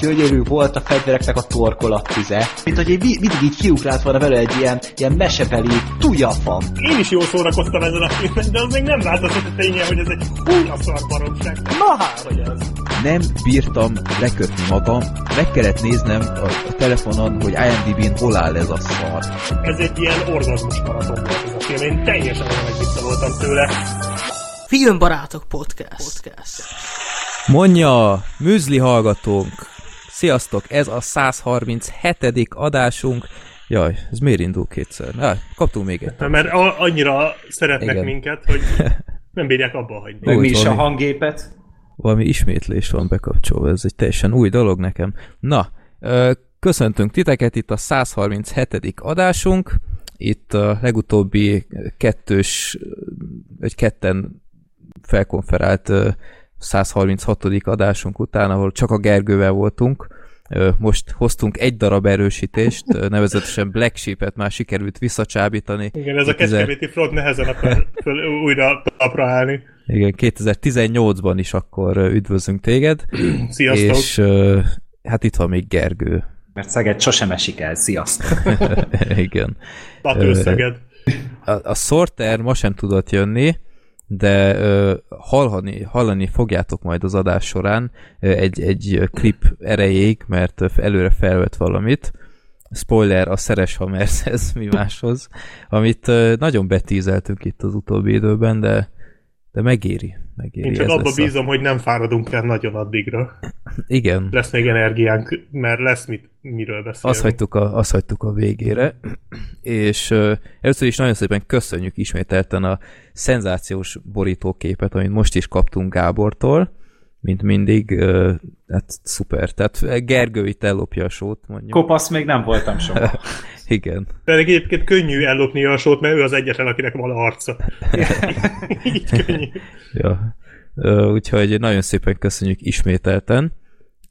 gyönyörű volt a fegyvereknek a torkolattize, mint hogy egy, mindig így kiugrált volna vele egy ilyen, ilyen mesebeli tujafam. Én is jól szórakoztam ezen a filmen, de az még nem változott a ténye, hogy ez egy húnya szar baromság. Na hát, hogy ez. Nem bírtam lekötni magam, meg kellett néznem a, a telefonon, hogy IMDb-n hol áll ez a szar. Ez egy ilyen orgazmus maraton volt ez a film, én teljesen olyan voltam tőle. Filmbarátok podcast. podcast. Mondja, műzli hallgatónk! Sziasztok, ez a 137. adásunk. Jaj, ez miért indul kétszer? Ah, kaptunk még egy. Mert annyira szeretnek Igen. minket, hogy nem bírják abba hagyni. Meg mi is a hanggépet? Valami ismétlés van bekapcsolva, ez egy teljesen új dolog nekem. Na, köszöntünk titeket, itt a 137. adásunk. Itt a legutóbbi kettős, egy ketten felkonferált 136. adásunk után, ahol csak a Gergővel voltunk. Most hoztunk egy darab erősítést, nevezetesen Black Sheep-et már sikerült visszacsábítani. Igen, ez a kecskeméti front nehezen akar újra talpra állni. Igen, 2018-ban is akkor üdvözlünk téged. Sziasztok! És hát itt van még Gergő. Mert Szeged sosem esik el, sziasztok! Igen. Szeged. A, a Sorter ma sem tudott jönni, de ö, hallani, hallani fogjátok majd az adás során egy, egy klip erejéig, mert előre felvett valamit. Spoiler, a Szeres Hammershez mi máshoz, amit nagyon betízeltünk itt az utóbbi időben, de de megéri. Megéri Én csak abba bízom, a... hogy nem fáradunk el nagyon addigra. Igen. Lesz még energiánk, mert lesz mit, miről beszélni. Azt hagytuk a, azt hagytuk a végére. És uh, először is nagyon szépen köszönjük ismételten a szenzációs borítóképet, amit most is kaptunk Gábortól mint mindig, uh, hát szuper. Tehát Gergő itt ellopja a sót, mondjuk. Kopasz még nem voltam soha. Igen. De egyébként könnyű ellopni a sót, mert ő az egyetlen, akinek van arca. Így könnyű. Ja. Uh, úgyhogy nagyon szépen köszönjük ismételten,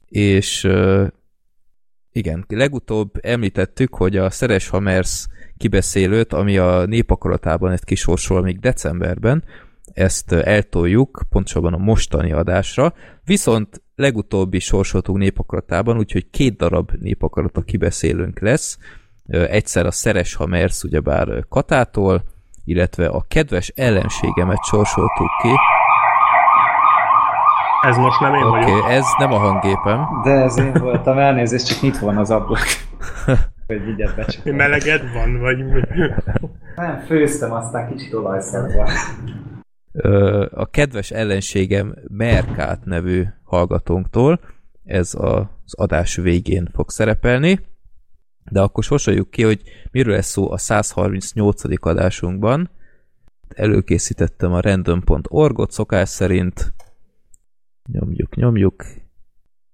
és uh, igen, legutóbb említettük, hogy a Szeres Hamers kibeszélőt, ami a népakaratában egy kisorsol még decemberben, ezt eltoljuk, pontosabban a mostani adásra, viszont legutóbbi sorsoltunk népakaratában, úgyhogy két darab népakarata kibeszélőnk lesz, egyszer a Szeres Hamersz, ugyebár Katától, illetve a kedves ellenségemet sorsoltuk ki. Ez most nem én okay, vagyok. ez nem a hanggépem. De ez én voltam, elnézést, csak nyitva van az ablak. hogy vigyed be Meleged van, vagy mi? Nem, főztem, aztán kicsit olajszagban a kedves ellenségem Merkát nevű hallgatónktól, ez az adás végén fog szerepelni, de akkor sorsoljuk ki, hogy miről lesz szó a 138. adásunkban. Előkészítettem a random.org-ot szokás szerint. Nyomjuk, nyomjuk.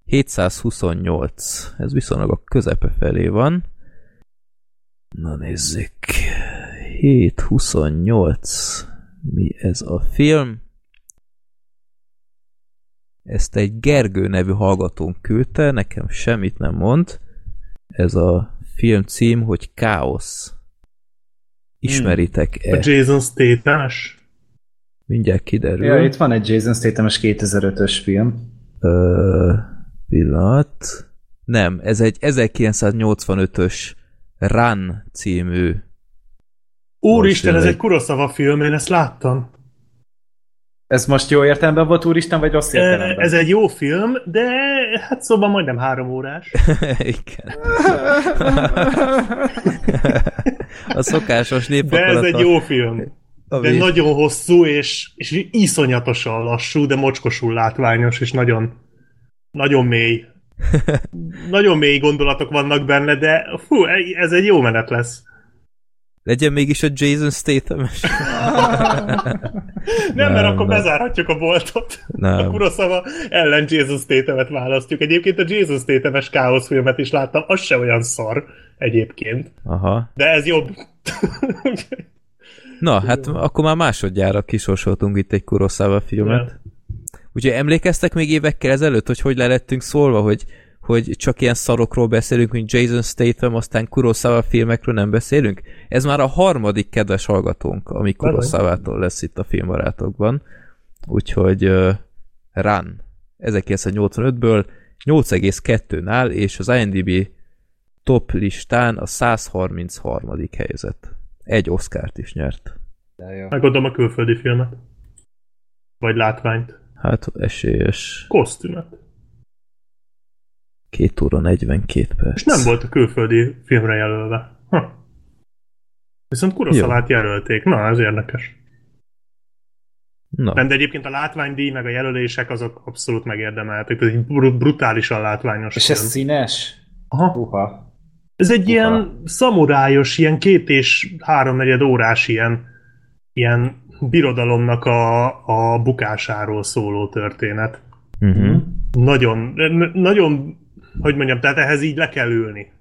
728. Ez viszonylag a közepe felé van. Na nézzük. 728 mi ez a film. Ezt egy Gergő nevű hallgatónk küldte, nekem semmit nem mond. Ez a film cím, hogy Káosz. Ismeritek-e? A Jason statham Mindjárt kiderül. Ja, itt van egy Jason statham 2005-ös film. Ö, pillanat. Nem, ez egy 1985-ös Run című Úristen, ez egy Kurosawa film, én ezt láttam. Ez most jó értelemben volt Úristen, vagy rossz értelemben? Ez egy jó film, de hát szóval majdnem három órás. Igen. a szokásos De ez egy jó film. De nagyon hosszú, és, és iszonyatosan lassú, de mocskosul látványos, és nagyon, nagyon mély. nagyon mély gondolatok vannak benne, de fú, ez egy jó menet lesz. Legyen mégis a Jason statham nem, mert akkor nem. bezárhatjuk a boltot. Nem. A Kurosawa ellen Jason statham választjuk. Egyébként a Jason Statham-es káosz filmet is láttam, az se olyan szar egyébként. Aha. De ez jobb. Na, hát akkor már másodjára kisorsoltunk itt egy Kurosawa filmet. Ja. Úgyhogy emlékeztek még évekkel ezelőtt, hogy hogy le lettünk szólva, hogy hogy csak ilyen szarokról beszélünk, mint Jason Statham, aztán Kurosawa filmekről nem beszélünk. Ez már a harmadik kedves hallgatónk, ami Kurosawa-tól lesz itt a filmbarátokban. Úgyhogy uh, Run 1985-ből 8,2-nál, és az IMDb top listán a 133. helyzet. Egy Oscárt is nyert. Megadom a külföldi filmet. Vagy látványt. Hát esélyes. Kosztümet. Két óra 42 perc. És nem volt a külföldi filmre jelölve. Ha. Viszont Kuroszalát jelölték. Na, ez érdekes. Na. Nem, de egyébként a látványdíj meg a jelölések azok abszolút megérdemeltek. Ez egy brutálisan látványos. És film. ez színes? Aha. Uha. Ez egy Uha. ilyen szamurájos, ilyen két és háromnegyed órás ilyen, ilyen birodalomnak a, a bukásáról szóló történet. Uh-huh. Nagyon, nagyon, hogy mondjam, tehát ehhez így le kell ülni.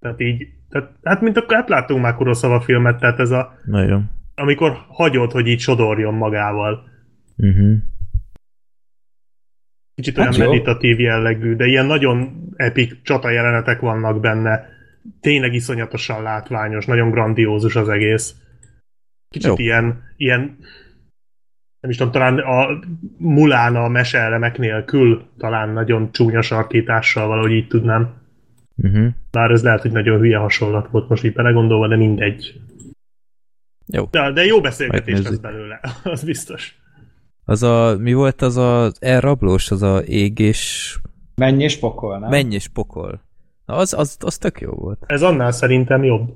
Tehát így, tehát, hát mint akkor hát láttunk már Kuroszava filmet, tehát ez a... Nagyon. Amikor hagyod, hogy így sodorjon magával. Uh-huh. Kicsit olyan hát meditatív jellegű, de ilyen nagyon epik csata jelenetek vannak benne. Tényleg iszonyatosan látványos, nagyon grandiózus az egész. Kicsit Jó. ilyen, ilyen nem is tudom, talán a Mulán a meseelemek nélkül talán nagyon csúnya sarkítással valahogy így tudnám. Uh-huh. Bár ez lehet, hogy nagyon hülye hasonlat volt most így belegondolva, de mindegy. Jó. De, de jó beszélgetés lesz belőle, az biztos. Az a, mi volt az az elrablós, az a ég és... Menj és pokol, nem? Menj és pokol. Na, az, az, az tök jó volt. Ez annál szerintem jobb.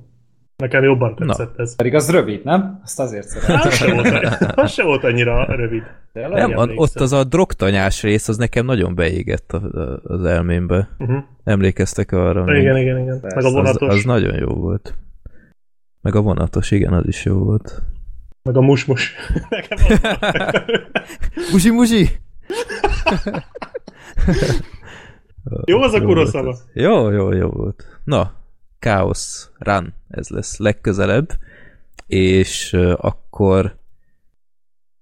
Nekem jobban tetszett Na. ez. Pedig az rövid, nem? Azt azért szeretem. Az se volt, az se volt annyira rövid. Nem, van, ott az a drogtanyás rész, az nekem nagyon beégett a, a, az elmémbe. Uh-huh. Emlékeztek arra? Igen, még? igen, igen. Meg a vonatos. Az, az nagyon jó volt. Meg a vonatos, igen, az is jó volt. Meg a musmus. Nekem musi, musi! jó az a kuroszava. Jó, jó, jó volt. Na, Chaos Run, ez lesz legközelebb, és akkor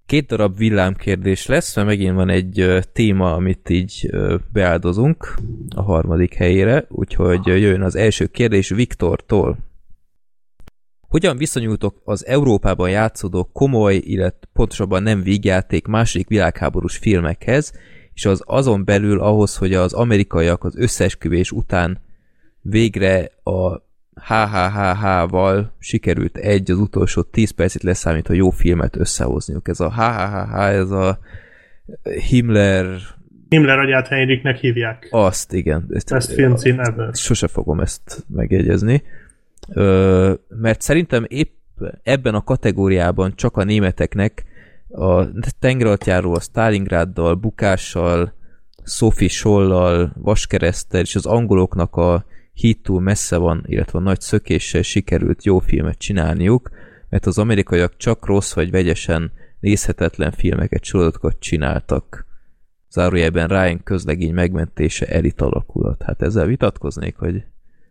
két darab villámkérdés lesz, mert megint van egy téma, amit így beáldozunk a harmadik helyére, úgyhogy jön az első kérdés Viktortól. Hogyan viszonyultok az Európában játszódó komoly, illetve pontosabban nem vígjáték második világháborús filmekhez, és az azon belül ahhoz, hogy az amerikaiak az összesküvés után végre a HHHH-val sikerült egy az utolsó 10 percet leszámítva jó filmet összehozniuk. Ez a HHHH, ez a Himmler... Himmler agyát Heinrichnek hívják. Azt, igen. Ezt, filmcím ebben. Sose fogom ezt megjegyezni. Ö, mert szerintem épp ebben a kategóriában csak a németeknek a tengeralattjáró a Stalingráddal, bukással, Sophie Schollal, Vaskeresztel és az angoloknak a híd túl messze van, illetve nagy szökéssel sikerült jó filmet csinálniuk, mert az amerikaiak csak rossz vagy vegyesen nézhetetlen filmeket, sorozatokat csináltak. Zárójelben Ryan közlegény megmentése elit alakulat. Hát ezzel vitatkoznék, hogy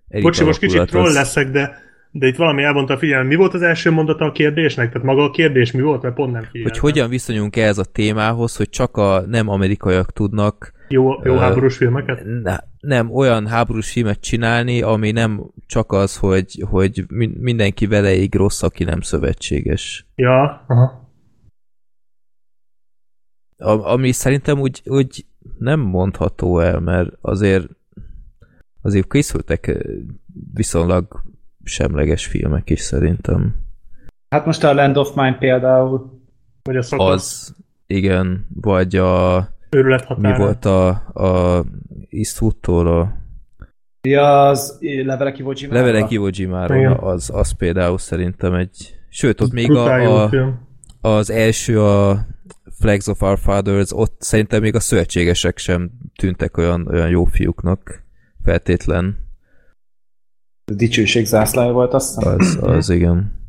elit Bocsi, most kicsit troll az... leszek, de de itt valami elmondta a figyelem. Mi volt az első mondata a kérdésnek? Tehát maga a kérdés mi volt? Mert pont nem figyelem. Hogy hogyan viszonyunk ehhez a témához, hogy csak a nem amerikaiak tudnak jó, jó háborús filmeket? Ne, nem, olyan háborús filmet csinálni, ami nem csak az, hogy, hogy mindenki veleig rossz, aki nem szövetséges. Ja, aha. A, ami szerintem úgy, úgy nem mondható el, mert azért azért készültek viszonylag semleges filmek is szerintem. Hát most a Land of Mine például. Vagy a Szakasz. Az, igen, vagy a mi volt a, a Eastwood-tól a Ja, az Levelek Iwo Jima. Levelek Iwo Jima, az, az például szerintem egy... Sőt, ott még a, a, az első a Flags of Our Fathers, ott szerintem még a szövetségesek sem tűntek olyan, olyan jó fiúknak feltétlen. A dicsőség zászlája volt, azt hiszem. Az, az igen.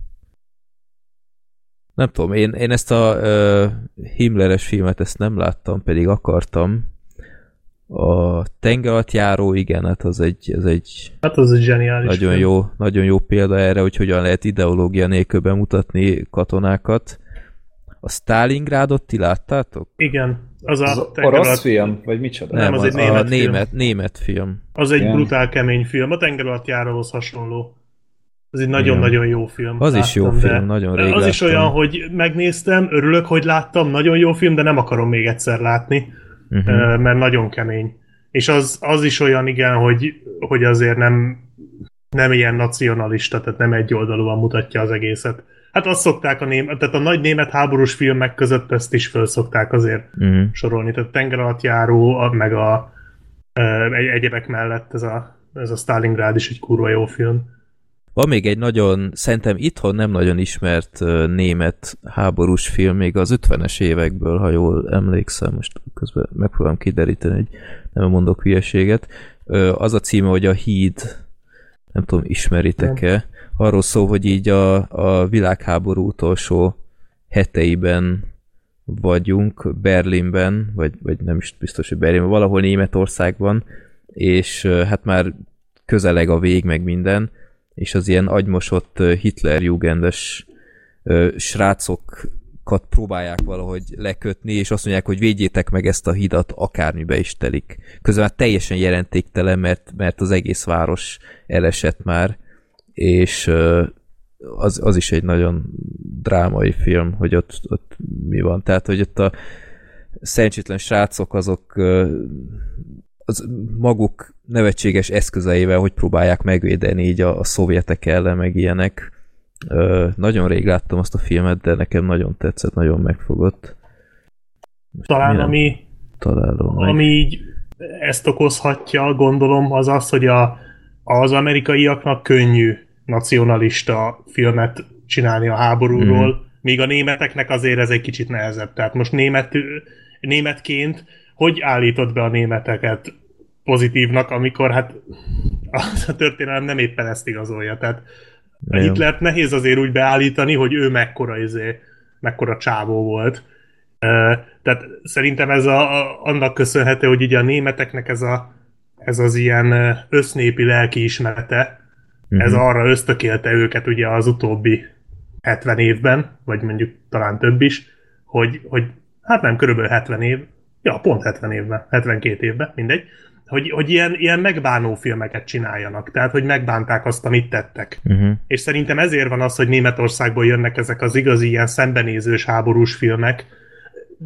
Nem tudom, én, én ezt a uh, Himmleres filmet ezt nem láttam, pedig akartam. A tengeratjáró, igen, hát az egy, az egy hát az egy zseniális nagyon film. jó, nagyon jó példa erre, hogy hogyan lehet ideológia nélkül bemutatni katonákat. A Stalingrádot ti láttátok? Igen. Az, az a orosz film? Vagy micsoda? Nem, az, az egy német, a német, film. német film. Az egy Igen. brutál kemény film. A tengeralattjáróhoz hasonló. Ez egy nagyon-nagyon jó film. Az láttam, is jó film, nagyon rég Az láttam. is olyan, hogy megnéztem, örülök, hogy láttam, nagyon jó film, de nem akarom még egyszer látni, uh-huh. mert nagyon kemény. és az, az is olyan igen, hogy, hogy azért nem, nem ilyen nacionalista, tehát nem egy oldalúan mutatja az egészet. Hát azt szokták a német, tehát a nagy német háborús filmek között ezt is föl szokták azért uh-huh. sorolni. Tehát tenger alatt járó, meg a egy, egyebek mellett ez a, ez a Stalingrad is egy kurva jó film. Van még egy nagyon, szerintem itthon nem nagyon ismert német háborús film, még az 50-es évekből, ha jól emlékszem, most közben megpróbálom kideríteni, hogy nem mondok hülyeséget. Az a címe, hogy a Híd, nem tudom, ismeritek-e, arról szól, hogy így a, a világháború utolsó heteiben vagyunk Berlinben, vagy, vagy nem is biztos, hogy Berlinben, valahol Németországban, és hát már közeleg a vég, meg minden, és az ilyen agymosott Hitlerjugendes srácokat próbálják valahogy lekötni, és azt mondják, hogy védjétek meg ezt a hidat, akármibe is telik. Közben már teljesen jelentéktelen, mert, mert az egész város elesett már, és az, az is egy nagyon drámai film, hogy ott, ott mi van. Tehát, hogy ott a szerencsétlen srácok azok az maguk nevetséges eszközeivel, hogy próbálják megvédeni így a, a szovjetek ellen, meg ilyenek. Ö, nagyon rég láttam azt a filmet, de nekem nagyon tetszett, nagyon megfogott. Most Talán ami, találom ami így ezt okozhatja, gondolom, az az, hogy a, az amerikaiaknak könnyű nacionalista filmet csinálni a háborúról, mm. míg a németeknek azért ez egy kicsit nehezebb. Tehát most német, németként hogy állítod be a németeket pozitívnak, amikor hát a történelem nem éppen ezt igazolja. Tehát a Hitlert nehéz azért úgy beállítani, hogy ő mekkora, izé, mekkora csávó volt. Tehát szerintem ez a, a, annak köszönhető, hogy ugye a németeknek ez, a, ez az ilyen össznépi lelkiismerete, uh-huh. ez mhm. arra ösztökélte őket ugye az utóbbi 70 évben, vagy mondjuk talán több is, hogy, hogy hát nem, körülbelül 70 év, ja, pont 70 évben, 72 évben, mindegy, hogy, hogy ilyen, ilyen megbánó filmeket csináljanak, tehát hogy megbánták azt, amit tettek. Uh-huh. És szerintem ezért van az, hogy Németországból jönnek ezek az igazi ilyen szembenézős háborús filmek,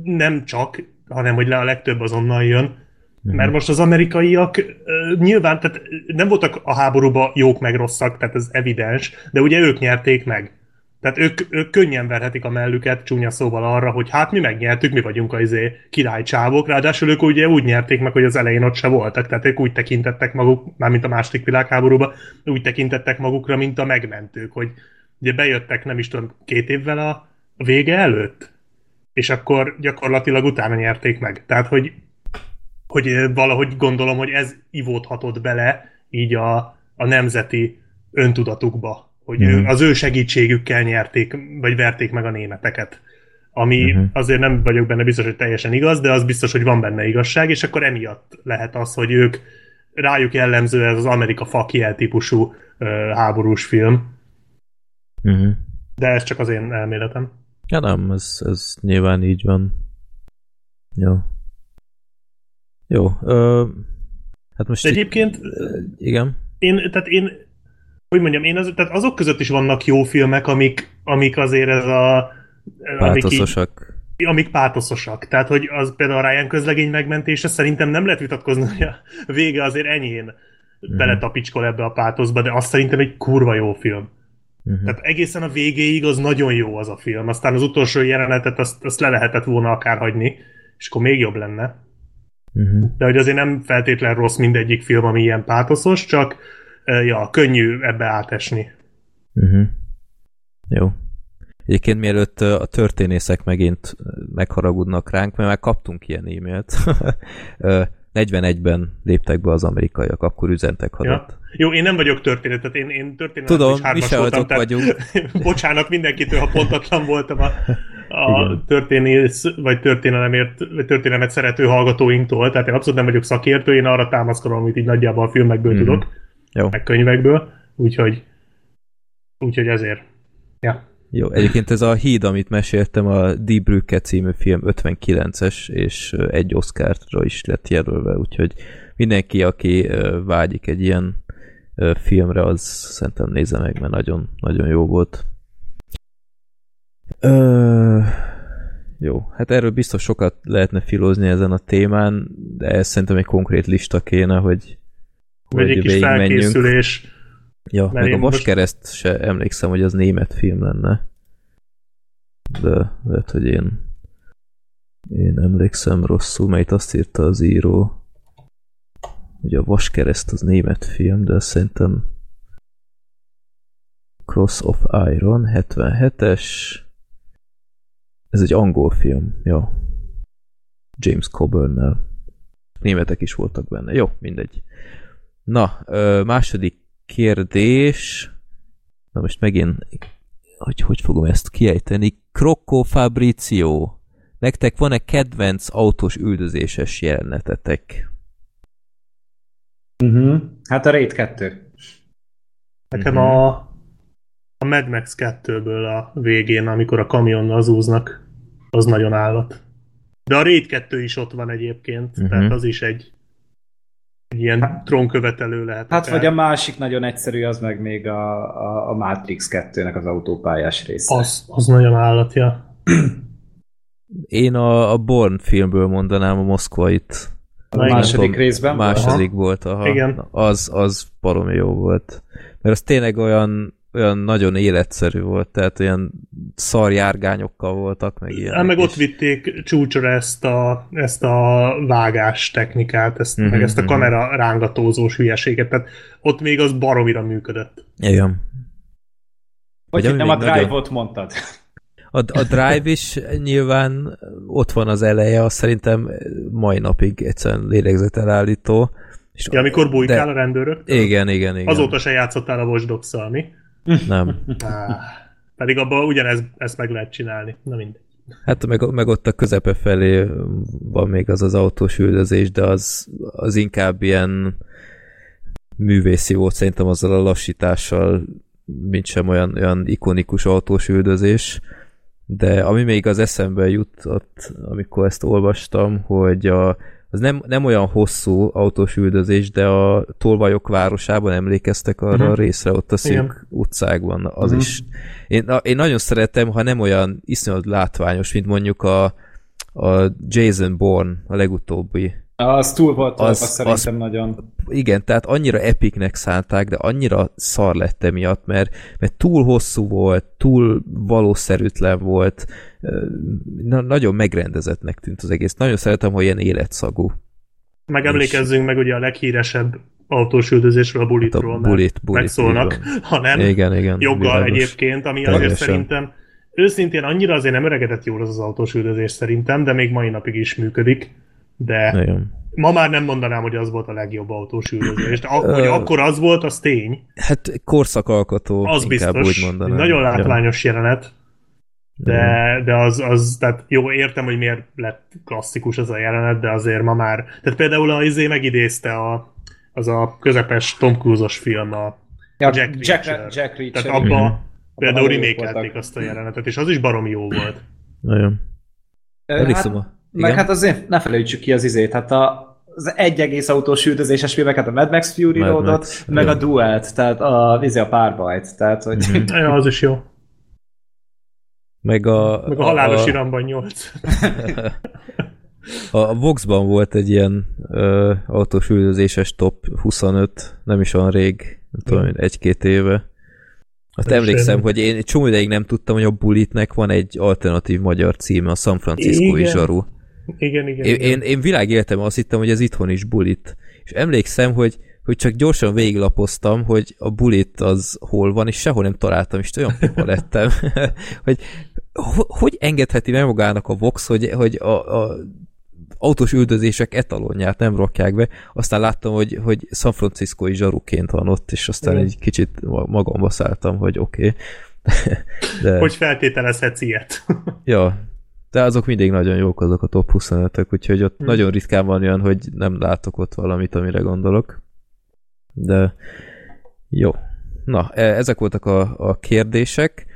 nem csak, hanem hogy le a legtöbb azonnal jön, uh-huh. mert most az amerikaiak uh, nyilván, tehát nem voltak a háborúban jók meg rosszak, tehát ez evidens, de ugye ők nyerték meg. Tehát ők, ők könnyen verhetik a mellüket csúnya szóval arra, hogy hát mi megnyertük, mi vagyunk az izé királycsávok, ráadásul ők ugye úgy nyerték meg, hogy az elején ott se voltak, tehát ők úgy tekintettek maguk, mármint a második világháborúban, úgy tekintettek magukra, mint a megmentők, hogy ugye bejöttek nem is tudom két évvel a vége előtt, és akkor gyakorlatilag utána nyerték meg. Tehát, hogy, hogy valahogy gondolom, hogy ez ivódhatott bele így a, a nemzeti öntudatukba, hogy uh-huh. az ő segítségükkel nyerték, vagy verték meg a németeket. Ami uh-huh. azért nem vagyok benne biztos, hogy teljesen igaz, de az biztos, hogy van benne igazság, és akkor emiatt lehet az, hogy ők rájuk jellemző ez az Amerika fakiel típusú uh, háborús film. Uh-huh. De ez csak az én elméletem. Ja nem, ez, ez nyilván így van. Jó. Jó. Ö, hát most... De egyébként... Itt, igen? Én, tehát én hogy mondjam, én az, tehát azok között is vannak jó filmek, amik, amik azért ez a... Pátoszosak. Amik, így, amik pátoszosak. Tehát, hogy az például a Ryan közlegény megmentése szerintem nem lehet vitatkozni, hogy a vége azért enyhén mm. beletapicskol ebbe a pátoszba, de azt szerintem egy kurva jó film. Uh-huh. Tehát egészen a végéig az nagyon jó az a film. Aztán az utolsó jelenetet azt, azt le lehetett volna akár hagyni, és akkor még jobb lenne. Uh-huh. De hogy azért nem feltétlen rossz mindegyik film, ami ilyen pátoszos, csak ja, könnyű ebbe átesni. Uh-huh. Jó. Egyébként mielőtt a történészek megint megharagudnak ránk, mert már kaptunk ilyen e-mailt. 41-ben léptek be az amerikaiak, akkor üzentek hadat. Ja. Jó, én nem vagyok történet, tehát én, én történet Tudom, is mi se voltam, tehát vagyunk. bocsánat mindenkitől, ha pontatlan voltam a, a történész, vagy történelemért, vagy történelmet szerető hallgatóinktól, tehát én abszolút nem vagyok szakértő, én arra támaszkodom, amit így nagyjából a filmekből mm-hmm. tudok. Jó. meg könyvekből, úgyhogy, úgyhogy ezért. Ja. Jó, egyébként ez a híd, amit meséltem, a Die Brücke című film 59-es, és egy Oscarra is lett jelölve, úgyhogy mindenki, aki vágyik egy ilyen filmre, az szerintem nézze meg, mert nagyon, nagyon jó volt. Ö... Jó, hát erről biztos sokat lehetne filozni ezen a témán, de ez szerintem egy konkrét lista kéne, hogy, hogy egy kis felkészülés. Ja, meg a Vaskereszt se emlékszem, hogy az német film lenne. De lehet, hogy én én emlékszem rosszul, mert azt írta az író, hogy a Vaskereszt az német film, de szerintem Cross of Iron 77-es ez egy angol film, jó. James coburn Németek is voltak benne. Jó, mindegy. Na, második kérdés. Na most megint, hogy hogy fogom ezt kiejteni? Crocco Fabrizio. Nektek van-e kedvenc autós üldözéses jelenetetek? Uh-huh. Hát a Raid 2. Nekem uh-huh. a, a Mad Max 2-ből a végén, amikor a kamionnal zúznak, az nagyon állat. De a Raid 2 is ott van egyébként, uh-huh. tehát az is egy ilyen hát, trónkövetelő lehet. Hát vagy a másik nagyon egyszerű, az meg még a, a, a Matrix 2-nek az autópályás része. Az, az nagyon állatja. Én a, a Born filmből mondanám a Moszkvait. A második tudom, részben? Második aha. volt, aha. Igen. Az, az baromi jó volt. Mert az tényleg olyan, olyan nagyon életszerű volt, tehát olyan szarjárgányokkal voltak, meg ilyen. Hát meg ott vitték csúcsra ezt a, ezt a vágás technikát, ezt, mm-hmm, meg ezt a mhm. kamera rángatózós hülyeséget, tehát ott még az baromira működött. Igen. Vagy nem a drive-ot nagyon... mondtad. A, a Drive is nyilván ott van az eleje, azt szerintem mai napig egyszerűen lélegzetelállító. És ja, amikor bujkál de... a rendőrök? Igen, igen, igen. Azóta se játszottál a Watch dogs mi? Nem. Pedig abban ugyanez ezt meg lehet csinálni. Na mindegy. Hát meg, meg ott a közepe felé van még az az autós üldözés, de az, az inkább ilyen művészi volt szerintem azzal a lassítással, mint sem olyan, olyan ikonikus autós üldözés de ami még az eszembe jutott, amikor ezt olvastam, hogy a, az nem, nem olyan hosszú autós üldözés, de a Tolvajok városában emlékeztek arra uh-huh. a részre, ott a szűk Igen. utcákban. Az uh-huh. is. Én, én nagyon szeretem, ha nem olyan iszonyat látványos, mint mondjuk a, a Jason Bourne, a legutóbbi az túl volt az, az szerintem az, nagyon. Igen, tehát annyira epiknek szánták, de annyira szar lett emiatt, mert, mert túl hosszú volt, túl valószerűtlen volt, na, nagyon megrendezettnek tűnt az egész. Nagyon szeretem, hogy ilyen életszagú. Megemlékezzünk meg ugye a leghíresebb autós üldözésről, a bulitról, hát a bulit, bulit, megszólnak, hanem igen, igen, joggal egyébként, ami teljesen. azért szerintem őszintén annyira azért nem öregedett jól az az autós üldözés szerintem, de még mai napig is működik de Igen. ma már nem mondanám, hogy az volt a legjobb autós üldözés. Ak- hogy akkor az volt, az tény. Hát korszakalkotó, az inkább biztos, úgy mondanám. Nagyon látványos ja. jelenet, de, de az, az, tehát jó, értem, hogy miért lett klasszikus az a jelenet, de azért ma már, tehát például az izé megidézte a, az a közepes Tom Cruise-os film, a ja, Jack Reacher. Jack, Jack Reacher. Tehát abba mm-hmm. például remékelték azt a jelenetet, és az is baromi jó volt. Nagyon. Elég hát, igen? Meg hát azért ne felejtsük ki az izét, hát a, az egy egész autós üldözéses filmeket, a Mad Max Fury Mad Roadot, Max, meg jó. a Duelt, tehát a, izé a párbajt, tehát hogy... Mm-hmm. ja, az is jó. Meg a... Meg a halálos a, iramban 8. a, Voxban volt egy ilyen ö, autós üldözéses top 25, nem is olyan rég, nem tudom, egy-két éve. Hát emlékszem, én... hogy én egy csomó ideig nem tudtam, hogy a Bulitnek van egy alternatív magyar címe, a San Francisco Zsaru. Igen, igen, én, igen. Én, én világéletemben azt hittem, hogy ez itthon is bulit. És emlékszem, hogy, hogy csak gyorsan végiglapoztam, hogy a bulit az hol van, és sehol nem találtam, és olyan pipa lettem, hogy hogy engedheti meg magának a Vox, hogy, hogy a, a autós üldözések etalonját nem rakják be. Aztán láttam, hogy, hogy San Francisco-i zsaruként van ott, és aztán egy kicsit magamba szálltam, hogy oké. Okay. De... Hogy feltételezhetsz ilyet? ja, de azok mindig nagyon jók azok a top 25-ök, úgyhogy ott hmm. nagyon ritkán van olyan, hogy nem látok ott valamit, amire gondolok. De jó. Na, e, ezek voltak a, a kérdések.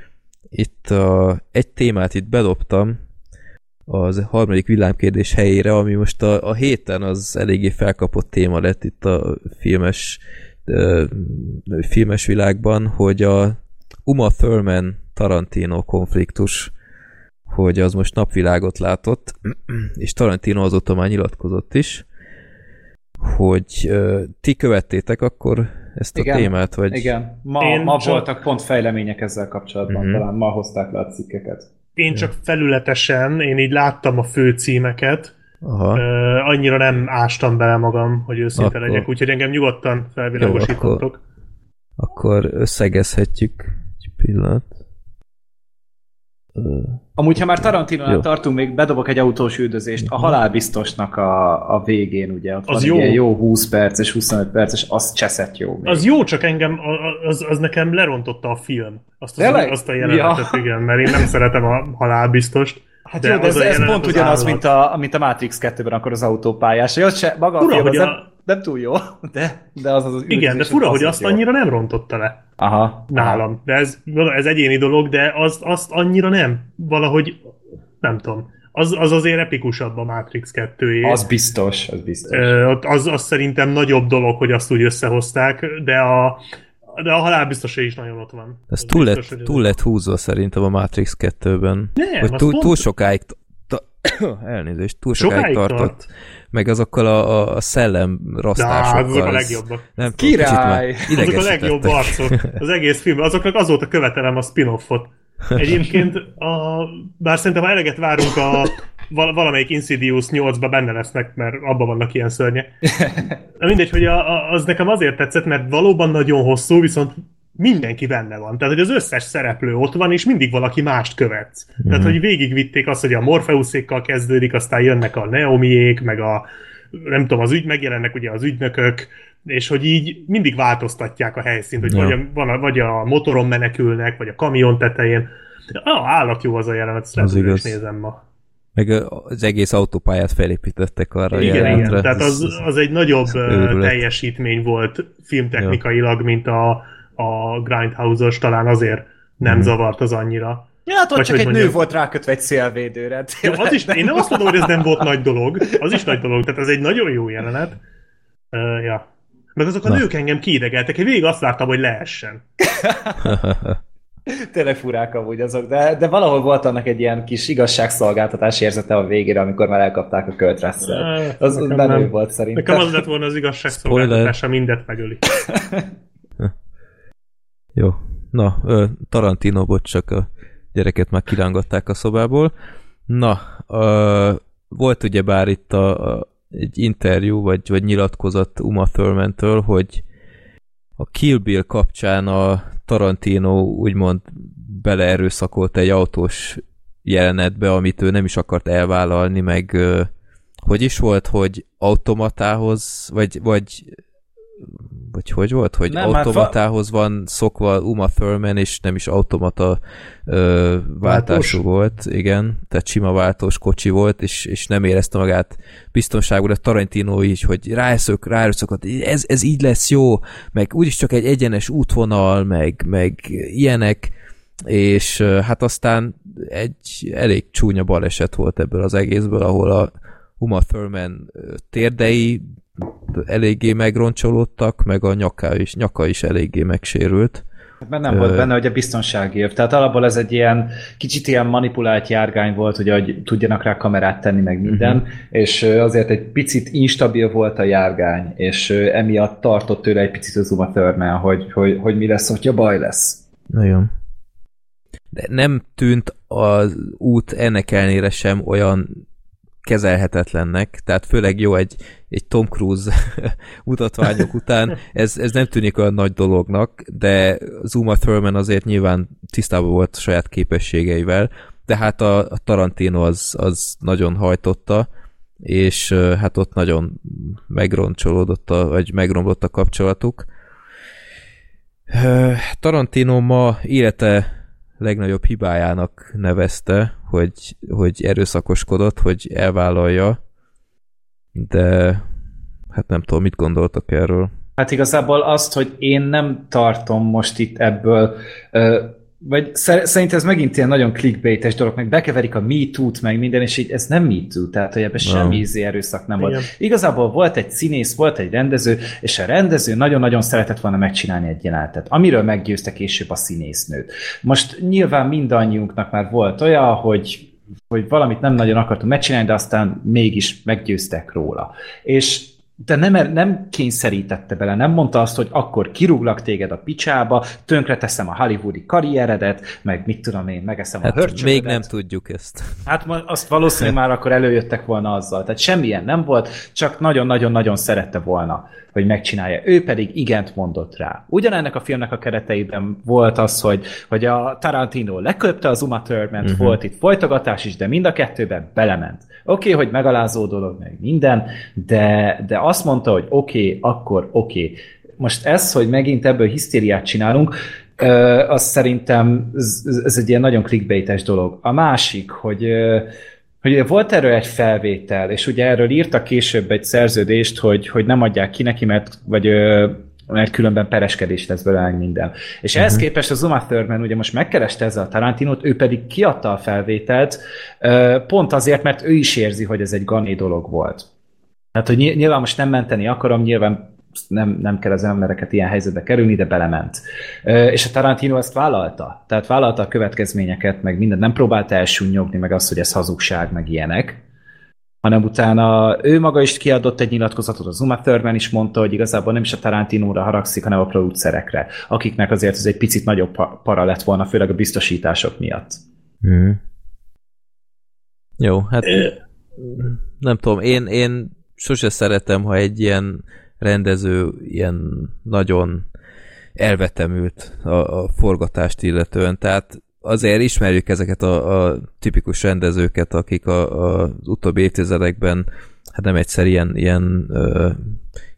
Itt a, egy témát itt bedobtam az harmadik villámkérdés helyére, ami most a, a héten az eléggé felkapott téma lett itt a filmes, uh, filmes világban, hogy a Uma Thurman Tarantino konfliktus hogy az most napvilágot látott, és Tarantino azóta már nyilatkozott is, hogy uh, ti követtétek akkor ezt a igen, témát? Vagy... Igen, ma, Én ma csak... voltak pont fejlemények ezzel kapcsolatban, uh-huh. talán ma hozták le a cikkeket. Én csak felületesen, én így láttam a főcímeket, Aha. Uh, annyira nem ástam bele magam, hogy őszinte akkor... legyek, úgyhogy engem nyugodtan felvilágosítottok. Jó, akkor, akkor összegezhetjük egy pillanat. Amúgy, ha már tarantino tartunk, még bedobok egy autós üldözést. A halálbiztosnak a, a végén, ugye, ott az van jó. Jó 20 perces, 25 perces, az cseszett jó. Még. Az jó, csak engem, az, az nekem lerontotta a film. Azt, az, azt a jelenetet, ja. igen, mert én nem szeretem a halálbiztost. Hát de jó, de ez, ez pont ugyanaz, mint a, mint a Matrix 2-ben akkor az autópályás. Jó, se, maga Ura, a film, az a... nem, nem túl jó, de, de az az, az Igen, de fura, hogy azt jó. annyira nem rontotta le. Aha. Nálam. Aha. De ez, ez egyéni dolog, de azt, azt annyira nem. Valahogy, nem tudom. Az, az azért epikusabb a Matrix 2 Az biztos, az biztos. Az, az szerintem nagyobb dolog, hogy azt úgy összehozták, de a, de a halál biztos, is nagyon ott van. Ez túl, biztos, lett, túl lett húzva szerintem a Matrix 2-ben. Nem, hogy túl, pont... túl sokáig elnézést, túl sokáig, sokáig tartott. Tart. Meg azokkal a, a szellem rasztásokkal. Na, azok a legjobbak. Nem Király! Azok a legjobb arcok. Az egész film. Azoknak azóta követelem a spin-offot. Egyébként, a, bár szerintem ha eleget várunk a valamelyik Insidious 8-ba benne lesznek, mert abban vannak ilyen szörnyek. De mindegy, hogy a, a, az nekem azért tetszett, mert valóban nagyon hosszú, viszont mindenki benne van. Tehát, hogy az összes szereplő ott van, és mindig valaki mást követsz. Mm. Tehát, hogy végigvitték azt, hogy a Morpheusékkal kezdődik, aztán jönnek a Neomiék, meg a nem tudom, az ügy, megjelennek ugye az ügynökök, és hogy így mindig változtatják a helyszínt, hogy ja. vagy, a, van a, vagy a motoron menekülnek, vagy a kamion tetején. Ah, állat jó az a jelenet, az igaz. nézem ma. Meg az egész autópályát felépítettek arra igen, a jelentre. Igen, tehát az, az egy nagyobb teljesítmény volt filmtechnikailag, ja. mint a, a Grindhouse-os, talán azért nem mm. zavart az annyira. Ja, hát ott Vagy csak egy mondjam, nő volt rákötve egy szélvédőre. Jó, az is, én nem azt mondom, hogy ez nem volt nagy dolog, az is nagy dolog, tehát ez egy nagyon jó jelenet. Uh, ja. Meg azok a Na. nők engem kiidegeltek, én végig azt láttam, hogy lehessen. Tényleg furák amúgy azok, de, de valahol volt annak egy ilyen kis igazságszolgáltatás érzete a végére, amikor már elkapták a Kurt Russell. Az menő volt szerintem. Nekem az lett volna az igazságszolgáltatása, mindet megöli. Jó. Na, Tarantino, bocs, csak a gyereket már kirángatták a szobából. Na, volt ugye bár itt a, a, egy interjú, vagy, vagy nyilatkozat Uma Thurman-től, hogy a Kill Bill kapcsán a Tarantino úgymond beleerőszakolt egy autós jelenetbe, amit ő nem is akart elvállalni, meg hogy is volt, hogy automatához, vagy, vagy vagy hogy volt, hogy nem, automatához fa... van szokva Uma Thurman, és nem is automata ö, váltású Váltós. volt, igen, tehát sima váltós kocsi volt, és, és nem érezte magát biztonságú, de Tarantino is, hogy ráeszök, ráeszök, ez, ez így lesz jó, meg úgyis csak egy egyenes útvonal, meg, meg ilyenek, és hát aztán egy elég csúnya baleset volt ebből az egészből, ahol a Uma Thurman térdei eléggé megroncsolódtak, meg a nyaka is, nyaka is eléggé megsérült. Hát mert nem Ö... volt benne, hogy a biztonsági év. Tehát alapból ez egy ilyen kicsit ilyen manipulált járgány volt, hogy, hogy tudjanak rá kamerát tenni, meg minden, uh-huh. és azért egy picit instabil volt a járgány, és emiatt tartott tőle egy picit az Uma Thurman, hogy, hogy, hogy mi lesz, hogyha baj lesz. Nagyon. De nem tűnt az út ennek ellenére sem olyan kezelhetetlennek, tehát főleg jó egy, egy Tom Cruise mutatványok után, ez, ez nem tűnik olyan nagy dolognak, de Zuma Thurman azért nyilván tisztában volt saját képességeivel, de hát a, a Tarantino az, az nagyon hajtotta, és hát ott nagyon megroncsolódott, a, vagy megromlott a kapcsolatuk. Tarantino ma élete legnagyobb hibájának nevezte, hogy, hogy erőszakoskodott, hogy elvállalja, de hát nem tudom, mit gondoltak erről. Hát igazából azt, hogy én nem tartom most itt ebből vagy szerint ez megint ilyen nagyon clickbaites dolog, meg bekeverik a MeToo-t, meg minden, és így ez nem MeToo, tehát hogy ebben no. semmi ízé erőszak nem Igen. volt. Igazából volt egy színész, volt egy rendező, és a rendező nagyon-nagyon szeretett volna megcsinálni egy jelenetet, amiről meggyőzte később a színésznőt. Most nyilván mindannyiunknak már volt olyan, hogy hogy valamit nem nagyon akartunk megcsinálni, de aztán mégis meggyőztek róla. És de nem, nem kényszerítette bele, nem mondta azt, hogy akkor kirúglak téged a picsába, tönkre teszem a hollywoodi karrieredet, meg mit tudom én, megeszem hát a hörcsövedet. még nem tudjuk ezt. Hát azt valószínűleg már akkor előjöttek volna azzal. Tehát semmilyen nem volt, csak nagyon-nagyon-nagyon szerette volna, hogy megcsinálja. Ő pedig igent mondott rá. Ugyanennek a filmnek a kereteiben volt az, hogy, hogy a Tarantino leköpte az Uma Thurman, uh-huh. volt itt folytogatás is, de mind a kettőben belement. Oké, okay, hogy megalázó dolog, meg minden, de, de azt mondta, hogy oké, okay, akkor oké. Okay. Most ez, hogy megint ebből hisztériát csinálunk, az szerintem ez, ez egy ilyen nagyon clickbaites dolog. A másik, hogy hogy volt erről egy felvétel, és ugye erről írtak később egy szerződést, hogy, hogy nem adják ki neki, mert, vagy, mert különben pereskedés lesz belőle minden. És uh-huh. ehhez mhm. képest a Zuma Thurman ugye most megkereste ezzel a Tarantinot, ő pedig kiadta a felvételt, pont azért, mert ő is érzi, hogy ez egy gané dolog volt. Hát, hogy nyilván most nem menteni akarom, nyilván nem, nem kell az embereket ilyen helyzetbe kerülni, de belement. És a Tarantino ezt vállalta. Tehát vállalta a következményeket, meg mindent. Nem próbálta elsúnyogni, meg azt, hogy ez hazugság, meg ilyenek hanem utána ő maga is kiadott egy nyilatkozatot, az Uma Thurman is mondta, hogy igazából nem is a Tarantinóra haragszik, hanem a producerekre, akiknek azért ez egy picit nagyobb para lett volna, főleg a biztosítások miatt. Mm. Jó, hát nem tudom, én, én sose szeretem, ha egy ilyen rendező ilyen nagyon elvetemült a, a forgatást illetően, tehát azért ismerjük ezeket a, a tipikus rendezőket, akik a, a, az utóbbi évtizedekben hát nem egyszer ilyen, ilyen ö,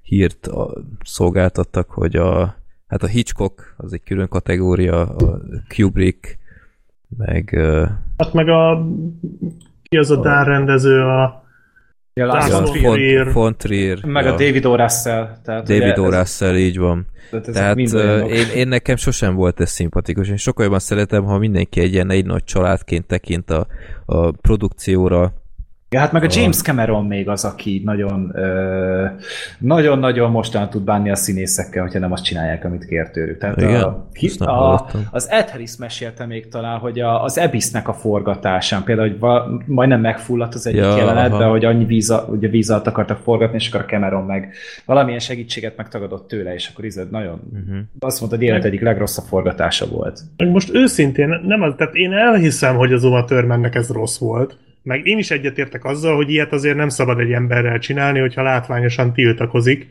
hírt a, szolgáltattak, hogy a, hát a Hitchcock az egy külön kategória, a Kubrick, meg... Ö, hát meg a ki az a Dán rendező, a Ja, Lars von Trier. Meg ja. a David O. Russell. Tehát David O. Russell, így van. Tehát, tehát én, én nekem sosem volt ez szimpatikus. Én sokkal jobban szeretem, ha mindenki egy ilyen egy nagy családként tekint a, a produkcióra, Ja, hát meg a James Cameron még az, aki nagyon nagyon-nagyon mostan tud bánni a színészekkel, hogyha nem azt csinálják, amit kér tőlük. Tehát Igen, a, a, az Ed Harris mesélte még talán, hogy a, az Abyss-nek a forgatásán, például, hogy va, majdnem megfulladt az egyik ja, jelenetben, aha. hogy annyi víz, ugye víz alatt akartak forgatni, és akkor a Cameron meg valamilyen segítséget megtagadott tőle, és akkor izad nagyon uh-huh. azt mondta, hogy élet egyik legrosszabb forgatása volt. Most őszintén, nem az, tehát én elhiszem, hogy az Uma Thurmannek ez rossz volt, meg én is egyetértek azzal, hogy ilyet azért nem szabad egy emberrel csinálni, hogyha látványosan tiltakozik.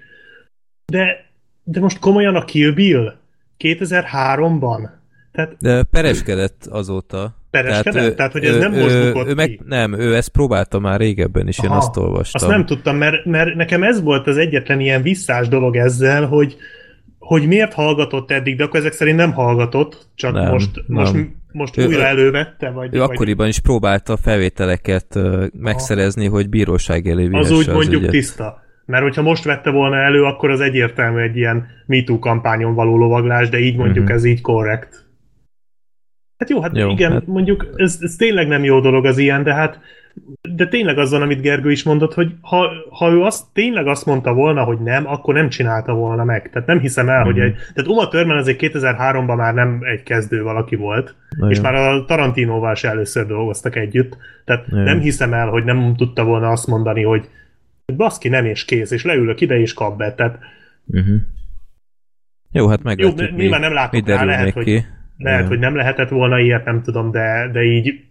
De, de most komolyan a Kill Bill 2003-ban? Tehát, de pereskedett azóta. Pereskedett? Tehát, ő, Tehát hogy ez ő, nem most ő, bukott ő meg, ki? Nem, ő ezt próbálta már régebben is, Aha, én azt olvastam. Azt nem tudtam, mert, mert nekem ez volt az egyetlen ilyen visszás dolog ezzel, hogy, hogy miért hallgatott eddig, de akkor ezek szerint nem hallgatott, csak nem, most, nem. most most ő, újra elővette? Vagy, ő vagy... akkoriban is próbálta a felvételeket megszerezni, hogy bíróság elé Az úgy mondjuk ügyet. tiszta. Mert hogyha most vette volna elő, akkor az egyértelmű egy ilyen MeToo kampányon való lovaglás, de így mondjuk uh-huh. ez így korrekt. Hát jó, hát jó, igen, hát... mondjuk ez, ez tényleg nem jó dolog az ilyen, de hát de tényleg azzal, amit Gergő is mondott, hogy ha, ha ő azt, tényleg azt mondta volna, hogy nem, akkor nem csinálta volna meg. Tehát nem hiszem el, mm-hmm. hogy mhm. egy... Tehát Uma Thurman azért 2003-ban már nem egy kezdő valaki volt, Na és már a Tarantinóval se először dolgoztak együtt. Tehát Na nem hiszem el, hogy nem tudta volna azt mondani, hogy baszki, nem és kész, és leülök ide és kap be. Tehát... Mm-hmm. Jó, hát meg Jó, nyilván nem látok rá, lehet, hogy, lehet, hogy nem lehetett volna ilyet, nem tudom, de, de így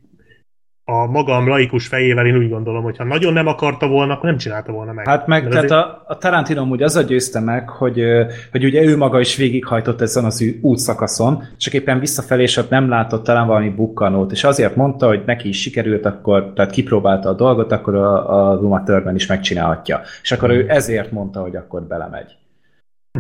a magam laikus fejével én úgy gondolom, hogy ha nagyon nem akarta volna, akkor nem csinálta volna meg. Hát meg, tehát azért... a, a Tarantino úgy az győzte meg, hogy, hogy ugye ő maga is végighajtott ezen az útszakaszon, csak éppen visszafelé és ott nem látott talán valami bukkanót, és azért mondta, hogy neki is sikerült, akkor, tehát kipróbálta a dolgot, akkor a, a Uma Thurman is megcsinálhatja. És akkor ő ezért mondta, hogy akkor belemegy.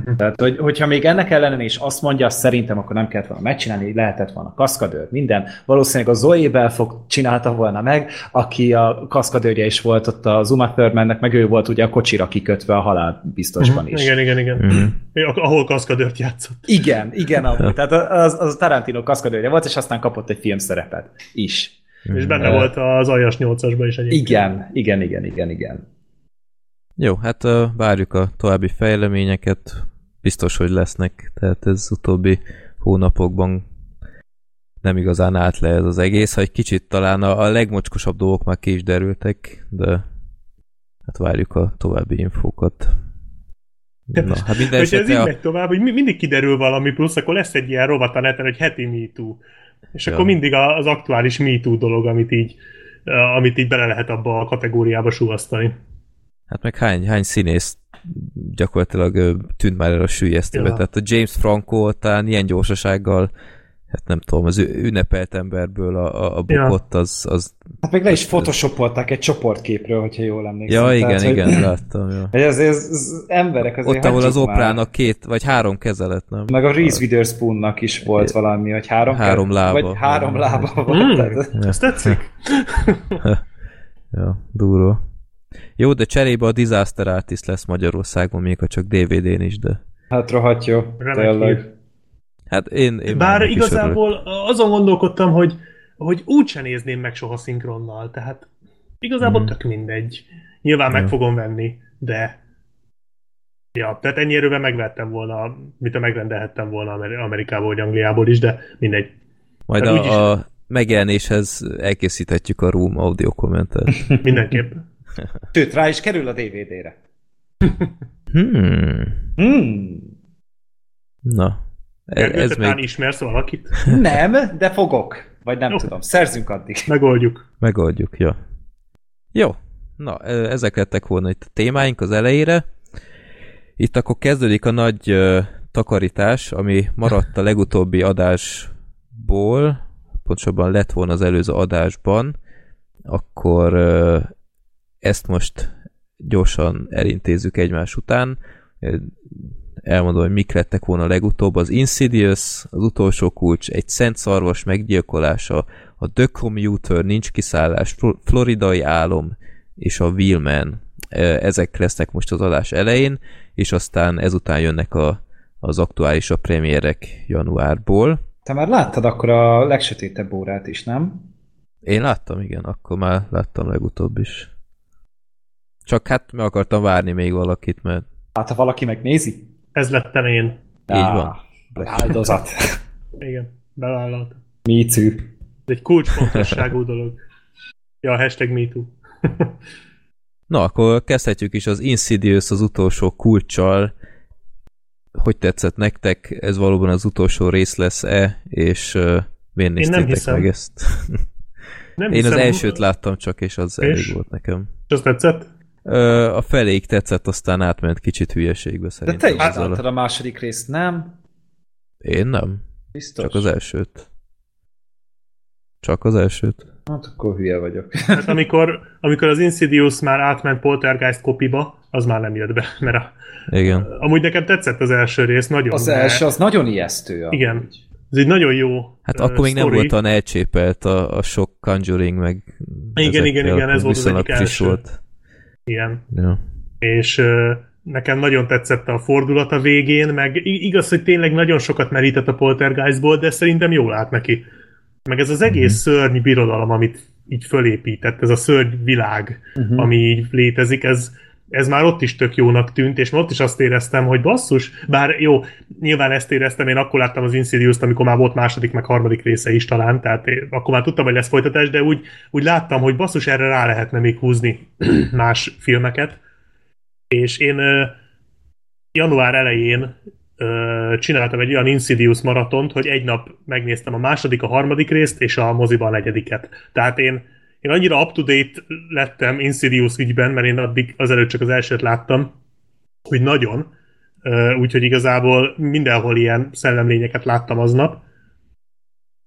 Tehát, hogy, hogyha még ennek ellenére is azt mondja, szerintem akkor nem kellett volna megcsinálni, lehetett volna kaszkadőr, minden. Valószínűleg a Zoe Belfog csinálta volna meg, aki a kaszkadőrje is volt ott az Uma Thurmannek, meg ő volt ugye a kocsira kikötve a halál biztosban is. Igen, igen, igen. Uh-huh. Ahol kaszkadőrt játszott. Igen, igen, amúgy. Tehát az, az Tarantino kaszkadőrje volt, és aztán kapott egy filmszerepet is. És benne uh, volt az Aljas 8-asban is egyébként. Igen, igen, igen, igen, igen. Jó, hát várjuk a további fejleményeket. Biztos, hogy lesznek, tehát ez utóbbi hónapokban nem igazán állt le ez az egész, ha egy kicsit talán a, a legmocskosabb dolgok már ki is derültek, de hát várjuk a további infókat. Na, hát minden Hogyha ez így a... megy tovább, hogy mindig kiderül valami plusz, akkor lesz egy ilyen rovat a neten, hogy heti MeToo. És ja. akkor mindig az aktuális MeToo dolog, amit így, amit így bele lehet abba a kategóriába suvasztani. Hát meg hány, hány színész gyakorlatilag tűnt már el a sűjesztőbe. Ja. Tehát a James Franco talán ilyen gyorsasággal hát nem tudom, az ünnepelt emberből a, a bukott, ja. az, az... Hát még le is photoshopolták egy csoportképről, hogyha jól emlékszem. Ja, igen, Tehát, igen, hogy... láttam. Ja. Hogy ez, ez, ez emberek azért Ott, ahol az oprának két, vagy három kezelet, nem? Meg a Reese Witherspoonnak is volt valami, hogy három, három lába. Vagy három lába volt. Mm. Ezt tetszik? ja, durva. Jó, de cserébe a Disaster Artist lesz Magyarországon, még ha csak DVD-n is, de... Hát rohadt jó, tényleg. Hát én, én Bár igazából azon gondolkodtam, hogy, hogy úgyse nézném meg soha szinkronnal, tehát igazából mm. tök mindegy. Nyilván mm. meg fogom venni, de Ja, tehát ennyi erőben megvettem volna, mit a megrendelhettem volna Amerikából vagy Angliából is, de mindegy. Majd tehát a, úgyis... a megjelenéshez elkészíthetjük a Room audio kommentet. Mindenképp. Sőt, rá is kerül a DVD-re. hmm. Hmm. Na, Gergő, ez még... ismersz valakit? Nem, de fogok. Vagy nem Jó. tudom. Szerzünk addig. Megoldjuk. Megoldjuk, jó. Jó. Na, ezek lettek volna itt a témáink az elejére. Itt akkor kezdődik a nagy uh, takarítás, ami maradt a legutóbbi adásból, pontosabban lett volna az előző adásban, akkor uh, ezt most gyorsan elintézzük egymás után elmondom, hogy mik lettek volna legutóbb. Az Insidious, az utolsó kulcs, egy szent szarvas meggyilkolása, a The Commuter, nincs kiszállás, Floridai álom és a Wheelman. Ezek lesznek most az adás elején, és aztán ezután jönnek a, az aktuálisabb premierek januárból. Te már láttad akkor a legsötétebb órát is, nem? Én láttam, igen, akkor már láttam legutóbb is. Csak hát meg akartam várni még valakit, mert... Hát ha valaki megnézi? Ez lettem én. Így van. Áldozat. Igen, bevállalt. Mítű. Ez egy kulcsfontosságú dolog. Ja, hashtag MeToo. Na, akkor kezdhetjük is az Insidious az utolsó kulccsal. Hogy tetszett nektek? Ez valóban az utolsó rész lesz-e? És uh, miért néztétek meg ezt? nem Én hiszem. az elsőt láttam csak, és az és? elég volt nekem. És az tetszett? A feléig tetszett, aztán átment kicsit hülyeségbe szerintem. De te is a második részt, nem? Én nem. Biztos? Csak az elsőt. Csak az elsőt. Hát akkor hülye vagyok. Hát amikor, amikor az Insidious már átment Poltergeist kopiba, az már nem jött be, mert a, Igen. amúgy nekem tetszett az első rész, nagyon. Az első, az nagyon ijesztő. Igen. Amúgy. Ez egy nagyon jó Hát uh, akkor még story. nem volt olyan elcsépelt a, a sok Conjuring, meg igen, igen, igen, ez volt az egyik első. Volt. Igen. Ja. És nekem nagyon tetszett a fordulat a végén, meg igaz, hogy tényleg nagyon sokat merített a Poltergeistból, de szerintem jól állt neki. Meg ez az egész uh-huh. szörny birodalom, amit így fölépített, ez a szörny világ, uh-huh. ami így létezik, ez, ez már ott is tök jónak tűnt, és ott is azt éreztem, hogy basszus, bár jó, nyilván ezt éreztem, én akkor láttam az Insidious-t, amikor már volt második, meg harmadik része is talán, tehát én, akkor már tudtam, hogy lesz folytatás, de úgy, úgy láttam, hogy basszus, erre rá lehetne még húzni más filmeket. És én január elején csináltam egy olyan Insidious maratont, hogy egy nap megnéztem a második, a harmadik részt, és a moziban a negyediket. Tehát én én annyira up-to-date lettem Insidious ügyben, mert én addig azelőtt csak az elsőt láttam, hogy nagyon. Úgyhogy igazából mindenhol ilyen szellemlényeket láttam aznap.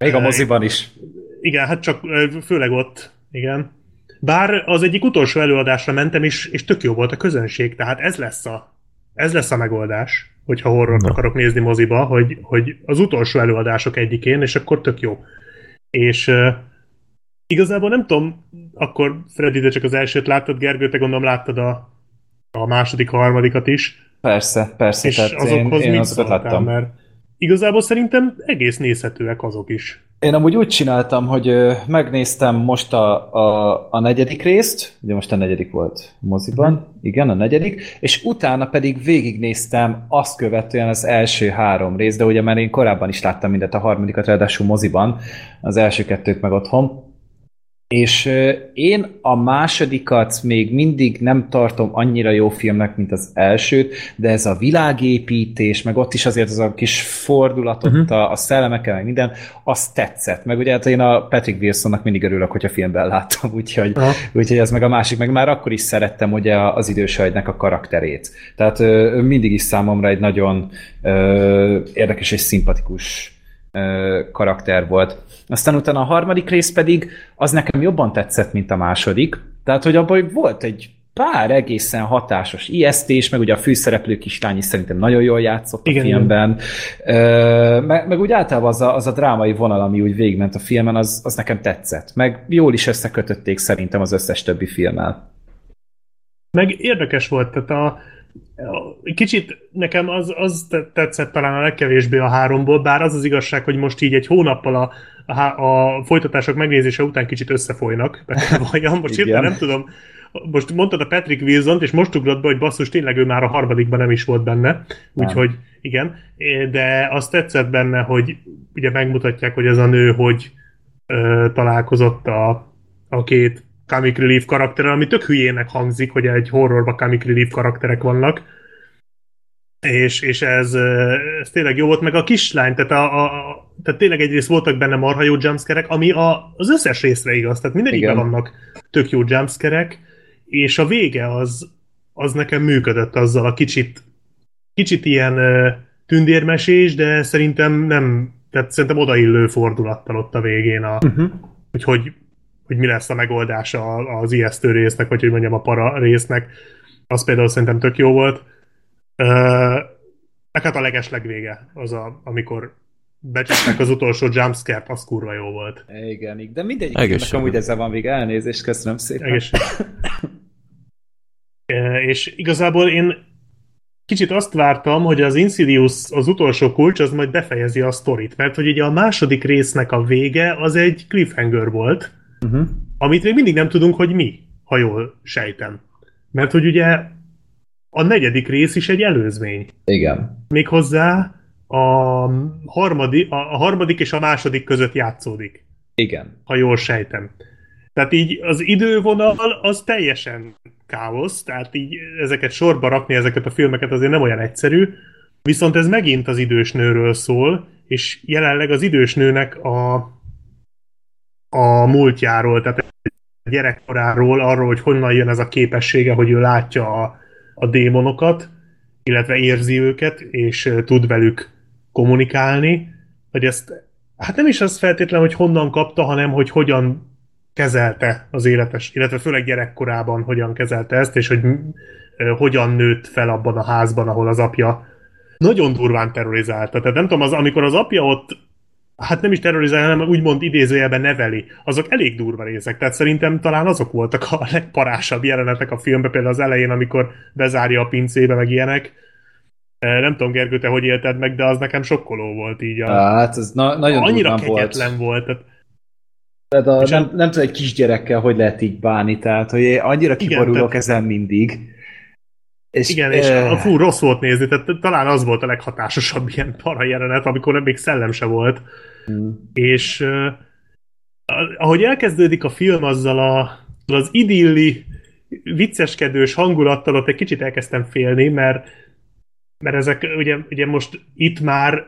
Még a moziban is. Igen, hát csak főleg ott, igen. Bár az egyik utolsó előadásra mentem, és, és tök jó volt a közönség, tehát ez lesz a, ez lesz a megoldás, hogyha horrort no. akarok nézni moziba, hogy, hogy az utolsó előadások egyikén, és akkor tök jó. És Igazából nem tudom, akkor Freddy, de csak az elsőt láttad, Gergő, te gondolom láttad a, a második, harmadikat is. Persze, persze. És azokhoz én, én azokat láttam. Mert igazából szerintem egész nézhetőek azok is. Én amúgy úgy csináltam, hogy megnéztem most a, a, a negyedik részt, ugye most a negyedik volt moziban, uh-huh. igen, a negyedik, és utána pedig végignéztem azt követően az első három részt, de ugye már én korábban is láttam mindet a harmadikat, ráadásul moziban, az első kettőt meg otthon, és én a másodikat még mindig nem tartom annyira jó filmnek, mint az elsőt, de ez a világépítés, meg ott is azért az a kis fordulat uh-huh. a, a szellemekkel, meg minden, az tetszett. Meg ugye hát én a Patrick Wilsonnak mindig örülök, hogyha filmben láttam, úgyhogy, uh-huh. úgyhogy ez meg a másik, meg már akkor is szerettem ugye az idős a karakterét. Tehát mindig is számomra egy nagyon ö, érdekes és szimpatikus karakter volt. Aztán utána a harmadik rész pedig az nekem jobban tetszett, mint a második. Tehát, hogy abban volt egy pár egészen hatásos ijesztés, meg ugye a főszereplő kislány is szerintem nagyon jól játszott igen, a filmben. Meg, meg úgy általában az a, az a drámai vonal, ami úgy végigment a filmen, az, az nekem tetszett. Meg jól is összekötötték szerintem az összes többi filmmel. Meg érdekes volt, tehát a, Kicsit nekem az, az tetszett talán a legkevésbé a háromból, bár az az igazság, hogy most így egy hónappal a, a, a folytatások megnézése után kicsit összefolynak. Valljam, most hirtelen nem tudom, most mondtad a Patrick wilson és most ugrott be, hogy basszus, tényleg ő már a harmadikban nem is volt benne, úgyhogy igen, de azt tetszett benne, hogy ugye megmutatják, hogy ez a nő, hogy ö, találkozott a, a két comic relief karakterrel, ami tök hülyének hangzik, hogy egy horrorba comic relief karakterek vannak, és, és ez, ez tényleg jó volt, meg a kislány, tehát, a, a, tehát tényleg egyrészt voltak benne marha jó jumpskerek, ami a, az összes részre igaz, tehát mindegyikben vannak tök jó jumpskerek, és a vége az, az nekem működött azzal a kicsit, kicsit ilyen tündérmesés, de szerintem nem, tehát szerintem odaillő fordulattal ott a végén, a, uh-huh. hogy, hogy hogy mi lesz a megoldása az ijesztő résznek, vagy hogy mondjam a para résznek. Az például szerintem tök jó volt. Uh, hát a legesleg vége, az a, amikor becsapták az utolsó jumpscare az kurva jó volt. Igen, de mindegyik amúgy ezzel van vége. Elnézést, köszönöm szépen. És igazából én kicsit azt vártam, hogy az Insidious, az utolsó kulcs, az majd befejezi a sztorit, mert hogy ugye a második résznek a vége az egy cliffhanger volt, uh-huh. amit még mindig nem tudunk, hogy mi, ha jól sejtem. Mert hogy ugye a negyedik rész is egy előzmény. Igen. Méghozzá a harmadik, a harmadik és a második között játszódik. Igen. Ha jól sejtem. Tehát így az idővonal az teljesen káosz, tehát így ezeket sorba rakni, ezeket a filmeket azért nem olyan egyszerű, viszont ez megint az idős nőről szól, és jelenleg az idős nőnek a a múltjáról, tehát a gyerekkoráról, arról, hogy honnan jön ez a képessége, hogy ő látja a, a démonokat, illetve érzi őket, és tud velük kommunikálni, hogy ezt, hát nem is az feltétlen, hogy honnan kapta, hanem hogy hogyan kezelte az életes, illetve főleg gyerekkorában hogyan kezelte ezt, és hogy hogyan nőtt fel abban a házban, ahol az apja nagyon durván terrorizálta. Tehát nem tudom, az, amikor az apja ott hát nem is terrorizálja, hanem úgymond idézőjelben neveli, azok elég durva részek. Tehát szerintem talán azok voltak a legparásabb jelenetek a filmben, például az elején, amikor bezárja a pincébe, meg ilyenek. Nem tudom, Gergő, te hogy élted meg, de az nekem sokkoló volt így. A... Hát, ez na- nagyon Annyira kegyetlen volt. volt. Tehát, tehát a, nem, nem tudom, egy kisgyerekkel hogy lehet így bánni, tehát hogy én annyira kiborulok igen, tehát... ezen mindig. És, Igen, és e... fú, rossz volt nézni, tehát talán az volt a leghatásosabb ilyen para jelenet, amikor még szellem se volt. Mm. És uh, ahogy elkezdődik a film azzal a, az idilli, vicceskedős hangulattal, ott egy kicsit elkezdtem félni, mert, mert ezek ugye, ugye most itt már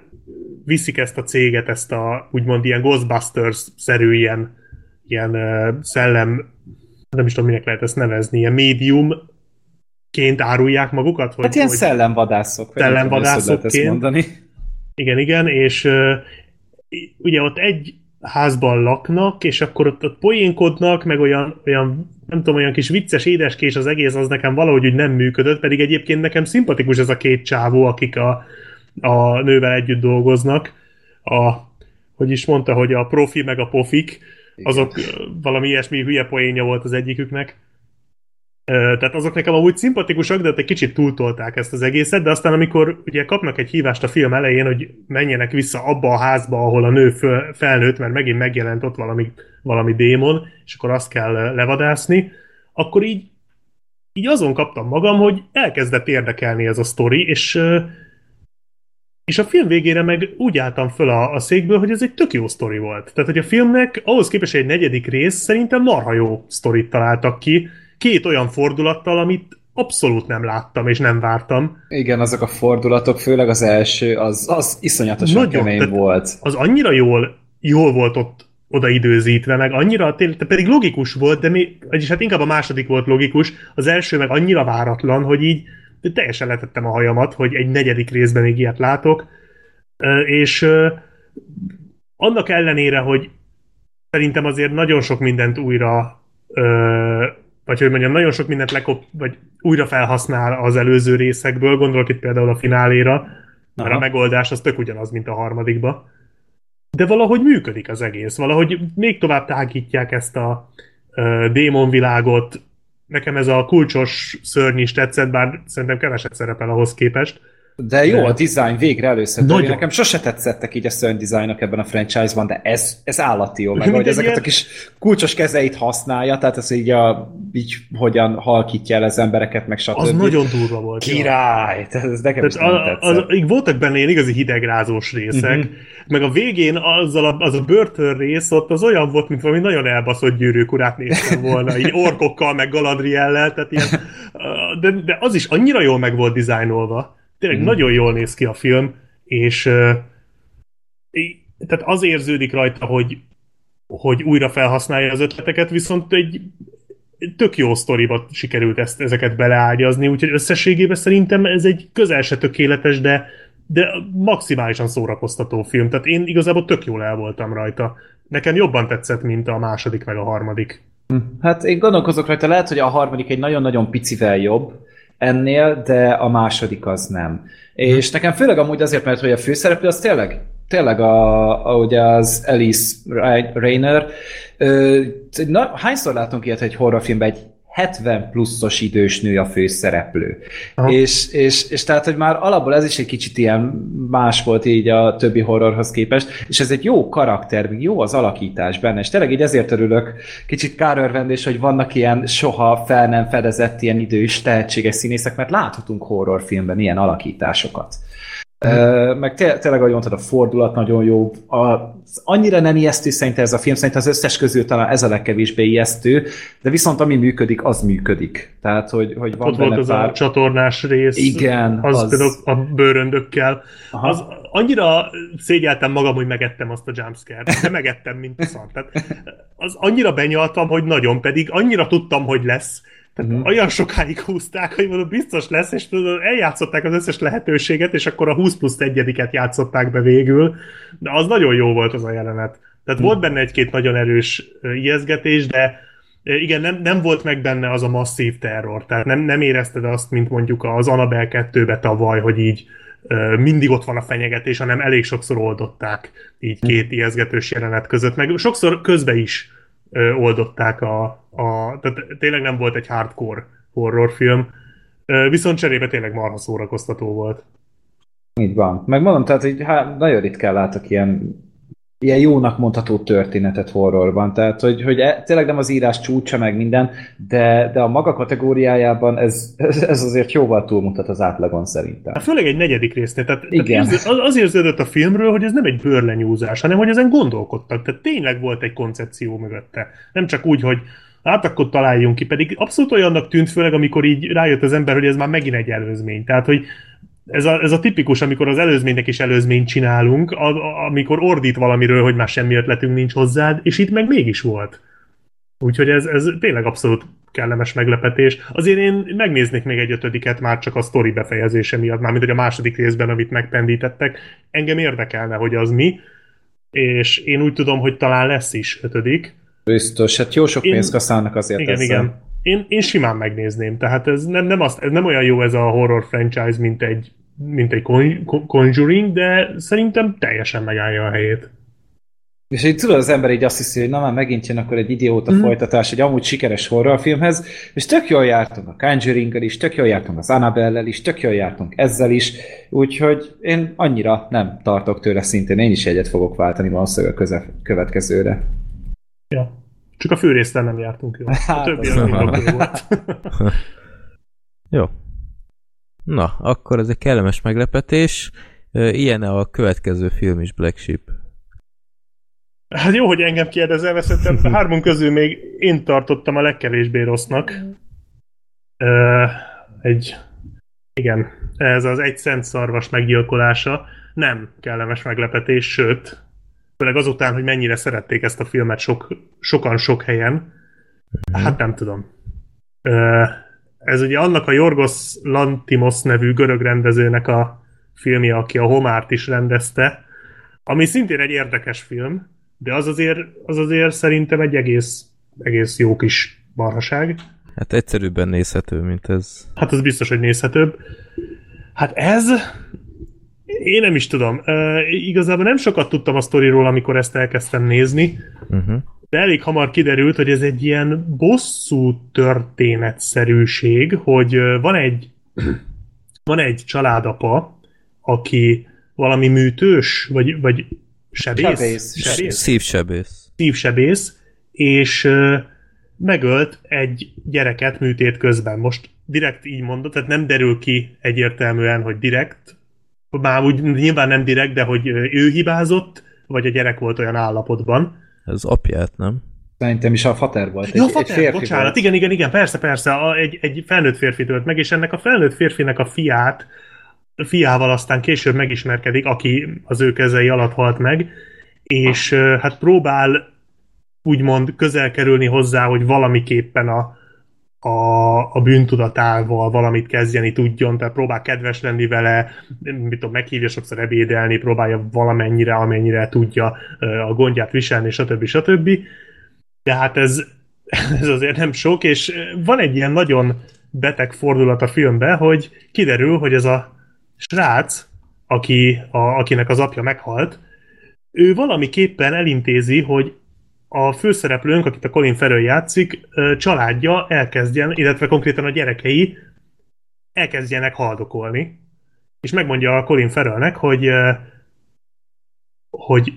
viszik ezt a céget, ezt a úgymond ilyen Ghostbusters-szerű ilyen, ilyen uh, szellem, nem is tudom, minek lehet ezt nevezni, ilyen médium ként árulják magukat? Hogy, hát ilyen hogy szellemvadászok. Szellemvadászokként. mondani. Igen, igen, és uh, ugye ott egy házban laknak, és akkor ott, ott poénkodnak, meg olyan, olyan, nem tudom, olyan kis vicces édeskés az egész, az nekem valahogy úgy nem működött, pedig egyébként nekem szimpatikus ez a két csávó, akik a, a nővel együtt dolgoznak. A, hogy is mondta, hogy a profi meg a pofik, azok Igen. valami ilyesmi hülye poénja volt az egyiküknek. Tehát azok nekem amúgy szimpatikusak, de ott egy kicsit túltolták ezt az egészet, de aztán amikor ugye kapnak egy hívást a film elején, hogy menjenek vissza abba a házba, ahol a nő föl, felnőtt, mert megint megjelent ott valami, valami démon, és akkor azt kell levadászni, akkor így, így azon kaptam magam, hogy elkezdett érdekelni ez a sztori, és és a film végére meg úgy álltam föl a, a székből, hogy ez egy tök jó sztori volt. Tehát, hogy a filmnek ahhoz képest egy negyedik rész szerintem marha jó sztorit találtak ki, két olyan fordulattal, amit abszolút nem láttam és nem vártam. Igen, azok a fordulatok, főleg az első, az, az iszonyatosan Nagyon, kemény volt. Az annyira jól, jól volt ott odaidőzítve, meg annyira, tényleg, pedig logikus volt, de mi, vagyis hát inkább a második volt logikus, az első meg annyira váratlan, hogy így teljesen letettem a hajamat, hogy egy negyedik részben még ilyet látok, és annak ellenére, hogy szerintem azért nagyon sok mindent újra vagy hogy mondjam, nagyon sok mindent lekop, vagy újra felhasznál az előző részekből, gondolok itt például a fináléra, mert Aha. a megoldás az tök ugyanaz, mint a harmadikba. De valahogy működik az egész, valahogy még tovább tágítják ezt a uh, démonvilágot, nekem ez a kulcsos szörny is tetszett, bár szerintem keveset szerepel ahhoz képest, de jó, de... a design végre először. Nagyon. Nekem sose tetszettek így a szörny dizájnok ebben a franchise-ban, de ez, ez állati jó, meg hogy ezeket ilyen... a kis kulcsos kezeit használja, tehát ez így, a, így hogyan halkítja el az embereket, meg stb. Az nagyon durva volt. Király! Tehát ez nekem tehát is a, a, voltak benne ilyen igazi hidegrázós részek, uh-huh. meg a végén azzal a, az a börtön rész ott az olyan volt, mint valami nagyon elbaszott gyűrűkurát néztem volna, így orkokkal, meg Galadriellel, tehát ilyen, de, de az is annyira jól meg volt dizájnolva Tényleg mm. nagyon jól néz ki a film, és tehát az érződik rajta, hogy, hogy újra felhasználja az ötleteket, viszont egy tök jó sztoriba sikerült ezt, ezeket beleágyazni, úgyhogy összességében szerintem ez egy közel se tökéletes, de, de maximálisan szórakoztató film. Tehát én igazából tök jól el voltam rajta. Nekem jobban tetszett, mint a második meg a harmadik. Hm. Hát én gondolkozok rajta, lehet, hogy a harmadik egy nagyon-nagyon picivel jobb, ennél, de a második az nem. És nekem főleg amúgy azért, mert hogy a főszereplő az tényleg, tényleg a, a ugye az Alice na, hányszor látunk ilyet egy horrorfilmben, egy 70 pluszos idős nő a főszereplő. És, és, és tehát, hogy már alapból ez is egy kicsit ilyen más volt így a többi horrorhoz képest, és ez egy jó karakter, jó az alakítás benne, és tényleg így ezért örülök, kicsit kárörvendés, hogy vannak ilyen soha fel nem fedezett ilyen idős tehetséges színészek, mert láthatunk horrorfilmben ilyen alakításokat. Meg té- tényleg, ahogy mondtad, a fordulat nagyon jó. A, annyira nem ijesztő szerintem ez a film, szerintem az összes közül talán ez a legkevésbé ijesztő, de viszont ami működik, az működik. Tehát, hogy, hogy van Ott volt az pár... a csatornás rész. Igen. Az, az... például a bőröndökkel. Aha. Az annyira szégyeltem magam, hogy megettem azt a jumpscare-t. De megettem, mint a szar. Tehát az annyira benyaltam, hogy nagyon, pedig annyira tudtam, hogy lesz tehát uh-huh. olyan sokáig húzták, hogy mondom, biztos lesz, és tudod, eljátszották az összes lehetőséget, és akkor a 20 plusz egyediket játszották be végül, de az nagyon jó volt az a jelenet. Tehát uh-huh. volt benne egy-két nagyon erős ijeszgetés, de igen, nem, nem volt meg benne az a masszív terror, tehát nem, nem érezted azt, mint mondjuk az Annabelle 2-be tavaly, hogy így mindig ott van a fenyegetés, hanem elég sokszor oldották így két ijeszgetős jelenet között, meg sokszor közbe is oldották a, a... Tehát tényleg nem volt egy hardcore horrorfilm, viszont cserébe tényleg marha szórakoztató volt. Így van. Meg mondom, tehát hogy hát, nagyon ritkán látok ilyen ilyen jónak mondható történetet horrorban. Tehát, hogy, hogy e, tényleg nem az írás csúcsa meg minden, de, de a maga kategóriájában ez, ez azért jóval túlmutat az átlagon szerintem. Hát főleg egy negyedik résznél. Tehát, Igen. tehát az, az érződött a filmről, hogy ez nem egy bőrlenyúzás, hanem hogy ezen gondolkodtak. Tehát tényleg volt egy koncepció mögötte. Nem csak úgy, hogy hát akkor találjunk ki, pedig abszolút olyannak tűnt, főleg amikor így rájött az ember, hogy ez már megint egy előzmény. Tehát, hogy ez a, ez a tipikus, amikor az előzménynek is előzményt csinálunk, a, a, amikor ordít valamiről, hogy már semmi ötletünk nincs hozzád, és itt meg mégis volt. Úgyhogy ez, ez tényleg abszolút kellemes meglepetés. Azért én megnéznék még egy ötödiket már csak a sztori befejezése miatt, mármint hogy a második részben, amit megpendítettek. Engem érdekelne, hogy az mi, és én úgy tudom, hogy talán lesz is ötödik. Biztos, hát jó sok pénzt kaszálnak azért Igen, ezzel. igen. Én, én simán megnézném, tehát ez nem, nem, azt, ez nem olyan jó ez a horror franchise, mint egy mint egy Conjuring, de szerintem teljesen megállja a helyét. És így tudod, az ember így azt hiszi, hogy na már megint jön akkor egy idióta mm. folytatás egy amúgy sikeres horrorfilmhez, és tök jól jártunk a conjuring is, tök jól jártunk az annabelle is, tök jól jártunk ezzel is, úgyhogy én annyira nem tartok tőle szintén, én is egyet fogok váltani valószínűleg a köze- következőre. Ja. Csak a főrésztel nem jártunk jól. Hát, a többi az volt. Jó. Na, akkor ez egy kellemes meglepetés. Ilyen a következő film is, Black Sheep. Hát jó, hogy engem kérdezel, mert szerintem hármunk közül még én tartottam a legkevésbé rossznak. Uh, egy, igen, ez az egy szent szarvas meggyilkolása nem kellemes meglepetés, sőt, főleg azután, hogy mennyire szerették ezt a filmet sok, sokan sok helyen, hát nem tudom. Ez ugye annak a Jorgos Lantimos nevű görög rendezőnek a filmje, aki a Homárt is rendezte, ami szintén egy érdekes film, de az azért, az azért szerintem egy egész, egész jó kis marhaság. Hát egyszerűbben nézhető, mint ez. Hát az biztos, hogy nézhetőbb. Hát ez, én nem is tudom. Uh, igazából nem sokat tudtam a sztoriról, amikor ezt elkezdtem nézni, uh-huh. de elég hamar kiderült, hogy ez egy ilyen bosszú történetszerűség, hogy van egy van egy családapa, aki valami műtős, vagy, vagy sebész? Sebész. sebész. Szívsebész. Szívsebész, és uh, megölt egy gyereket műtét közben. Most direkt így mondott, tehát nem derül ki egyértelműen, hogy direkt, már úgy nyilván nem direkt, de hogy ő hibázott, vagy a gyerek volt olyan állapotban. Ez apját, nem? Szerintem is a fater volt. Ja, egy, fater, egy férfi bocsánat, volt. igen, igen, igen, persze, persze, a, egy, egy felnőtt férfi tölt meg, és ennek a felnőtt férfinek a fiát fiával aztán később megismerkedik, aki az ő kezei alatt halt meg, és hát próbál úgymond közel kerülni hozzá, hogy valamiképpen a, a, a bűntudatával valamit kezdjeni tudjon, tehát próbál kedves lenni vele, mit tudom, meghívja sokszor ebédelni, próbálja valamennyire, amennyire tudja a gondját viselni, stb. stb. De hát ez, ez azért nem sok, és van egy ilyen nagyon beteg fordulat a filmben, hogy kiderül, hogy ez a srác, aki, a, akinek az apja meghalt, ő valamiképpen elintézi, hogy a főszereplőnk, akit a Colin Farrell játszik, családja elkezdjen, illetve konkrétan a gyerekei elkezdjenek haldokolni. És megmondja a Colin Farrellnek, hogy hogy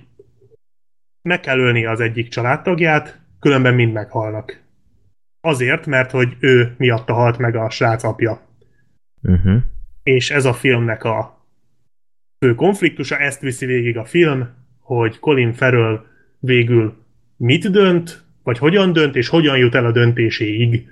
meg kell ölni az egyik családtagját, különben mind meghalnak. Azért, mert hogy ő miatta halt meg a srác apja. Uh-huh és ez a filmnek a fő konfliktusa, ezt viszi végig a film, hogy Colin Farrell végül mit dönt, vagy hogyan dönt, és hogyan jut el a döntéséig.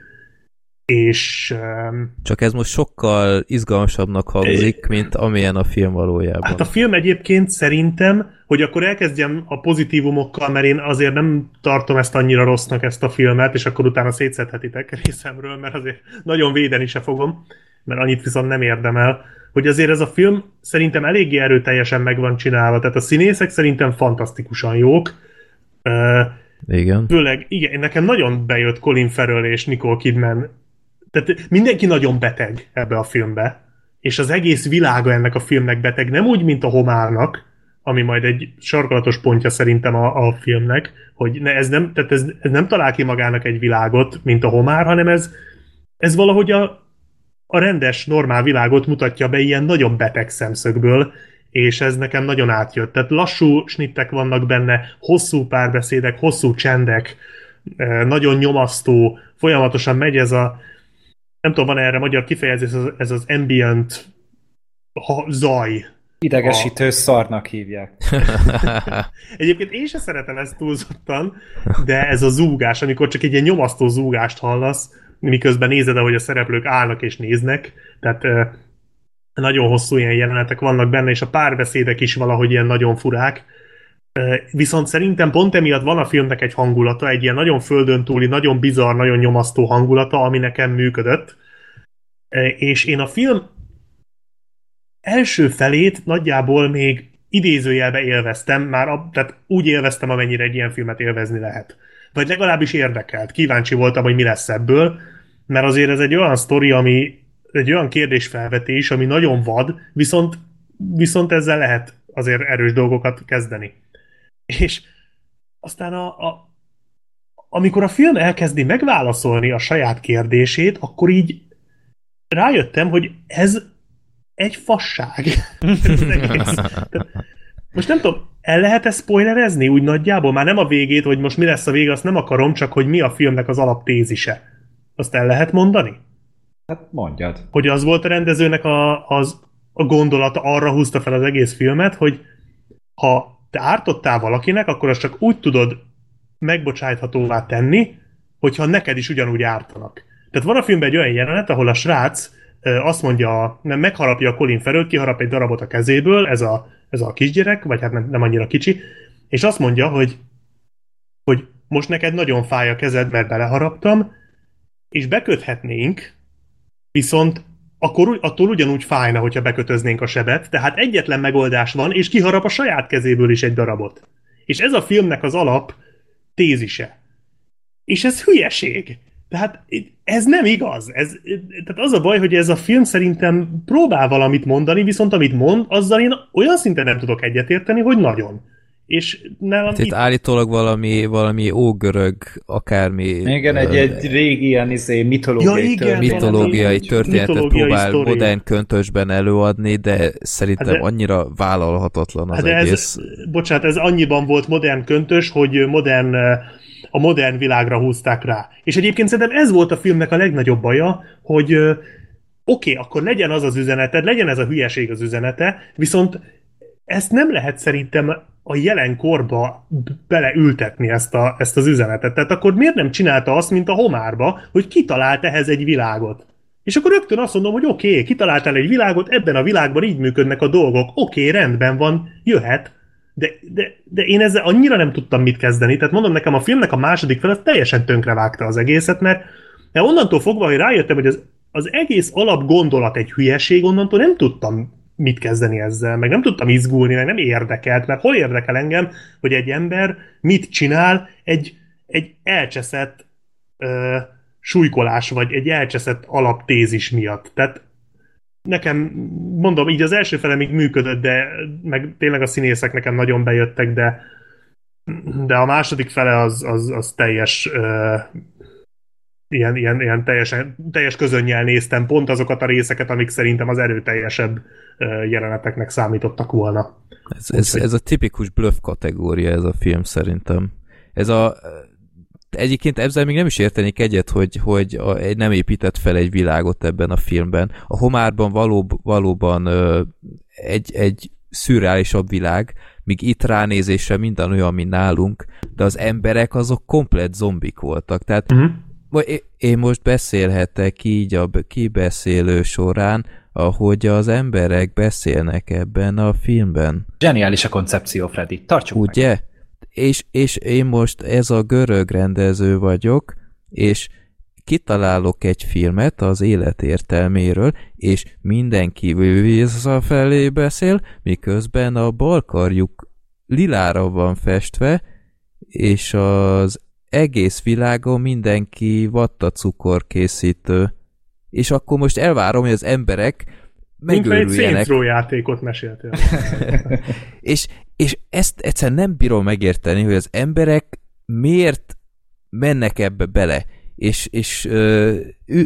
És... Um, Csak ez most sokkal izgalmasabbnak hangzik, mint amilyen a film valójában. Hát a film egyébként szerintem, hogy akkor elkezdjem a pozitívumokkal, mert én azért nem tartom ezt annyira rossznak, ezt a filmet, és akkor utána szétszedhetitek részemről, mert azért nagyon védeni se fogom mert annyit viszont nem érdemel, hogy azért ez a film szerintem eléggé erőteljesen meg van csinálva, tehát a színészek szerintem fantasztikusan jók. Igen. Főleg, igen, nekem nagyon bejött Colin Farrell és Nicole Kidman. Tehát mindenki nagyon beteg ebbe a filmbe, és az egész világa ennek a filmnek beteg, nem úgy, mint a homálnak, ami majd egy sarkalatos pontja szerintem a, a filmnek, hogy ne, ez, nem, tehát ez, ez nem talál ki magának egy világot, mint a homár, hanem ez, ez valahogy a, a rendes, normál világot mutatja be ilyen nagyon beteg szemszögből, és ez nekem nagyon átjött. Tehát lassú snittek vannak benne, hosszú párbeszédek, hosszú csendek, nagyon nyomasztó, folyamatosan megy ez a nem tudom, van erre magyar kifejezés, ez az, ez az ambient ha, zaj. Idegesítő a... szarnak hívják. Egyébként én sem szeretem ezt túlzottan, de ez a zúgás, amikor csak egy ilyen nyomasztó zúgást hallasz, miközben nézed, ahogy a szereplők állnak és néznek, tehát nagyon hosszú ilyen jelenetek vannak benne, és a párbeszédek is valahogy ilyen nagyon furák. Viszont szerintem pont emiatt van a filmnek egy hangulata, egy ilyen nagyon földön túli, nagyon bizarr, nagyon nyomasztó hangulata, ami nekem működött. És én a film első felét nagyjából még idézőjelbe élveztem, már a, tehát úgy élveztem, amennyire egy ilyen filmet élvezni lehet. Vagy legalábbis érdekelt. Kíváncsi voltam, hogy mi lesz ebből, mert azért ez egy olyan sztori, ami egy olyan kérdésfelvetés, ami nagyon vad, viszont, viszont ezzel lehet azért erős dolgokat kezdeni. És aztán a, a, amikor a film elkezdi megválaszolni a saját kérdését, akkor így rájöttem, hogy ez egy fasság. most nem tudom, el lehet ezt spoilerezni úgy nagyjából? Már nem a végét, hogy most mi lesz a vége, azt nem akarom, csak hogy mi a filmnek az alaptézise. Azt el lehet mondani? Hát mondjad. Hogy az volt a rendezőnek a, az, a gondolata, arra húzta fel az egész filmet, hogy ha te ártottál valakinek, akkor azt csak úgy tudod megbocsájthatóvá tenni, hogyha neked is ugyanúgy ártanak. Tehát van a filmben egy olyan jelenet, ahol a srác azt mondja, nem megharapja a Colin Farrell, kiharap egy darabot a kezéből, ez a, ez a kisgyerek, vagy hát nem, nem annyira kicsi, és azt mondja, hogy, hogy most neked nagyon fáj a kezed, mert beleharaptam, és beköthetnénk, viszont akkor attól ugyanúgy fájna, hogyha bekötöznénk a sebet, tehát egyetlen megoldás van, és kiharap a saját kezéből is egy darabot. És ez a filmnek az alap tézise. És ez hülyeség. Tehát ez nem igaz. Ez, tehát az a baj, hogy ez a film szerintem próbál valamit mondani, viszont amit mond, azzal én olyan szinten nem tudok egyetérteni, hogy nagyon. És nálam itt, itt állítólag valami, valami ógörög, akármi... Igen, egy, egy régi ilyen izé, mitológiai, ja, igen, mitológiai történetet mitológiai próbál sztori. modern köntösben előadni, de szerintem hát de, annyira vállalhatatlan az hát egész. Ez, bocsánat, ez annyiban volt modern köntös, hogy modern a modern világra húzták rá. És egyébként szerintem ez volt a filmnek a legnagyobb baja, hogy oké, okay, akkor legyen az az üzeneted, legyen ez a hülyeség az üzenete, viszont ezt nem lehet szerintem a jelenkorba beleültetni ezt, a, ezt az üzenetet. Tehát akkor miért nem csinálta azt, mint a homárba, hogy kitalált ehhez egy világot? És akkor rögtön azt mondom, hogy oké, okay, kitaláltál egy világot, ebben a világban így működnek a dolgok, oké, okay, rendben van, jöhet, de, de, de én ezzel annyira nem tudtam mit kezdeni, tehát mondom nekem a filmnek a második fel, az teljesen tönkrevágta az egészet, mert de onnantól fogva, hogy rájöttem, hogy az, az egész alap gondolat egy hülyeség, onnantól nem tudtam mit kezdeni ezzel, meg nem tudtam izgulni, meg nem érdekelt, mert hol érdekel engem, hogy egy ember mit csinál egy, egy elcseszett ö, súlykolás, vagy egy elcseszett alaptézis miatt. Tehát nekem, mondom, így az első fele még működött, de meg tényleg a színészek nekem nagyon bejöttek, de de a második fele az, az, az teljes uh, ilyen, ilyen, ilyen teljesen, teljes közönnyel néztem pont azokat a részeket, amik szerintem az erőteljesebb jeleneteknek számítottak volna. Ez, ez, ez a tipikus bluff kategória ez a film szerintem. Ez a egyébként ezzel még nem is értenék egyet, hogy, hogy a, egy nem épített fel egy világot ebben a filmben. A homárban való, valóban ö, egy, egy szürreálisabb világ, míg itt ránézésre minden olyan, mint nálunk, de az emberek azok komplet zombik voltak. Tehát uh-huh. Én most beszélhetek így a kibeszélő során, ahogy az emberek beszélnek ebben a filmben. Geniális a koncepció, Freddy. Tartsuk Ugye? Meg és, és én most ez a görög rendező vagyok, és kitalálok egy filmet az élet értelméről, és mindenki visszafelé beszél, miközben a balkarjuk lilára van festve, és az egész világon mindenki vatta cukorkészítő. És akkor most elvárom, hogy az emberek megőrüljenek. Mint egy játékot meséltél. és, és ezt egyszerűen nem bírom megérteni, hogy az emberek miért mennek ebbe bele, és, és ö,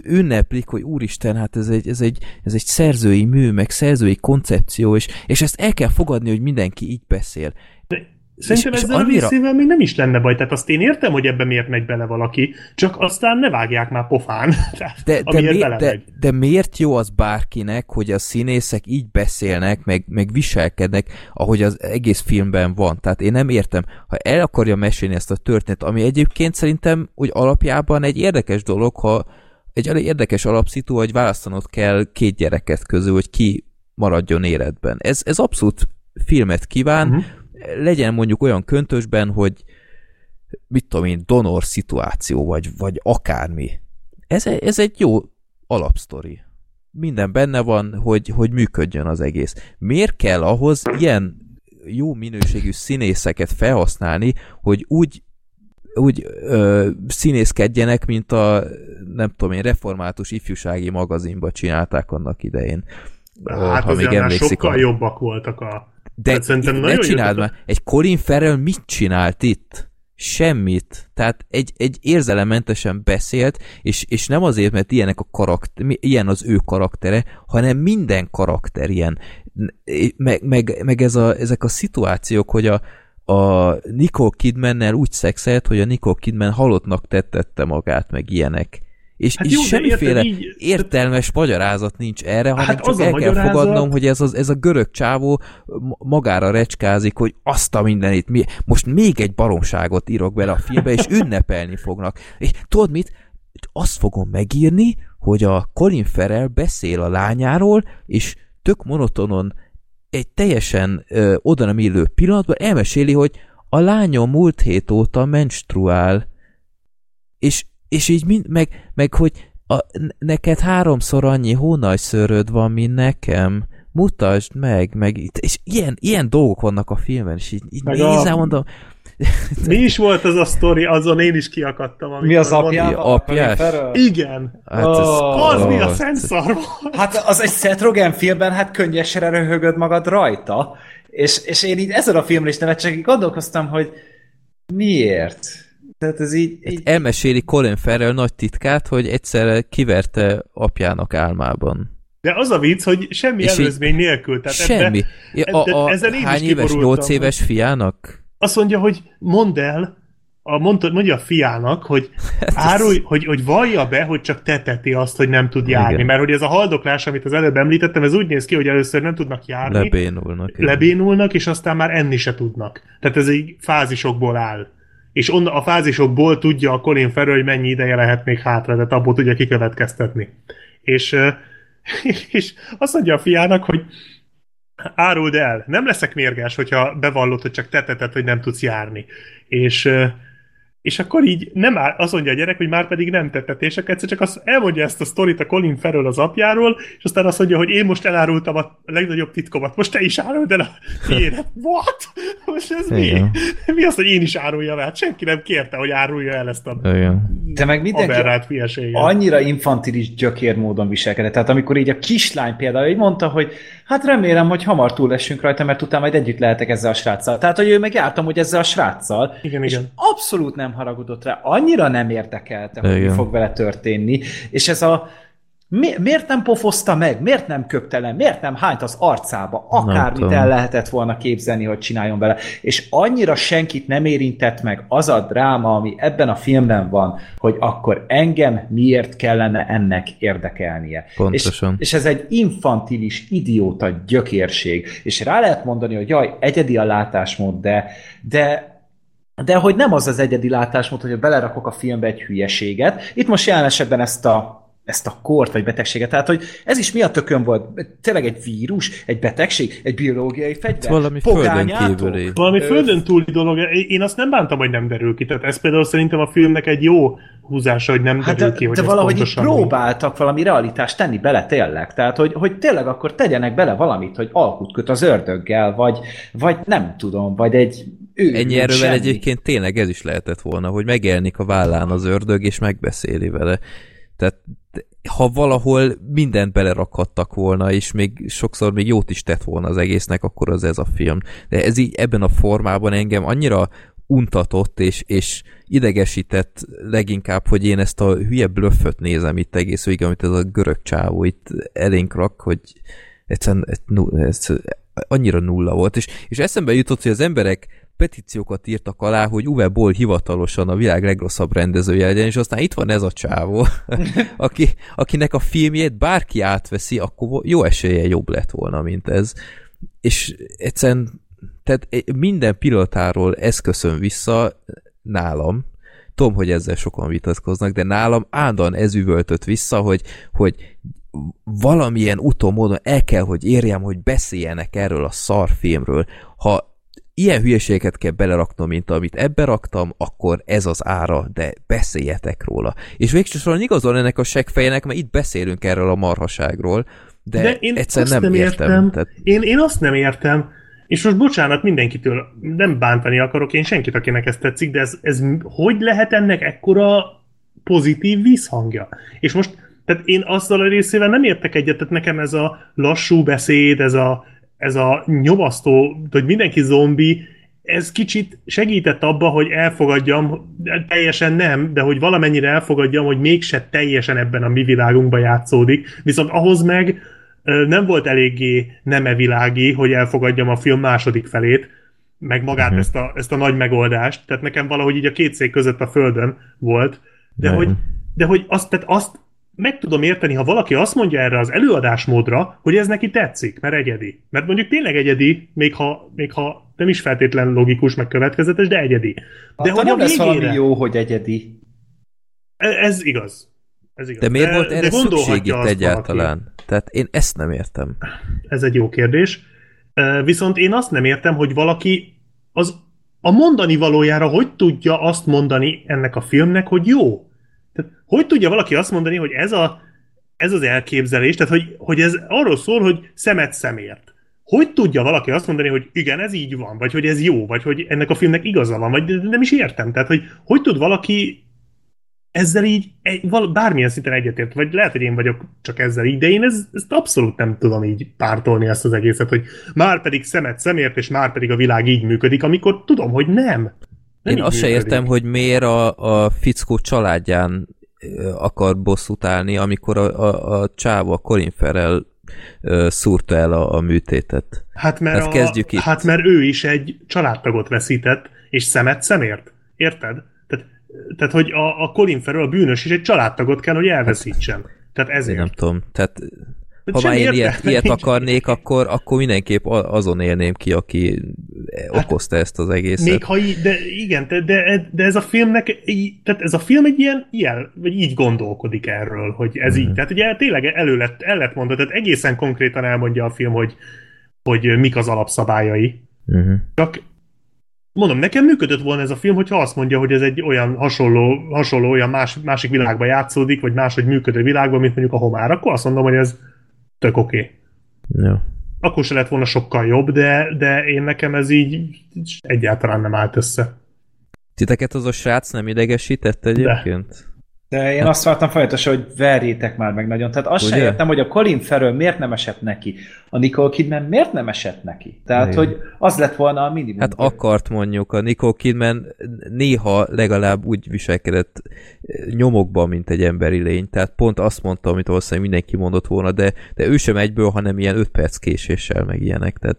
ünneplik, hogy úristen, hát ez egy, ez, egy, ez egy szerzői mű, meg szerzői koncepció, és, és ezt el kell fogadni, hogy mindenki így beszél. Szerintem és, ezzel és annyira... a részével még nem is lenne baj. Tehát azt én értem, hogy ebbe miért megy bele valaki, csak aztán ne vágják már pofán. de, de, mi, de, de miért jó az bárkinek, hogy a színészek így beszélnek, meg, meg viselkednek, ahogy az egész filmben van. Tehát én nem értem. Ha el akarja mesélni ezt a történet, ami egyébként szerintem úgy alapjában egy érdekes dolog, ha egy elég érdekes alapszitu, hogy választanod kell két gyereket közül, hogy ki maradjon életben. Ez, ez abszolút filmet kíván, uh-huh legyen mondjuk olyan köntösben, hogy mit tudom én, donor szituáció, vagy, vagy akármi. Ez, ez egy jó alapsztori. Minden benne van, hogy, hogy működjön az egész. Miért kell ahhoz ilyen jó minőségű színészeket felhasználni, hogy úgy úgy ö, színészkedjenek, mint a nem tudom én, református ifjúsági magazinba csinálták annak idején. Hát ha még emlékszik sokkal a... jobbak voltak a de hát szerintem ne csináld már. Egy Colin Farrell mit csinált itt? semmit. Tehát egy, egy érzelemmentesen beszélt, és, és nem azért, mert ilyenek a karakter, ilyen az ő karaktere, hanem minden karakter ilyen. Meg, meg, meg ez a, ezek a szituációk, hogy a, a Nicole Kidmannel úgy szexelt, hogy a Nicole Kidman halottnak tettette magát, meg ilyenek. És, hát és jó, semmiféle így... értelmes magyarázat nincs erre, hanem hát csak az el kell magyarázat... fogadnom, hogy ez, az, ez a görög csávó magára recskázik, hogy azt a mindenit, mi, most még egy baromságot írok bele a filmbe, és ünnepelni fognak. És tudod mit? Azt fogom megírni, hogy a Colin Farrell beszél a lányáról, és tök monotonon egy teljesen ö, oda nem illő pillanatban elmeséli, hogy a lányom múlt hét óta menstruál, és és így mind, meg, meg hogy a, neked háromszor annyi hónajszőröd van, mint nekem, mutasd meg, meg és ilyen, ilyen dolgok vannak a filmben, és így, így nézem, a... mondom, mi is volt az a sztori, azon én is kiakadtam. Mi az apja? Apjás? Igen. Hát oh, az, az mi a szentszar Hát az egy Seth Rogen filmben, hát könnyesre röhögöd magad rajta, és, és én így ezen a filmre is nevet, csak gondolkoztam, hogy miért? Tehát ez így... így... Elmeséli Colin Farrell nagy titkát, hogy egyszer kiverte apjának álmában. De az a vicc, hogy semmi és előzmény nélkül. Tehát semmi. Ebbe, a, a, ezen hány éves, nyolc éves fiának? Azt mondja, hogy mondd el, a, mondta, mondja a fiának, hogy hát árulj, hogy, hogy vallja be, hogy csak teteti azt, hogy nem tud járni. Igen. Mert hogy ez a haldoklás, amit az előbb említettem, ez úgy néz ki, hogy először nem tudnak járni. Lebénulnak. Lebénulnak, és aztán már enni se tudnak. Tehát ez egy fázisokból áll és on, a fázisokból tudja a Colin Farrell, hogy mennyi ideje lehet még hátra, tehát abból tudja kikövetkeztetni. És, és azt mondja a fiának, hogy áruld el, nem leszek mérges, hogyha bevallod, hogy csak tetetet, hogy nem tudsz járni. És és akkor így nem áll, azt mondja a gyerek, hogy már pedig nem tettetések, egyszer csak azt elmondja ezt a sztorit a Colin Farrell az apjáról, és aztán azt mondja, hogy én most elárultam a legnagyobb titkomat, most te is áruld el a tiédet. What? Most ez mi? Mi az, hogy én is áruljam el? Senki nem kérte, hogy árulja el ezt a Igen. De meg mindenki annyira infantilis gyökér módon viselkedett. Tehát amikor így a kislány például így mondta, hogy hát remélem, hogy hamar túl lessünk rajta, mert utána majd együtt lehetek ezzel a sráccal. Tehát, hogy ő meg jártam, hogy ezzel a sráccal. Igen, és igen. abszolút nem haragudott rá, annyira nem érdekelte, hogy mi fog vele történni. És ez a mi, miért nem pofozta meg? Miért nem köpte le? Miért nem hányt az arcába? Akármit el lehetett volna képzelni, hogy csináljon vele. És annyira senkit nem érintett meg az a dráma, ami ebben a filmben van, hogy akkor engem miért kellene ennek érdekelnie. Pontosan. És, és ez egy infantilis, idióta gyökérség. És rá lehet mondani, hogy jaj, egyedi a látásmód, de, de de hogy nem az az egyedi látásmód, hogy belerakok a filmbe egy hülyeséget. Itt most jelen esetben ezt a ezt a kort vagy betegséget. Tehát, hogy ez is mi a tökön volt? Tényleg egy vírus, egy betegség, egy biológiai fegyver? Valami földön kívüli. Valami földön túli dolog. Én azt nem bántam, hogy nem derül ki. Tehát ez például szerintem a filmnek egy jó húzása, hogy nem hát derül de, ki, hogy De valahogy így próbáltak úgy. valami realitást tenni bele tényleg. Tehát, hogy, hogy tényleg akkor tegyenek bele valamit, hogy alkut köt az ördöggel, vagy, vagy nem tudom, vagy egy ő, Ennyi erővel egyébként tényleg ez is lehetett volna, hogy megjelenik a vállán az ördög, és megbeszéli vele. Tehát ha valahol mindent belerakhattak volna, és még sokszor még jót is tett volna az egésznek, akkor az ez a film. De ez így ebben a formában engem annyira untatott és, és idegesített leginkább, hogy én ezt a hülye blöfföt nézem itt egész végig, amit ez a görög csávó itt elénk rak, hogy egyszerűen ez, ez annyira nulla volt. És, és eszembe jutott, hogy az emberek petíciókat írtak alá, hogy Uwe Boll hivatalosan a világ legrosszabb rendezője legyen, és aztán itt van ez a csávó, aki, akinek a filmjét bárki átveszi, akkor jó esélye jobb lett volna, mint ez. És egyszerűen tehát minden pilotáról ez köszön vissza nálam, tudom, hogy ezzel sokan vitatkoznak, de nálam állandóan ez üvöltött vissza, hogy, hogy valamilyen utómódon el kell, hogy érjem, hogy beszéljenek erről a szarfilmről. Ha ilyen hülyeségeket kell beleraknom, mint amit ebbe raktam, akkor ez az ára, de beszéljetek róla. És végsősorban igazol ennek a seggfejének, mert itt beszélünk erről a marhaságról, de, de én egyszerűen nem, nem értem. értem. Tehát... Én, én azt nem értem, és most bocsánat mindenkitől, nem bántani akarok én senkit, akinek ez tetszik, de ez, ez hogy lehet ennek ekkora pozitív vízhangja? És most, tehát én azzal a részével nem értek egyet, tehát nekem ez a lassú beszéd, ez a ez a nyomasztó, hogy mindenki zombi, ez kicsit segített abba, hogy elfogadjam, teljesen nem, de hogy valamennyire elfogadjam, hogy mégse teljesen ebben a mi világunkban játszódik, viszont ahhoz meg nem volt eléggé neme világi, hogy elfogadjam a film második felét, meg magát uh-huh. ezt, a, ezt a nagy megoldást, tehát nekem valahogy így a két szék között a földön volt, de, hogy, de hogy azt, tehát azt meg tudom érteni, ha valaki azt mondja erre az előadásmódra, hogy ez neki tetszik, mert egyedi. Mert mondjuk tényleg egyedi, még ha, még ha nem is feltétlen logikus, meg következetes, de egyedi. De hogy nem lesz valami jó, hogy egyedi. Ez, ez igaz. Ez igaz. De miért de, volt erre de szükség itt egyáltalán? Valaki. Tehát én ezt nem értem. Ez egy jó kérdés. Viszont én azt nem értem, hogy valaki az a mondani valójára hogy tudja azt mondani ennek a filmnek, hogy jó. Hogy tudja valaki azt mondani, hogy ez, a, ez az elképzelés, tehát hogy, hogy ez arról szól, hogy szemet szemért. Hogy tudja valaki azt mondani, hogy igen, ez így van, vagy hogy ez jó, vagy hogy ennek a filmnek igaza van, vagy nem is értem. Tehát, hogy hogy tud valaki ezzel így val, bármilyen szinten egyetért, vagy lehet, hogy én vagyok csak ezzel így, de én ez, ezt abszolút nem tudom így pártolni ezt az egészet, hogy már pedig szemet szemért, és már pedig a világ így működik, amikor tudom, hogy nem. nem én azt se értem, hogy miért a, a fickó családján akar bosszút állni, amikor a, a, a csáva, a Colin Farrell szúrta el a, a műtétet. Hát mert, kezdjük a, itt. hát mert ő is egy családtagot veszített, és szemet szemért. Érted? tehát hogy a, a Colin Farrell, a bűnös is egy családtagot kell, hogy elveszítsen. Tehát ezért. Én nem tudom. Tehát ha már én ilyet, ilyet akarnék, akkor, akkor mindenképp azon élném ki, aki hát, okozta ezt az egészet. Még ha így, de igen, de, de, de ez a filmnek, tehát ez a film egy ilyen, ilyen vagy így gondolkodik erről, hogy ez mm. így, mhm. tehát ugye tényleg elő lett, el lett mondva, tehát egészen konkrétan elmondja a film, hogy, hogy mik az alapszabályai. Mm. Csak mondom, nekem működött volna ez a film, hogyha azt mondja, hogy ez egy olyan hasonló, hasonló olyan más, másik világban játszódik, vagy máshogy működő világban, mint mondjuk a homár, akkor azt mondom, hogy ez tök oké. Okay. Ja. Akkor se lett volna sokkal jobb, de, de én nekem ez így egyáltalán nem állt össze. Titeket az a srác nem idegesített egyébként? De. De én hát... azt vártam folyamatosan, hogy verjétek már meg nagyon. Tehát azt sem értem, hogy a Colin Farrell miért nem esett neki. A Nicole Kidman miért nem esett neki. Tehát, Igen. hogy az lett volna a minimum. Hát akart mondjuk. A Nicole Kidman néha legalább úgy viselkedett eh, nyomokban, mint egy emberi lény. Tehát pont azt mondta, amit valószínűleg mindenki mondott volna, de, de ő sem egyből, hanem ilyen 5 perc késéssel meg ilyenek. Tehát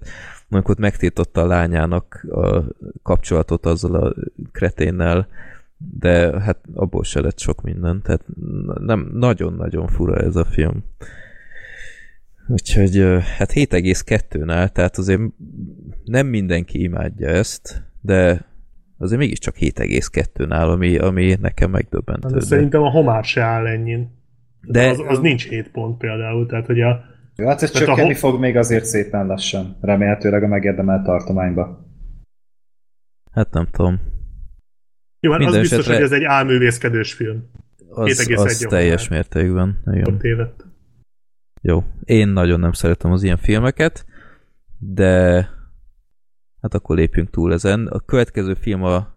mondjuk ott megtiltotta a lányának a kapcsolatot azzal a kreténnel, de hát abból se lett sok minden, tehát nem, nagyon-nagyon fura ez a film. Úgyhogy hát 7,2-nál, tehát azért nem mindenki imádja ezt, de azért mégiscsak 7,2-nál, ami, ami nekem megdöbbentő. De szerintem a homár se áll ennyin. De az, az nincs 7 pont például, tehát hogy a... Jó, hát ez csökkenni a... fog még azért szépen lassan, remélhetőleg a megérdemelt tartományba. Hát nem tudom. Jó, hát Minden az biztos, hogy ez egy álművészkedős film. Az, az teljes mértékben. Igen. Tévedt. Jó. Én nagyon nem szeretem az ilyen filmeket, de hát akkor lépjünk túl ezen. A következő film a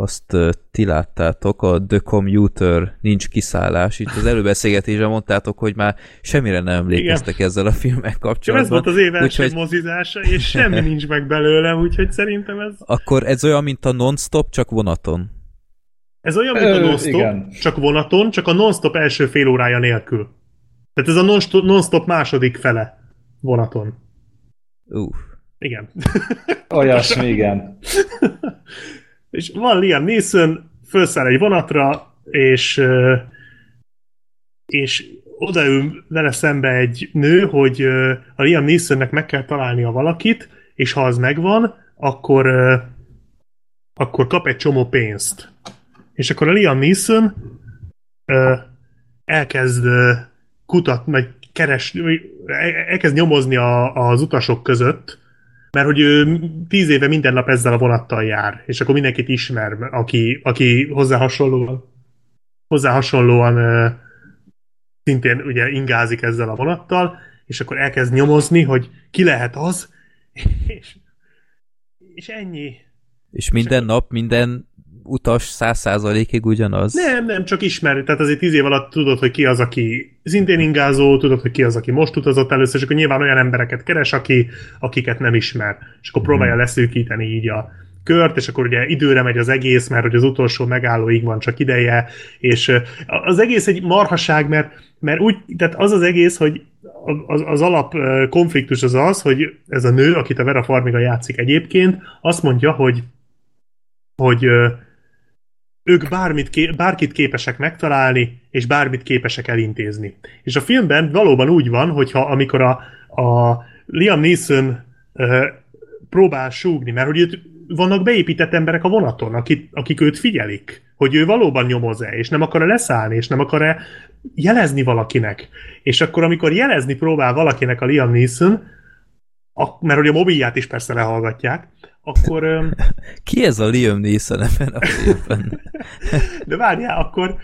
azt ti láttátok, a The Commuter nincs kiszállás. Itt az előbeszélgetésben mondtátok, hogy már semmire nem emlékeztek Igen. ezzel a filmek kapcsolatban. Ez volt az év első úgyhogy... mozizása, és semmi nincs meg belőle, úgyhogy szerintem ez... Akkor ez olyan, mint a non-stop, csak vonaton. Ez olyan, mint a non-stop, csak vonaton, csak a non-stop első fél órája nélkül. Tehát ez a non-stop második fele vonaton. Uff. Igen. Olyasmi, igen. és van Liam Neeson, felszáll egy vonatra, és és odaül vele szembe egy nő, hogy a Liam Neesonnek meg kell találnia valakit, és ha az megvan, akkor akkor kap egy csomó pénzt. És akkor a Liam Neeson elkezd kutatni, vagy keres, elkezd nyomozni a, az utasok között, mert hogy ő tíz éve minden nap ezzel a vonattal jár, és akkor mindenkit ismer, aki, aki hozzá hasonlóan, hozzá hasonlóan uh, szintén ugye ingázik ezzel a vonattal, és akkor elkezd nyomozni, hogy ki lehet az, és, és ennyi. És minden és nap, minden utas száz százalékig ugyanaz? Nem, nem, csak ismer. Tehát azért tíz év alatt tudod, hogy ki az, aki szintén ingázó, tudod, hogy ki az, aki most utazott először, és akkor nyilván olyan embereket keres, aki, akiket nem ismer. És akkor próbálja hmm. leszűkíteni így a, kört, és akkor ugye időre megy az egész, mert hogy az utolsó megállóig van csak ideje, és az egész egy marhaság, mert, mert úgy, tehát az az egész, hogy az, az alap konfliktus az az, hogy ez a nő, akit a Vera Farmiga játszik egyébként, azt mondja, hogy hogy ők bármit, bárkit képesek megtalálni, és bármit képesek elintézni. És a filmben valóban úgy van, hogyha amikor a, a Liam Neeson uh, próbál súgni, mert hogy őt vannak beépített emberek a vonaton, akik, akik őt figyelik, hogy ő valóban nyomoz-e, és nem akar-e leszállni, és nem akar-e jelezni valakinek. És akkor, amikor jelezni próbál valakinek a Liam Neeson, a, mert hogy a mobilját is persze lehallgatják, akkor... Ki ez a Liam Neeson ebben a filmben? De várjál, akkor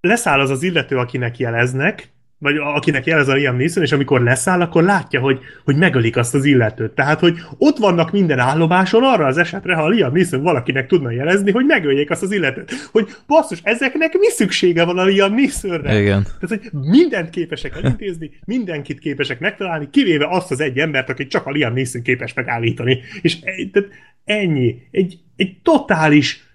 leszáll az az illető, akinek jeleznek, vagy akinek jelez a Liam Neeson, és amikor leszáll, akkor látja, hogy, hogy megölik azt az illetőt. Tehát, hogy ott vannak minden állomáson arra az esetre, ha a Liam Neeson valakinek tudna jelezni, hogy megöljék azt az illetőt. Hogy basszus, ezeknek mi szüksége van a Liam Neesonre? Igen. Tehát, hogy mindent képesek elintézni, mindenkit képesek megtalálni, kivéve azt az egy embert, akit csak a Liam Neeson képes megállítani. És tehát ennyi. Egy, egy totális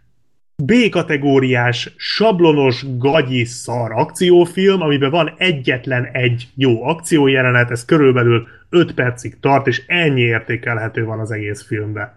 B-kategóriás, sablonos, gagyi szar akciófilm, amiben van egyetlen egy jó akciójelenet, ez körülbelül 5 percig tart, és ennyi értékelhető van az egész filmben.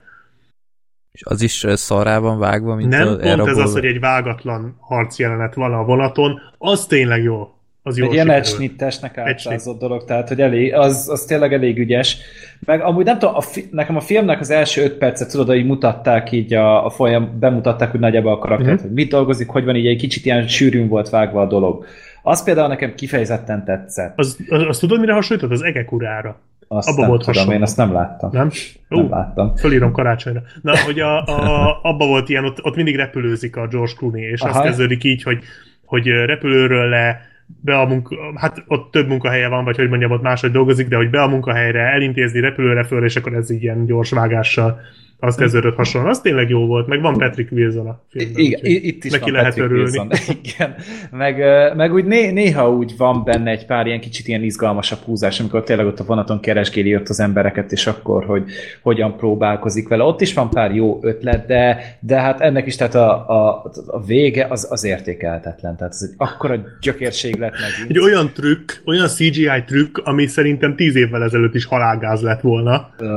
És az is szarában vágva, mint Nem, a pont ez az, hogy egy vágatlan harcjelenet van a vonaton, az tényleg jó. Az egy ilyen egysnittesnek átsázott dolog, tehát hogy elég, az, az tényleg elég ügyes. Meg amúgy nem tudom, a fi, nekem a filmnek az első öt percet, tudod, hogy mutatták így a, a folyam, bemutatták, hogy nagyjából a karaktert, mm-hmm. hogy mit dolgozik, hogy van így egy kicsit ilyen sűrűn volt vágva a dolog. Az például nekem kifejezetten tetszett. Az, az, az tudod, mire hasonlított? Az egekurára. Azt abba volt tudom, hasonló. én azt nem láttam. Nem? Ó, nem láttam. Fölírom karácsonyra. Na, hogy a, a, abba volt ilyen, ott, ott mindig repülőzik a George Clooney, és Aha. azt kezdődik így, hogy, hogy repülőről le be a munka, hát ott több munkahelye van, vagy hogy mondjam, ott máshogy dolgozik, de hogy be a munkahelyre, elintézni repülőre föl, és akkor ez így ilyen gyors vágással az kezdődött hasonló. Az tényleg jó volt, meg van Patrick Wilson a filmben. Igen, itt is neki van lehet Patrick örülni. Wilson. Igen. Meg, meg úgy né, néha úgy van benne egy pár ilyen kicsit ilyen izgalmasabb húzás, amikor tényleg ott a vonaton keresgéli ott az embereket, és akkor, hogy hogyan próbálkozik vele. Ott is van pár jó ötlet, de, de hát ennek is tehát a, a, a vége az, az értékelhetetlen. Tehát ez egy akkora gyökérség lett megint. Egy olyan trükk, olyan CGI trükk, ami szerintem tíz évvel ezelőtt is halálgáz lett volna. Uh.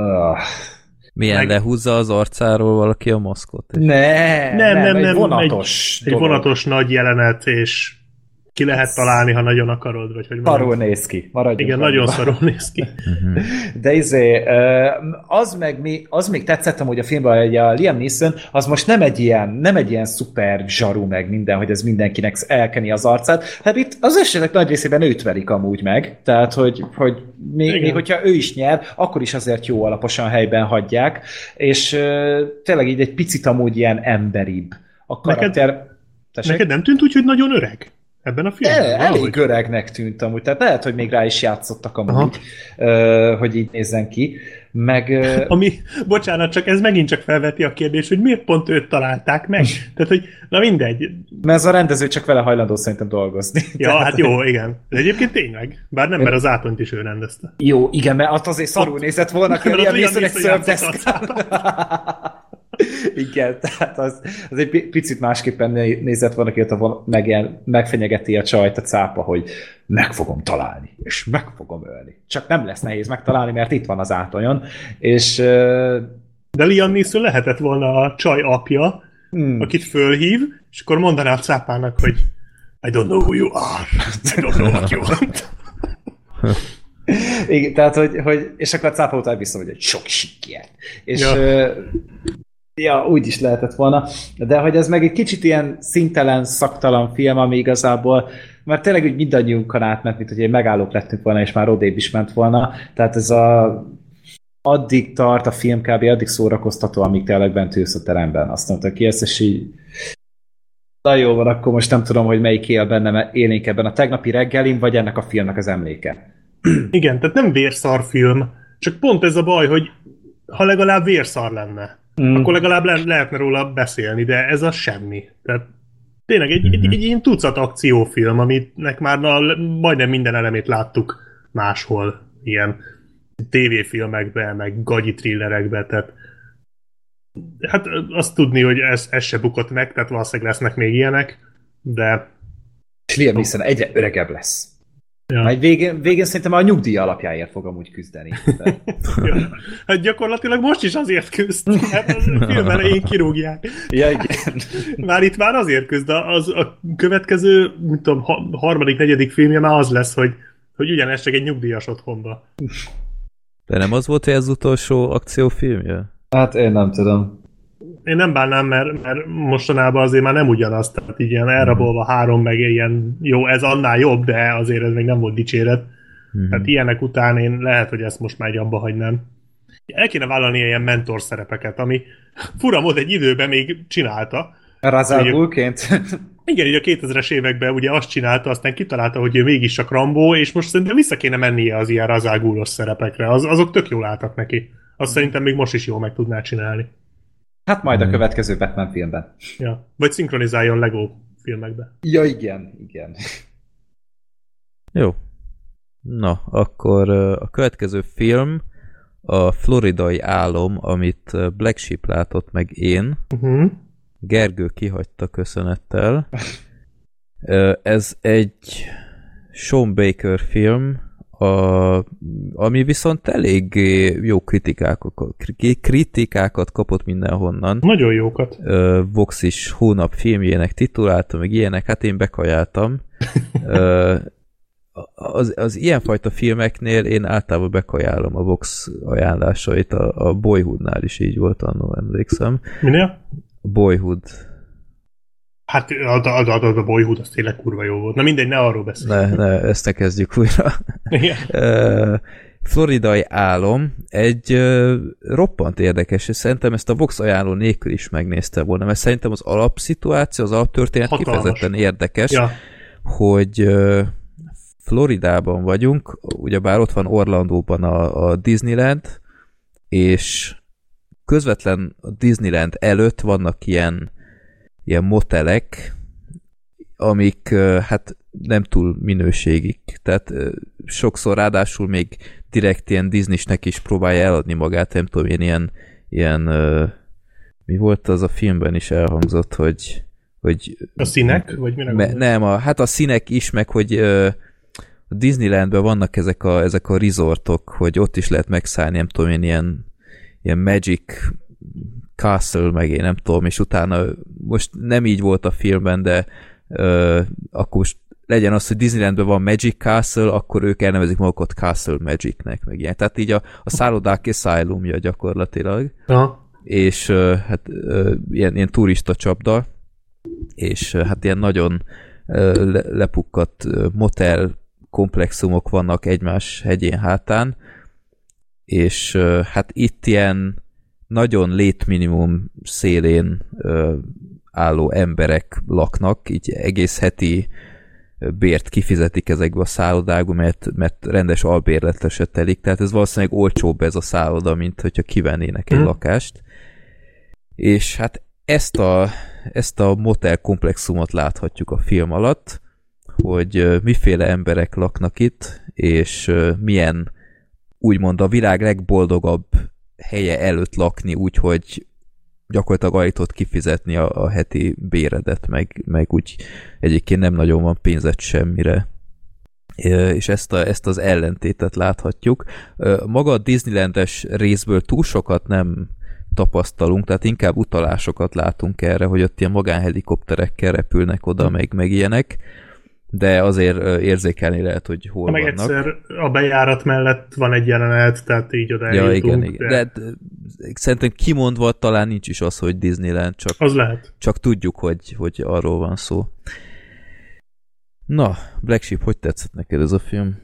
Milyen meg... lehúzza az arcáról valaki a maszkot? És... Ne, nem, nem, nem, egy vonatos egy, egy vonatos nagy jelenet, és ki lehet találni, ha nagyon akarod, vagy hogy Szarul néz ki. Maradjunk Igen, nagyon szarul néz ki. De izé, az meg mi, az még tetszett hogy a filmben, hogy a Liam Neeson, az most nem egy ilyen, nem egy ilyen szuper zsaru meg minden, hogy ez mindenkinek elkeni az arcát. Hát itt az esetek nagy részében őt verik amúgy meg. Tehát, hogy, hogy még, még hogyha ő is nyer, akkor is azért jó alaposan helyben hagyják. És tényleg így egy picit amúgy ilyen emberibb. A karakter... Neked, neked nem tűnt úgy, hogy nagyon öreg? Ebben a filmben? El, elég öregnek tűnt amúgy, tehát lehet, hogy még rá is játszottak amúgy, uh, hogy így nézzen ki. Meg. Ami, bocsánat, csak ez megint csak felveti a kérdést, hogy miért pont őt találták meg. Tehát, hogy na mindegy. Mert ez a rendező csak vele hajlandó szerintem dolgozni. Ja, tehát, hát jó, igen. De egyébként tényleg. Bár nem, mert az átonyt is ő rendezte. Jó, igen, mert azt azért szarul nézett volna, hogy ilyen szörpdeszkát. Igen, tehát az, az egy picit másképpen nézett volna ki, a meg, megfenyegeti a csajt a cápa, hogy meg fogom találni, és meg fogom ölni. Csak nem lesz nehéz megtalálni, mert itt van az átonyon, és... De Liam Neeson lehetett volna a csaj apja, hmm. akit fölhív, és akkor mondaná a cápának, hogy I don't know who you are, I don't know what you want. Igen, tehát, hogy, hogy, és akkor a cápa után vissza, hogy sok siker. És ja. Ja, úgy is lehetett volna, de hogy ez meg egy kicsit ilyen szintelen, szaktalan film, ami igazából, mert tényleg úgy mindannyiunkon átment, mint hogy egy megállók lettünk volna, és már odébb is ment volna, tehát ez a addig tart a film kb. addig szórakoztató, amíg tényleg bent ülsz a teremben. Azt mondta ki ezt, és így na jó van, akkor most nem tudom, hogy melyik él bennem élénk ebben a tegnapi reggelin, vagy ennek a filmnek az emléke. Igen, tehát nem vérszar film, csak pont ez a baj, hogy ha legalább vérszar lenne, mm. akkor legalább le- lehetne róla beszélni, de ez a semmi. Tehát tényleg egy, mm-hmm. egy, egy ilyen tucat akciófilm, aminek már na, majdnem minden elemét láttuk máshol, ilyen tévéfilmekben, meg gagyi thrillerekben, tehát Hát azt tudni, hogy ez, ez se bukott meg, tehát valószínűleg lesznek még ilyenek, de... És Liam Neeson egyre öregebb lesz. Ja. Majd végén, végén szerintem a nyugdíj alapjáért fog amúgy küzdeni. De... ja. Hát gyakorlatilag most is azért küzd, hát a film elején kirúgják. Ja, igen. Már itt már azért küzd, az a következő, mint tudom, harmadik, negyedik filmje már az lesz, hogy, hogy ugyanes csak egy nyugdíjas otthonba. De nem az volt, hogy ez utolsó akciófilmje? Hát én nem tudom. Én nem bánnám, mert, mert mostanában azért már nem ugyanaz, tehát így ilyen elrabolva három, meg ilyen jó, ez annál jobb, de azért ez még nem volt dicséret. Mm-hmm. Tehát ilyenek után én lehet, hogy ezt most már abba hagynám. El kéne vállalni ilyen mentor szerepeket, ami fura mód egy időben még csinálta. Razagulként? Igen, így a 2000-es években ugye azt csinálta, aztán kitalálta, hogy ő mégis csak Rambó, és most szerintem vissza kéne mennie az ilyen razágúlos szerepekre. Az, azok tök jól álltak neki. Azt szerintem még most is jól meg tudná csinálni. Hát majd a hmm. következő Batman filmben. Ja, vagy szinkronizáljon Lego filmekbe. Ja, igen, igen. Jó. Na, akkor a következő film a Floridai álom, amit Black Sheep látott meg én. Uh-huh. Gergő kihagyta köszönettel. Ez egy Sean Baker film, a, ami viszont elég jó kritikákat, kritikákat kapott mindenhonnan. Nagyon jókat. Vox is hónap filmjének titulálta, meg ilyenek, hát én bekajáltam. az, az ilyenfajta filmeknél én általában bekajálom a Vox ajánlásait, a, a Boyhoodnál is így volt annól, emlékszem. Minél? Boyhood Hát a, a, a, a Boyhood az tényleg kurva jó volt. Na mindegy, ne arról beszélj. Ne, ne, ezt ne kezdjük újra. uh, Floridai álom egy uh, roppant érdekes, és szerintem ezt a Vox ajánló nélkül is megnézte volna, mert szerintem az alapszituáció, az alaptörténet Hatalmas. kifejezetten érdekes, ja. hogy uh, Floridában vagyunk, ugyebár ott van Orlandóban a, a Disneyland, és közvetlen a Disneyland előtt vannak ilyen ilyen motelek, amik hát nem túl minőségik. Tehát sokszor ráadásul még direkt ilyen Disneynek is próbálja eladni magát, nem tudom, ilyen, ilyen, ilyen mi volt az a filmben is elhangzott, hogy hogy a színek? Vagy me, nem, a, hát a színek is, meg hogy a Disneylandben vannak ezek a, ezek a resortok, hogy ott is lehet megszállni, nem tudom én, ilyen, ilyen Magic Castle, meg én nem tudom, és utána most nem így volt a filmben, de ö, akkor most legyen az, hogy Disneylandben van Magic Castle, akkor ők elnevezik magukat Castle Magicnek, meg ilyen. Tehát így a, a szállodák asylumja gyakorlatilag. Aha. És ö, hát ö, ilyen, ilyen turista csapda, és ö, hát ilyen nagyon ö, le, lepukkat motel komplexumok vannak egymás hegyén hátán, és ö, hát itt ilyen nagyon létminimum szélén ö, álló emberek laknak, így egész heti bért kifizetik ezekbe a szállodákba, mert, mert rendes albérletre se telik, tehát ez valószínűleg olcsóbb ez a szálloda, mint hogyha kivennének egy hmm. lakást. És hát ezt a, ezt a motel komplexumot láthatjuk a film alatt, hogy miféle emberek laknak itt, és milyen úgymond a világ legboldogabb helye előtt lakni, úgyhogy gyakorlatilag tudod kifizetni a, a heti béredet, meg, meg úgy egyébként nem nagyon van pénzed semmire. És ezt, a, ezt az ellentétet láthatjuk. Maga a Disneylandes részből túl sokat nem tapasztalunk, tehát inkább utalásokat látunk erre, hogy ott ilyen magánhelikopterekkel repülnek oda, meg, meg ilyenek de azért érzékelni lehet, hogy hol meg vannak. egyszer a bejárat mellett van egy jelenet, tehát így oda ja, igen, igen. De... de szerintem kimondva talán nincs is az, hogy Disneyland, csak, az lehet. csak tudjuk, hogy, hogy arról van szó. Na, Black Sheep, hogy tetszett neked ez a film?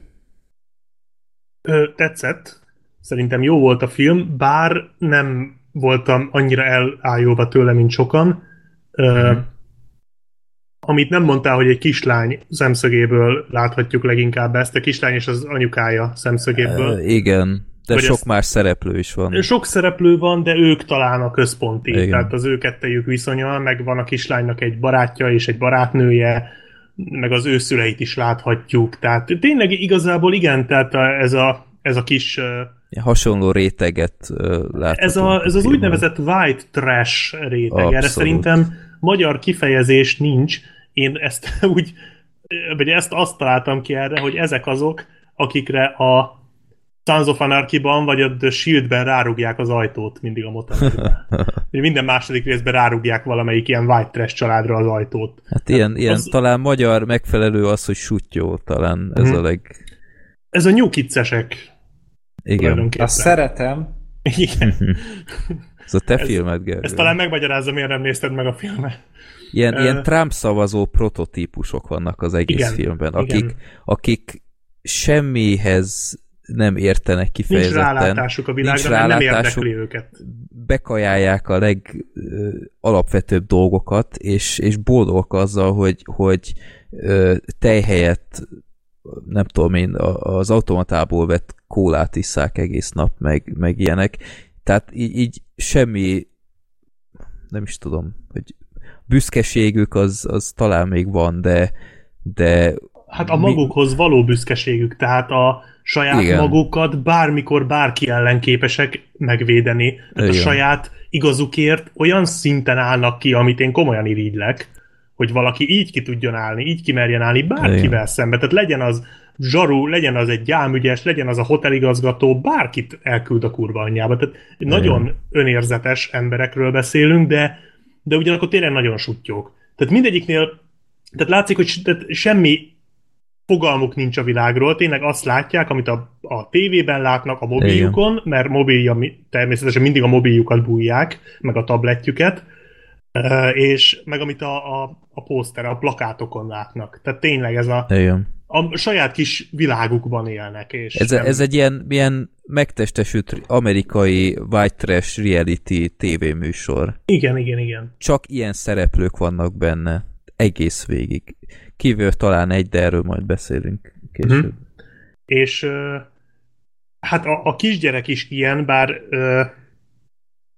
Ö, tetszett. Szerintem jó volt a film, bár nem voltam annyira elájulva tőle, mint sokan. Ö, mm amit nem mondtál, hogy egy kislány szemszögéből láthatjuk leginkább ezt, a kislány és az anyukája szemszögéből. E, igen, de Vagy sok ezt, más szereplő is van. Sok szereplő van, de ők talán a központi. Igen. Tehát az ő kettejük viszonya, meg van a kislánynak egy barátja és egy barátnője, meg az ő szüleit is láthatjuk. Tehát tényleg igazából igen, tehát ez a, ez a kis hasonló réteget láthatunk. Ez, a, ez az úgynevezett white trash réteg. Abszolút. Erre szerintem magyar kifejezés nincs. Én ezt úgy, vagy ezt azt találtam ki erre, hogy ezek azok, akikre a Sons of Anarchy-ban, vagy a The Shield-ben rárugják az ajtót mindig a motorra. Minden második részben rárugják valamelyik ilyen white trash családra az ajtót. Hát ilyen, ilyen az... talán magyar megfelelő az, hogy sutyó, talán ez hmm. a leg... Ez a nyúkiccesek. Igen. Azt szeretem. Igen. ez a te ez, filmed, Gergő. Ezt talán megmagyarázza, miért nem nézted meg a filmet. Ilyen, uh, ilyen Trump szavazó prototípusok vannak az egész igen, filmben, akik, igen. akik semmihez nem értenek kifejezetten. Nincs rálátásuk a világra, nincs rálátásuk, nem érdekli őket. Bekajálják a legalapvetőbb dolgokat, és, és boldogok azzal, hogy, hogy tejhelyett nem tudom én, az automatából vett kólát isszák egész nap, meg, meg ilyenek. Tehát így, így semmi, nem is tudom, hogy büszkeségük az, az talán még van, de, de Hát a magukhoz való büszkeségük, tehát a saját Igen. magukat bármikor bárki ellen képesek megvédeni. Tehát Igen. a saját igazukért olyan szinten állnak ki, amit én komolyan irigylek, hogy valaki így ki tudjon állni, így kimerjen állni bárkivel Igen. szembe. Tehát legyen az zsaru, legyen az egy gyámügyes, legyen az a hoteligazgató, bárkit elküld a kurva anyjába. Tehát Igen. nagyon önérzetes emberekről beszélünk, de, de ugyanakkor tényleg nagyon sutyók. Tehát mindegyiknél, tehát látszik, hogy tehát semmi fogalmuk nincs a világról, tényleg azt látják, amit a, a tévében látnak a mobiljukon, Igen. mert mobilja természetesen mindig a mobiljukat bújják, meg a tabletjüket, és meg amit a, a, a pószter, a plakátokon látnak. Tehát tényleg ez a, Igen. A saját kis világukban élnek. És ez, nem... ez egy ilyen, ilyen megtestesült amerikai white trash reality tévéműsor. Igen, igen, igen. Csak ilyen szereplők vannak benne egész végig. Kívül talán egy, de erről majd beszélünk később. Hmm. És hát a, a kisgyerek is ilyen, bár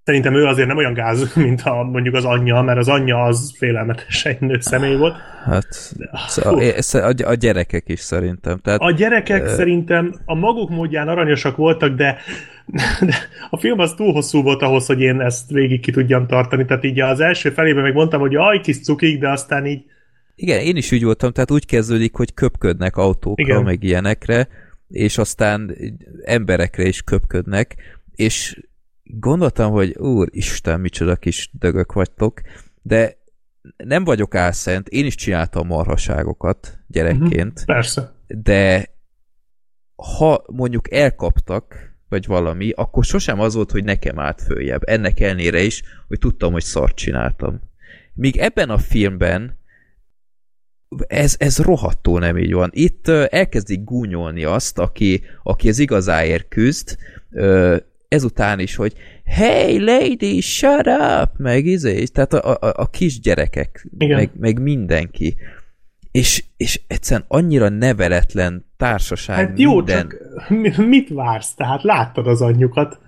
szerintem ő azért nem olyan gáz, mint a, mondjuk az anyja, mert az anyja az félelmetes egy nő személy volt. Hát a, a, a gyerekek is szerintem. Tehát, a gyerekek uh, szerintem a maguk módján aranyosak voltak, de, de a film az túl hosszú volt ahhoz, hogy én ezt végig ki tudjam tartani. Tehát így az első felében meg mondtam, hogy aj, kis cukik, de aztán így igen, én is úgy voltam, tehát úgy kezdődik, hogy köpködnek autókra, Igen. meg ilyenekre, és aztán emberekre is köpködnek, és gondoltam, hogy úr, Isten, micsoda kis dögök vagytok, de nem vagyok álszent, én is csináltam marhaságokat gyerekként. Uh-huh, persze. De ha mondjuk elkaptak, vagy valami, akkor sosem az volt, hogy nekem állt följebb. Ennek elnére is, hogy tudtam, hogy szart csináltam. Míg ebben a filmben ez, ez rohadtól nem így van. Itt elkezdik gúnyolni azt, aki, aki az igazáért küzd, ezután is, hogy hey lady, shut up, meg izé, tehát a, a, a kisgyerekek, meg, meg mindenki. És, és egyszerűen annyira neveletlen társaság Hát jó, minden... csak mit vársz? Tehát láttad az anyjukat.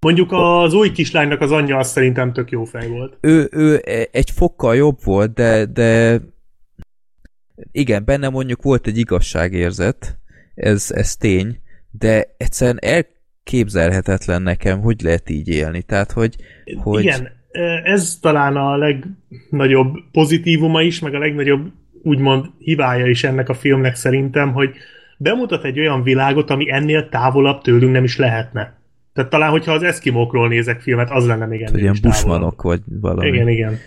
Mondjuk az új kislánynak az anyja azt szerintem tök jó fej volt. Ő, ő egy fokkal jobb volt, de, de igen, benne mondjuk volt egy igazságérzet, ez, ez tény, de egyszerűen elképzelhetetlen nekem, hogy lehet így élni. Tehát, hogy... hogy... Igen, ez talán a legnagyobb pozitívuma is, meg a legnagyobb úgymond hibája is ennek a filmnek szerintem, hogy bemutat egy olyan világot, ami ennél távolabb tőlünk nem is lehetne. Tehát talán, hogyha az eszkimókról nézek filmet, az lenne még ennél Ilyen busmanok vagy valami. Igen, igen.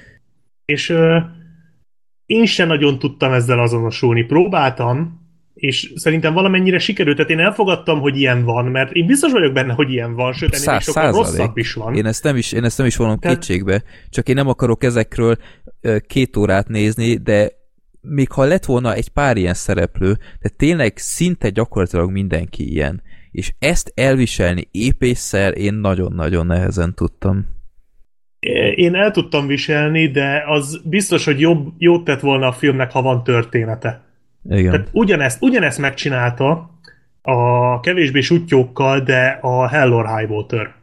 És én sem nagyon tudtam ezzel azonosulni. Próbáltam, és szerintem valamennyire sikerült, tehát én elfogadtam, hogy ilyen van, mert én biztos vagyok benne, hogy ilyen van, sőt, ennél sokkal rosszabb is van. Én ezt nem is, én ezt nem is vonom tehát... kétségbe, csak én nem akarok ezekről két órát nézni, de még ha lett volna egy pár ilyen szereplő, de tényleg szinte gyakorlatilag mindenki ilyen. És ezt elviselni épésszel én nagyon-nagyon nehezen tudtam én el tudtam viselni, de az biztos, hogy jobb, jót tett volna a filmnek, ha van története. Igen. Tehát ugyanezt, ugyanezt megcsinálta a kevésbé sutyókkal, de a Hell or High Water.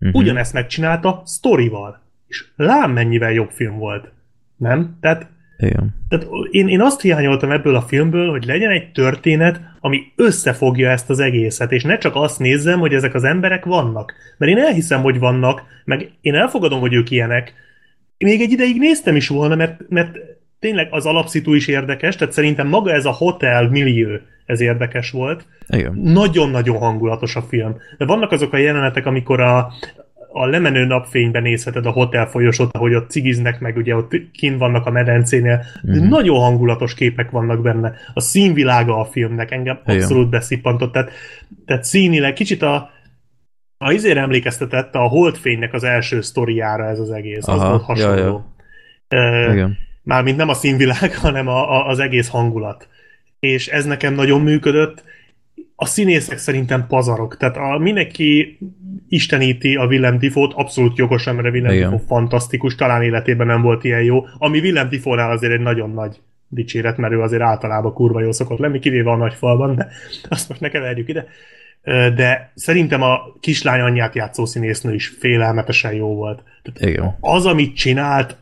Uh-huh. Ugyanezt megcsinálta sztorival. És lám mennyivel jobb film volt. Nem? Tehát Igen. Tehát én, én azt hiányoltam ebből a filmből, hogy legyen egy történet, ami összefogja ezt az egészet, és ne csak azt nézzem, hogy ezek az emberek vannak. Mert én elhiszem, hogy vannak, meg én elfogadom, hogy ők ilyenek. Még egy ideig néztem is volna, mert, mert tényleg az alapszitu is érdekes, tehát szerintem maga ez a hotel millió, ez érdekes volt. Igen. Nagyon-nagyon hangulatos a film. De vannak azok a jelenetek, amikor a, a lemenő napfényben nézheted a hotel folyosót, ahogy ott cigiznek, meg ugye ott kint vannak a medencénél. Mm. Nagyon hangulatos képek vannak benne. A színvilága a filmnek engem Igen. abszolút beszippantott. Tehát, tehát színileg kicsit a, a izére emlékeztetett a Holdfénynek az első sztoriára ez az egész. Aha, az volt hasonló. Ja, ja. Uh, Mármint nem a színvilág, hanem a, a, az egész hangulat. És ez nekem nagyon működött. A színészek szerintem pazarok. Tehát a, mindenki isteníti a Willem Dafoe-t, abszolút jogosan, mert a Willem Igen. Dafoe fantasztikus, talán életében nem volt ilyen jó, ami Willem Dafoe-nál azért egy nagyon nagy dicséret, mert ő azért általában kurva jó szokott lenni, kivéve a nagy falban, de azt most ne keverjük ide. De szerintem a kislány anyját játszó színésznő is félelmetesen jó volt. Tehát Igen. Az, amit csinált,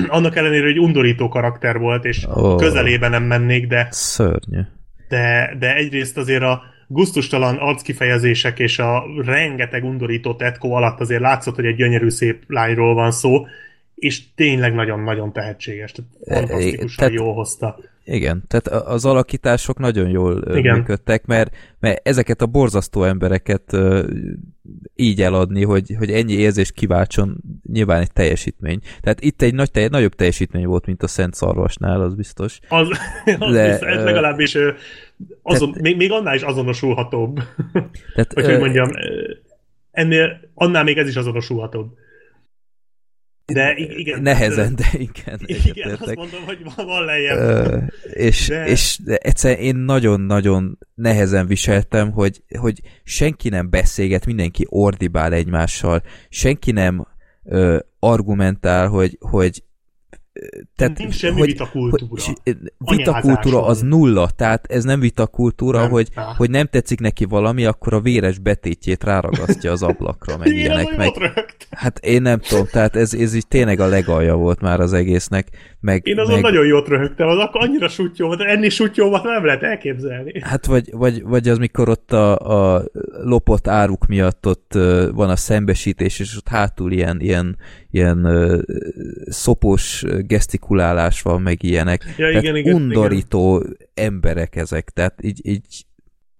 annak ellenére, hogy undorító karakter volt, és oh. közelében nem mennék, de... Szörnyű. De, de egyrészt azért a guztustalan arckifejezések és a rengeteg undorító tetkó alatt azért látszott, hogy egy gyönyörű szép lányról van szó, és tényleg nagyon-nagyon tehetséges. Tehát fantasztikusan tehát, jól hozta. Igen, tehát az alakítások nagyon jól igen. működtek, mert, mert ezeket a borzasztó embereket így eladni, hogy, hogy ennyi érzés kiváltson nyilván egy teljesítmény. Tehát itt egy nagy, telj, nagyobb teljesítmény volt, mint a Szent Szarvasnál, az biztos. Az, az De, biztos, legalábbis azon, tehát, még, még annál is azonosulhatóbb. Tehát, hogy, hogy mondjam, ennél, annál még ez is azonosulhatóbb. De igen. Nehezen, de igen. Igen, azt mondom, hogy van lejjebb. Uh, és, de... és egyszerűen én nagyon-nagyon nehezen viseltem, hogy, hogy senki nem beszélget, mindenki ordibál egymással, senki nem uh, argumentál, hogy, hogy tehát, Nincs semmi hogy, vitakultúra. Hogy, vitakultúra az nulla, tehát ez nem vitakultúra, nem, hogy, á. hogy nem tetszik neki valami, akkor a véres betétjét ráragasztja az ablakra, meg ilyenek. Meg, hát én nem tudom, tehát ez, ez így tényleg a legalja volt már az egésznek. Meg, én azon meg... nagyon jót röhögtem, az akkor annyira sutyó volt, ennél sutyómat nem lehet elképzelni. Hát vagy, vagy, vagy az, mikor ott a, a lopott áruk miatt ott van a szembesítés, és ott hátul ilyen, ilyen, ilyen szopos gesztikulálás van, meg ilyenek. Ja, tehát igen, igen, undorító igen. emberek ezek, tehát így, így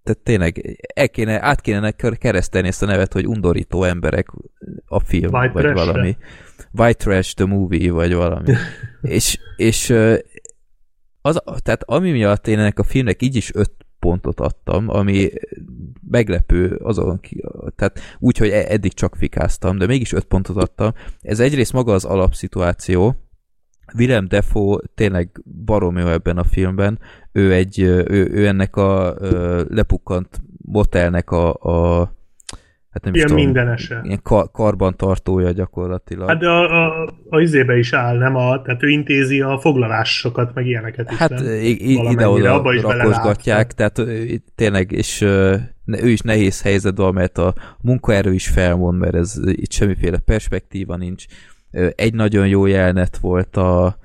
tehát tényleg el kéne, át kéne keresztelni ezt a nevet, hogy undorító emberek a film, White vagy trash valami. White Trash the Movie, vagy valami. és, és az, tehát ami miatt én ennek a filmnek így is öt pontot adtam, ami meglepő azon, tehát úgy, hogy e- eddig csak fikáztam, de mégis öt pontot adtam. Ez egyrészt maga az alapszituáció, Willem Defoe tényleg barom jó ebben a filmben. Ő egy, ő, ő ennek a lepukkant motelnek a, a hát nem ilyen is tudom, mindenese. Ilyen kar- karbantartója gyakorlatilag. Hát de a, a, a izébe is áll, nem a, tehát ő intézi a foglalásokat, meg ilyeneket is, Hát ide-oda rakosgatják, tehát tényleg, és ő is nehéz helyzetben, mert a munkaerő is felmond, mert ez itt semmiféle perspektíva nincs. Egy nagyon jó jelenet volt a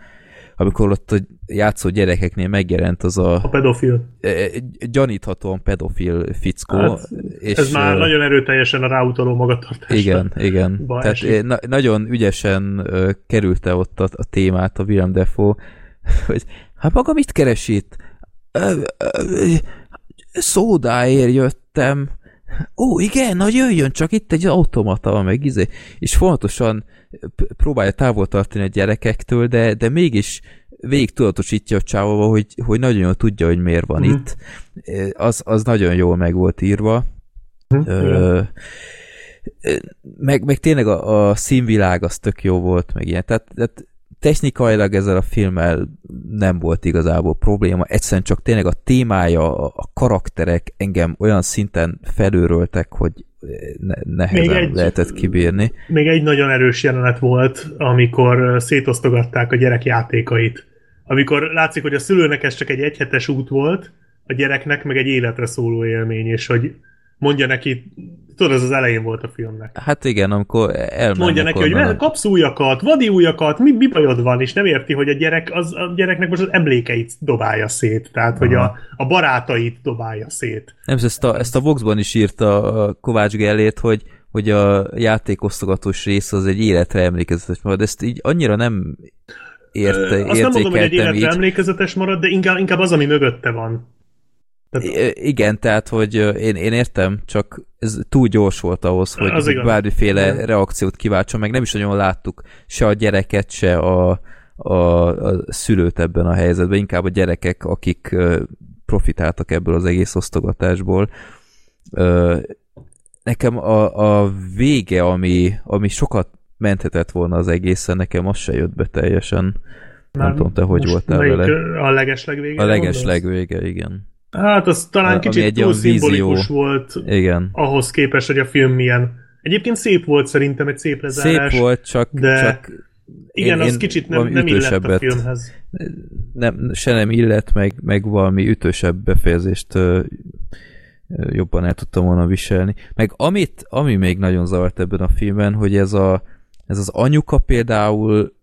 amikor ott a játszó gyerekeknél megjelent az a... A pedofil. Gyaníthatóan pedofil fickó. Hát, és, ez már nagyon erőteljesen a ráutaló magatartásra. Igen, igen. Tehát na, nagyon ügyesen kerülte ott a, a témát a Willem Defoe, hogy hát maga mit keres itt? Szódáért jöttem. Ó, igen, na jöjjön, csak itt egy automata, meg izé. És fontosan próbálja távol tartani a gyerekektől, de, de mégis végig tudatosítja a csávóba, hogy, hogy nagyon jól tudja, hogy miért van mm. itt. Az, az nagyon jól meg volt írva. Mm. Ö, meg, meg tényleg a, a színvilág az tök jó volt, meg ilyen. Tehát, tehát technikailag ezzel a filmmel nem volt igazából probléma, egyszerűen csak tényleg a témája, a karakterek engem olyan szinten felőröltek, hogy nehezen még egy, lehetett kibírni. Még egy nagyon erős jelenet volt, amikor szétosztogatták a gyerek játékait. Amikor látszik, hogy a szülőnek ez csak egy egyhetes út volt, a gyereknek meg egy életre szóló élmény, és hogy mondja neki tudod, ez az elején volt a filmnek. Hát igen, amikor elmennek Mondja neki, hogy onnan. kapsz újakat, vadi újakat, mi, mi bajod van, és nem érti, hogy a gyerek az, a gyereknek most az emlékeit dobálja szét, tehát hogy a, a barátait dobálja szét. Nem, ezt a, ezt a Voxban is írta a Kovács Gellét, hogy, hogy a játékosztogatós rész az egy életre emlékezetes marad. Ezt így annyira nem érte, Azt nem mondom, hogy egy életre így. emlékezetes marad, de inkább, inkább az, ami mögötte van. Tehát... Igen, tehát, hogy én, én értem, csak ez túl gyors volt ahhoz, hogy Az bármiféle Igen. reakciót kiváltson, meg nem is nagyon láttuk se a gyereket, se a, a, a szülőt ebben a helyzetben, inkább a gyerekek, akik profitáltak ebből az egész osztogatásból. Nekem a, a vége, ami, ami sokat menthetett volna az egészen, nekem az se jött be teljesen. Nem tudom, te hogy voltál vele. A legesleg vége. A legesleg vége, igen. Hát az talán kicsit egy túl szimbolikus volt Igen. ahhoz képest, hogy a film milyen. Egyébként szép volt szerintem, egy szép lezárás. Szép volt, csak, de csak Igen, én- az kicsit nem, nem illett a filmhez. nem, se nem illet, meg, meg valami ütősebb befejezést ö, ö, jobban el tudtam volna viselni. Meg amit, ami még nagyon zavart ebben a filmben, hogy ez, a, ez az anyuka például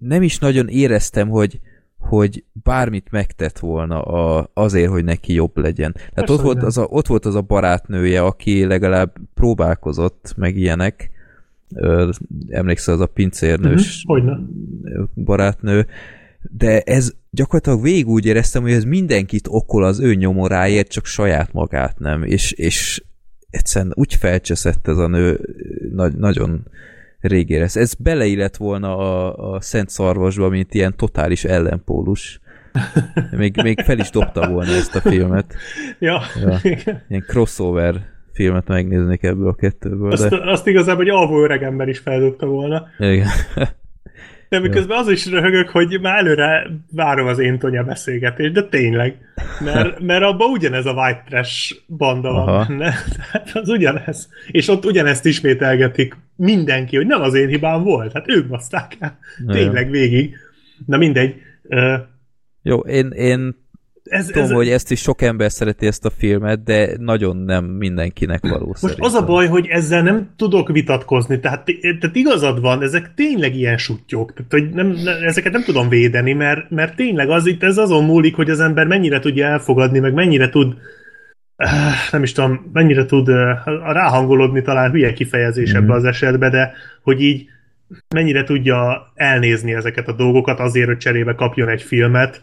nem is nagyon éreztem, hogy, hogy bármit megtett volna a, azért, hogy neki jobb legyen. Tehát Persze, ott volt, az a, ott volt az a barátnője, aki legalább próbálkozott, meg ilyenek. Ö, emlékszel, az a pincérnős hogyne. barátnő, de ez gyakorlatilag végig úgy éreztem, hogy ez mindenkit okol az ő nyomoráért, csak saját magát nem, és, és egyszerűen úgy felcseszett ez a nő, nagy, nagyon rég érez. Ez beleillett volna a, a Szent Szarvasba, mint ilyen totális ellenpólus. Még, még fel is dobta volna ezt a filmet. Ja. Ja. Ilyen crossover filmet megnéznék ebből a kettőből. Azt, De... azt igazából egy alvó öreg ember is feldobta volna. Igen. De miközben az is röhögök, hogy már előre várom az én Tonya beszélgetést, de tényleg. Mert, mert abban ugyanez a white trash banda van Aha. benne. Tehát az ugyanez. És ott ugyanezt ismételgetik mindenki, hogy nem az én hibám volt. Hát ők baszták el. Tényleg végig. Na mindegy. Jó, én, én Ez, tudom, ez, hogy ezt is sok ember szereti ezt a filmet, de nagyon nem mindenkinek való Most szerintem. az a baj, hogy ezzel nem tudok vitatkozni, tehát, tehát igazad van, ezek tényleg ilyen sutyók, tehát hogy nem, ne, ezeket nem tudom védeni, mert, mert tényleg az itt ez azon múlik, hogy az ember mennyire tudja elfogadni, meg mennyire tud eh, nem is tudom, mennyire tud eh, ráhangolódni talán hülye kifejezés Mhm. ebbe az esetbe, de hogy így mennyire tudja elnézni ezeket a dolgokat azért, hogy cserébe kapjon egy filmet.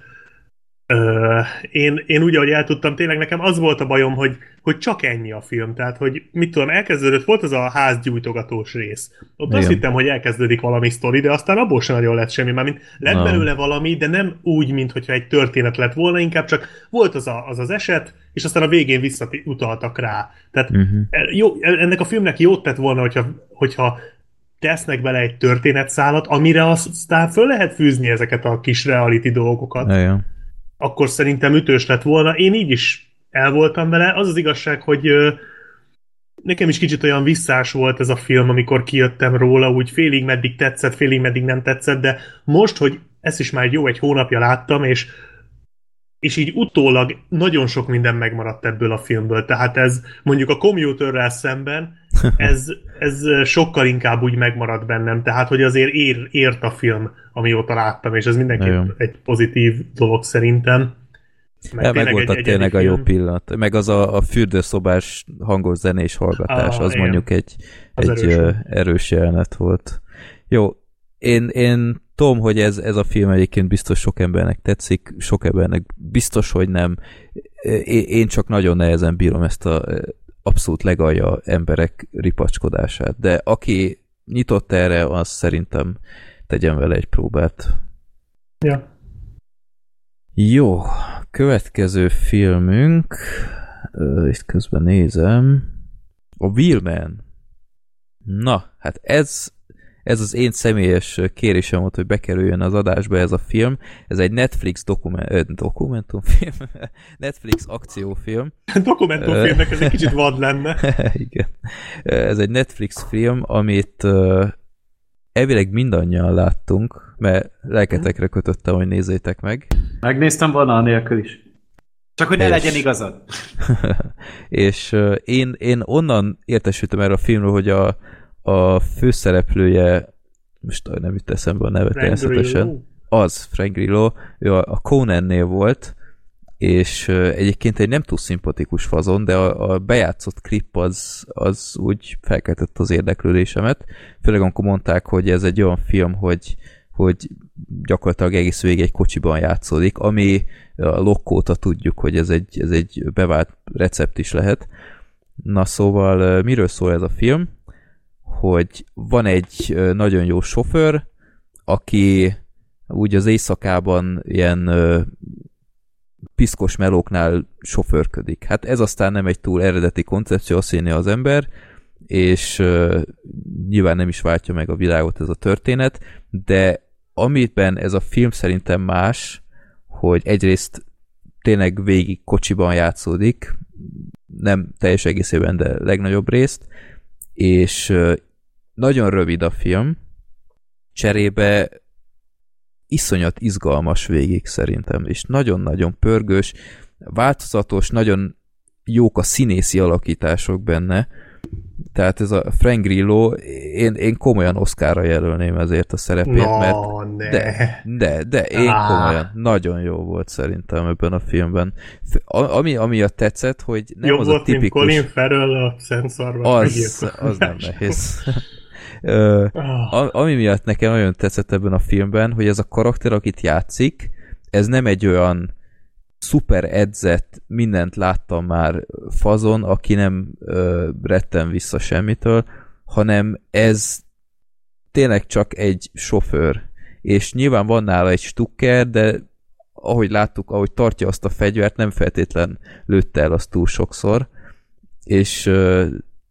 Ö, én, én úgy, ahogy el tudtam, tényleg nekem az volt a bajom, hogy, hogy csak ennyi a film. Tehát, hogy mit tudom, elkezdődött, volt az a házgyújtogatós rész. Ott Igen. azt hittem, hogy elkezdődik valami sztori, de aztán abból sem nagyon lett semmi. Mármint lett Na. belőle valami, de nem úgy, mint hogyha egy történet lett volna, inkább csak volt az a, az, az eset, és aztán a végén visszautaltak rá. Tehát Mhm. jó, ennek a filmnek jót tett volna, hogyha, hogyha tesznek bele egy történetszálat, amire aztán föl lehet fűzni ezeket a kis reality dolgokat Igen. Akkor szerintem ütős lett volna. Én így is el voltam vele. Az az igazság, hogy nekem is kicsit olyan visszás volt ez a film, amikor kijöttem róla, úgy félig meddig tetszett, félig meddig nem tetszett, de most, hogy ezt is már jó egy hónapja láttam, és és így utólag nagyon sok minden megmaradt ebből a filmből. Tehát ez mondjuk a commuterrel szemben, ez, ez sokkal inkább úgy megmaradt bennem. Tehát, hogy azért ér, ért a film, amióta láttam, és ez mindenképp egy pozitív dolog szerintem. Meg, meg volt a tényleg a jó pillanat. Meg az a, a fürdőszobás hangos zenés hallgatás, Ah, az igen. mondjuk egy, Az egy erős erős jelenet volt. Jó, én, én tudom, hogy ez, ez a film egyébként biztos sok embernek tetszik, sok embernek biztos, hogy nem. Én, csak nagyon nehezen bírom ezt a eh, abszolút legalja emberek ripacskodását, de aki nyitott erre, az szerintem tegyen vele egy próbát. Ja. Jó, következő filmünk, itt közben nézem, a Wheelman. Na, hát ez, ez az én személyes kérésem volt, hogy bekerüljön az adásba ez a film. Ez egy Netflix dokumen, ö, dokumentumfilm, Netflix akciófilm. Dokumentumfilmnek ez egy kicsit vad lenne. Igen. Ez egy Netflix film, amit elvileg mindannyian láttunk, mert lelketekre kötöttem, hogy nézzétek meg. Megnéztem volna anélkül is. Csak hogy ne és... legyen igazad. és én, én onnan értesültem erre a filmről, hogy a, a főszereplője, most nem jut eszembe a neve természetesen, az, Frank Grillo, ő a, a Conan-nél volt, és egyébként egy nem túl szimpatikus fazon, de a, a bejátszott klip az, az úgy felkeltett az érdeklődésemet, főleg amikor mondták, hogy ez egy olyan film, hogy, hogy gyakorlatilag egész végig egy kocsiban játszódik, ami a lokkóta tudjuk, hogy ez egy, ez egy bevált recept is lehet. Na szóval miről szól ez a film? Hogy van egy nagyon jó sofőr, aki úgy az éjszakában ilyen piszkos melóknál sofőrködik. Hát ez aztán nem egy túl eredeti koncepció, azt hinni az ember, és uh, nyilván nem is váltja meg a világot ez a történet, de amiben ez a film szerintem más, hogy egyrészt tényleg végig kocsiban játszódik, nem teljes egészében, de legnagyobb részt, és nagyon rövid a film, cserébe iszonyat izgalmas végig szerintem, és nagyon-nagyon pörgős, változatos, nagyon jók a színészi alakítások benne, tehát ez a Frank Grillo, én, én komolyan Oscarra jelölném ezért a szerepét, no, mert ne. de, de, de én ah. komolyan, nagyon jó volt szerintem ebben a filmben. Ami, ami a tetszett, hogy nem Jobb az volt, a tipikus... Colin Farrell a szenszarban. Az, az nem nehéz. Uh, ami miatt nekem nagyon tetszett ebben a filmben, hogy ez a karakter, akit játszik, ez nem egy olyan szuper edzett, mindent láttam már fazon, aki nem uh, retten vissza semmitől, hanem ez tényleg csak egy sofőr. És nyilván van nála egy stukker, de ahogy láttuk, ahogy tartja azt a fegyvert, nem feltétlen lőtte el azt túl sokszor, és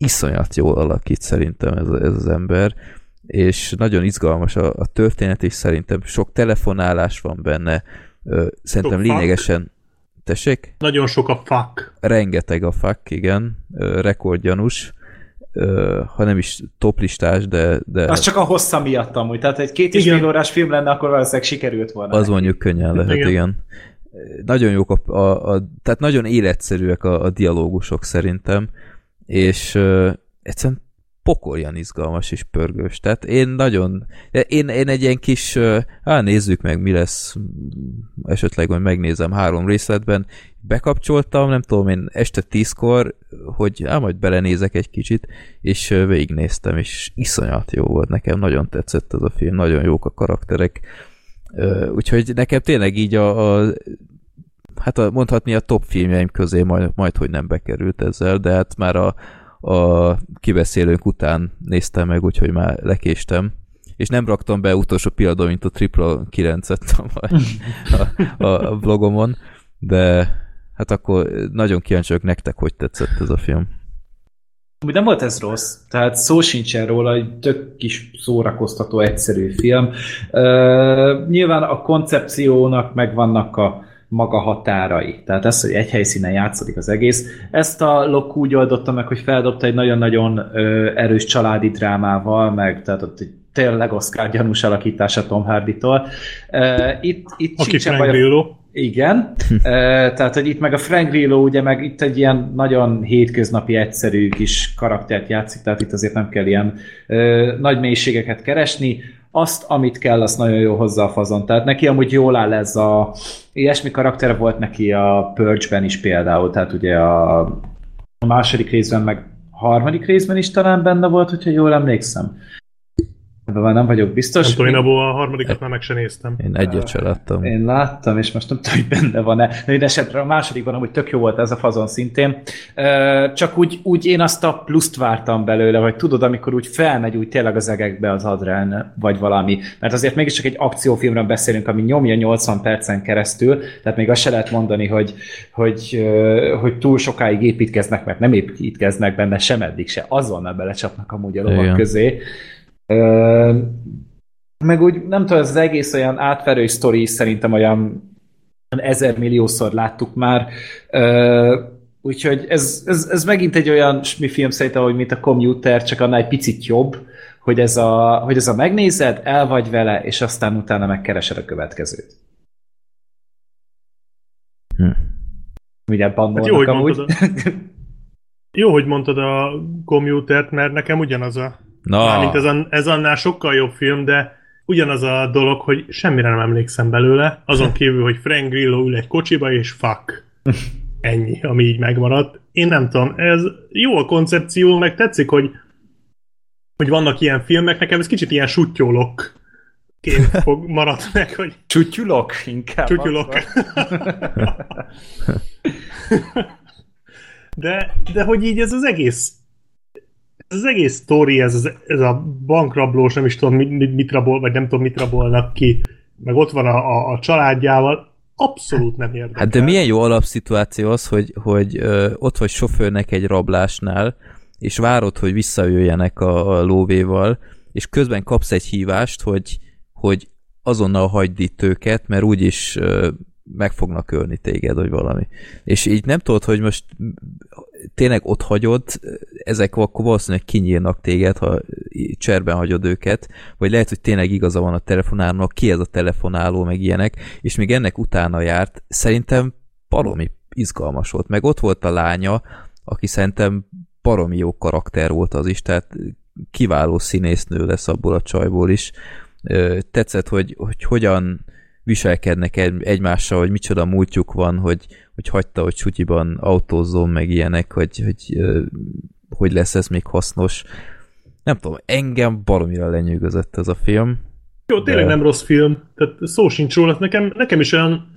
iszonyat jól alakít szerintem ez, ez az ember, és nagyon izgalmas a, a történet, és szerintem sok telefonálás van benne, szerintem sok lényegesen... Fuck. Tessék? Nagyon sok a fuck. Rengeteg a fuck, igen, rekordgyanús, ha nem is toplistás, de... de... Az csak a hossza miatt amúgy, tehát egy két és fél órás film lenne, akkor valószínűleg sikerült volna. Az mondjuk könnyen lehet, igen. igen. Nagyon jók a, a, a tehát nagyon életszerűek a, a dialógusok szerintem, és uh, egyszerűen pokoljan izgalmas és pörgős. Tehát én nagyon, én, én egy ilyen kis, á, nézzük meg, mi lesz, esetleg majd megnézem három részletben, bekapcsoltam, nem tudom én, este tízkor, hogy á, majd belenézek egy kicsit, és végignéztem, és iszonyat jó volt, nekem. Nagyon tetszett ez a film, nagyon jók a karakterek, úgyhogy nekem tényleg így a, a hát a, mondhatni a top filmjeim közé majd, majd hogy nem bekerült ezzel, de hát már a, a kibeszélőnk után néztem meg, úgyhogy már lekéstem. És nem raktam be utolsó pillanatban, mint a Triple 9-et a, a, a vlogomon, de hát akkor nagyon kíváncsi vagyok nektek, hogy tetszett ez a film. Úgy nem volt ez rossz, tehát szó sincsen róla, egy tök kis szórakoztató, egyszerű film. Uh, nyilván a koncepciónak megvannak a maga határai. Tehát ez, hogy egy helyszínen játszódik az egész. Ezt a Locke úgy oldotta meg, hogy feldobta egy nagyon-nagyon ö, erős családi drámával, meg tehát ott egy tényleg Oscar gyanús alakítása Tom Hardy-tól. Uh, itt, itt Aki Frank baj, Grillo. Igen, uh, tehát hogy itt meg a Frank Grillo ugye meg itt egy ilyen nagyon hétköznapi egyszerű kis karaktert játszik, tehát itt azért nem kell ilyen uh, nagy mélységeket keresni azt, amit kell, azt nagyon jó hozzá a fazon. Tehát neki amúgy jól áll ez a... Ilyesmi karakter volt neki a Purge-ben is például, tehát ugye a, második részben, meg harmadik részben is talán benne volt, hogyha jól emlékszem. Ebben már nem vagyok biztos. Nem tudom, én abból a harmadikat már meg sem néztem. Én egyet sem láttam. Én láttam, és most nem tudom, hogy benne van-e. De esetre a másodikban amúgy tök jó volt ez a fazon szintén. Csak úgy, úgy én azt a pluszt vártam belőle, hogy tudod, amikor úgy felmegy úgy tényleg az egekbe az adrán, vagy valami. Mert azért mégiscsak egy akciófilmről beszélünk, ami nyomja 80 percen keresztül, tehát még azt se lehet mondani, hogy, hogy, hogy túl sokáig építkeznek, mert nem építkeznek benne sem eddig se. Azonnal belecsapnak amúgy a lovak közé meg úgy, nem tudom, ez az egész olyan átverő sztori szerintem olyan ezer milliószor láttuk már, úgyhogy ez, ez, ez megint egy olyan mi film szerintem, hogy mint a Commuter, csak annál egy picit jobb, hogy ez a, hogy ez a megnézed, el vagy vele, és aztán utána megkeresed a következőt. Hm. Ugye hát jó, hogy amúgy. Mondtad a, jó, hogy mondtad a commutert, mert nekem ugyanaz a... Na. Mint ez, ez annál sokkal jobb film, de ugyanaz a dolog, hogy semmire nem emlékszem belőle, azon kívül, hogy Frank Grillo ül egy kocsiba, és fuck. Ennyi, ami így megmaradt. Én nem tudom, ez jó a koncepció, meg tetszik, hogy hogy vannak ilyen filmek, nekem ez kicsit ilyen sutyólok ként fog maradt meg, hogy... Csutyulok inkább. Csutyulok. de, de hogy így ez az egész az egész sztori, ez, ez a bankrablós, nem is tudom mit, mit rabol, vagy nem tudom mit rabolnak ki, meg ott van a, a, a családjával, abszolút nem érdekel. Hát de milyen jó alapszituáció az, hogy, hogy ö, ott vagy sofőrnek egy rablásnál, és várod, hogy visszajöjjenek a, a lóvéval, és közben kapsz egy hívást, hogy, hogy azonnal hagyd itt őket, mert úgyis meg fognak ölni téged, vagy valami. És így nem tudod, hogy most tényleg ott hagyod, ezek akkor valószínűleg kinyírnak téged, ha cserben hagyod őket, vagy lehet, hogy tényleg igaza van a telefonálónak, ki ez a telefonáló, meg ilyenek, és még ennek utána járt, szerintem baromi izgalmas volt. Meg ott volt a lánya, aki szerintem baromi jó karakter volt az is, tehát kiváló színésznő lesz abból a csajból is. Tetszett, hogy, hogy hogyan viselkednek egymással, hogy micsoda múltjuk van, hogy, hogy hagyta, hogy sutyiban autózzon, meg ilyenek, hogy, hogy hogy lesz ez még hasznos. Nem tudom, engem baromira lenyűgözött ez a film. Jó, tényleg de... nem rossz film, tehát szó sincs róla, nekem, nekem is olyan,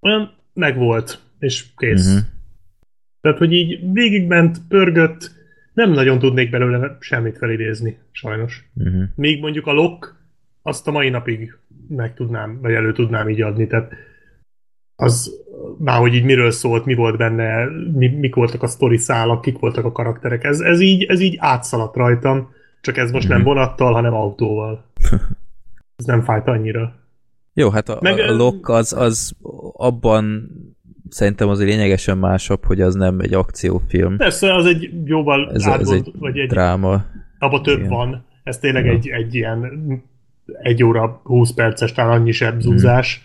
olyan megvolt, és kész. Uh-huh. Tehát, hogy így végigment, pörgött, nem nagyon tudnék belőle semmit felidézni, sajnos. Uh-huh. Még mondjuk a Lock, azt a mai napig meg tudnám, vagy elő tudnám így adni, tehát az már hogy így miről szólt, mi volt benne, mi, mik voltak a sztori szálak, kik voltak a karakterek, ez, ez, így, ez így átszaladt rajtam, csak ez most nem mhm. vonattal, hanem autóval. Ez nem fájt annyira. Jó, hát a, Meg, a Lock az, az abban szerintem az lényegesen másabb, hogy az nem egy akciófilm. Persze, az egy jóval ez, átgond, ez egy vagy egy dráma. Abba több Igen. van. Ez tényleg ja. egy, egy ilyen egy óra 20 perces, talán annyi sebzúzás.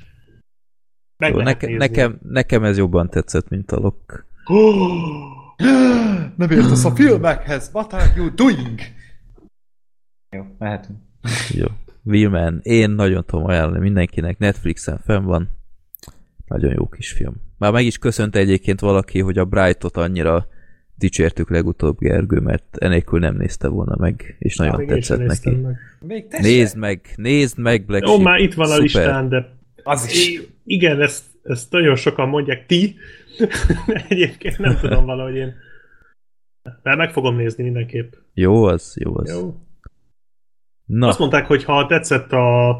Hmm. Jó, neke, nekem, nekem ez jobban tetszett, mint a Lock. Nem értesz a filmekhez, what are you doing? Jó, mehetünk. Jó. Willman, én nagyon tudom ajánlani mindenkinek, Netflixen fenn van. Nagyon jó kis film. Már meg is köszönte egyébként valaki, hogy a Brightot annyira dicsértük legutóbb Gergő, mert enélkül nem nézte volna meg, és nagyon Há, tetszett neki. Meg. Még nézd meg, nézd meg Black Ó, Sheep. már itt van Szuper. a listán, de az is. igen, ezt, ezt nagyon sokan mondják, ti, egyébként nem tudom valahogy én. De meg fogom nézni mindenképp. Jó az, jó az. Jó. Na. Azt mondták, hogy ha tetszett a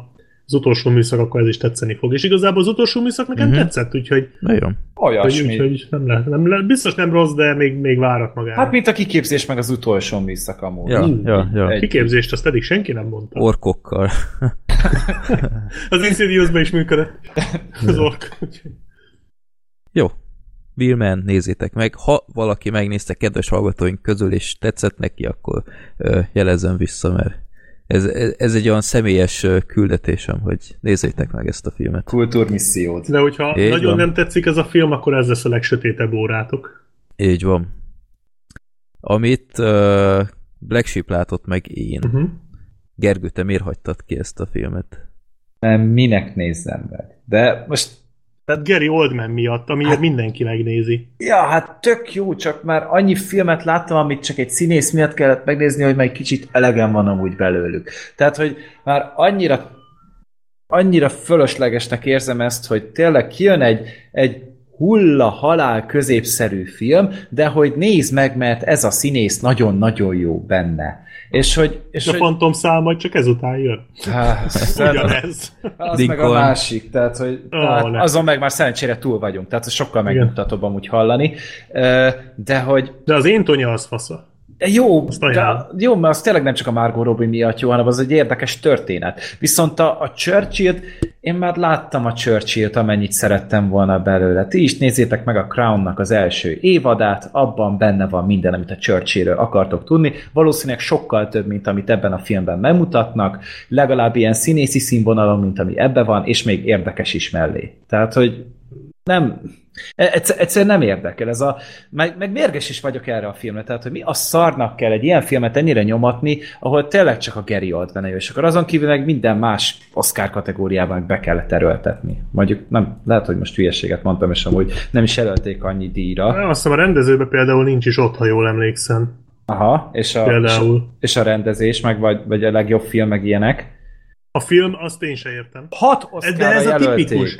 az utolsó műszak, akkor ez is tetszeni fog. És igazából az utolsó műszak nekem uh-huh. tetszett, úgyhogy... Nagyon. Olyasmi. Úgyhogy nem le, nem le, biztos nem rossz, de még, még várat magára. Hát mint a kiképzés meg az utolsó műszak amúgy. Ja, mm. ja, ja. Egy... Kiképzést azt eddig senki nem mondta. Orkokkal. az Insidious-ban is működött. Az ork. Jó. Willman, nézzétek meg. Ha valaki megnézte kedves hallgatóink közül, és tetszett neki, akkor uh, jelezzen vissza, mert ez, ez egy olyan személyes küldetésem, hogy nézzétek meg ezt a filmet. Kultúrmissziót. De hogyha Így nagyon van. nem tetszik ez a film, akkor ez lesz a legsötétebb órátok. Így van. Amit uh, Black Sheep látott meg én. Uh-huh. Gergő, te miért hagytad ki ezt a filmet? Nem, minek nézzem meg? De most tehát Gary Oldman miatt, amiért hát, mindenki megnézi. Ja, hát tök jó, csak már annyi filmet láttam, amit csak egy színész miatt kellett megnézni, hogy már egy kicsit elegem van amúgy belőlük. Tehát, hogy már annyira annyira fölöslegesnek érzem ezt, hogy tényleg kijön egy, egy hulla halál középszerű film, de hogy nézd meg, mert ez a színész nagyon-nagyon jó benne. És hogy... És a hogy... Phantom szál majd csak ezután jön. Hát, Ugyanez. Az Lincoln. meg a másik, tehát, hogy oh, tehát azon meg már szerencsére túl vagyunk, tehát sokkal megmutatóbb amúgy hallani. De hogy... De az én tonya az fasza. Jó, de, jó, mert az tényleg nem csak a Margot Robbie miatt jó, hanem az egy érdekes történet. Viszont a, a churchill én már láttam a Churchill-t, amennyit szerettem volna belőle. Ti is nézzétek meg a Crown-nak az első évadát, abban benne van minden, amit a Churchill-ről akartok tudni. Valószínűleg sokkal több, mint amit ebben a filmben megmutatnak, legalább ilyen színészi színvonalon, mint ami ebbe van, és még érdekes is mellé. Tehát, hogy nem, egyszer, egyszerűen nem érdekel. Ez a, meg, meg mérges is vagyok erre a filmre, tehát hogy mi a szarnak kell egy ilyen filmet ennyire nyomatni, ahol tényleg csak a Gary Oldman és akkor azon kívül meg minden más Oscar kategóriában be kellett erőltetni. Mondjuk nem, lehet, hogy most hülyeséget mondtam, és amúgy nem is jelölték annyi díjra. Azt hiszem a rendezőben például nincs is ott, ha jól emlékszem. Aha, és a, és, és a rendezés, meg vagy, vagy a legjobb film, meg ilyenek. A film, azt én sem értem. Hat Oscarra De ez jelölték. a tipikus.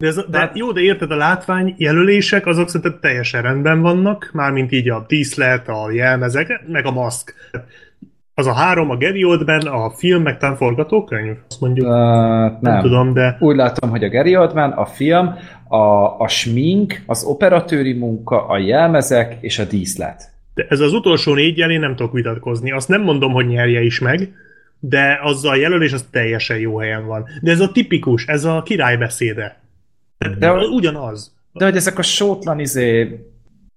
De, ez, de jó, de érted, a látvány jelölések azok szerintem teljesen rendben vannak, mármint így a díszlet, a jelmezek, meg a maszk. Az a három, a Gary Oldman, a film, meg talán forgatókönyv, azt mondjuk. Uh, nem. nem tudom, de... Úgy látom, hogy a Gary Oldman, a film, a, a smink, az operatőri munka, a jelmezek és a díszlet. De ez az utolsó négy én nem tudok vitatkozni. Azt nem mondom, hogy nyerje is meg, de azzal a jelölés az teljesen jó helyen van. De ez a tipikus, ez a királybeszéde. De ugyanaz. De hogy ezek a sótlan izé,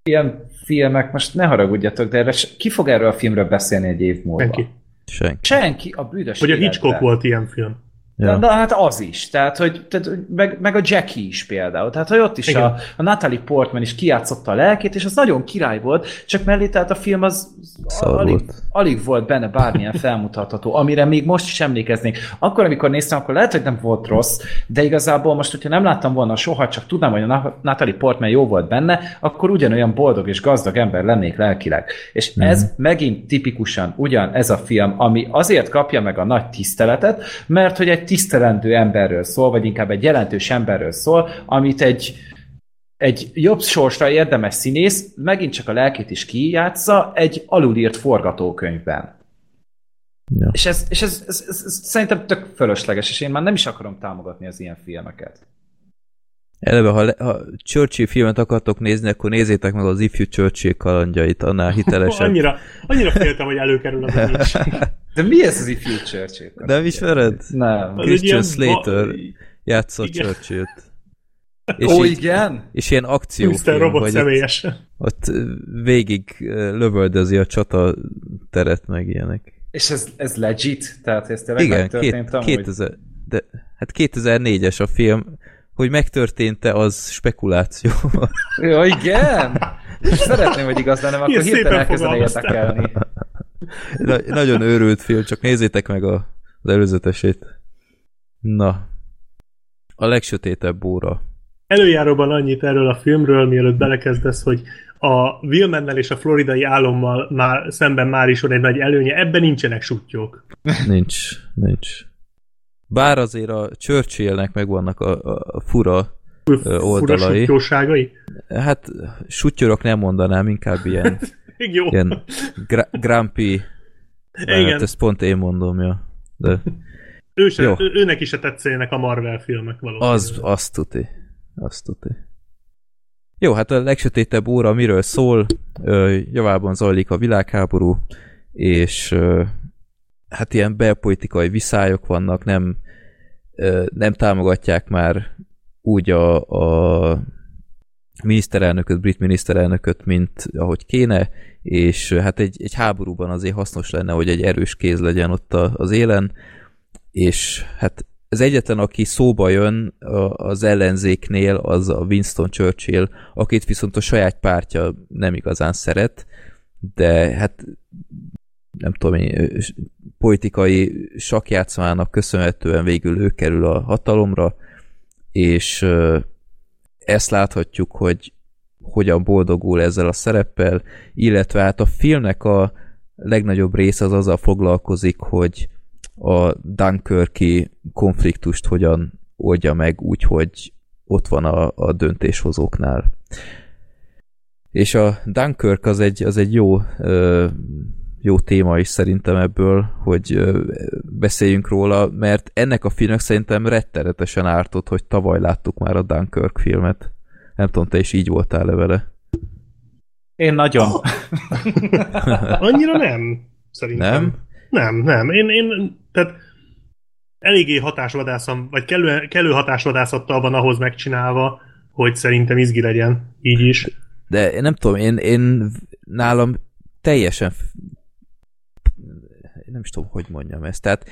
ilyen filmek, most ne haragudjatok, de erre, ki fog erről a filmről beszélni egy év múlva? Senki. Senki. Senki a bűnös Hogy a Hitchcock volt ilyen film. Ja. De, de hát az is, tehát, hogy, tehát meg, meg a Jackie is például, tehát hogy ott is a, a Natalie Portman is kiátszotta a lelkét, és az nagyon király volt, csak mellé tehát a film az alig, volt. alig volt benne bármilyen felmutatható, amire még most is emlékeznék. Akkor, amikor néztem, akkor lehet, hogy nem volt rossz, de igazából most, hogyha nem láttam volna soha, csak tudnám, hogy a Natalie Portman jó volt benne, akkor ugyanolyan boldog és gazdag ember lennék lelkileg. És mm. ez megint tipikusan ugyan ez a film, ami azért kapja meg a nagy tiszteletet, mert hogy egy tisztelendő emberről szól, vagy inkább egy jelentős emberről szól, amit egy, egy jobb sorsra érdemes színész megint csak a lelkét is kijátsza egy alulírt forgatókönyvben. Ja. És, ez, és ez, ez, ez, ez szerintem tök fölösleges, és én már nem is akarom támogatni az ilyen filmeket. Eleve, ha, ha Churchill filmet akartok nézni, akkor nézzétek meg az ifjú Churchill kalandjait, annál hitelesebb. annyira, annyira féltem, hogy előkerül az De mi ez az ifjú Churchill? Nem ismered? Nem. Christian Slater játszott Churchill-t. És Ó, így, igen? És ilyen akciófilm, robot hogy személyesen. Ott, ott végig lövöldözi a csata teret, meg ilyenek. És ez, ez legit? Tehát ez tényleg Igen, két, 2000, de, hát 2004-es a film, hogy megtörtént-e, az spekuláció. Jó, igen? Szeretném, hogy igaz lenne, akkor hirtelen elkezdene érdekelni. Na, nagyon őrült film, csak nézzétek meg a, az előzetesét. Na, a legsötétebb óra. Előjáróban annyit erről a filmről, mielőtt belekezdesz, hogy a Wilmennel és a floridai álommal már, szemben már is van egy nagy előnye, ebben nincsenek sutyók. Nincs, nincs. Bár azért a Churchillnek megvannak a, a fura oldalai. Fura Hát sutyorok nem mondanám, inkább ilyen, Jó. ilyen gra- grumpy, Igen. Hát ezt pont én mondom, ja. De... Ő se, Jó. őnek is se tetszenek a Marvel filmek valószínűleg. Az, azt tuti. Azt tuti. Jó, hát a legsötétebb óra miről szól? javában zajlik a világháború, és hát ilyen belpolitikai viszályok vannak, nem, nem támogatják már úgy a, a miniszterelnököt, brit miniszterelnököt, mint ahogy kéne, és hát egy, egy háborúban azért hasznos lenne, hogy egy erős kéz legyen ott az élen, és hát az egyetlen, aki szóba jön az ellenzéknél, az a Winston Churchill, akit viszont a saját pártja nem igazán szeret, de hát nem tudom én, politikai sakjátszmának köszönhetően végül ő kerül a hatalomra, és ezt láthatjuk, hogy hogyan boldogul ezzel a szereppel, illetve hát a filmnek a legnagyobb része az azzal foglalkozik, hogy a Dunkirki konfliktust hogyan oldja meg úgy, hogy ott van a, a döntéshozóknál. És a Dunkirk az egy, az egy jó ö, jó téma is szerintem ebből, hogy beszéljünk róla, mert ennek a filmnek szerintem rettenetesen ártott, hogy tavaly láttuk már a Dunkirk filmet. Nem tudom, te is így voltál -e vele. Én nagyon. Annyira nem, szerintem. Nem? Nem, nem. Én, én tehát eléggé hatásvadászom, vagy kellő, kellő hatásvadászattal van ahhoz megcsinálva, hogy szerintem izgi legyen, így is. De én nem tudom, én, én nálam teljesen nem is tudom, hogy mondjam ezt. Tehát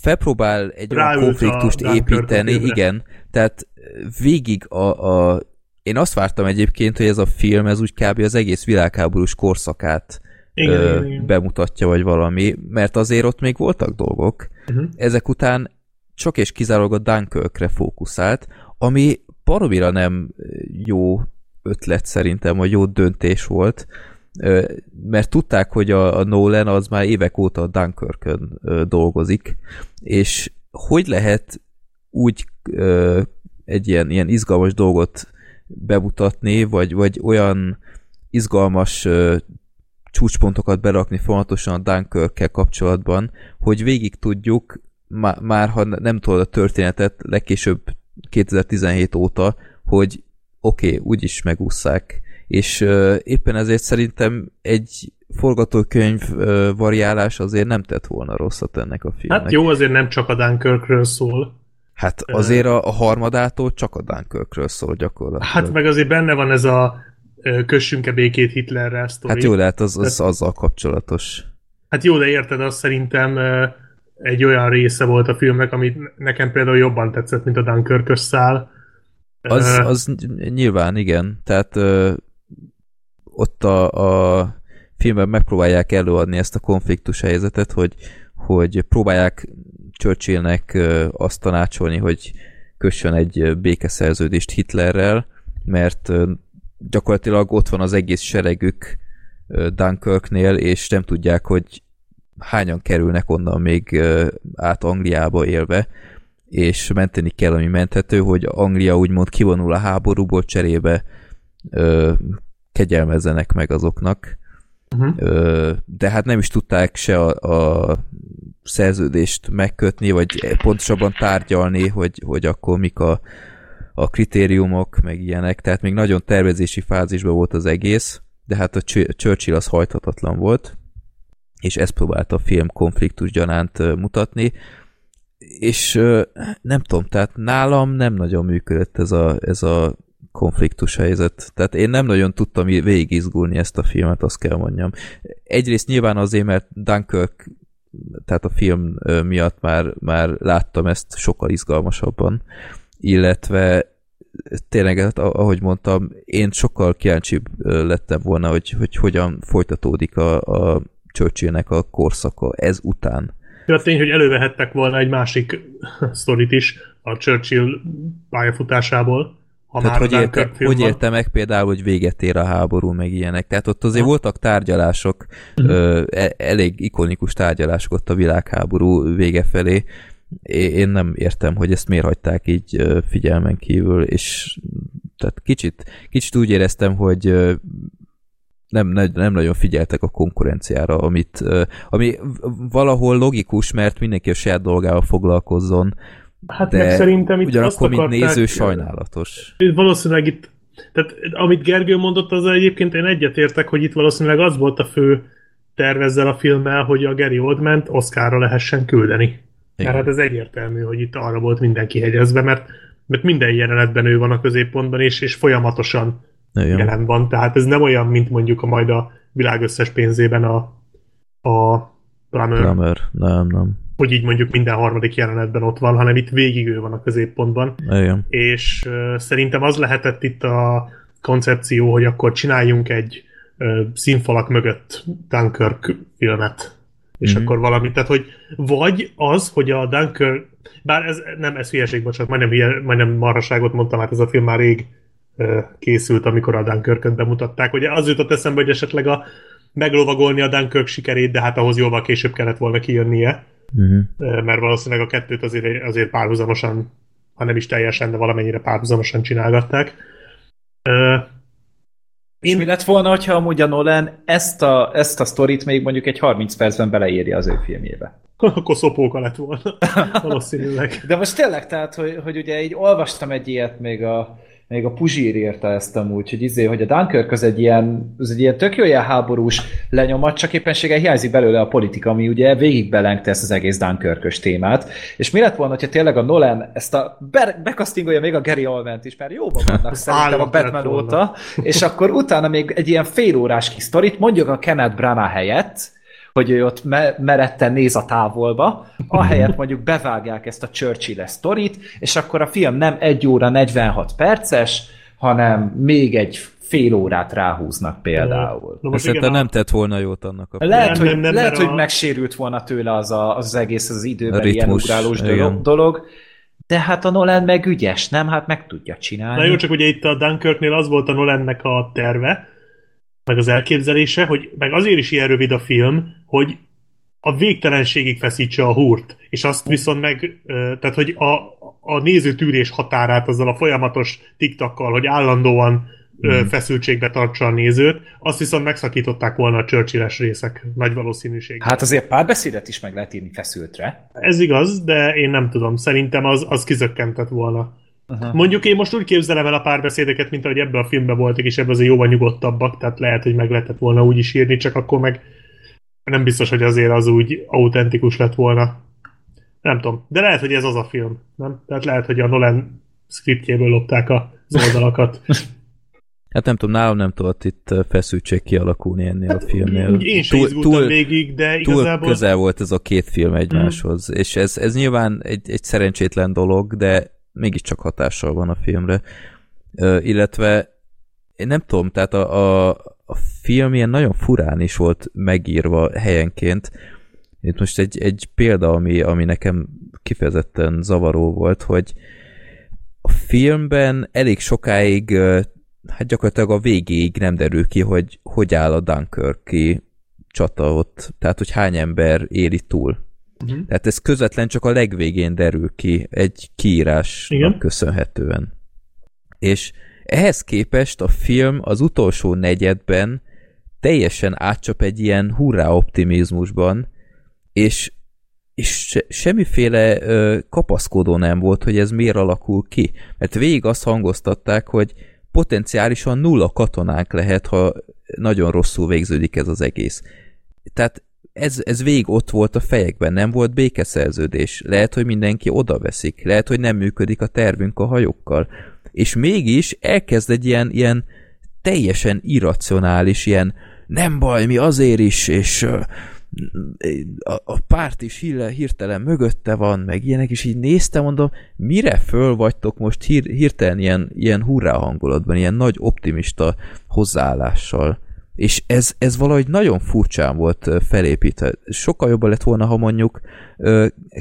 felpróbál egy olyan konfliktust építeni, igen, tehát végig a, a én azt vártam egyébként, hogy ez a film, ez úgy kb. az egész világháborús korszakát igen, ö, igen, igen. bemutatja, vagy valami, mert azért ott még voltak dolgok. Uh-huh. Ezek után csak és kizárólag a Dunkirkre fókuszált, ami paromira nem jó ötlet szerintem, vagy jó döntés volt, mert tudták, hogy a, Nolan az már évek óta a Dunkirkön dolgozik, és hogy lehet úgy egy ilyen, ilyen izgalmas dolgot bemutatni, vagy, vagy olyan izgalmas csúcspontokat berakni folyamatosan a dunkirk kapcsolatban, hogy végig tudjuk, má, már ha nem tudod a történetet legkésőbb 2017 óta, hogy oké, okay, úgyis megúszszák. És éppen ezért szerintem egy forgatókönyv variálás azért nem tett volna rosszat ennek a filmnek. Hát jó, azért nem csak a Dunkirkről szól. Hát azért a, a harmadától csak a Dunkirkről szól gyakorlatilag. Hát meg azért benne van ez a kössünk-e békét Hitlerrel sztori. Hát jó, lehet az, az azzal kapcsolatos. Hát jó, de érted, az szerintem egy olyan része volt a filmnek, amit nekem például jobban tetszett, mint a dunkirk szál. Az, az nyilván, igen. Tehát ott a, a filmben megpróbálják előadni ezt a konfliktus helyzetet, hogy, hogy próbálják Churchillnek azt tanácsolni, hogy kössön egy békeszerződést Hitlerrel, mert gyakorlatilag ott van az egész seregük Dunkirknél, és nem tudják, hogy hányan kerülnek onnan még át Angliába élve, és menteni kell, ami menthető, hogy Anglia úgymond kivonul a háborúból cserébe kegyelmezzenek meg azoknak. Uh-huh. De hát nem is tudták se a, a szerződést megkötni, vagy pontosabban tárgyalni, hogy, hogy akkor mik a, a kritériumok, meg ilyenek, tehát még nagyon tervezési fázisban volt az egész, de hát a Churchill az hajthatatlan volt, és ezt próbálta a film konfliktus gyanánt mutatni, és nem tudom, tehát nálam nem nagyon működött ez a, ez a konfliktus helyzet. Tehát én nem nagyon tudtam végigizgulni ezt a filmet, azt kell mondjam. Egyrészt nyilván azért, mert Dunkirk tehát a film miatt már, már láttam ezt sokkal izgalmasabban, illetve tényleg, hát, ahogy mondtam, én sokkal kíváncsibb lettem volna, hogy, hogy hogyan folytatódik a, a Churchillnek a korszaka ez után. Ja, tény, hogy elővehettek volna egy másik sztorit is a Churchill pályafutásából. Ha Tehát hogy, érte, hogy érte meg például, hogy véget ér a háború, meg ilyenek. Tehát ott azért ha. voltak tárgyalások, uh-huh. ö, e, elég ikonikus tárgyalások ott a világháború vége felé. Én nem értem, hogy ezt miért hagyták így figyelmen kívül, és tehát kicsit, kicsit úgy éreztem, hogy nem, nem, nem nagyon figyeltek a konkurenciára, amit, ami valahol logikus, mert mindenki a saját dolgával foglalkozzon, Hát de meg szerintem itt ugyanakkor, mint néző, sajnálatos. Valószínűleg itt, tehát amit Gergő mondott, az egyébként én egyetértek, hogy itt valószínűleg az volt a fő terv ezzel a filmmel, hogy a Gary Oldman-t Oscarra lehessen küldeni. Igen. Mert hát ez egyértelmű, hogy itt arra volt mindenki hegyezve, mert, mert minden jelenetben ő van a középpontban, és, és folyamatosan Igen. jelen van. Tehát ez nem olyan, mint mondjuk a majd a világ összes pénzében a, a Plummer. Plummer. Nem, nem hogy így mondjuk minden harmadik jelenetben ott van, hanem itt végig ő van a középpontban. Igen. És uh, szerintem az lehetett itt a koncepció, hogy akkor csináljunk egy uh, színfalak mögött Dunkirk filmet. És mm-hmm. akkor valamit, tehát hogy vagy az, hogy a Dunkirk, bár ez nem, ez hülyeség, bocsánat, majdnem, hülye, majdnem marhaságot mondtam, hát ez a film már rég uh, készült, amikor a Dunkirk-öt bemutatták. Ugye az jutott eszembe, hogy esetleg a meglovagolni a Dunkirk sikerét, de hát ahhoz jóval később kellett volna kijönnie uh-huh. mert valószínűleg a kettőt azért, azért párhuzamosan, ha nem is teljesen, de valamennyire párhuzamosan csinálgatták. Én... És mi lett volna, hogyha amúgy a Nolan ezt a, ezt a sztorit még mondjuk egy 30 percben beleírja az ő filmjébe? Akkor szopóka lett volna, valószínűleg. De most tényleg, tehát, hogy, hogy ugye így olvastam egy ilyet még a, még a Puzsír írta ezt amúgy, hogy izé, hogy a Dunkirk az egy ilyen, az egy ilyen tök jó ilyen háborús lenyomat, csak éppenséggel hiányzik belőle a politika, ami ugye végig belengte ezt az egész dunkirk témát. És mi lett volna, hogyha tényleg a Nolan ezt a be, bekasztingolja még a Gary Oldman is, mert jóban vannak szerintem a Batman óta, és akkor utána még egy ilyen félórás kis sztorit, mondjuk a Kenneth Branagh helyett, hogy ő ott me- meretten néz a távolba, ahelyett mondjuk bevágják ezt a churchill sztorit, és akkor a film nem 1 óra 46 perces, hanem még egy fél órát ráhúznak például. No, Szerintem nem tett volna jót annak a Lehet, nem, hogy, nem, nem, lehet, hogy a... megsérült volna tőle az, a, az egész az időben ilyen ugrálós dolog, dolog, de hát a Nolan meg ügyes, nem? Hát meg tudja csinálni. Na jó, csak ugye itt a Dunkirknél az volt a Nolannek a terve, meg az elképzelése, hogy meg azért is ilyen rövid a film, hogy a végtelenségig feszítse a húrt, és azt viszont meg, tehát hogy a, a néző tűrés határát azzal a folyamatos tiktakkal, hogy állandóan mm. feszültségbe tartsa a nézőt, azt viszont megszakították volna a churchill részek nagy valószínűség. Hát azért párbeszédet is meg lehet írni feszültre. Ez igaz, de én nem tudom. Szerintem az, az kizökkentett volna. Aha. Mondjuk én most úgy képzelem el a párbeszédeket, mint ahogy ebben a filmben voltak, és ebben azért jóval nyugodtabbak, tehát lehet, hogy meg lehetett volna úgy is írni, csak akkor meg nem biztos, hogy azért az úgy autentikus lett volna. Nem tudom. De lehet, hogy ez az a film, nem? Tehát lehet, hogy a Nolan scriptjéből lopták az oldalakat. Hát nem tudom, nálam nem tudott itt feszültség kialakulni ennél hát, a filmnél. Én sem túl, túl, végig, de igazából... Túl közel volt ez a két film egymáshoz, mm. és ez, ez nyilván egy, egy szerencsétlen dolog, de mégiscsak hatással van a filmre. Illetve én nem tudom, tehát a, a, a film ilyen nagyon furán is volt megírva helyenként. Itt most egy, egy példa, ami, ami nekem kifejezetten zavaró volt, hogy a filmben elég sokáig hát gyakorlatilag a végéig nem derül ki, hogy hogy áll a Dunkirki csata ott, tehát hogy hány ember éri túl. Uh-huh. Tehát ez közvetlen csak a legvégén derül ki, egy kiírásnak köszönhetően. És ehhez képest a film az utolsó negyedben teljesen átcsap egy ilyen hurrá optimizmusban, és, és se, semmiféle ö, kapaszkodó nem volt, hogy ez miért alakul ki. Mert végig azt hangoztatták, hogy potenciálisan nulla katonánk lehet, ha nagyon rosszul végződik ez az egész. Tehát ez, ez végig ott volt a fejekben, nem volt békeszerződés. Lehet, hogy mindenki oda veszik, lehet, hogy nem működik a tervünk a hajókkal. És mégis elkezd egy ilyen, ilyen teljesen irracionális, ilyen nem baj, mi azért is, és a, a párt is hirtelen mögötte van, meg ilyenek, és így néztem, mondom, mire föl vagytok most hír, hirtelen ilyen, ilyen hurrá hangulatban, ilyen nagy optimista hozzáállással. És ez, ez valahogy nagyon furcsán volt felépítve. Sokkal jobban lett volna, ha mondjuk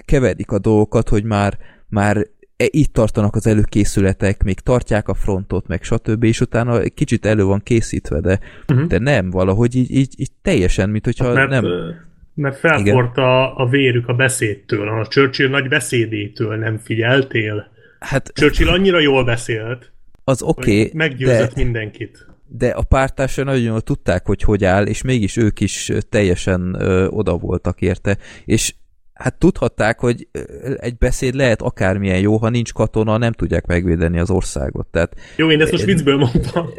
keverik a dolgokat, hogy már, már e, itt tartanak az előkészületek, még tartják a frontot, meg stb., és utána kicsit elő van készítve, de, uh-huh. de nem, valahogy így, így, így teljesen, mint hogyha mert, nem... Mert felfort a, a vérük a beszédtől, a Churchill nagy beszédétől nem figyeltél? Hát, Churchill annyira jól beszélt, az oké, okay, meggyőzött de... mindenkit de a pártársa nagyon jól tudták, hogy hogy áll, és mégis ők is teljesen ö, oda voltak érte, és hát tudhatták, hogy egy beszéd lehet akármilyen jó, ha nincs katona, nem tudják megvédeni az országot. Tehát, jó, én ezt most viccből mondtam.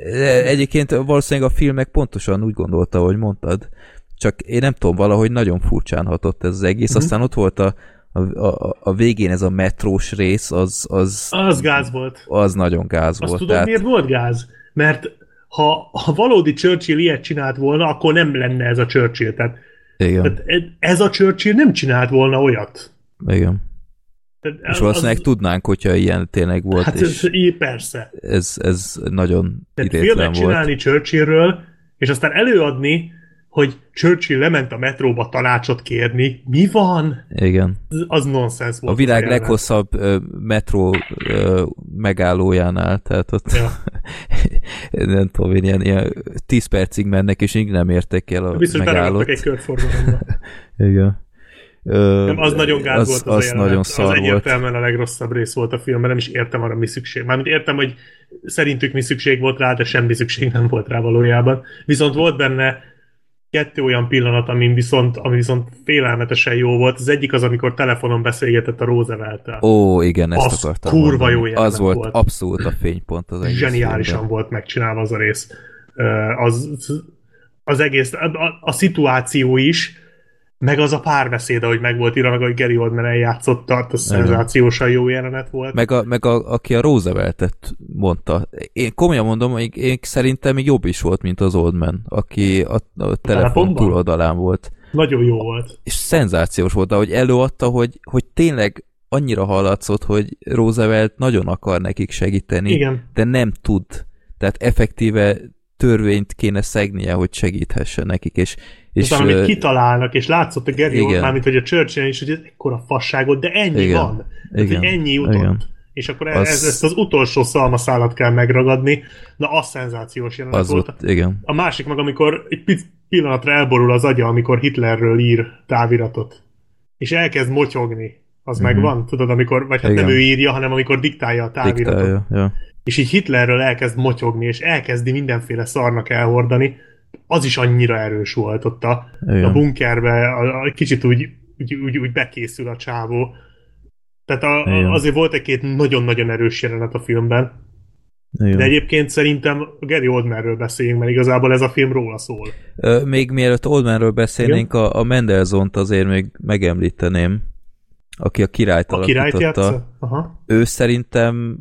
Egyébként valószínűleg a filmek pontosan úgy gondolta, hogy mondtad, csak én nem tudom, valahogy nagyon furcsán hatott ez az egész, uh-huh. aztán ott volt a, a, a, a végén ez a metrós rész, az... Az, az gáz volt. Az nagyon gáz Azt volt. tudod, tehát... miért volt gáz? Mert ha, ha valódi Churchill ilyet csinált volna, akkor nem lenne ez a Churchill. Tehát, Igen. tehát ez a Churchill nem csinált volna olyat. Igen. Tehát és valószínűleg az... tudnánk, hogyha ilyen tényleg volt. Hát és ez, így persze. Ez, ez nagyon Tehát idétlen volt. csinálni Churchillről, és aztán előadni, hogy Churchill lement a metróba tanácsot kérni. Mi van? Igen. Az nonsens volt. A világ a leghosszabb metró megállójánál, tehát ott ja. nem tudom, én ilyen, ilyen 10 percig mennek, és így nem értek el a Biztos megállót. egy körforgalomba. Igen. Ö, nem, az nagyon gáz az, volt az, az nagyon szar az egyértelműen a legrosszabb rész volt a filmben, nem is értem arra mi szükség. Mármint értem, hogy szerintük mi szükség volt rá, de semmi szükség nem volt rá valójában. Viszont volt benne kettő olyan pillanat, ami viszont, ami viszont félelmetesen jó volt. Az egyik az, amikor telefonon beszélgetett a Roosevelt-tel. Ó, igen, ezt az akartam kurva mondani. jó Az volt, volt abszolút a fénypont az egész Zseniálisan filmben. volt megcsinálva az a rész. Az, az egész, a, a, a szituáció is, meg az a párbeszéd, ahogy meg volt írva, meg ahogy Gary Oldman eljátszott, tart, az szenzációsan jó jelenet volt. Meg, a, meg a, aki a Rooseveltet mondta. Én komolyan mondom, hogy én szerintem még jobb is volt, mint az Oldman, aki a, a telefon túloldalán volt. Nagyon jó volt. És szenzációs volt, ahogy előadta, hogy, hogy tényleg annyira hallatszott, hogy Roosevelt nagyon akar nekik segíteni, Igen. de nem tud. Tehát effektíve törvényt kéne szegnie, hogy segíthessen nekik, és, és Aztán, amit kitalálnak, és látszott a Gary Oldman, mármint hogy a Churchill is, hogy ez ekkora fasságot, de ennyi igen, van. Tehát, igen, ennyi jutott. Igen. És akkor az... ez, ezt az utolsó szalmaszálat kell megragadni, na az szenzációs jelenet az volt. volt. Igen. A másik meg, amikor egy pillanatra elborul az agya, amikor Hitlerről ír táviratot. És elkezd motyogni. Az mm-hmm. megvan? Tudod, amikor, vagy hát Igen. nem ő írja, hanem amikor diktálja a táviratot. Diktálja, ja. És így Hitlerről elkezd motyogni, és elkezdi mindenféle szarnak elhordani. Az is annyira erős volt ott a, a bunkerbe, a, a, kicsit úgy, úgy, úgy, úgy bekészül a csávó. Tehát a, a, azért volt egy-két nagyon-nagyon erős jelenet a filmben. Igen. De egyébként szerintem Gary Oldmanről beszéljünk, mert igazából ez a film róla szól. Ö, még mielőtt Oldmanről beszélnénk, a, a Mendelzont azért még megemlíteném, aki a királyt a királyt Aha. Ő szerintem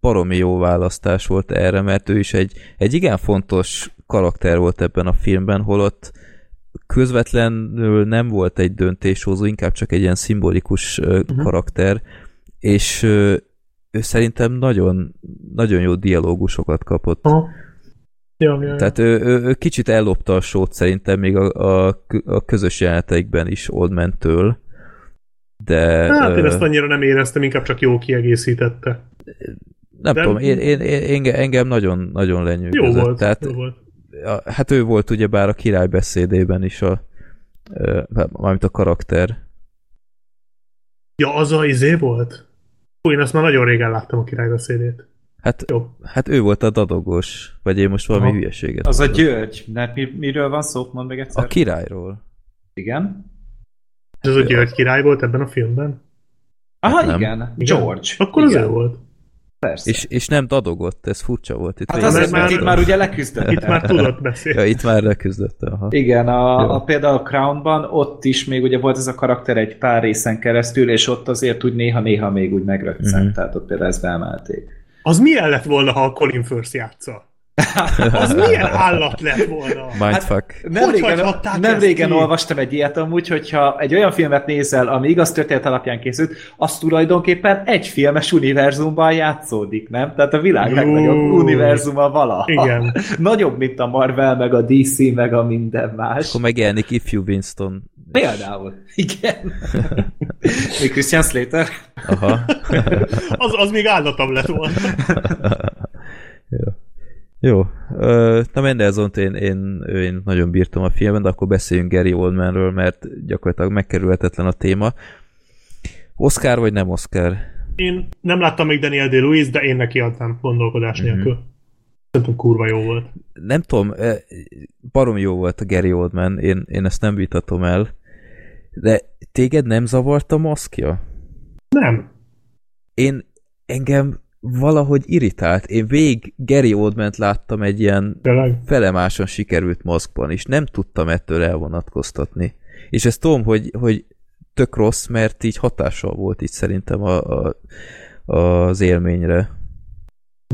baromi jó választás volt erre, mert ő is egy, egy igen fontos karakter volt ebben a filmben, holott közvetlenül nem volt egy döntéshozó, inkább csak egy ilyen szimbolikus uh-huh. karakter, és ő szerintem nagyon, nagyon jó dialógusokat kapott. Uh-huh. Ja, ja, ja. Tehát ő, ő, ő kicsit ellopta a sót szerintem még a, a, a közös jeleneteikben is Oldman-től. De, hát én ezt annyira nem éreztem, inkább csak jó kiegészítette. Nem De... tudom, én, én, én, engem nagyon, nagyon lenyűgözött. Jó volt, Tehát, jó volt. A, hát ő volt ugyebár a király beszédében is a, mármint a karakter. Ja, az a izé volt? Hú, én azt már nagyon régen láttam a király beszédét. Hát, Jó. hát ő volt a dadogos, vagy én most valami Aha. hülyeséget. Az mondom. a György, mert mi, miről van szó, mondd meg egyszer. A királyról. Igen? Ez a György király volt ebben a filmben? Aha, hát igen. igen. George. Akkor igen. az ő volt. Persze. És, és nem dadogott, ez furcsa volt. Itt hát azért, mert itt már ugye leküzdött. Itt már tudott beszélni. Ja, itt már leküzdött. Aha. Igen, a, a, például a Crownban ott is még ugye volt ez a karakter egy pár részen keresztül, és ott azért úgy néha-néha még úgy megröccent, mm-hmm. tehát ott például ezt beemelték. Az milyen lett volna, ha a Colin Firth játsza? Az milyen állat lett volna? Mindfuck. Hát, nem hogy régen, nem régen olvastam egy ilyet amúgy, hogyha egy olyan filmet nézel, ami igaz történet alapján készült, az tulajdonképpen egy filmes univerzumban játszódik, nem? Tehát a világ Jó. legnagyobb univerzuma valaha. Igen. Nagyobb, mint a Marvel, meg a DC, meg a minden más. Akkor megjelenik Ifjú Winston. Például. Igen. még Christian Slater. Aha. az, az még állatabb lett volna. Jó. Jó. Na Mendelssohn-t én, én, én nagyon bírtam a filmben, de akkor beszéljünk Gary Oldmanről, mert gyakorlatilag megkerülhetetlen a téma. Oscar vagy nem Oscar? Én nem láttam még Daniel de Lewis, de én neki adtam gondolkodás mm-hmm. nélkül. Szerintem kurva jó volt. Nem tudom, barom jó volt a Gary Oldman, én, én ezt nem vitatom el, de téged nem zavart a maszkja? Nem. Én engem valahogy irritált. Én végig Gary oldman láttam egy ilyen Tényleg? felemáson sikerült maszkban, és nem tudtam ettől elvonatkoztatni. És ezt tudom, hogy, hogy tök rossz, mert így hatással volt így szerintem a, a, az élményre.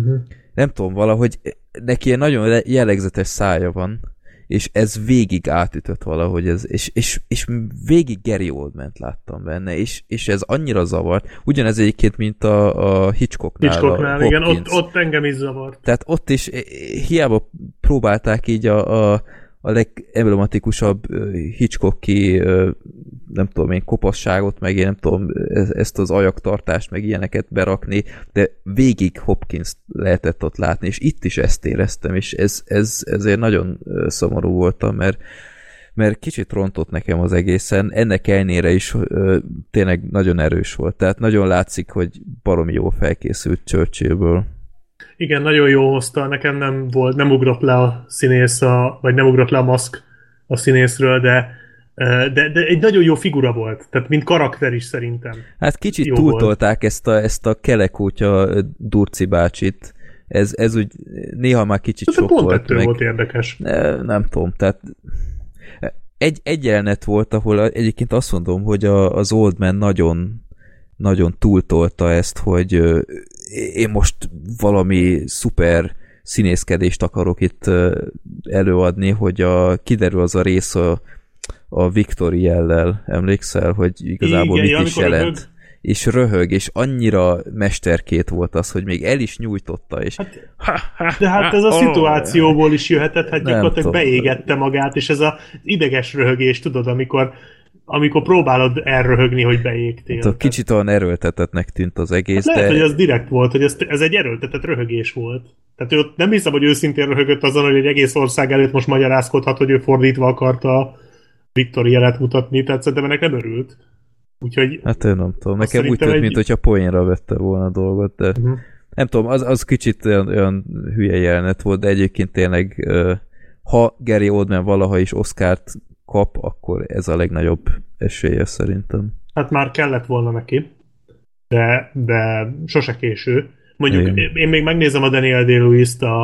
Uh-huh. Nem tudom, valahogy neki ilyen nagyon jellegzetes szája van, és ez végig átütött valahogy, ez, és, és, és végig Gary oldman láttam benne, és, és ez annyira zavart. Ugyanez egyébként, mint a, a Hitchcocknál. Hitchcocknál, a igen, ott, ott engem is zavart. Tehát ott is eh, hiába próbálták így a, a a legemblematikusabb Hitchcocki, nem tudom én, kopasságot, meg én nem tudom, ezt az ajaktartást, meg ilyeneket berakni, de végig Hopkins lehetett ott látni, és itt is ezt éreztem, és ez, ez ezért nagyon szomorú voltam, mert mert kicsit rontott nekem az egészen, ennek elnére is ö, tényleg nagyon erős volt, tehát nagyon látszik, hogy baromi jó felkészült Churchillből. Igen, nagyon jó hozta, nekem nem volt, nem ugrott le a színész, a, vagy nem ugrott le a maszk a színészről, de, de, de egy nagyon jó figura volt, tehát mint karakter is szerintem. Hát kicsit jó túltolták volt. ezt a, ezt a kelekútja Durci bácsit, ez, ez úgy néha már kicsit de sok pont volt. Meg, volt érdekes. Nem, nem tudom, tehát egy, egy jelenet volt, ahol egyébként azt mondom, hogy a, az Old Man nagyon nagyon túltolta ezt, hogy én most valami szuper színészkedést akarok itt előadni, hogy a, kiderül az a rész a, a Victory jellel, emlékszel, hogy igazából Igen, mit is jelent. röhög. És röhög, és annyira mesterkét volt az, hogy még el is nyújtotta, és De hát ez a szituációból is jöhetett, hát gyakorlatilag beégette magát, és ez a ideges röhögés, tudod, amikor amikor próbálod elröhögni, hogy beégtél. hát, kicsit olyan erőltetetnek tűnt az egész, Hát lehet, de hogy ez direkt volt, hogy ez, ez egy erőltetett röhögés volt. Tehát ott nem hiszem, hogy őszintén röhögött azon, hogy egy egész ország előtt most magyarázkodhat, hogy ő fordítva akarta Viktor jelet mutatni, tehát szerintem ennek nem örült. Úgyhogy hát én nem tudom, nekem úgy tűnt, egy- mint hogyha poénra vette volna a dolgot, de uh-huh. nem tudom, az, az kicsit olyan, olyan hülye jelenet volt, de egyébként tényleg ha Gary Oldman valaha is Oscárt kap, akkor ez a legnagyobb esélye szerintem. hát már kellett volna neki, de, de sose késő. Mondjuk Igen. én, én még megnézem a Daniel Day-Lewis-t a,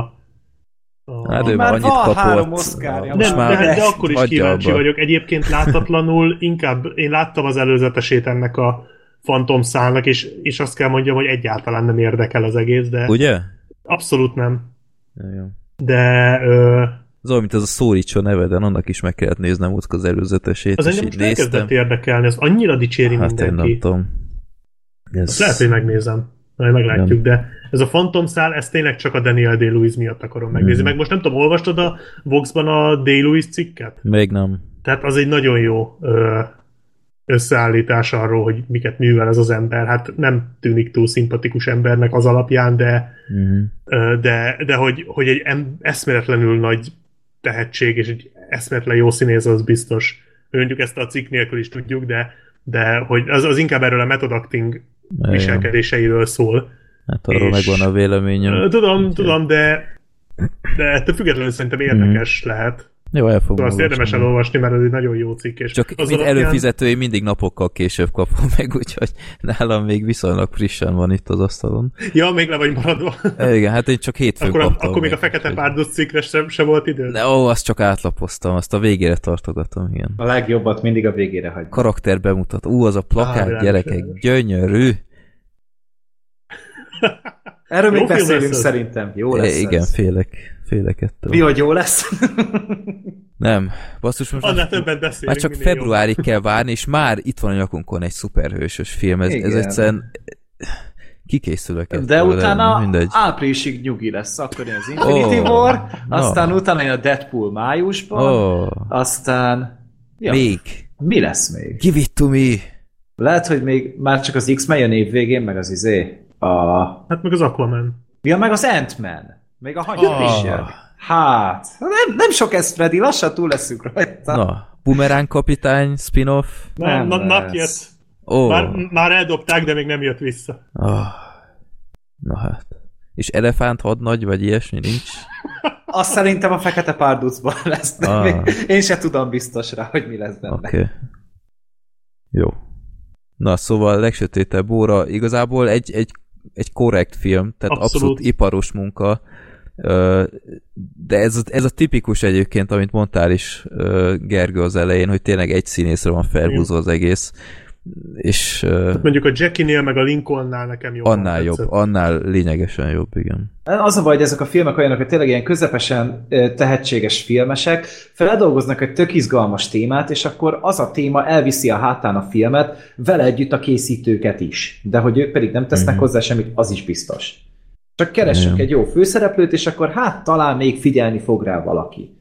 a Hát ő Már már annyit van kapott. három most nem, már de, de akkor is kíváncsi abba. vagyok. Egyébként láthatatlanul inkább én láttam az előzetesét ennek a Phantom szálnak, és, és azt kell mondjam, hogy egyáltalán nem érdekel az egész, de Ugye? abszolút nem. Igen. De ö, Az olyan, mint az a szólítson neveden, annak is meg kellett néznem ott az előzetesét, az engem most elkezdett érdekelni, az annyira dicséri Hát én nem mindenki. tudom. Ez... Azt lehet, hogy megnézem. Majd meglátjuk, de ez a Phantom szál, ez tényleg csak a Daniel Day-Lewis miatt akarom megnézni. Mhm. Meg most nem tudom, olvastad a Vox-ban a Day-Lewis cikket? Még nem. Tehát az egy nagyon jó ö, összeállítás arról, hogy miket művel ez az ember. Hát nem tűnik túl szimpatikus embernek az alapján, de, Uh-huh. ö, de, de hogy, hogy egy em- eszméletlenül nagy tehetség, és egy eszméletlen jó színész, az biztos. Mondjuk ezt a cikk nélkül is tudjuk, de, de hogy az, az inkább erről a method acting viselkedéseiről szól. Hát arról És- megvan a véleményem. Tudom, tudom, de de ettől függetlenül szerintem érdekes lehet. Jó, el fogom azt érdemes olvasni. elolvasni, mert ez egy nagyon jó cikk. És Csak az mint alapján- előfizető, én mindig napokkal később kapom meg, úgyhogy nálam még viszonylag frissen van itt az asztalon. Ja, még le vagy maradva. Igen, hát én csak hétfőn akkor, kaptam. akkor még a fekete párduc cikkre sem, sem volt idő. De ó, azt csak átlapoztam, azt a végére tartogatom, igen. A legjobbat mindig a végére hagyjuk. Karakter bemutat. Ú, az a plakát, Á, gyerekek, gyönyörű. Erről még beszélünk szerintem. Jó É, lesz igen, ez. félek, félek ettől. Mi, hogy jó lesz? Nem, basszus, most Annál már, többet beszélünk. már csak februárig kell várni, és már itt van a nyakunkon egy szuperhősös film. Ez, ez Igen. egyszerűen kikészülök ettől, De utána mindegy. áprilisig nyugi lesz, akkor az Infinity Ó, War, aztán utána jön a Deadpool májusban, Oh, aztán... Ja, még. Mi lesz még? Give it to me. Lehet, hogy még már csak az X-Men jön évvégén, meg az izé. A... Hát meg az Aquaman. Ja, meg az Ant-Man. Még a hagyat Ah. is jön. Hát, nem, nem sok ez, Freddy, lassan túl leszünk rajta. Na, Boomerang kapitány, spin-off. Nem, Nem not, not yet. Ó, Már, már eldobták, de még nem jött vissza. oh. Na hát. És elefánt hadnagy, vagy ilyesmi nincs? Azt szerintem a fekete párducban lesz, de Ah. még én se tudom biztosra, hogy mi lesz benne. Oké. Okay. Jó. Na, szóval legsötétebb óra igazából egy, egy, egy korrekt film, tehát abszolút, Abszolút. iparos munka, de ez, a- ez a tipikus egyébként, amit mondtál is Gergő az elején, hogy tényleg egy színészre van felhúzva az egész, és ö, Mondjuk a Jackie-nél meg a Lincolnnál nekem jobban annál jobb, tetszett. annál lényegesen jobb, igen. Az a baj, hogy ezek a filmek olyanok, hogy tényleg ilyen közepesen tehetséges filmesek, feldolgoznak egy tök izgalmas témát, és akkor az a téma elviszi a hátán a filmet, vele együtt a készítőket is. De hogy ők pedig nem tesznek Mhm. hozzá semmit, az is biztos. Csak keressünk Igen. egy jó főszereplőt, és akkor hát talán még figyelni fog rá valaki.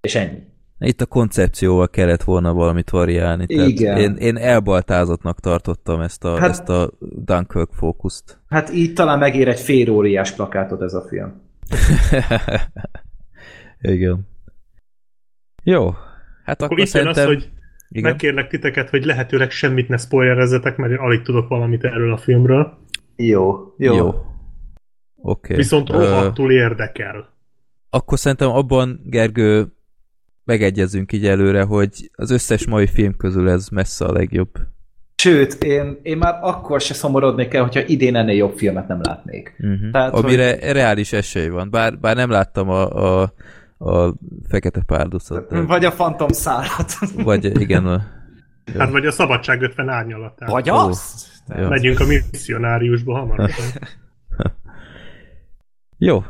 És ennyi. Itt a koncepcióval kellett volna valamit variálni. Tehát Igen. Én, én elbaltázottnak tartottam ezt a, Hát- ezt a Dunkirk fókuszt. Hát így talán megér egy fél óriás plakátot ez a film. Igen. Jó. Hát Akkor akkor, szerintem... az, hogy Igen. megkérlek titeket, hogy lehetőleg semmit ne spoilerezzetek, mert én alig tudok valamit erről a filmről. Jó. Jó. Jó. Oké. Okay. Viszont rohadtul érdekel. Akkor szerintem abban, Gergő, megegyezünk így előre, hogy az összes mai film közül ez messze a legjobb. Sőt, én, én már akkor se szomorodnék el, hogyha idén ennél jobb filmet nem látnék. Uh-huh. Tehát, Amire hogy... reális esély van. Bár, bár nem láttam a, a, a fekete párducot. De... Vagy a Phantom szállat. Vagy igen, a... Hát vagy a Szabadság 50 árnyalatát. Vagy Ó. azt? Jó. Megyünk a misszionáriusba hamarosan. Jó.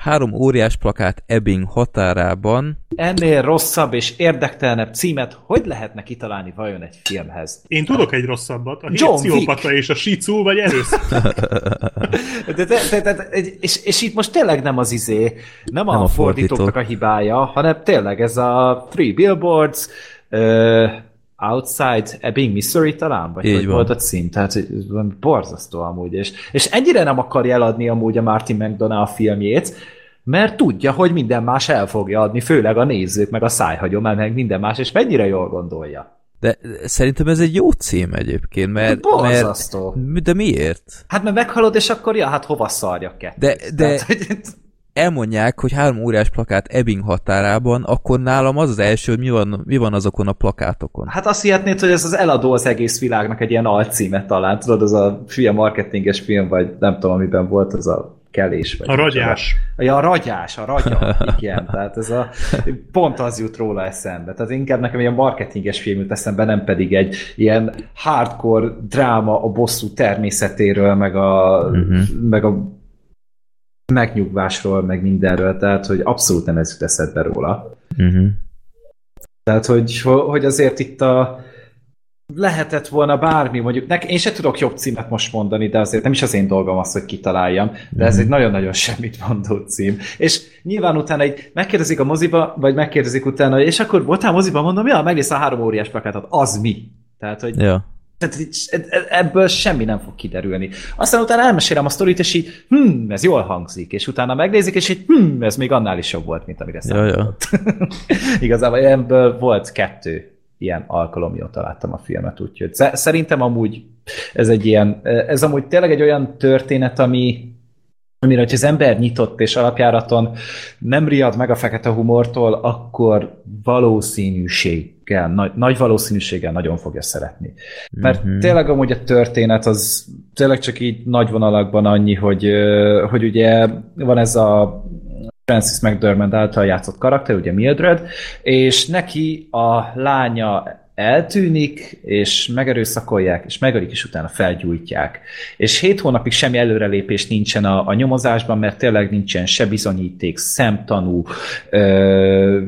Három óriás plakát Ebbing határában. Ennél rosszabb és érdektelenebb címet hogy lehetne kitalálni vajon egy filmhez? Én tudok egy rosszabbat. A John és a Shizu vagy erősz. de, de, de, de, és, és itt most tényleg nem az izé, nem, nem a, a fordítóknak a hibája, hanem tényleg ez a Three Billboards, uh, Outside Ebbing, Missouri talán? Vagy Így hogy van. volt a cím? Tehát hogy borzasztó amúgy. És, és ennyire nem akarja eladni amúgy a Martin McDonough a filmjét, mert tudja, hogy minden más el fogja adni, főleg a nézők, meg a szájhagyomány, meg minden más, és mennyire jól gondolja. De szerintem ez egy jó cím egyébként, mert... Borzasztó. Mert, de miért? Hát mert meghalod, és akkor ja, hát hova szarjak kettőt? De, de, Tehát, hogy elmondják, hogy három óriás plakát Ebbing határában, akkor nálam az az első, hogy mi van, mi van azokon a plakátokon. Hát azt hihetnéd, hogy ez az eladó az egész világnak egy ilyen alcíme talán, tudod, az a fia marketinges film, vagy nem tudom, amiben volt az a kelés. Vagy a ragyás. A, ja, a ragyás, a ragya, igen. Tehát ez a, pont az jut róla eszembe. Tehát inkább nekem ilyen marketinges film jut eszembe, nem pedig egy ilyen hardcore dráma a bosszú természetéről, meg a, uh-huh. meg a megnyugvásról, meg mindenről, tehát hogy abszolút nem ez jut eszedbe róla. Uh-huh. Tehát, hogy, hogy azért itt a lehetett volna bármi, mondjuk, nek, én se tudok jobb címet most mondani, de azért nem is az én dolgom az, hogy kitaláljam, de ez mhm. egy nagyon-nagyon semmit mondó cím. És nyilván utána egy megkérdezik a moziba, vagy megkérdezik utána, és akkor voltál moziba, mondom, ja, megnézsz a három óriás plakátot, az mi? Tehát, hogy ja. Tehát ebből semmi nem fog kiderülni. Aztán utána elmesélem a sztorit, és így, hm, ez jól hangzik, és utána megnézik, és így, hm, ez még annál is jobb volt, mint amire számított. Igazából ebből volt kettő ilyen alkalom, mióta láttam a filmet, úgyhogy szerintem amúgy ez egy ilyen, ez amúgy tényleg egy olyan történet, ami amire, hogy az ember nyitott és alapjáraton nem riad meg a fekete humortól, akkor valószínűséggel, nagy, nagy valószínűséggel nagyon fogja szeretni. Mert mm-hmm. tényleg amúgy a történet az tényleg csak így nagy vonalakban annyi, hogy, hogy ugye van ez a Francis McDermott által játszott karakter, ugye Mildred, és neki a lánya eltűnik, és megerőszakolják, és megölik, és utána felgyújtják. És hét hónapig semmi előrelépés nincsen a, a nyomozásban, mert tényleg nincsen se bizonyíték, szemtanú, ö,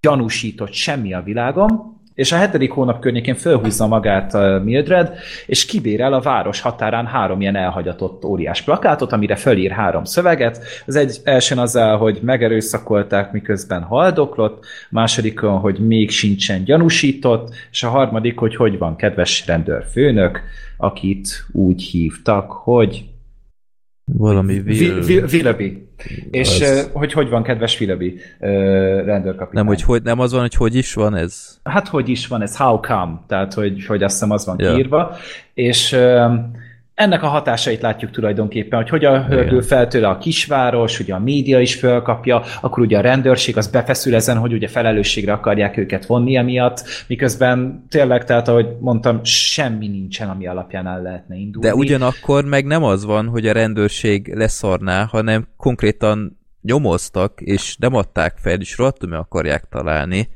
gyanúsított semmi a világon, és a hetedik hónap környékén fölhúzza magát a Mildred, és kibérel a város határán három ilyen elhagyatott óriás plakátot, amire fölír három szöveget. Az egy elsőn azzal, hogy megerőszakolták, miközben haldoklott, másodikon, hogy még sincsen gyanúsított, és a harmadik, hogy hogy van kedves rendőrfőnök, akit úgy hívtak, hogy valami Willoughby. És az... hogy hogy van, kedves Willoughby rendőrkapitány? Nem, hogy, hogy nem az van, hogy hogy is van ez? Hát hogy is van ez, how come? Tehát, hogy, hogy azt hiszem az van ja. kiírva. És ennek a hatásait látjuk tulajdonképpen, hogy hogyan hördül fel tőle a kisváros, ugye a média is fölkapja, akkor ugye a rendőrség az befeszül ezen, hogy ugye felelősségre akarják őket vonni emiatt, miközben tényleg, tehát ahogy mondtam, semmi nincsen, ami alapján el lehetne indulni. De ugyanakkor meg nem az van, hogy a rendőrség leszarná, hanem konkrétan nyomoztak, és nem adták fel, és rohadtul meg akarják találni.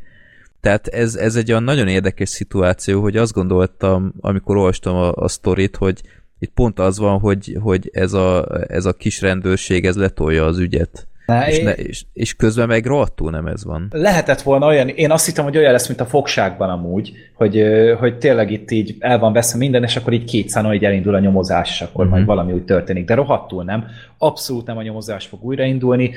Tehát ez, ez egy olyan nagyon érdekes szituáció, hogy azt gondoltam, amikor olvastam a, a sztorit, hogy itt pont az van, hogy, hogy ez, a, ez a kis rendőrség, ez letolja az ügyet. Na, és, én... ne, és, és közben meg rohadtul nem ez van. Lehetett volna olyan, én azt hittem, hogy olyan lesz, mint a fogságban amúgy, hogy, hogy tényleg itt így el van veszve minden, és akkor így kétszán, hogy elindul a nyomozás, és akkor uh-huh. majd valami úgy történik. De rohadtul nem. Abszolút nem a nyomozás fog újraindulni.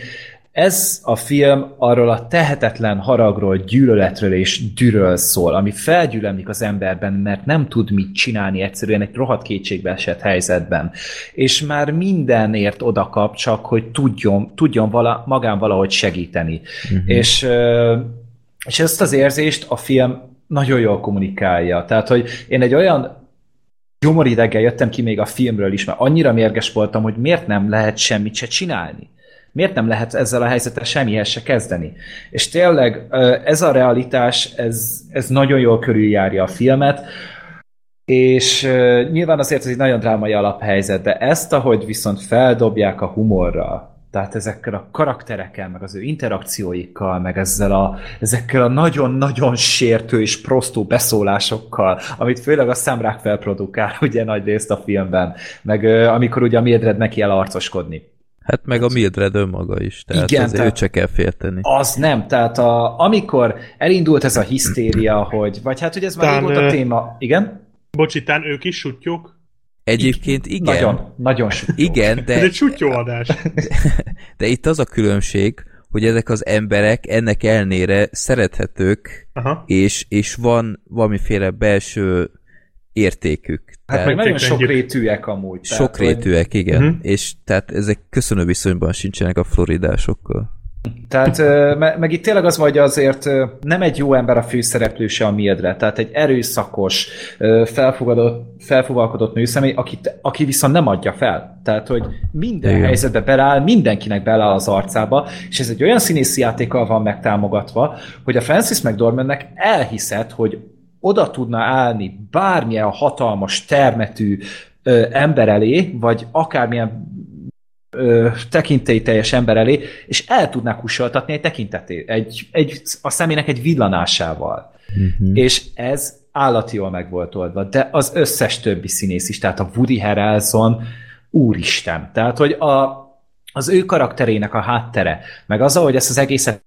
Ez a film arról a tehetetlen haragról, gyűlöletről és dűről szól, ami felgyülemlik az emberben, mert nem tud mit csinálni egyszerűen egy rohadt kétségbe esett helyzetben. És már mindenért odakap, csak hogy tudjon, tudjon vala, magán valahogy segíteni. Uh-huh. És, és ezt az érzést a film nagyon jól kommunikálja. Tehát, hogy én egy olyan gyomorideggel jöttem ki még a filmről is, mert annyira mérges voltam, hogy miért nem lehet semmit se csinálni. Miért nem lehet ezzel a helyzettel semmihez se kezdeni? És tényleg ez a realitás, ez, ez nagyon jól körüljárja a filmet, és nyilván azért ez egy nagyon drámai alaphelyzet, de ezt, ahogy viszont feldobják a humorra, tehát ezekkel a karakterekkel, meg az ő interakcióikkal, meg ezzel a, ezekkel a nagyon-nagyon sértő és prostó beszólásokkal, amit főleg a számrák felprodukál ugye nagy részt a filmben, meg amikor ugye a Mildred neki el arcoskodni Hát meg a Mildred önmaga is, tehát Igen, azért tehát- őt se kell félteni. Az nem, tehát a, amikor elindult ez a hisztéria, hogy, vagy hát, hogy ez már volt a téma, igen? Bocsitán, ők is sutyók? Egyébként igen, Nagyon, nagyon sok. igen, Ez de, egy sutyóadás. de itt az a különbség, hogy ezek az emberek ennek elnére szerethetők, Aha. és, és van valamiféle belső értékük. Hát Tehát meg nagyon sokrétűek amúgy. tehát, hogy- sokrétűek, igen, Mhm. és tehát ezek köszönő viszonyban sincsenek a floridásokkal. Tehát me- meg itt tényleg az vagy azért nem egy jó ember a főszereplő se a Mildred, tehát egy erőszakos, felfogadott, felfogalkodott nőszemély, aki, aki viszont nem adja fel. Tehát, hogy minden Igen. helyzetbe beláll, mindenkinek beláll az arcába, és ez egy olyan színészi játékkal van megtámogatva, hogy a Francis McDormandnek elhiszed, hogy oda tudna állni bármilyen hatalmas termetű ö, ember elé, vagy akármilyen ö, tekintélyteljes ember elé, és el tudná kusoltatni egy tekintetét, egy, egy, a szemének egy villanásával. Uh-huh. És ez állati jól meg volt oldva, de az összes többi színész is, tehát a Woody Harrelson, úristen. Tehát, hogy a, az ő karakterének a háttere, meg az, ahogy ezt az egészet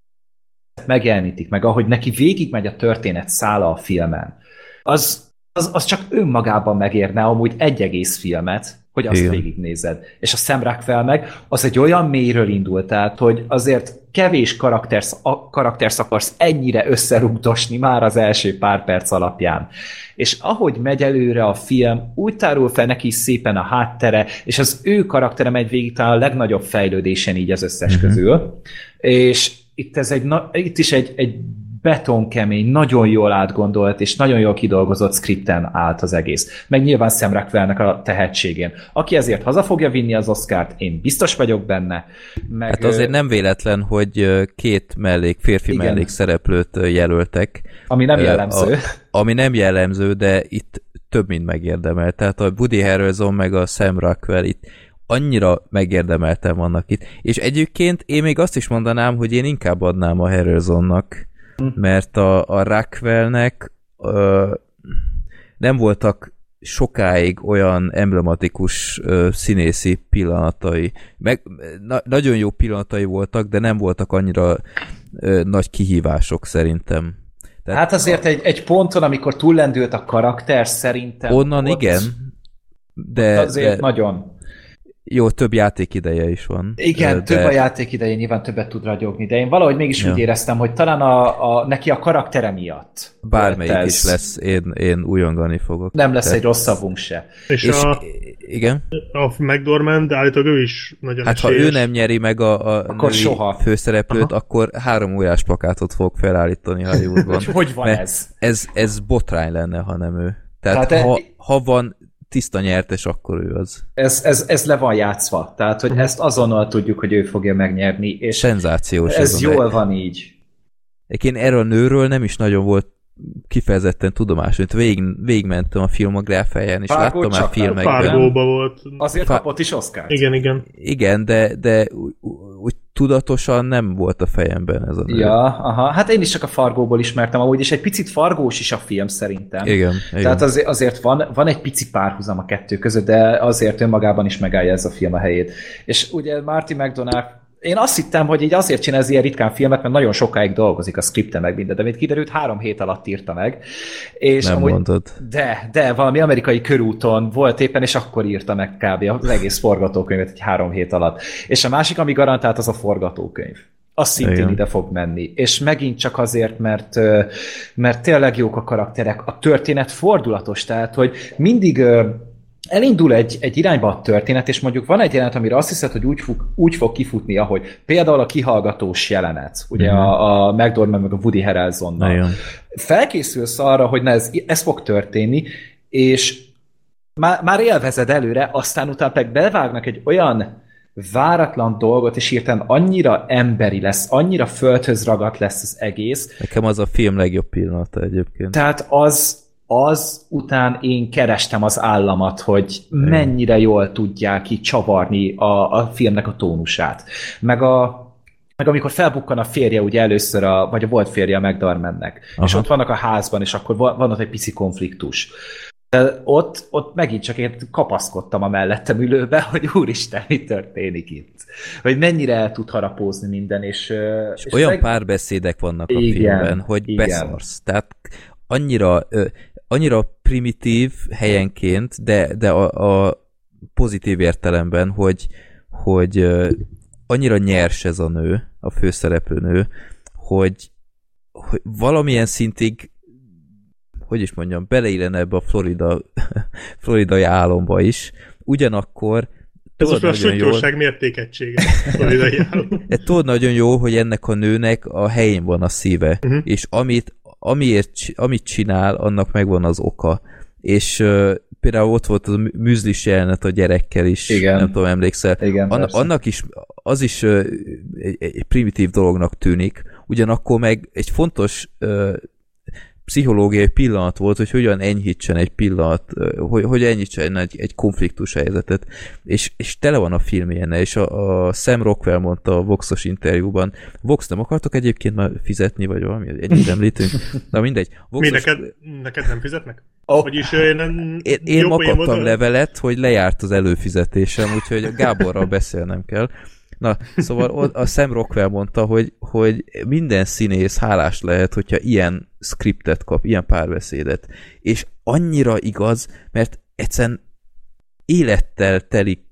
megjelenítik, meg ahogy neki végigmegy a történet szála a filmen, az, az, az csak önmagában megérne amúgy egy egész filmet, hogy azt Igen. végignézed. És a Sam Rockwell meg, az egy olyan mélyről indult, tehát, hogy azért kevés karaktersz, a, karaktersz akarsz ennyire összerugdosni már az első pár perc alapján. És ahogy megy előre a film, úgy tárul fel neki szépen a háttere, és az ő karaktere megy végig talán a legnagyobb fejlődésen így az összes Mhm. közül. És itt, ez egy, na- itt is egy, egy betonkemény, nagyon jól átgondolt és nagyon jól kidolgozott skripten állt az egész. Meg nyilván Sam Rockwellnek a tehetségén. Aki ezért haza fogja vinni az Oscárt, én biztos vagyok benne. Meg, Hát azért nem véletlen, hogy két mellék, férfi Igen. mellék szereplőt jelöltek. Ami nem jellemző. A, ami nem jellemző, de itt több, mint megérdemel. Tehát a Woody Harrelson meg a Sam Rockwell itt annyira megérdemelten vannak itt. És egyébként én még azt is mondanám, hogy én inkább adnám a Harrelsonnak, Hm. mert a, a Rockwellnek ö, nem voltak sokáig olyan emblematikus ö, színészi pillanatai. Meg, na, nagyon jó pillanatai voltak, de nem voltak annyira ö, nagy kihívások szerintem. Tehát Hát azért egy, egy ponton, amikor túllendült a karakter, szerintem... onnan ott- igen, de, Azért de nagyon. Jó, több játékideje is van. Igen, Ö, több a játék ideje, nyilván többet tud ragyogni, de én valahogy mégis Ja. úgy éreztem, hogy talán a, a, neki a karaktere miatt. Bármelyik ez. is lesz, én, én újongani fogok. Nem lesz Tehát- egy rosszabbunk se. És, És a, igen, a McDormand állítólag ő is nagyon hát ha esélyes. ő nem nyeri meg a, a Akkor soha. főszereplőt, Aha. akkor három óriás plakátot fog felállítani Hollywoodban. Hogy hogy van Mert ez? ez? Ez botrány lenne, ha nem ő. Tehát, Tehát e- ha, ha van tiszta nyertes, akkor ő az. Ez, ez, ez le van játszva. Tehát, hogy ezt azonnal tudjuk, hogy ő fogja megnyerni, és Szenzációs. ez a jól meg- van így. Egyébként erről a nőről nem is nagyon volt kifejezetten tudomásom. Itt végig, végigmentem a filmográfáján, és Fargo láttam már filmekben. Volt. Azért Fa- kapott is Oscar. Igen, igen. Igen, de, de úgy, úgy tudatosan nem volt a fejemben ez a nő. Ja, aha. Hát én is csak a Fargóból ismertem amúgy, és egy picit fargós is a film szerintem. Igen, igen. Tehát azért, azért van, van egy pici párhuzam a kettő között, de azért önmagában is megállja ez a film a helyét. És ugye Marty McDonagh én azt hittem, hogy így azért csinál ez ilyen ritkán filmet, mert nagyon sokáig dolgozik a skripte meg minden, de mint kiderült, három hét alatt írta meg. És nem amúgy, mondod. De, de valami amerikai körúton volt éppen, és akkor írta meg kb. az egész forgatókönyvet egy három hét alatt. És a másik, ami garantált, az a forgatókönyv. Az szintén Igen. ide fog menni. És megint csak azért, mert, mert tényleg jók a karakterek. A történet fordulatos, tehát, hogy mindig elindul egy, egy irányba a történet, és mondjuk van egy jelenet, amire azt hiszed, hogy úgy fog, úgy fog kifutni, ahogy például a kihallgatós jelenet, ugye Mhm. a, a McDormand meg a Woody Harrelsonnal Nagyon. felkészülsz arra, hogy na ez, ez fog történni, és már, már élvezed előre, aztán utána meg bevágnak egy olyan váratlan dolgot, és hirtelen annyira emberi lesz, annyira földhöz ragadt lesz az egész, Nekem az a film legjobb pillanata egyébként. tehát az, az után én kerestem az államat, hogy mennyire jól tudják ki csavarni a, a filmnek a tónusát. Meg a meg amikor felbukkan a férje, ugye először, a, vagy a volt férje a McDormandnek, és Aha. ott vannak a házban, és akkor van, van ott egy pici konfliktus. De ott, ott megint csak én kapaszkodtam a mellettem ülőbe, hogy úristen, mi történik itt. Hogy mennyire el tud harapózni minden, és... És, és olyan meg... párbeszédek vannak a igen, filmben, hogy igen. beszarsz. Tehát annyira, annyira primitív helyenként, de, de a, a pozitív értelemben, hogy, hogy annyira nyers ez a nő, a főszereplő nő, hogy, hogy valamilyen szintig hogy is mondjam, beleillene ebbe a Florida, floridai álomba is. Ugyanakkor ez most a sütjóság jól... mértékegysége. tudod nagyon jó, hogy ennek a nőnek a helyén van a szíve, uh-huh. és amit, amiért, amit csinál, annak megvan az oka. És uh, például ott volt a műzlis jelenet a gyerekkel is, Igen. nem tudom, emlékszel. Igen, An- annak is, az is uh, egy, egy primitív dolognak tűnik, ugyanakkor meg egy fontos uh, pszichológiai pillanat volt, hogy hogyan enyhítsen egy pillanat, hogy, hogy enyhítsen egy, egy konfliktus helyzetet, és, és tele van a film ilyen, és a, a Sam Rockwell mondta a Voxos interjúban, Vox nem akartok egyébként már fizetni, vagy valami, ennyit említünk? Na mindegy. Voxos... Mi, neked, neked nem fizetnek? Oh. Vagyis én, én, én ma kaptam levelet, hogy lejárt az előfizetésem, úgyhogy Gáborral beszélnem kell. Na, szóval a Sam Rockwell mondta, hogy, hogy minden színész hálás lehet, hogyha ilyen skriptet kap, ilyen párbeszédet. És annyira igaz, mert egyszerűen élettel teli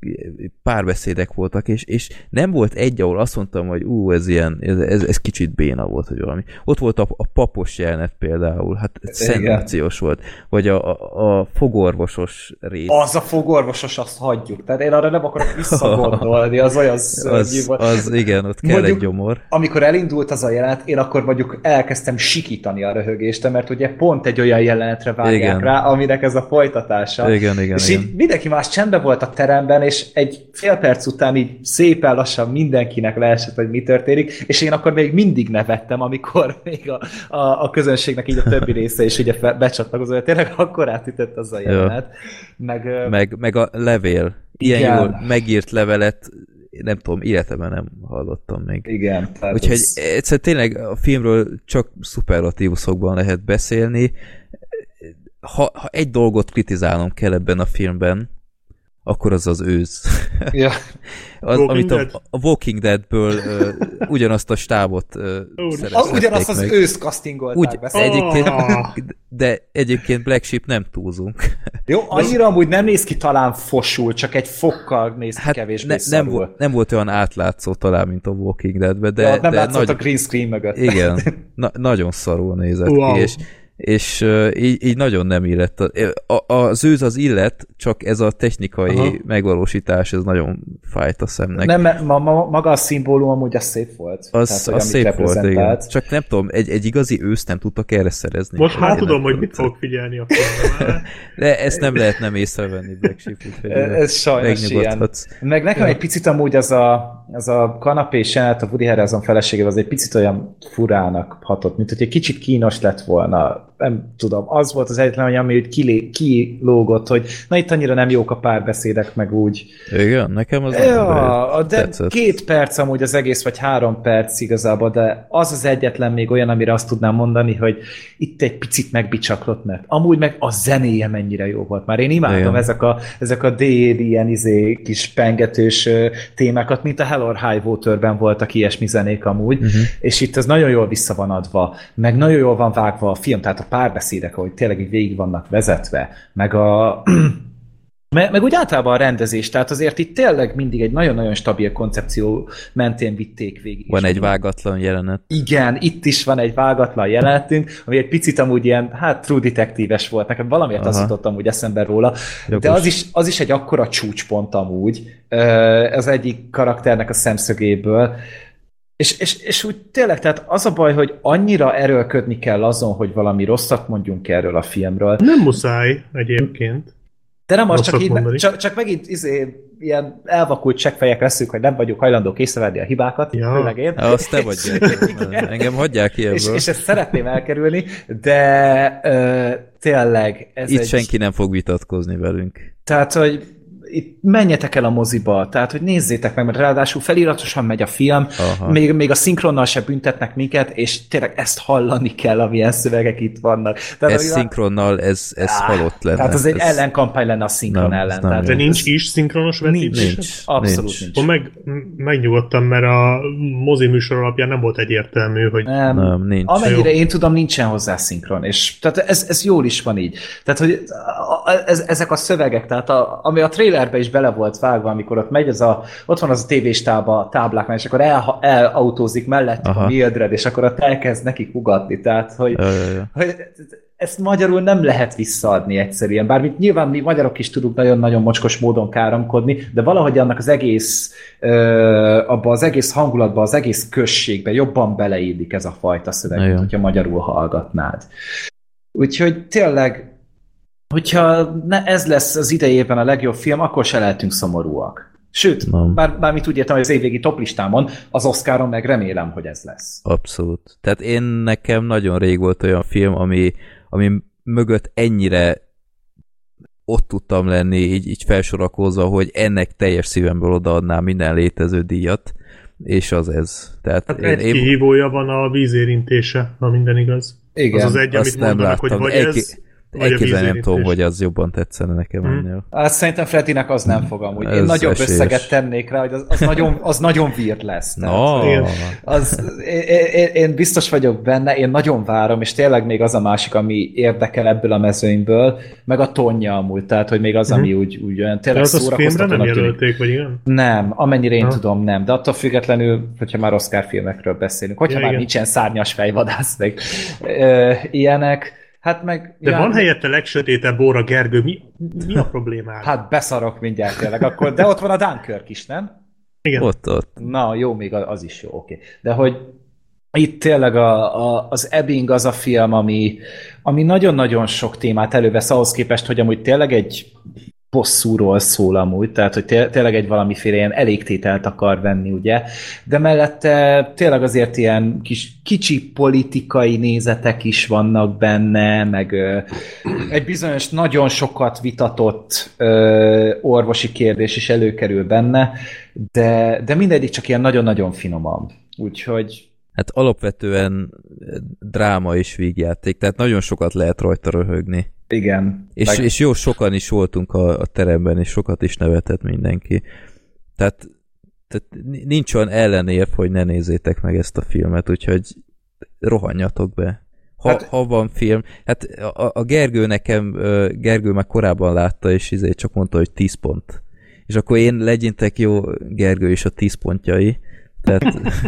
párbeszédek voltak, és, és nem volt egy, ahol azt mondtam, hogy ú, ez ilyen, ez, ez, ez kicsit béna volt, hogy valami. Ott volt a, a papos jelenet például, hát szenzációs volt. Vagy a, a, a fogorvosos rész. Az a fogorvosos, azt hagyjuk. Tehát én arra nem akarok visszagondolni, az olyan az, volt. Az igen, ott kell mondjuk, egy gyomor. Amikor elindult az a jelenet, én akkor mondjuk elkezdtem sikítani a röhögést, mert ugye pont egy olyan jelenetre vágják igen. rá, aminek ez a folytatása. Igen, igen, és igen. mindenki más csendben volt a teremben, és egy fél perc után így szépen lassan mindenkinek leesett, hogy mi történik, és én akkor még mindig nevettem, amikor még a, a, a közönségnek így a többi része is ugye becsatlakozott, tényleg akkor átütött az a jelenet. Meg, meg, meg a levél. Ilyen igen. jól megírt levelet nem tudom, életemben nem hallottam még. Igen. Úgyhogy ez... egyszer tényleg a filmről csak szuperlatívuszokban lehet beszélni. Ha, ha egy dolgot kritizálnom kell ebben a filmben, akkor az az őz. Ja. az, amit a, a Walking Deadből uh, ugyanazt a stábot uh, az, Ugyanazt az őzt castingolták be. Egyébként, oh. De egyébként Black Sheep nem túlzunk. Jó, annyira amúgy nem néz ki talán fosul, csak egy fokkal néz ki hát kevésbé ne, nem, volt, nem volt olyan átlátszó talán, mint a Walking Deadben, de, ja, nem de látszott nagy... a green screen mögött. Igen, na, nagyon szarul nézett wow. ki, és és uh, így, így nagyon nem illett. A, a, az őz az illet, csak ez a technikai Aha. megvalósítás, ez nagyon fájt a szemnek. Nem, ma, ma, maga a szimbólum amúgy az szép volt. Az, Tehát, az szép volt, igen. Csak nem tudom, egy, egy igazi ősz nem tudtak erre szerezni. Most már tudom, hogy mit fog figyelni a filmben. De ezt nem lehet nem észrevenni, Black Sheep, úgyhogy Ez sajnos ilyen. Meg nekem ja. egy picit amúgy az a, az a kanapés jelenet a Woody Harrelson feleségével az egy picit olyan furának hatott, mint hogy egy kicsit kínos lett volna nem tudom, az volt az egyetlen, ami úgy kilé, kilógott, hogy na itt annyira nem jók a párbeszédek, meg úgy. Igen, nekem az ja, de tetszett. két perc amúgy az egész, vagy három perc igazából, de az az egyetlen még olyan, amire azt tudnám mondani, hogy itt egy picit megbicsaklott, mert amúgy meg a zenéje mennyire jó volt. Már én imádom ezek a, ezek a D&D ilyen izé, kis pengetős témákat, mint a Hell or High Waterben voltak ilyesmi zenék amúgy, uh-huh. és itt ez nagyon jól vissza van adva, meg nagyon jól van vágva a film, tehát a párbeszédek, ahogy tényleg így végig vannak vezetve, meg a meg, meg úgy általában a rendezés, tehát azért itt tényleg mindig egy nagyon-nagyon stabil koncepció mentén vitték végig. Van egy vágatlan jelenet. Igen, itt is van egy vágatlan jelenetünk, ami egy picit amúgy ilyen, hát true detektíves volt, nekem valamiért Aha. azt jutottam úgy eszembe róla, Jogos. de az is, az is egy akkora csúcspont amúgy, az egyik karakternek a szemszögéből, és, és, és úgy tényleg, tehát az a baj, hogy annyira erőlködni kell azon, hogy valami rosszat mondjunk erről a filmről. Nem muszáj egyébként. De nem az, csak, így, csak, csak megint izé, ilyen elvakult csekkfejek leszünk, hogy nem vagyunk hajlandók észrevenni a hibákat, ja. főleg én. Ja, azt te vagy. Engem hagyják ki ebből. És, és ezt szeretném elkerülni, de ö, tényleg ez Itt egy... senki nem fog vitatkozni velünk. Tehát, hogy itt menjetek el a moziba, tehát hogy nézzétek meg, mert ráadásul feliratosan megy a film, még, még a szinkronnal se büntetnek minket, és tényleg ezt hallani kell, amilyen szövegek itt vannak. Tehát, ez szinkronnal, ez, ez áh, halott lenne. Tehát az egy ez... ellenkampány lenne a szinkron nem, ellen. Tehát, de nincs is szinkronos vetítés? Nincs, nincs. Abszolút nincs. nincs. Meg, megnyugodtam, mert a mozi műsor alapján nem volt egyértelmű, hogy... Nem, nem nincs. Amennyire én tudom, nincsen hozzá szinkron, és tehát ez, ez jól is van így. Tehát, hogy ez, ezek a szövegek, tehát a, ami a trailerbe is bele volt vágva, amikor ott megy, az a, ott van az a tévéstába a táblák, és akkor el, elautózik mellett a Mildred, és akkor ott elkezd neki ugatni, tehát, hogy, hogy ezt magyarul nem lehet visszaadni egyszerűen. Bármit nyilván mi magyarok is tudunk nagyon-nagyon mocskos módon káromkodni, de valahogy annak az egész, abba az egész hangulatba, az egész községbe jobban beleillik ez a fajta szöveg, mint hogyha magyarul hallgatnád. Úgyhogy tényleg, hogyha ne ez lesz az idejében a legjobb film, akkor se lehetünk szomorúak. Sőt, nem. bár, bármit úgy értem, hogy az évvégi toplistámon, az Oscaron meg remélem, hogy ez lesz. Abszolút. Tehát én nekem nagyon rég volt olyan film, ami, ami mögött ennyire ott tudtam lenni, így, így felsorakozva, hogy ennek teljes szívemből odaadnám minden létező díjat, és az ez. Tehát hát egy én, kihívója van a vízérintése, ha minden igaz. Igen. Az az egy, amit nem mondanak, láttam. hogy vagy egy, ez, Elképzelni nem tudom, hogy az jobban tetszene nekem hmm. ennél. Hát szerintem Fredinek az nem fog amúgy. Én nagyobb esélyes. összeget tennék rá, hogy az, az, nagyon, az nagyon vírt lesz. No. az, én, én, biztos vagyok benne, én nagyon várom, és tényleg még az a másik, ami érdekel ebből a mezőnyből, meg a tonja amúgy, tehát hogy még az, ami hmm. úgy, úgy olyan tényleg az filmre nem jelölték, vagy igen? Nem, amennyire én ha. tudom, nem. De attól függetlenül, hogyha már Oscar filmekről beszélünk, hogyha ja, már igen. nincsen szárnyas fejvadász, meg ö, ilyenek, Hát meg... De ja, van helyette legsötétebb óra, Gergő, mi, mi a probléma? Hát beszarok mindjárt tényleg akkor, de ott van a Dunkirk is, nem? Igen. Ott, ott. Na, jó, még az is jó, oké. Okay. De hogy itt tényleg a, a, az Ebbing az a film, ami, ami nagyon-nagyon sok témát elővesz ahhoz képest, hogy amúgy tényleg egy bosszúról szól amúgy, tehát hogy tényleg egy valamiféle ilyen elégtételt akar venni, ugye, de mellette tényleg azért ilyen kis, kicsi politikai nézetek is vannak benne, meg ö, egy bizonyos nagyon sokat vitatott ö, orvosi kérdés is előkerül benne, de, de mindegyik csak ilyen nagyon-nagyon finomabb. Úgyhogy Hát alapvetően dráma és vígjáték, tehát nagyon sokat lehet rajta röhögni. Igen. És, meg... és jó, sokan is voltunk a, a teremben, és sokat is nevetett mindenki. Tehát, tehát nincs olyan ellenérv, hogy ne nézzétek meg ezt a filmet, úgyhogy rohanjatok be. Ha, hát, ha van film, hát a, a Gergő nekem, Gergő már korábban látta, és izé csak mondta, hogy 10 pont. És akkor én legyintek jó Gergő is a 10 pontjai, tehát...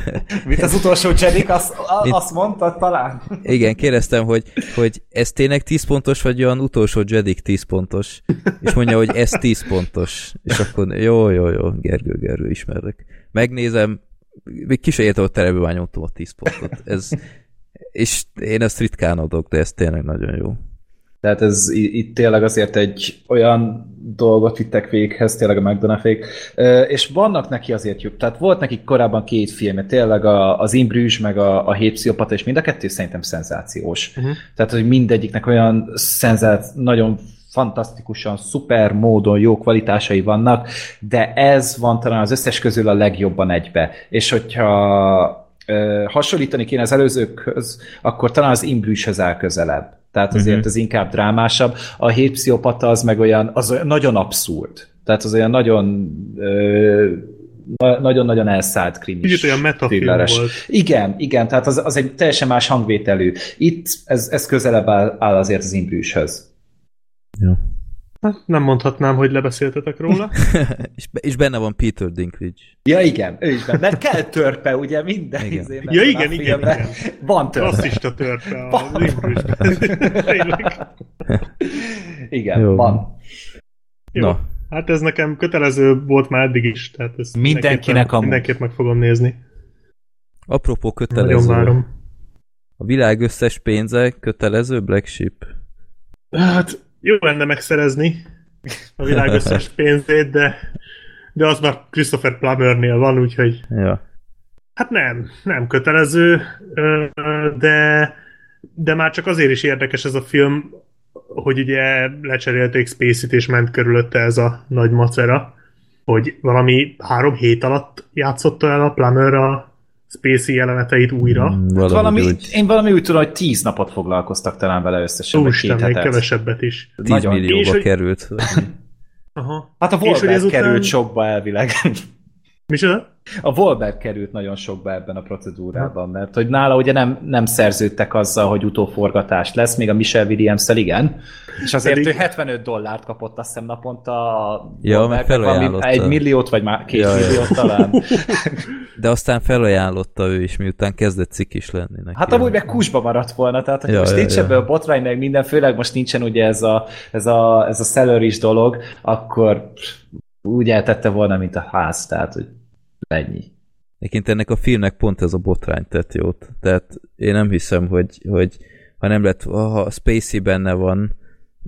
Mit az utolsó Jedik, azt, azt mondta talán? Igen, kérdeztem, hogy, hogy ez tényleg 10 pontos, vagy olyan utolsó Jedik 10 pontos? És mondja, hogy ez 10 pontos. És akkor jó, jó, jó, Gergő, Gergő, ismerek. Megnézem, még ki se értem, hogy nyomtam a 10 pontot. Ez, és én ezt ritkán adok, de ez tényleg nagyon jó. Tehát ez itt tényleg azért egy olyan dolgot vittek véghez, tényleg a McDonagh és vannak neki azért jobb. Tehát volt nekik korábban két filmje, tényleg a, az Imbrűs, meg a, a Hét Pszichopata, és mind a kettő szerintem szenzációs. Uh-huh. Tehát, hogy mindegyiknek olyan szenzác, nagyon fantasztikusan, szuper módon jó kvalitásai vannak, de ez van talán az összes közül a legjobban egybe. És hogyha ö, hasonlítani kéne az előzőkhöz, akkor talán az Imbrűshez áll közelebb tehát azért uh-huh. az inkább drámásabb. A hét pszichopata az meg olyan, az olyan nagyon abszurd. Tehát az olyan nagyon ö, nagyon-nagyon elszállt krimi. Kicsit olyan metafilm volt. Igen, igen, tehát az, az egy teljesen más hangvételű. Itt ez, ez közelebb áll, áll azért az imbrűshöz. Ja. Hát nem mondhatnám, hogy lebeszéltetek róla. és, és benne van Peter Dinklage. Ja igen, ő is benne. Mert kell törpe, ugye minden igen. Izében Ja igen, igen, igen. Van törpe. Rasszista törpe a Igen, Jó. van. Jó. Na. Hát ez nekem kötelező volt már eddig is, tehát ezt mindenkinek a mindenképp meg fogom nézni. Apropó kötelező. Nagyon várom. A világ összes pénze kötelező Black Sheep? Hát jó lenne megszerezni a világ összes pénzét, de, de az már Christopher Plummernél van, úgyhogy ja. hát nem, nem kötelező, de, de már csak azért is érdekes ez a film, hogy ugye lecserélték Spacey-t és ment körülötte ez a nagy macera, hogy valami három hét alatt játszotta el a Plummer a Spacey jeleneteit újra. Mm, valami, valami úgy... Én valami úgy tudom, hogy tíz napot foglalkoztak talán vele összesen. Úristen, még kevesebbet is. Tíz Nagyon. millióba és, került. Aha. Hát a Wolberg ezután... került sokba elvileg. Micsoda? A Wolberg került nagyon sokba ebben a procedúrában, mert hogy nála ugye nem, nem szerződtek azzal, hogy utóforgatás lesz, még a Michelle williams igen, és azért Pedig... ő 75 dollárt kapott azt hiszem naponta a ja, mert felajánlotta. Egy milliót, vagy már két ja, milliót talán. De aztán felajánlotta ő is, miután kezdett is lenni neki. Hát amúgy meg kusba maradt volna, tehát hogy ja, most ja, nincs ja. ebből botrány, meg minden, főleg most nincsen ugye ez a, ez a, ez a dolog, akkor úgy eltette volna, mint a ház, tehát hogy ennyi. Egyébként ennek a filmnek pont ez a botrány tett jót. Tehát én nem hiszem, hogy, hogy ha nem lett, ha Spacey benne van,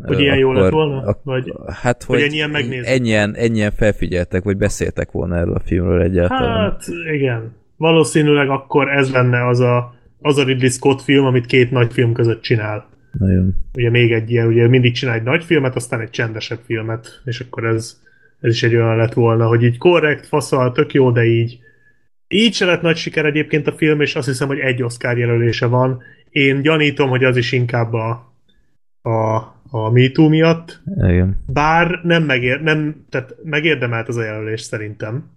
hogy ilyen jó lett volna? Vagy, hát, hogy, hogy ennyien Ennyien, ennyien felfigyeltek, vagy beszéltek volna erről a filmről egyáltalán. Hát igen. Valószínűleg akkor ez lenne az a, az a Ridley Scott film, amit két nagy film között csinál. Nagyon. Ugye még egy ilyen, ugye mindig csinál egy nagy filmet, aztán egy csendesebb filmet, és akkor ez, ez is egy olyan lett volna, hogy így korrekt, faszal, tök jó, de így így se lett nagy siker egyébként a film, és azt hiszem, hogy egy Oscar jelölése van. Én gyanítom, hogy az is inkább a, a, a MeToo miatt. Igen. Bár nem, megér, nem tehát megérdemelt az a jelölés szerintem,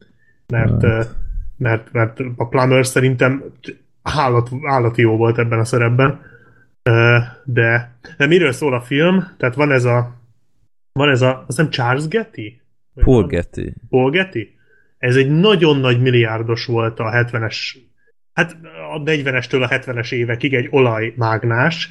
mert, hát. mert, mert a Plummer szerintem állat, állati jó volt ebben a szerepben. De, de miről szól a film? Tehát van ez a van ez a, azt hiszem Charles Getty? Paul Getty. Paul Getty? Ez egy nagyon nagy milliárdos volt a 70-es, hát a 40-estől a 70-es évekig egy olajmágnás,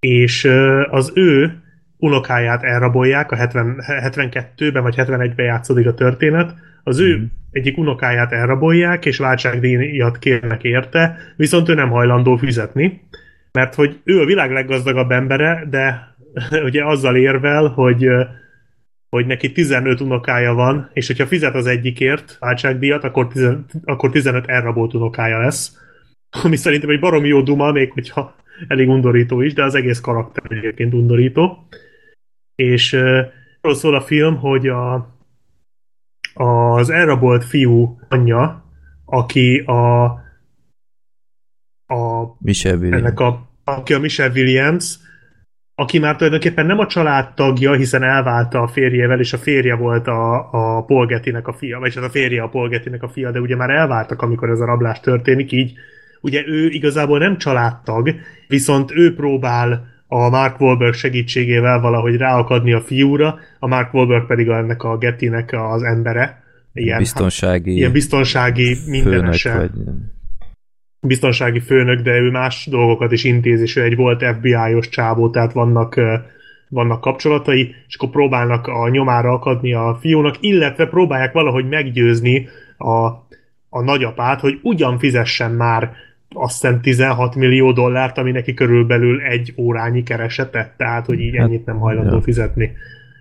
és az ő unokáját elrabolják, a 70, 72-ben vagy 71-ben játszódik a történet, az ő mm. egyik unokáját elrabolják, és váltságdíjat kérnek érte, viszont ő nem hajlandó fizetni, mert hogy ő a világ leggazdagabb embere, de ugye azzal érvel, hogy hogy neki 15 unokája van, és hogyha fizet az egyikért váltságdíjat, akkor, 10, akkor 15 elrabolt unokája lesz. Ami szerintem egy baromi jó duma, még hogyha elég undorító is, de az egész karakter egyébként undorító. És uh, szól a film, hogy a, az elrabolt fiú anyja, aki a, a Michelle Williams. ennek a, aki a Michelle Williams, aki már tulajdonképpen nem a családtagja, hiszen elválta a férjével, és a férje volt a, a Polgetinek a fia, vagy hát a férje a Polgetinek a fia, de ugye már elváltak, amikor ez a rablás történik, így ugye ő igazából nem családtag, viszont ő próbál a Mark Wahlberg segítségével valahogy ráakadni a fiúra, a Mark Wahlberg pedig ennek a Gettinek az embere. Ilyen, biztonsági, ilyen biztonsági mindenese. Vagy biztonsági főnök, de ő más dolgokat is intéz, és ő egy volt FBI-os csávó, tehát vannak, vannak kapcsolatai, és akkor próbálnak a nyomára akadni a fiúnak, illetve próbálják valahogy meggyőzni a, a nagyapát, hogy ugyan fizessen már azt hiszem 16 millió dollárt, ami neki körülbelül egy órányi keresetet, tehát hogy így hát, ennyit nem hajlandó ja. fizetni.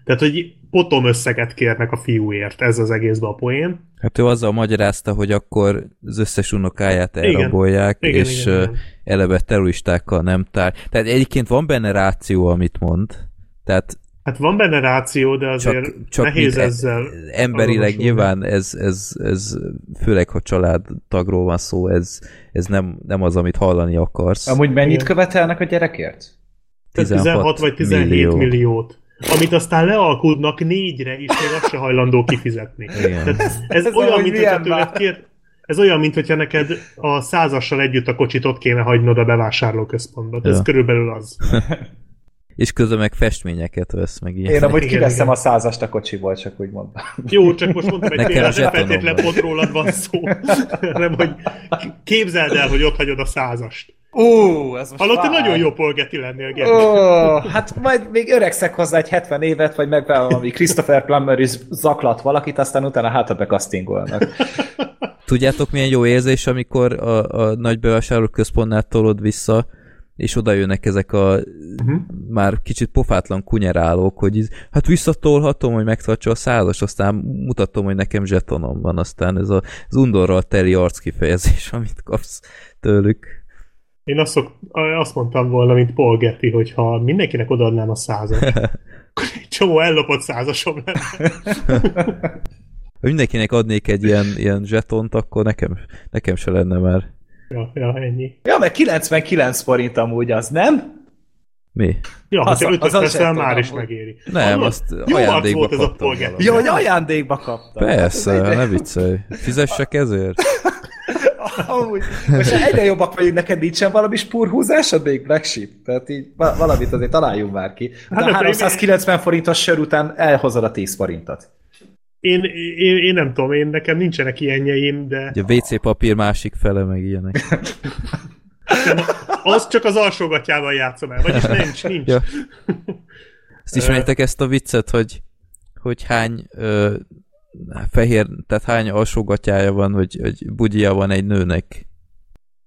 Tehát, hogy potom összeget kérnek a fiúért, ez az egészben a poén. Hát ő azzal magyarázta, hogy akkor az összes unokáját elrabolják, igen. és igen, igen. eleve terroristákkal nem tár. Tehát egyébként van benne ráció, amit mond. Tehát Hát van benne ráció, de azért csak, csak nehéz ezzel. Emberileg nyilván ez, ez, ez, főleg ha családtagról van szó, ez, ez nem, nem az, amit hallani akarsz. Amúgy mennyit követelnek a gyerekért? 16, 16 vagy 17 millió. milliót amit aztán lealkudnak négyre, és még azt se hajlandó kifizetni. Tehát ez, ez, ez olyan, mint hogyha kér, ez olyan, mint hogyha neked a százassal együtt a kocsit ott kéne hagynod a bevásárlóközpontba. Ja. Ez körülbelül az. És közben meg festményeket vesz meg ilyen. Én amúgy kiveszem a százast a kocsiból, csak úgy mondom. Jó, csak most mondtam egy példát, nem feltétlen pont rólad van szó, hanem hogy képzeld el, hogy ott hagyod a százast. Ó, ez most Hallott, hogy nagyon jó polgeti lennél, Gergely. Ó, hát majd még öregszek hozzá egy 70 évet, vagy meg valami Christopher Plummer is zaklat valakit, aztán utána hátra bekasztingolnak. Tudjátok, milyen jó érzés, amikor a, a nagy központnál tolod vissza, és oda jönnek ezek a uh-huh. már kicsit pofátlan kunyerálók, hogy hát visszatolhatom, hogy megtartsa a százas, aztán mutatom, hogy nekem zsetonom van, aztán ez a, az undorral teli arckifejezés, amit kapsz tőlük. Én azt, szok, azt mondtam volna, mint Paul Getty, hogy ha mindenkinek odaadnám a százat, akkor egy csomó ellopott százasom lenne. Ha mindenkinek adnék egy ilyen, ilyen zsetont, akkor nekem, nekem se lenne már. Ja, ja, ennyi. Ja, mert 99 forint amúgy az, nem? Mi? Ja, Az- ha az az veszel, már is megéri. Nem, Hallod? azt Jó ajándékba volt ez a valamit. Jó, hogy ajándékba kaptam. Persze, Ez egyre- ne viccelj. Fizessek ezért? Amúgy, most egyre jobbak vagyunk, neked nincsen valami spúrhúzásod még Black Sheep? Tehát így va- valamit azért találjunk már ki. Hát De de 390 forintos sör után elhozod a 10 forintot. Én, én, én nem tudom, én nekem nincsenek ilyenjeim, de Ugye a WC papír másik fele, meg ilyenek. az csak az alsógatjával játszom el. Vagyis nincs, nincs. Ja. Ezt ismeritek ezt a viccet, hogy, hogy hány ö, fehér, tehát hány alsógatyája van, hogy, hogy bugyja van egy nőnek?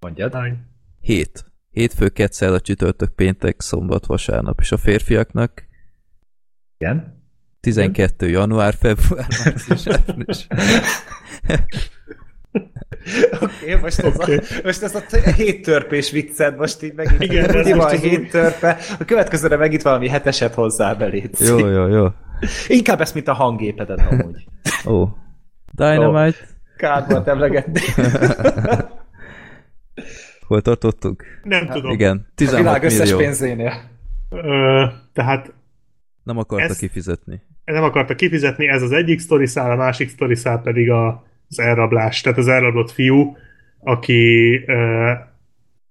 Mondjad. Hány? Hét. Hétfő, kedszer, a csütörtök, péntek, szombat, vasárnap. És a férfiaknak Igen. 12. január, február, március, április. Oké, most, ez a, most ez a hét törpés vicced, most így megint Igen, Igen, ez van most az hét törpe, a következőre megint valami heteset hozzá belét. Jó, jó, jó. Inkább ezt, mint a hangépedet amúgy. Ó. Dynamite. Kár volt emlegetni. Hol tartottuk? Nem tudom. Igen, A 16 világ összes millió. pénzénél. Ö, tehát Nem akarta Ezt- kifizetni. nem akarta kifizetni, ez az egyik sztori szál, a másik sztori szál pedig a, az elrablás, tehát az elrablott fiú, aki ö,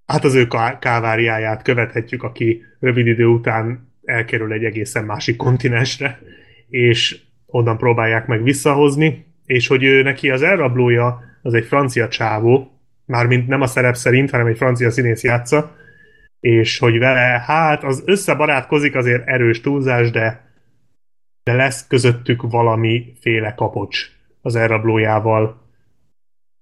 hát az ő ká- káváriáját követhetjük, aki rövid idő után elkerül egy egészen másik kontinensre, és onnan próbálják meg visszahozni, és hogy ő neki az elrablója az egy francia csávó, mármint nem a szerep szerint, hanem egy francia színész játsza, és hogy vele, hát az összebarátkozik azért erős túlzás, de de lesz közöttük valamiféle kapocs az elrablójával.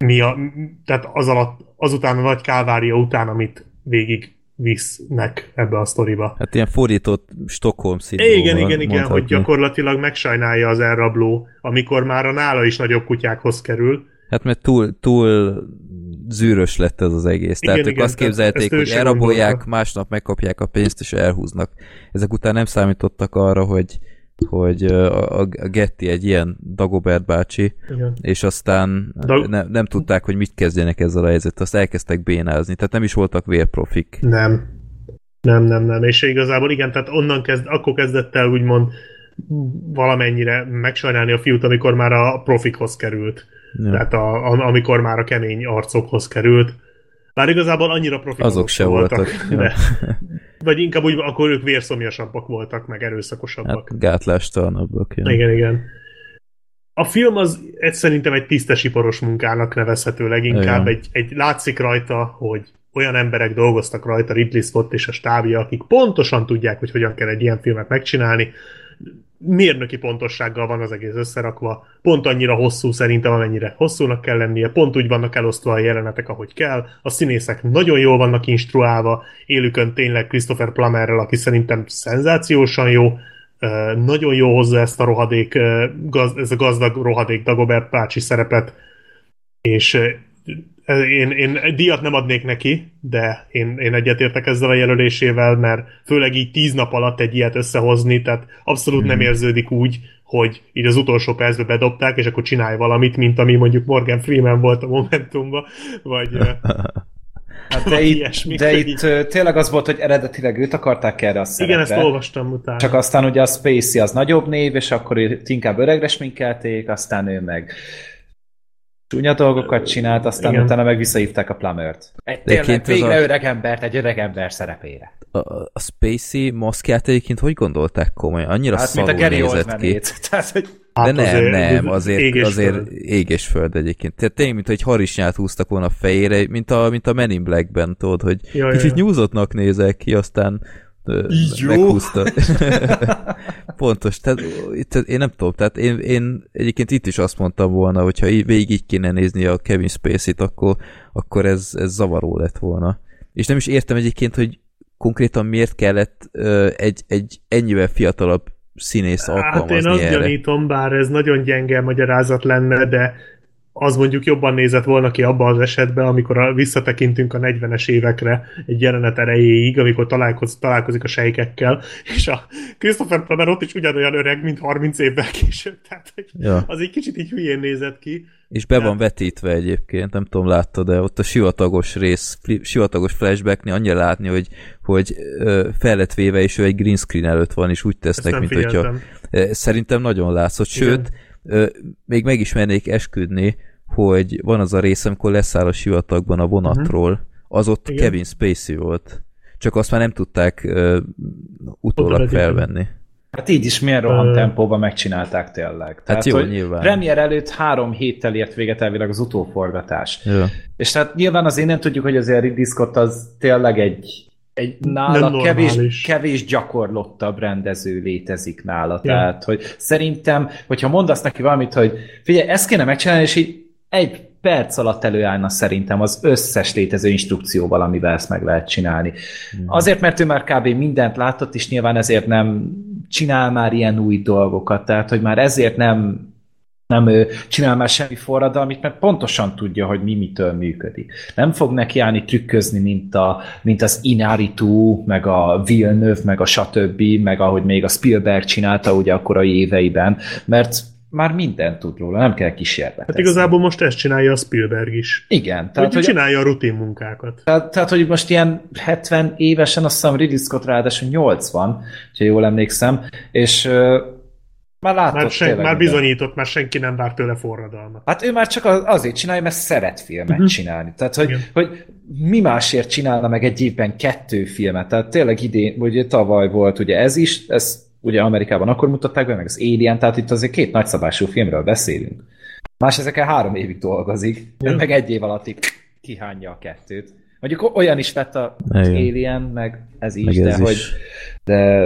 Mi a, tehát az alatt, azután a nagy kávária után, amit végig visznek ebbe a sztoriba. Hát ilyen fordított Stockholm szindróma. Igen, igen, igen, hogy gyakorlatilag megsajnálja az elrabló, amikor már a nála is nagyobb kutyákhoz kerül. Hát mert túl, túl zűrös lett ez az egész. Tehát Igen, ők igen, azt képzelték, hogy elrabolják, gondolta. másnap megkapják a pénzt és elhúznak. Ezek után nem számítottak arra, hogy hogy a, a Getty egy ilyen Dagobert bácsi, Igen. és aztán Dag- ne, nem tudták, hogy mit kezdjenek ezzel a helyzettel, azt elkezdtek bénázni, tehát nem is voltak vérprofik. Nem. Nem, nem, nem. És igazából igen, tehát onnan kezd, akkor kezdett el úgymond valamennyire megsajnálni a fiút, amikor már a profikhoz került. Ja. Tehát a, a, amikor már a kemény arcokhoz került. Bár igazából annyira profik Azok se voltak. De, vagy inkább úgy, akkor ők vérszomjasabbak voltak, meg erőszakosabbak. Hát gátlástalanabbak. Ja. Igen, igen. A film az egy, szerintem egy tisztesiparos munkának nevezhető leginkább. Igen. Egy, egy látszik rajta, hogy olyan emberek dolgoztak rajta, Ridley Scott és a stábja, akik pontosan tudják, hogy hogyan kell egy ilyen filmet megcsinálni. Mérnöki pontossággal van az egész összerakva, pont annyira hosszú szerintem, amennyire hosszúnak kell lennie, pont úgy vannak elosztva a jelenetek, ahogy kell, a színészek nagyon jól vannak instruálva, élükön tényleg Christopher Plummerrel, aki szerintem szenzációsan jó, nagyon jó hozza ezt a rohadék, ez a gazdag rohadék Dagobert bácsi szerepet, és én, én díjat nem adnék neki, de én, én egyetértek ezzel a jelölésével, mert főleg így tíz nap alatt egy ilyet összehozni, tehát abszolút nem érződik úgy, hogy így az utolsó percbe bedobták, és akkor csinálj valamit, mint ami mondjuk Morgan Freeman volt a Momentumban, vagy Hát de itt, de itt így- tényleg az volt, hogy eredetileg őt akarták erre a szerepre. igen, ezt olvastam utána. Csak aztán ugye a Spacey az nagyobb név, és akkor őt inkább öregre sminkelték, aztán ő meg csúnya dolgokat csinált, aztán Igen. Utána meg visszahívták a Plumert. Egy De tényleg végre a- öreg embert, egy öreg ember szerepére. A, a Spacey maszkját egyébként hogy gondolták komolyan? Annyira Hát, mint a szarul Gary nézett ki. Tehát, hogy De Hát nem, azért nem, azért, ég és azért föld. ég és föld egyébként. Tehát tényleg, mint hogy harisnyát húztak volna a fejére, mint a, mint a Men in Black-ben, tudod, hogy ja, kicsit ja. nyúzottnak nézek ki, aztán Jó. meghúzta. Pontos, tehát itt, én nem tudom, tehát én, én egyébként itt is azt mondtam volna, hogyha így, végig így kéne nézni a Kevin Spacey-t, akkor, akkor ez, ez zavaró lett volna. És nem is értem egyébként, hogy konkrétan miért kellett ö, egy, egy ennyivel fiatalabb színész Hát én alkalmazni azt erre. gyanítom, bár ez nagyon gyenge magyarázat lenne, de az mondjuk jobban nézett volna ki abban az esetben, amikor a, visszatekintünk a 40-es évekre egy jelenet erejéig, amikor találkoz, találkozik a sejkekkel, és a Christopher Plummer ott is ugyanolyan öreg, mint 30 évvel később, tehát ja. az egy kicsit így hülyén nézett ki. És be van vetítve egyébként, nem tudom, láttad, de ott a sivatagos rész, sivatagos flashbacknél annyira látni, hogy, hogy fel lett véve, és ő egy green screen előtt van, és úgy tesznek, mint figyeltem. hogyha... Szerintem nagyon látszott, sőt, Igen. Még meg is mernék esküdni, hogy van az a rész, amikor leszáll a sivatagban a vonatról, uh-huh. az ott Igen. Kevin Spacey volt. Csak azt már nem tudták uh, utólag felvenni. Hát így is milyen rohan tempóban megcsinálták tényleg. Hát tehát, jó, hogy nyilván. Premier előtt három héttel ért véget elvileg az utóforgatás. Ja. És tehát nyilván azért nem tudjuk, hogy azért Ridley Scott az tényleg egy, egy nála kevés, kevés gyakorlottabb rendező létezik nála. Ja. Tehát, hogy szerintem, hogyha mondasz neki valamit, hogy figyelj, ezt kéne megcsinálni, és így egy perc alatt előállna szerintem az összes létező instrukcióval, amivel ezt meg lehet csinálni. Hmm. Azért, mert ő már kb. mindent látott, és nyilván ezért nem csinál már ilyen új dolgokat, tehát hogy már ezért nem nem csinál már semmi forradalmit, mert pontosan tudja, hogy mi mitől működik. Nem fog neki állni trükközni, mint, a, mint az Inaritu, meg a Villeneuve, meg a stb., meg ahogy még a Spielberg csinálta ugye a korai éveiben, mert már mindent tud róla, nem kell kísérletezni. Hát igazából most ezt csinálja a Spielberg is. Igen. Tehát, hogy, csinálja a rutin munkákat. Tehát, tehát, hogy most ilyen 70 évesen, azt hiszem Ridley Scott ráadásul 80, ha jól emlékszem, és már látott már, sen, már bizonyított, már senki nem vár tőle forradalmat. Hát ő már csak azért csinálja, mert szeret filmet uh-huh. csinálni. Tehát, hogy, hogy mi másért csinálna meg egy évben kettő filmet. Tehát tényleg idén, ugye tavaly volt ugye ez is, ez ugye Amerikában akkor mutatták be, meg az Alien, tehát itt azért két nagyszabású filmről beszélünk. Más ezekkel három évig dolgozik, ja. meg egy év alatt kihányja a kettőt. Mondjuk olyan is vett az Igen. Alien, meg ez is, meg ez de is. hogy... De...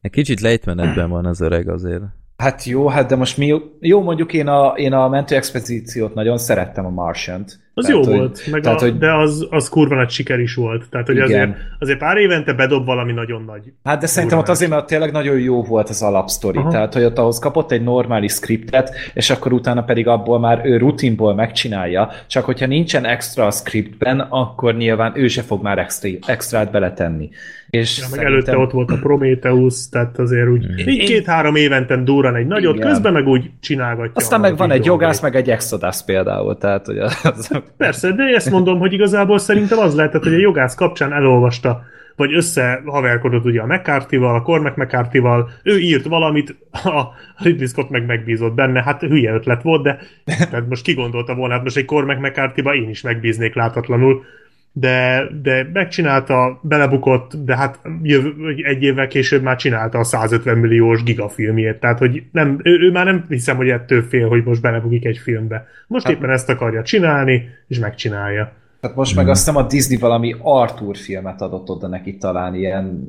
Egy kicsit lejtmenetben van az öreg azért. Hát jó, hát de most mi, jó mondjuk én a, én a mentő expedíciót nagyon szerettem a Martian-t. Az tehát, jó hogy, volt, meg tehát, a, hogy, de az, az kurva nagy siker is volt. Tehát, hogy azért, azért pár évente bedob valami nagyon nagy. Hát de szerintem ott azért, mert tényleg nagyon jó volt az alapsztori. Aha. Tehát, hogy ott ahhoz kapott egy normális skriptet, és akkor utána pedig abból már ő rutinból megcsinálja. Csak hogyha nincsen extra a scriptben, akkor nyilván ő se fog már extra, extrát beletenni. És ja, meg szerintem... előtte ott volt a Prometheus, tehát azért úgy mm. így két-három éventen durran egy nagyot, Igen. közben meg úgy csinálgatja. Aztán meg van egy jogász, meg egy Exodus például, tehát hogy az... Persze, de ezt mondom, hogy igazából szerintem az lehetett, hogy a jogász kapcsán elolvasta, vagy összehaverkodott ugye a McCarthy-val, a Cormac mccarthy ő írt valamit, a Ridley Scott meg megbízott benne, hát hülye ötlet volt, de tehát most ki gondolta volna, hát most egy Cormac mccarthy én is megbíznék látatlanul, de, de megcsinálta, belebukott, de hát jöv, egy évvel később már csinálta a 150 milliós gigafilmjét, tehát hogy nem, ő, ő már nem hiszem, hogy ettől fél, hogy most belebukik egy filmbe. Most hát, éppen ezt akarja csinálni, és megcsinálja. Tehát most meg azt hiszem a Disney valami Arthur filmet adott oda neki talán ilyen...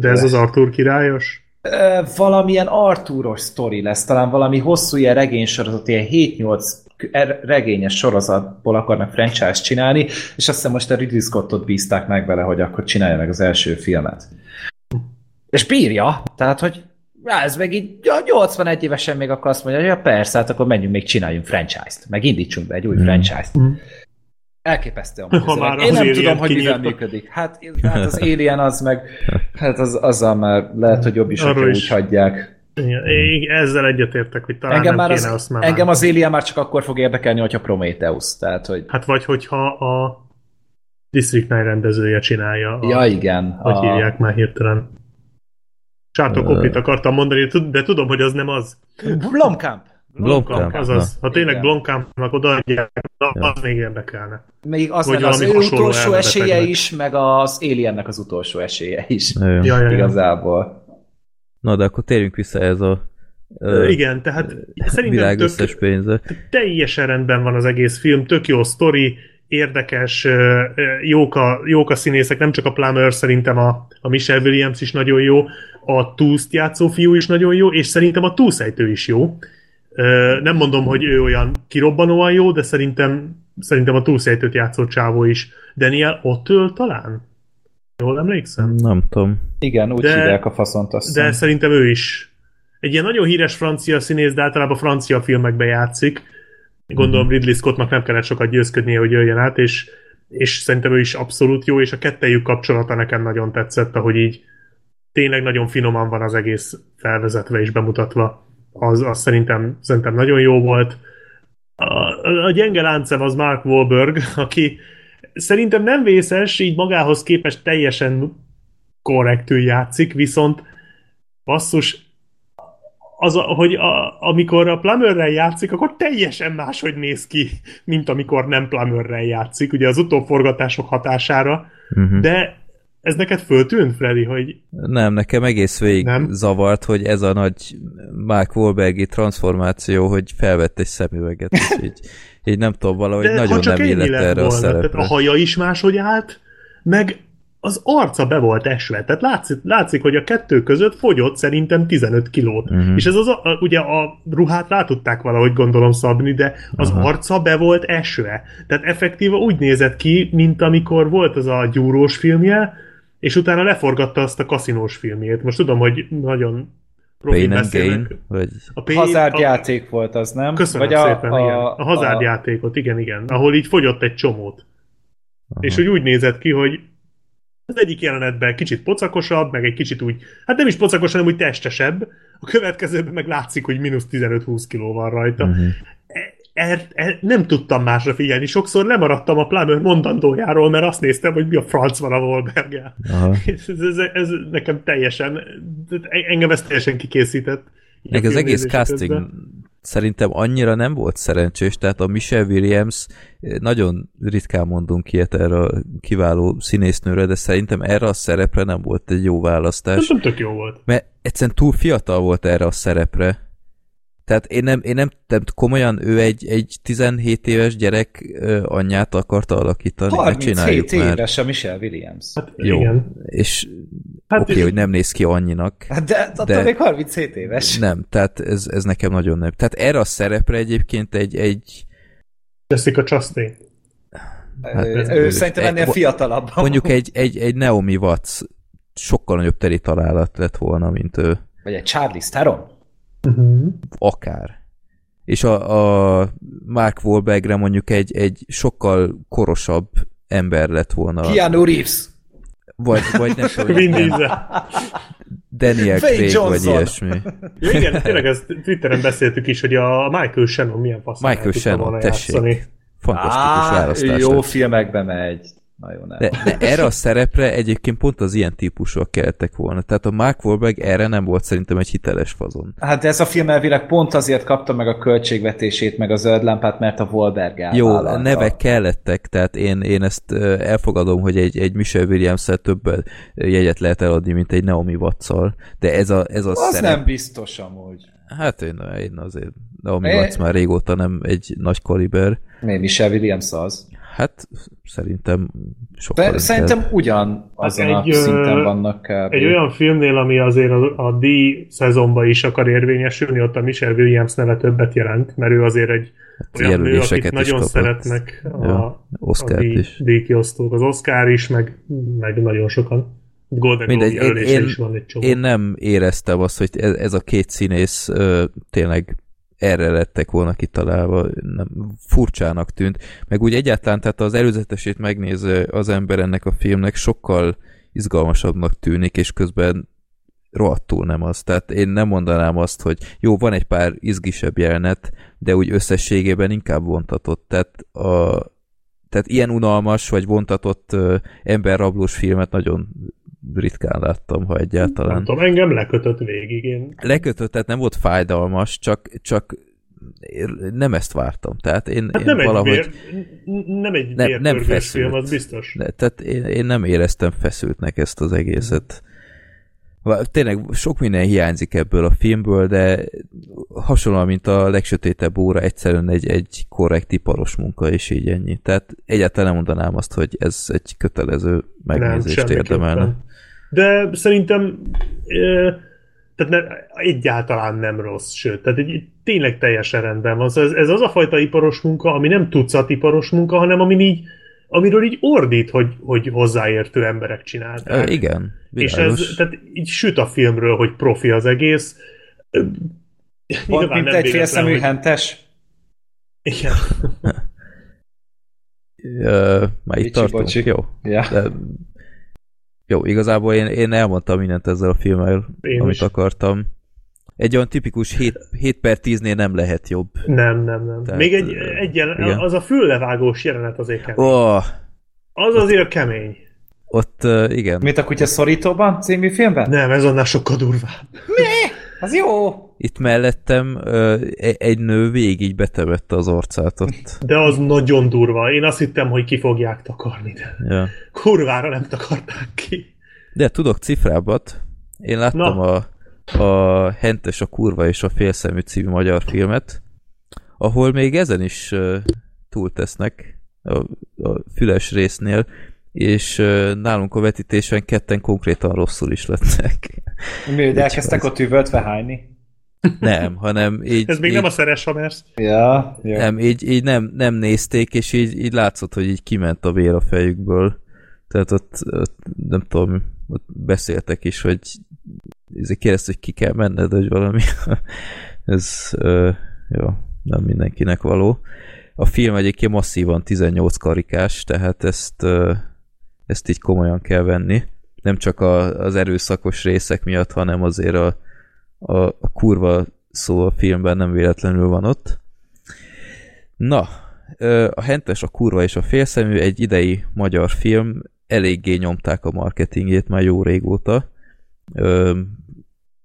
De ez az Arthur királyos? Valamilyen Artúros sztori lesz, talán valami hosszú ilyen regénysorozat, ilyen 7-8 er, regényes sorozatból akarnak franchise csinálni, és azt hiszem most a Ridley Scottot bízták meg vele, hogy akkor csinálja meg az első filmet. És bírja, tehát, hogy ez meg így ja, 81 évesen még akkor azt mondja, hogy ja, persze, hát akkor menjünk még csináljunk franchise-t, meg indítsunk be egy új mm. franchise-t. Mm. Elképesztő amúgy. Ha már Én nem tudom, hogy mivel működik. Hát, hát az Alien az meg, hát az, azzal már lehet, hogy jobb is, hogy úgy hagyják. Igen, ezzel egyetértek, hogy talán engem nem már kéne az, azt már Engem az Alien már csak akkor fog érdekelni, hogyha Prometheus. Tehát, hogy... Hát vagy hogyha a District 9 rendezője csinálja. A, ja, igen. Hogy a... hívják már hirtelen. Sátokopit akartam mondani, de tudom, hogy az nem az. Blomkamp. Blomkamp, azaz. Ha tényleg Igen. Blomkampnak odaadják, az ja. még érdekelne. Még az meg az ő utolsó esélye is, meg az Aliennek az utolsó esélye is. Ja, ja, igazából. Na, de akkor térjünk vissza ez a Igen, tehát szerintem tök, pénze. teljesen rendben van az egész film, tök jó sztori, érdekes, jók a, jók a színészek, nem csak a Plummer, szerintem a, a Michelle Williams is nagyon jó, a Túszt játszó fiú is nagyon jó, és szerintem a túlszejtő is jó. Nem mondom, hogy ő olyan kirobbanóan jó, de szerintem, szerintem a túlszejtőt játszott csávó is. Daniel Ottől talán? Jól emlékszem? Nem tudom. Igen, úgy de, hívják a faszont azt De szerintem ő is. Egy ilyen nagyon híres francia színész, de általában francia filmekben játszik. Gondolom Ridley Scottnak nem kellett sokat győzködnie, hogy jöjjön át, és, és szerintem ő is abszolút jó, és a kettejük kapcsolata nekem nagyon tetszett, ahogy így tényleg nagyon finoman van az egész felvezetve és bemutatva. Az, az szerintem, szerintem nagyon jó volt. A, a gyenge láncem az Mark Wahlberg, aki szerintem nem vészes, így magához képest teljesen korrektül játszik, viszont basszus, az, hogy a, amikor a Plummerrel játszik, akkor teljesen máshogy néz ki, mint amikor nem Plummerrel játszik, ugye az utóforgatások hatására, uh-huh. de ez neked föltűnt, Freddy, hogy... Nem, nekem egész végig nem? zavart, hogy ez a nagy Mark Wahlbergi transformáció, hogy felvett egy szemüveget, és így, így nem tudom, valahogy De nagyon nem illet erre volna, a szerepre. A haja is máshogy állt, meg az arca be volt esve. Tehát látszik, látszik hogy a kettő között fogyott szerintem 15 kilót. Uh-huh. És ez az, a, ugye a ruhát rá tudták valahogy gondolom szabni, de az uh-huh. arca be volt esve. Tehát effektíve úgy nézett ki, mint amikor volt az a gyúrós filmje, és utána leforgatta azt a kaszinós filmjét. Most tudom, hogy nagyon Pain and Gain? Vagy... A pain, hazárdjáték a... volt az, nem? Köszönöm vagy szépen, a, igen. A hazárdjátékot, igen, igen. Ahol így fogyott egy csomót. Aha. És hogy úgy nézett ki, hogy az egyik jelenetben kicsit pocakosabb, meg egy kicsit úgy, hát nem is pocakos, hanem úgy testesebb. A következőben meg látszik, hogy mínusz 15-20 kiló van rajta. Uh-huh er, er, nem tudtam másra figyelni. Sokszor lemaradtam a Plummer mondandójáról, mert azt néztem, hogy mi a franc van a Wahlberg ez, ez, ez, nekem teljesen, engem ez teljesen kikészített. Meg az egész casting közben. szerintem annyira nem volt szerencsés, tehát a Michelle Williams, eh, nagyon ritkán mondunk ilyet erre a kiváló színésznőre, de szerintem erre a szerepre nem volt egy jó választás. Nem tök jó volt. Mert egyszerűen túl fiatal volt erre a szerepre tehát én nem, én nem, nem komolyan ő egy, egy 17 éves gyerek anyját akarta alakítani. 37 éves a Michelle Williams. Hát, Jó, igen. és hát oké, okay, hogy nem néz ki annyinak. Hát de, de, de még 37 éves. Nem, tehát ez, ez nekem nagyon nem. Tehát erre a szerepre egyébként egy... egy Jessica Chastain. Hát, ő, ő, ő szerintem ennél egy, fiatalabb. Mondjuk egy, egy, egy Naomi Watts sokkal nagyobb teri találat lett volna, mint ő. Vagy egy Charlie Theron. Uh-huh. Akár. És a, a Mark Wahlbergre mondjuk egy, egy sokkal korosabb ember lett volna. Keanu Reeves. Vagy, vagy nem tudom. Vin Daniel Craig, vagy ilyesmi. Ja, igen, tényleg ezt Twitteren beszéltük is, hogy a Michael Shannon milyen fasz. Michael Shannon, tessék. Játszani. Fantasztikus Á, választás. Jó filmekbe megy. Na jó, nem. De, de erre a szerepre egyébként pont az ilyen típusúak kellettek volna. Tehát a Mark Wahlberg erre nem volt szerintem egy hiteles fazon. Hát de ez a film elvileg pont azért kapta meg a költségvetését, meg a zöld lámpát, mert a Wahlberg Jó, a nevek kellettek, tehát én, én ezt elfogadom, hogy egy, egy Michelle williams több jegyet lehet eladni, mint egy Naomi watts de ez a, ez a Az szerep... nem biztos amúgy. Hát én, én azért Naomi é... Watts már régóta nem egy nagy kaliber. Mi Michelle Williams az? Hát szerintem sokkal Szerintem ugyan azon hát egy, a szinten vannak kb. Egy olyan filmnél, ami azért a, a D szezonban is akar érvényesülni, ott a Michelle Williams neve többet jelent, mert ő azért egy hát olyan nő, akit nagyon kapott. szeretnek a, ja, a D, is. D kiosztók. Az Oscar is, meg, meg nagyon sokan. Golden Mindegy, én, én, is van egy csomó. Én nem éreztem azt, hogy ez, ez a két színész ö, tényleg erre lettek volna kitalálva, nem, furcsának tűnt. Meg úgy egyáltalán, tehát az előzetesét megnézve az ember ennek a filmnek sokkal izgalmasabbnak tűnik, és közben rohadtul nem az. Tehát én nem mondanám azt, hogy jó, van egy pár izgisebb jelenet, de úgy összességében inkább vontatott. Tehát, a, tehát ilyen unalmas vagy vontatott emberrablós filmet nagyon ritkán láttam, ha egyáltalán. Nem tudom, engem lekötött végig. Én... Lekötött, tehát nem volt fájdalmas, csak, csak nem ezt vártam. Tehát én, hát én nem valahogy... Egy vér, nem egy nem, nem feszült. film, az biztos. De, tehát én, én nem éreztem feszültnek ezt az egészet. Tényleg sok minden hiányzik ebből a filmből, de hasonlóan, mint a legsötétebb óra, egyszerűen egy, egy korrekt iparos munka, és így ennyi. Tehát egyáltalán nem mondanám azt, hogy ez egy kötelező megnézést nem, érdemelne. De szerintem tehát ne, egyáltalán nem rossz, sőt, tehát egy, tényleg teljesen rendben van. Szóval ez, ez az a fajta iparos munka, ami nem tucat iparos munka, hanem ami így, amiről így ordít, hogy, hogy hozzáértő emberek csinálták. E, igen, világos. És ez, tehát így süt a filmről, hogy profi az egész. Pont, mint egy félszemű hogy... hentes? Igen. uh, már itt tartunk? Bocsi. Jó. Ja. De, jó, igazából én, én elmondtam mindent ezzel a filmmel, én amit is. akartam. Egy olyan tipikus 7, 7 per 10-nél nem lehet jobb. Nem, nem, nem. Tehát, Még egy, egyen, az a füllevágós jelenet azért kemény. Oh, az azért kemény. Ott, uh, igen. Mint a kutya szorítóban című filmben? Nem, ez annál sokkal durvább. Mi? Az jó! Itt mellettem uh, egy nő végig betemette az orcát ott. De az nagyon durva. Én azt hittem, hogy ki fogják takarni, de ja. kurvára nem takarták ki. De tudok cifrábat. Én láttam a, a Hentes, a kurva és a félszemű című magyar filmet, ahol még ezen is túltesznek a, a füles résznél, és nálunk a vetítésen ketten konkrétan rosszul is lettek. Mi, de elkezdtek ott üvöltve hányni? Nem, hanem így... Ez még így, nem a szeres hamersz. Ja, jó. Nem, így, így nem, nem nézték, és így, így látszott, hogy így kiment a vér a fejükből. Tehát ott, ott nem tudom, ott beszéltek is, hogy kérdezte, hogy ki kell menned, vagy valami. Ez, uh, jó, nem mindenkinek való. A film egyébként masszívan 18 karikás, tehát ezt, uh, ezt így komolyan kell venni. Nem csak a, az erőszakos részek miatt, hanem azért a, a, a kurva szó a filmben nem véletlenül van ott. Na, a Hentes, a kurva és a félszemű egy idei magyar film, eléggé nyomták a marketingét már jó régóta,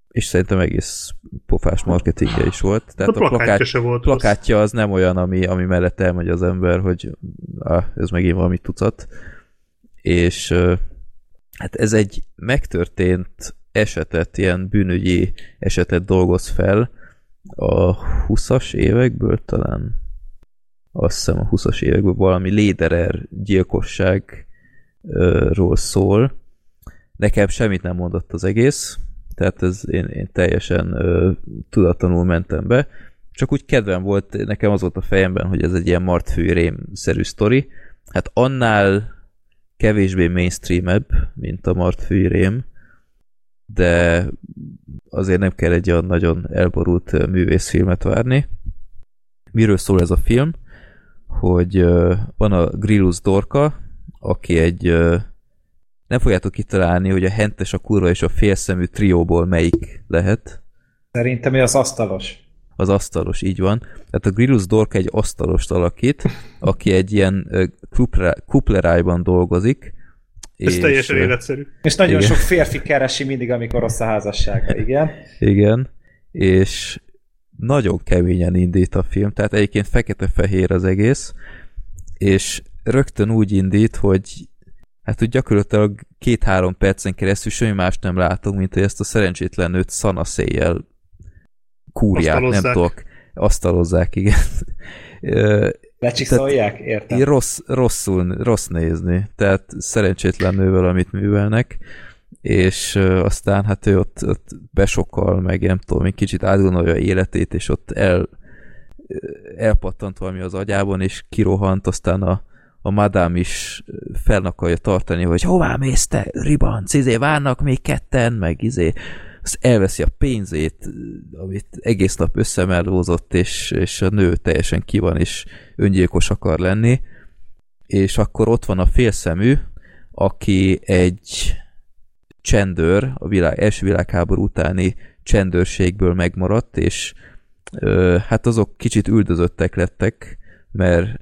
és szerintem egész pofás marketingje is volt. Tehát a, a plakát, volt plakátja az nem olyan, ami, ami mellett elmegy az ember, hogy ah, ez megint valami tucat. És hát ez egy megtörtént esetet, ilyen bűnügyi esetet dolgoz fel a 20-as évekből talán azt hiszem a 20-as évekből valami Léderer gyilkosságról szól. Nekem semmit nem mondott az egész, tehát ez én, én teljesen ö, tudatlanul mentem be. Csak úgy kedvem volt, nekem az volt a fejemben, hogy ez egy ilyen martfűrém-szerű sztori. Hát annál kevésbé mainstreamebb, mint a martfűrém, de azért nem kell egy olyan nagyon elborult művészfilmet várni. Miről szól ez a film? Hogy van a Grillus Dorka, aki egy nem fogjátok kitalálni, hogy a hentes, a kurva és a félszemű trióból melyik lehet. Szerintem ő az asztalos. Az asztalos, így van. Tehát a Grillus Dorka egy asztalost alakít, aki egy ilyen kuplerájban dolgozik, ez és, teljesen életszerű. És nagyon igen. sok férfi keresi mindig, amikor rossz a házassága, igen. Igen, és nagyon keményen indít a film, tehát egyébként fekete-fehér az egész, és rögtön úgy indít, hogy hát úgy gyakorlatilag két-három percen keresztül semmi mást nem látunk, mint hogy ezt a szerencsétlen nőt szanaszéjjel kúrják, nem tudok, asztalozzák, igen. Lecsiszolják, értem. Rossz, rosszul, rossz nézni. Tehát szerencsétlen nővel, amit művelnek, és aztán hát ő ott, ott besokkal, meg nem tudom, egy kicsit átgondolja életét, és ott el, elpattant valami az agyában, és kirohant, aztán a, a madám is fel akarja tartani, hogy hová mész te, ribanc, izé, várnak még ketten, meg izé, az elveszi a pénzét, amit egész nap összemelózott, és, és a nő teljesen ki van, és öngyilkos akar lenni, és akkor ott van a félszemű, aki egy csendőr, a világ, első világháború utáni csendőrségből megmaradt, és ö, hát azok kicsit üldözöttek lettek, mert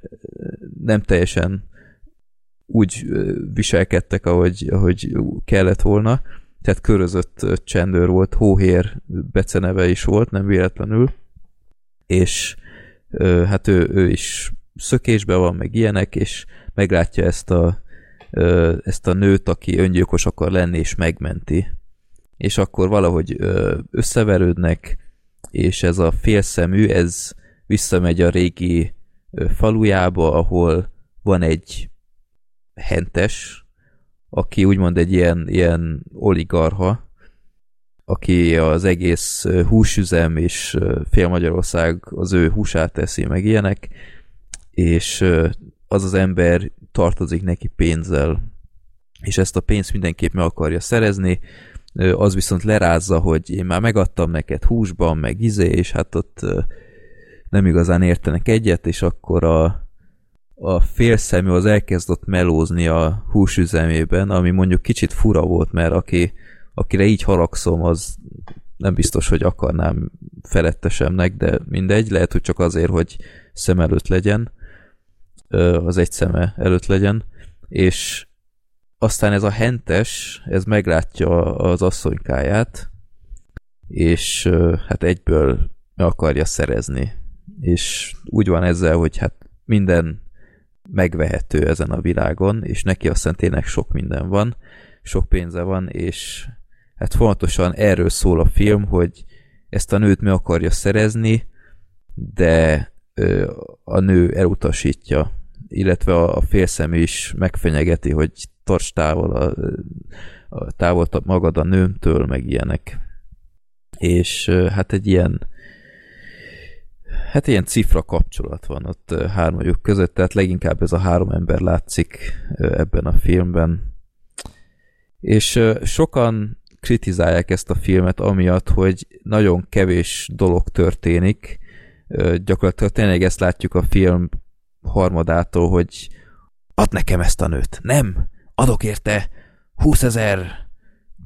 nem teljesen úgy viselkedtek, ahogy, ahogy kellett volna, tehát körözött csendőr volt, Hóhér beceneve is volt, nem véletlenül, és hát ő, ő is szökésben van, meg ilyenek, és meglátja ezt a, ezt a nőt, aki öngyilkos akar lenni, és megmenti. És akkor valahogy összeverődnek, és ez a félszemű, ez visszamegy a régi falujába, ahol van egy hentes, aki úgymond egy ilyen, ilyen oligarha, aki az egész húsüzem és fél Magyarország az ő húsát teszi, meg ilyenek, és az az ember tartozik neki pénzzel, és ezt a pénzt mindenképp meg akarja szerezni, az viszont lerázza, hogy én már megadtam neked húsban, meg izé, és hát ott nem igazán értenek egyet, és akkor a, a félszemű az elkezdett melózni a húsüzemében, ami mondjuk kicsit fura volt, mert aki, akire így haragszom, az nem biztos, hogy akarnám felettesemnek, de mindegy, lehet, hogy csak azért, hogy szem előtt legyen, az egy szeme előtt legyen, és aztán ez a hentes, ez meglátja az asszonykáját, és hát egyből meg akarja szerezni. És úgy van ezzel, hogy hát minden megvehető ezen a világon, és neki aztán tényleg sok minden van, sok pénze van, és hát fontosan erről szól a film, hogy ezt a nőt meg akarja szerezni, de a nő elutasítja, illetve a félszemű is megfenyegeti, hogy tarts távol a, a távol magad a nőmtől, meg ilyenek. És hát egy ilyen hát ilyen cifra kapcsolat van ott hármajuk között, tehát leginkább ez a három ember látszik ebben a filmben. És sokan kritizálják ezt a filmet amiatt, hogy nagyon kevés dolog történik. Gyakorlatilag tényleg ezt látjuk a film harmadától, hogy ad nekem ezt a nőt. Nem, adok érte 20 ezer,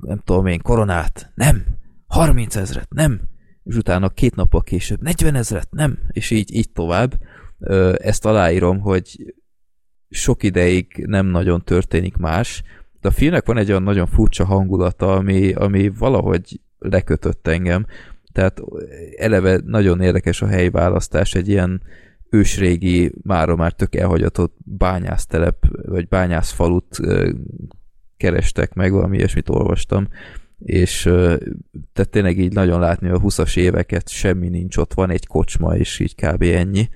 nem tudom én, koronát. Nem, 30 ezret. Nem, és utána két nappal később 40 ezret. Nem, és így, így tovább. Ezt aláírom, hogy sok ideig nem nagyon történik más, de a filmnek van egy olyan nagyon furcsa hangulata, ami, ami valahogy lekötött engem. Tehát eleve nagyon érdekes a helyválasztás, egy ilyen ősrégi, mára már tök elhagyatott bányásztelep, vagy bányászfalut kerestek meg, valami ilyesmit olvastam, és tehát tényleg így nagyon látni a 20-as éveket, semmi nincs ott, van egy kocsma, és így kb. ennyi,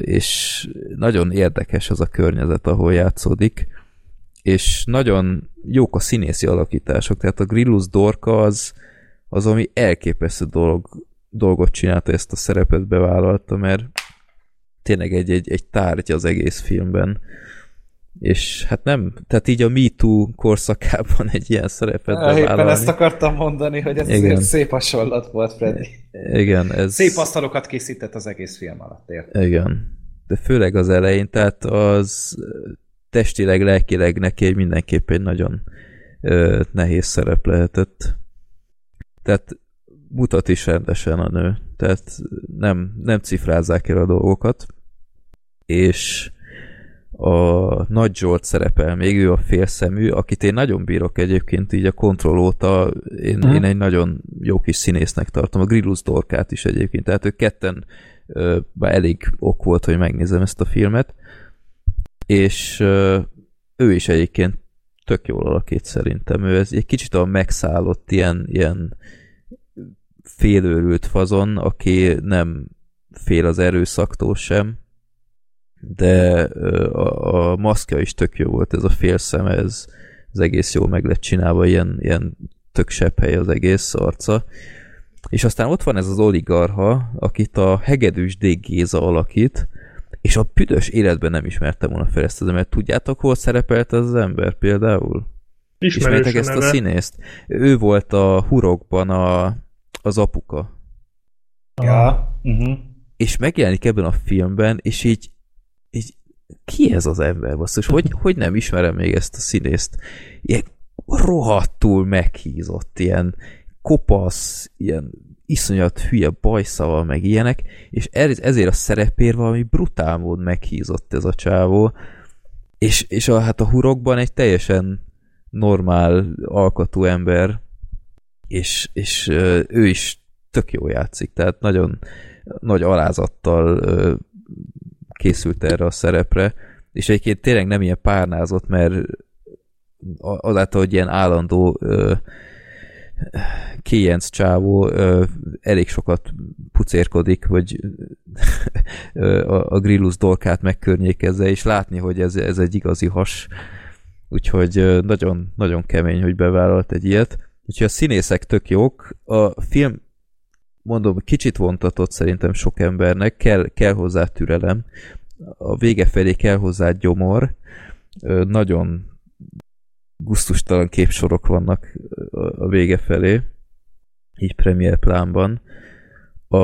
és nagyon érdekes az a környezet, ahol játszódik, és nagyon jók a színészi alakítások, tehát a Grillus Dorka az, az ami elképesztő dolog, dolgot csinálta, ezt a szerepet bevállalta, mert tényleg egy, egy, egy tárgy az egész filmben. És hát nem, tehát így a Me Too korszakában egy ilyen szerepet bevállalni. Éppen ezt akartam mondani, hogy ez Igen. szép hasonlat volt, Freddy. Igen, ez... Szép asztalokat készített az egész film alatt, ért. Igen. De főleg az elején, tehát az testileg, lelkileg neki mindenképp egy nagyon ö, nehéz szerep lehetett. Tehát mutat is rendesen a nő, tehát nem, nem cifrázzák el a dolgokat, és a Nagy Zsolt szerepel még, ő a félszemű, akit én nagyon bírok egyébként így a kontroll óta, én, uh-huh. én egy nagyon jó kis színésznek tartom, a Grillus Dorkát is egyébként, tehát ők ketten bár elég ok volt, hogy megnézem ezt a filmet, és ő is egyébként tök jól alakít szerintem, ő ez egy kicsit a megszállott ilyen, ilyen félőrült fazon, aki nem fél az erőszaktól sem, de a, a maszkja is tök jó volt, ez a félszem, ez, ez egész jól meg lett csinálva, ilyen, ilyen tök sebb hely az egész arca. És aztán ott van ez az oligarha, akit a hegedűs D. Géza alakít, és a büdös életben nem ismertem volna fel ezt az embert. Tudjátok, hol szerepelt ez az ember például? Ismeritek ezt a színészt? Ő volt a hurokban a, az apuka. Ja. Uh-huh. És megjelenik ebben a filmben, és így, így ki ez az ember, basszus? Hogy, hogy nem ismerem még ezt a színészt? Ilyen rohadtul meghízott, ilyen kopasz, ilyen iszonyat hülye bajszaval, meg ilyenek, és ezért a szerepér valami brutál mód meghízott ez a csávó, és, és a, hát a hurokban egy teljesen normál alkatú ember, és, és ő is tök jó játszik, tehát nagyon nagy alázattal készült erre a szerepre, és egyébként tényleg nem ilyen párnázott, mert azáltal, hogy ilyen állandó Kéjenc csávó ö, elég sokat pucérkodik, hogy a, a Grillus dolkát megkörnyékezze, és látni, hogy ez, ez egy igazi has. Úgyhogy nagyon, nagyon kemény, hogy bevállalt egy ilyet. Úgyhogy a színészek tök jók. A film, mondom, kicsit vontatott szerintem sok embernek, kell, kell hozzá türelem. A vége felé kell hozzá gyomor. Nagyon gusztustalan képsorok vannak a vége felé, így Premiere plánban. A,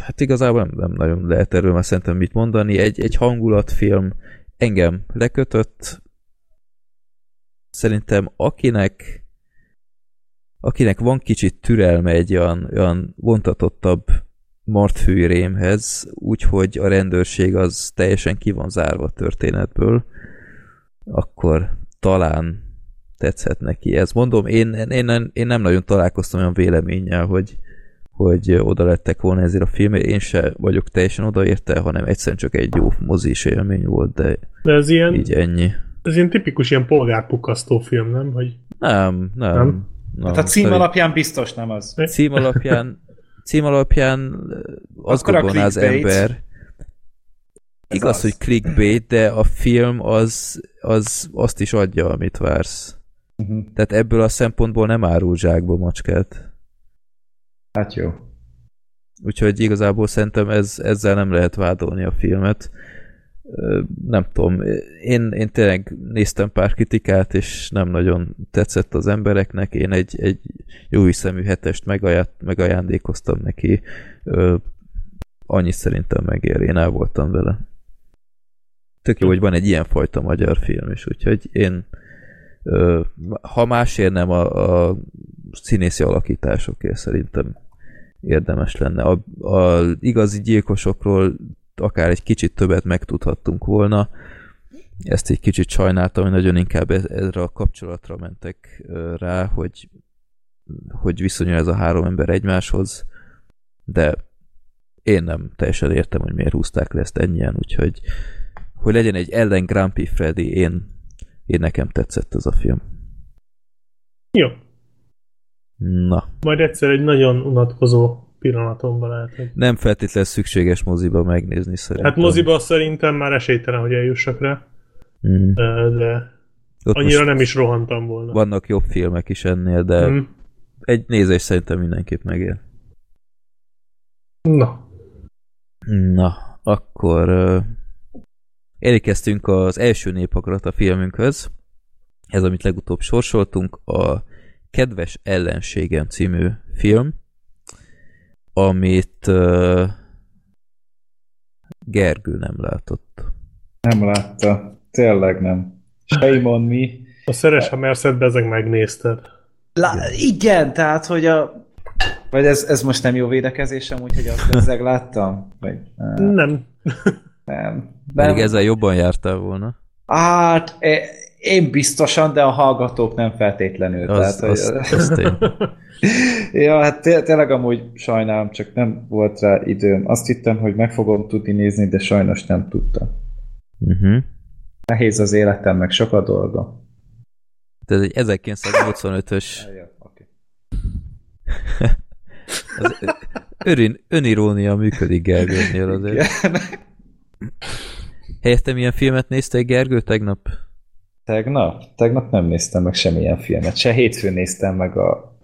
hát igazából nem, nem nagyon lehet erről már szerintem mit mondani. Egy, egy hangulatfilm engem lekötött. Szerintem akinek akinek van kicsit türelme egy olyan, olyan vontatottabb martfűrémhez, úgyhogy a rendőrség az teljesen ki van zárva a történetből, akkor talán tetszhet neki. Ez mondom, én, én, én nem nagyon találkoztam olyan véleménnyel, hogy, hogy oda lettek volna ezért a filmért. Én se vagyok teljesen odaérte, hanem egyszerűen csak egy jó mozis élmény volt, de, de ez ilyen, így ennyi. Ez ilyen tipikus ilyen polgárpukasztó film, nem? Hogy... Nem, nem. nem? Na, hát a cím szerint... alapján biztos nem az. Cím alapján, cím alapján azt gondolná az ember. Ez Igaz, az. hogy clickbait, de a film az, az azt is adja, amit vársz. Uh-huh. Tehát ebből a szempontból nem árul zsákba macskát. Hát jó. Úgyhogy igazából szerintem ez, ezzel nem lehet vádolni a filmet nem tudom, én, én tényleg néztem pár kritikát, és nem nagyon tetszett az embereknek, én egy, egy jó hiszemű hetest megaját, megajándékoztam neki, annyit szerintem megér, én el voltam vele. Tök jó, hogy van egy ilyen fajta magyar film is, úgyhogy én ha másért nem a, a színészi alakításokért szerintem érdemes lenne. A, a igazi gyilkosokról akár egy kicsit többet megtudhattunk volna. Ezt egy kicsit sajnáltam, hogy nagyon inkább erre a kapcsolatra mentek rá, hogy, hogy viszonyul ez a három ember egymáshoz, de én nem teljesen értem, hogy miért húzták le ezt ennyien, úgyhogy hogy legyen egy ellen Grumpy Freddy, én, én nekem tetszett ez a film. Jó. Na. Majd egyszer egy nagyon unatkozó pillanatomban lehet. Hogy... Nem feltétlenül szükséges moziba megnézni szerintem. Hát moziba szerintem már esélytelen, hogy eljussak rá. Mm. De Ott annyira nem is rohantam volna. Vannak jobb filmek is ennél, de mm. egy nézés szerintem mindenképp megér. Na. Na, akkor uh, érkeztünk az első népakarat a filmünkhöz. Ez, amit legutóbb sorsoltunk, a Kedves ellenségem című film amit uh, Gergő nem látott. Nem látta. Tényleg nem. Shame on me. A szeres, ha merszed, ezek megnézted. Lá, igen, tehát, hogy a... Vagy ez, ez most nem jó védekezésem, úgyhogy azt ezek láttam? Vagy, nem. Nem. Pedig ezzel jobban jártál volna. Hát, én biztosan, de a hallgatók nem feltétlenül. Az, tehát, az, hogy... az tény. ja, hát té tényleg amúgy sajnálom, csak nem volt rá időm. Azt hittem, hogy meg fogom tudni nézni, de sajnos nem tudtam. Uh-huh. Nehéz az életem, meg sok a dolga. Ez egy 1985-ös... az örin, önirónia működik Gergőnél azért. Helyette milyen filmet néztél Gergő tegnap? Tegnap? Tegnap nem néztem meg semmilyen filmet. Se hétfőn néztem meg a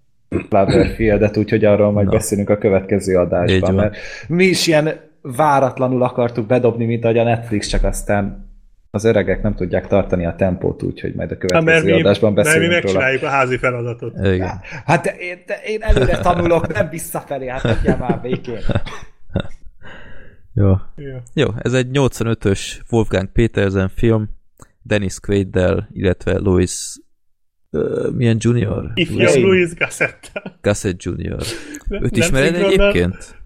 Cloverfieldet, úgyhogy arról majd no. beszélünk a következő adásban, mert mi is ilyen váratlanul akartuk bedobni, mint ahogy a Netflix, csak aztán az öregek nem tudják tartani a tempót, úgyhogy majd a következő ha, adásban beszélünk mert mi megcsináljuk róla. a házi feladatot. Igen. Hát de én, de én előre tanulok, nem visszafelé, hát adjál már békén. Jó. Yeah. Jó, ez egy 85-ös Wolfgang Petersen film, Dennis Quaid-del, illetve Louis Uh, milyen junior? Ifjabb Louis Gassetta. Gasset junior. Nem, Őt ismered egyébként?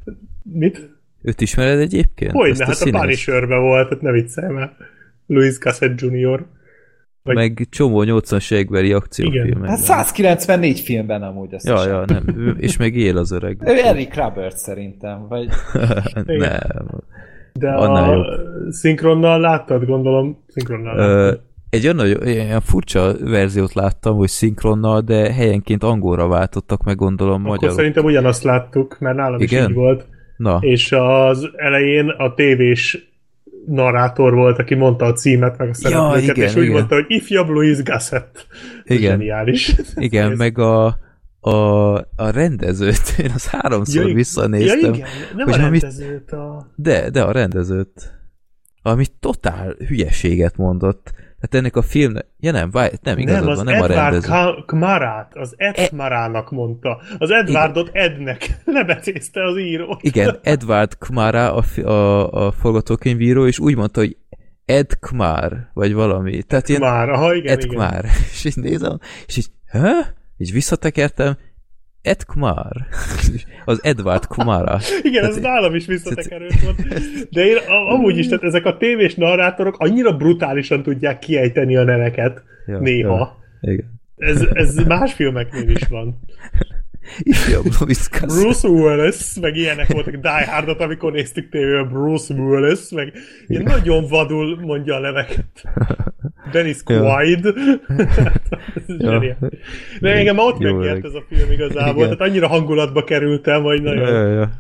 Mit? Őt ismered egyébként? Hogyne, hát a, a Punisherbe volt, tehát ne viccelj már. Louis Gasset junior. Vagy... Meg csomó 80-as évekbeli akciófilmek. Hát 194 filmben amúgy azt Ja, ja, nem. Ő, és meg él az öreg. Ő Eric Robert szerintem, vagy... nem. De Annál a jobb. szinkronnal láttad, gondolom? Szinkronnal láttad. Egy olyan, olyan furcsa verziót láttam, hogy szinkronnal, de helyenként angolra váltottak, meg gondolom Akkor magyarul. szerintem ugyanazt láttuk, mert nálam Igen? is így volt. Na. És az elején a tévés narrátor volt, aki mondta a címet, meg a szereplőket, ja, igen, és úgy igen. mondta, hogy ifjabb Louis Gasset. Igen. Geniális. Igen, meg a, a, a rendezőt, én az háromszor ja, visszanéztem. Ja, igen, nem a rendezőt. A... De, de a rendezőt. Ami totál hülyeséget mondott Hát ennek a film... Ja nem, várj, nem igazad nem, van, nem Edward a rendező. Ka- Kmarát, az Ed E- mondta. Az Edwardot Ednek lebecézte az író. Igen, Edward Kmara a, a, a forgatókönyvíró, és úgy mondta, hogy Ed Kmar, vagy valami. Tehát ilyen Már, aha, igen, Ed igen. Kmar. És így nézem, és így, hä? Így visszatekertem, Ed Kmar. Az Edward Kmara. Igen, ez nálam is visszatekerős volt. De én amúgy is, tehát ezek a tévés narrátorok annyira brutálisan tudják kiejteni a neveket Ja, néha. Ja, igen. Ez, ez más filmeknél is van. Ifjabb Gossett. Bruce Willis, meg ilyenek voltak Die Hardot, amikor néztük tévében Bruce Willis, meg ilyen nagyon vadul mondja a neveket. Dennis. Quaid. Ja. De engem ott megnyert ez a film igazából, Igen. tehát annyira hangulatba kerültem, hogy nagyon... ja, ja.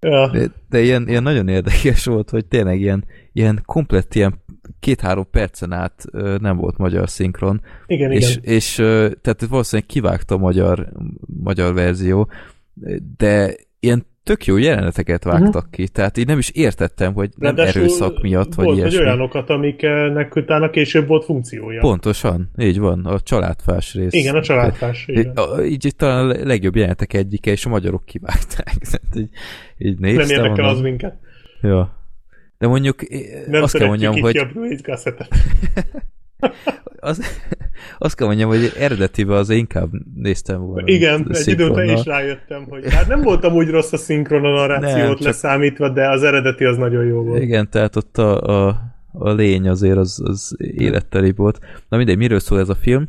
Ja. De, de ilyen, ilyen nagyon érdekes volt, hogy tényleg ilyen, ilyen komplett ilyen két-három percen át nem volt magyar szinkron, Igen, és, igen. és tehát valószínűleg kivágta a magyar, magyar verzió, de ilyen tök jó jeleneteket vágtak ki, tehát így nem is értettem, hogy nem Ráadásul erőszak miatt, vagy volt, ilyesmi. Vagy olyanokat, amiknek utána később volt funkciója. Pontosan, így van, a családfás rész. Igen, a családfás. Így, így talán a legjobb jelenetek egyike, és a magyarok kivágták. Tehát így, így Nem néztem, érdekel mondom, az minket. Ja. De mondjuk eh, Nem azt kell mondjam, hogy Gossett-et. az, azt kell mondjam, hogy eredetiben az inkább néztem volna. Igen, egy idő után is rájöttem, hogy hát nem voltam úgy rossz a szinkron a narrációt Nem, csak- leszámítva, de az eredeti az nagyon jó volt. Igen, tehát ott a, a, a lény azért az, az életteli volt. Na mindegy, miről szól ez a film?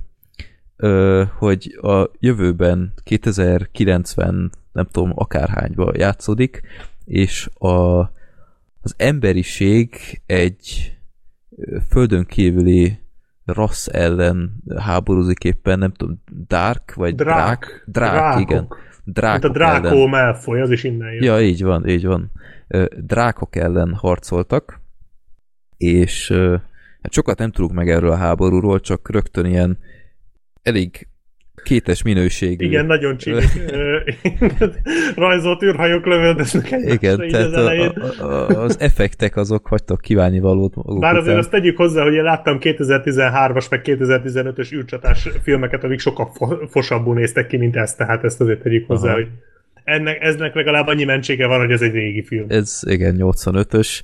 Ö, hogy a jövőben 2090 nem tudom akárhányba játszódik, és a, az emberiség egy földön kívüli rassz ellen háborúzik éppen, nem tudom, Dark, vagy Drák. Drák? Drák, Drákok. igen. Mint a Drákok ellen. Drákó Malfoy, az is innen jön. Ja, így van, így van. Drákok ellen harcoltak, és hát sokat nem tudunk meg erről a háborúról, csak rögtön ilyen elég kétes minőségű. Igen, nagyon. Ö, Rajzolt űrhajók lövöldöznek egymásra Igen, tehát az a, elején. a, a, az effektek azok hagytak kívánni valót maguk Bár azért után. azt tegyük hozzá, hogy én láttam 2013-as meg 2015-ös űrcsatás filmeket, amik sokkal fo- fosabbul néztek ki, mint ezt, tehát ezt azért tegyük hozzá, Aha. hogy ennek, eznek legalább annyi mentsége van, hogy ez egy régi film. Ez igen, 85-ös,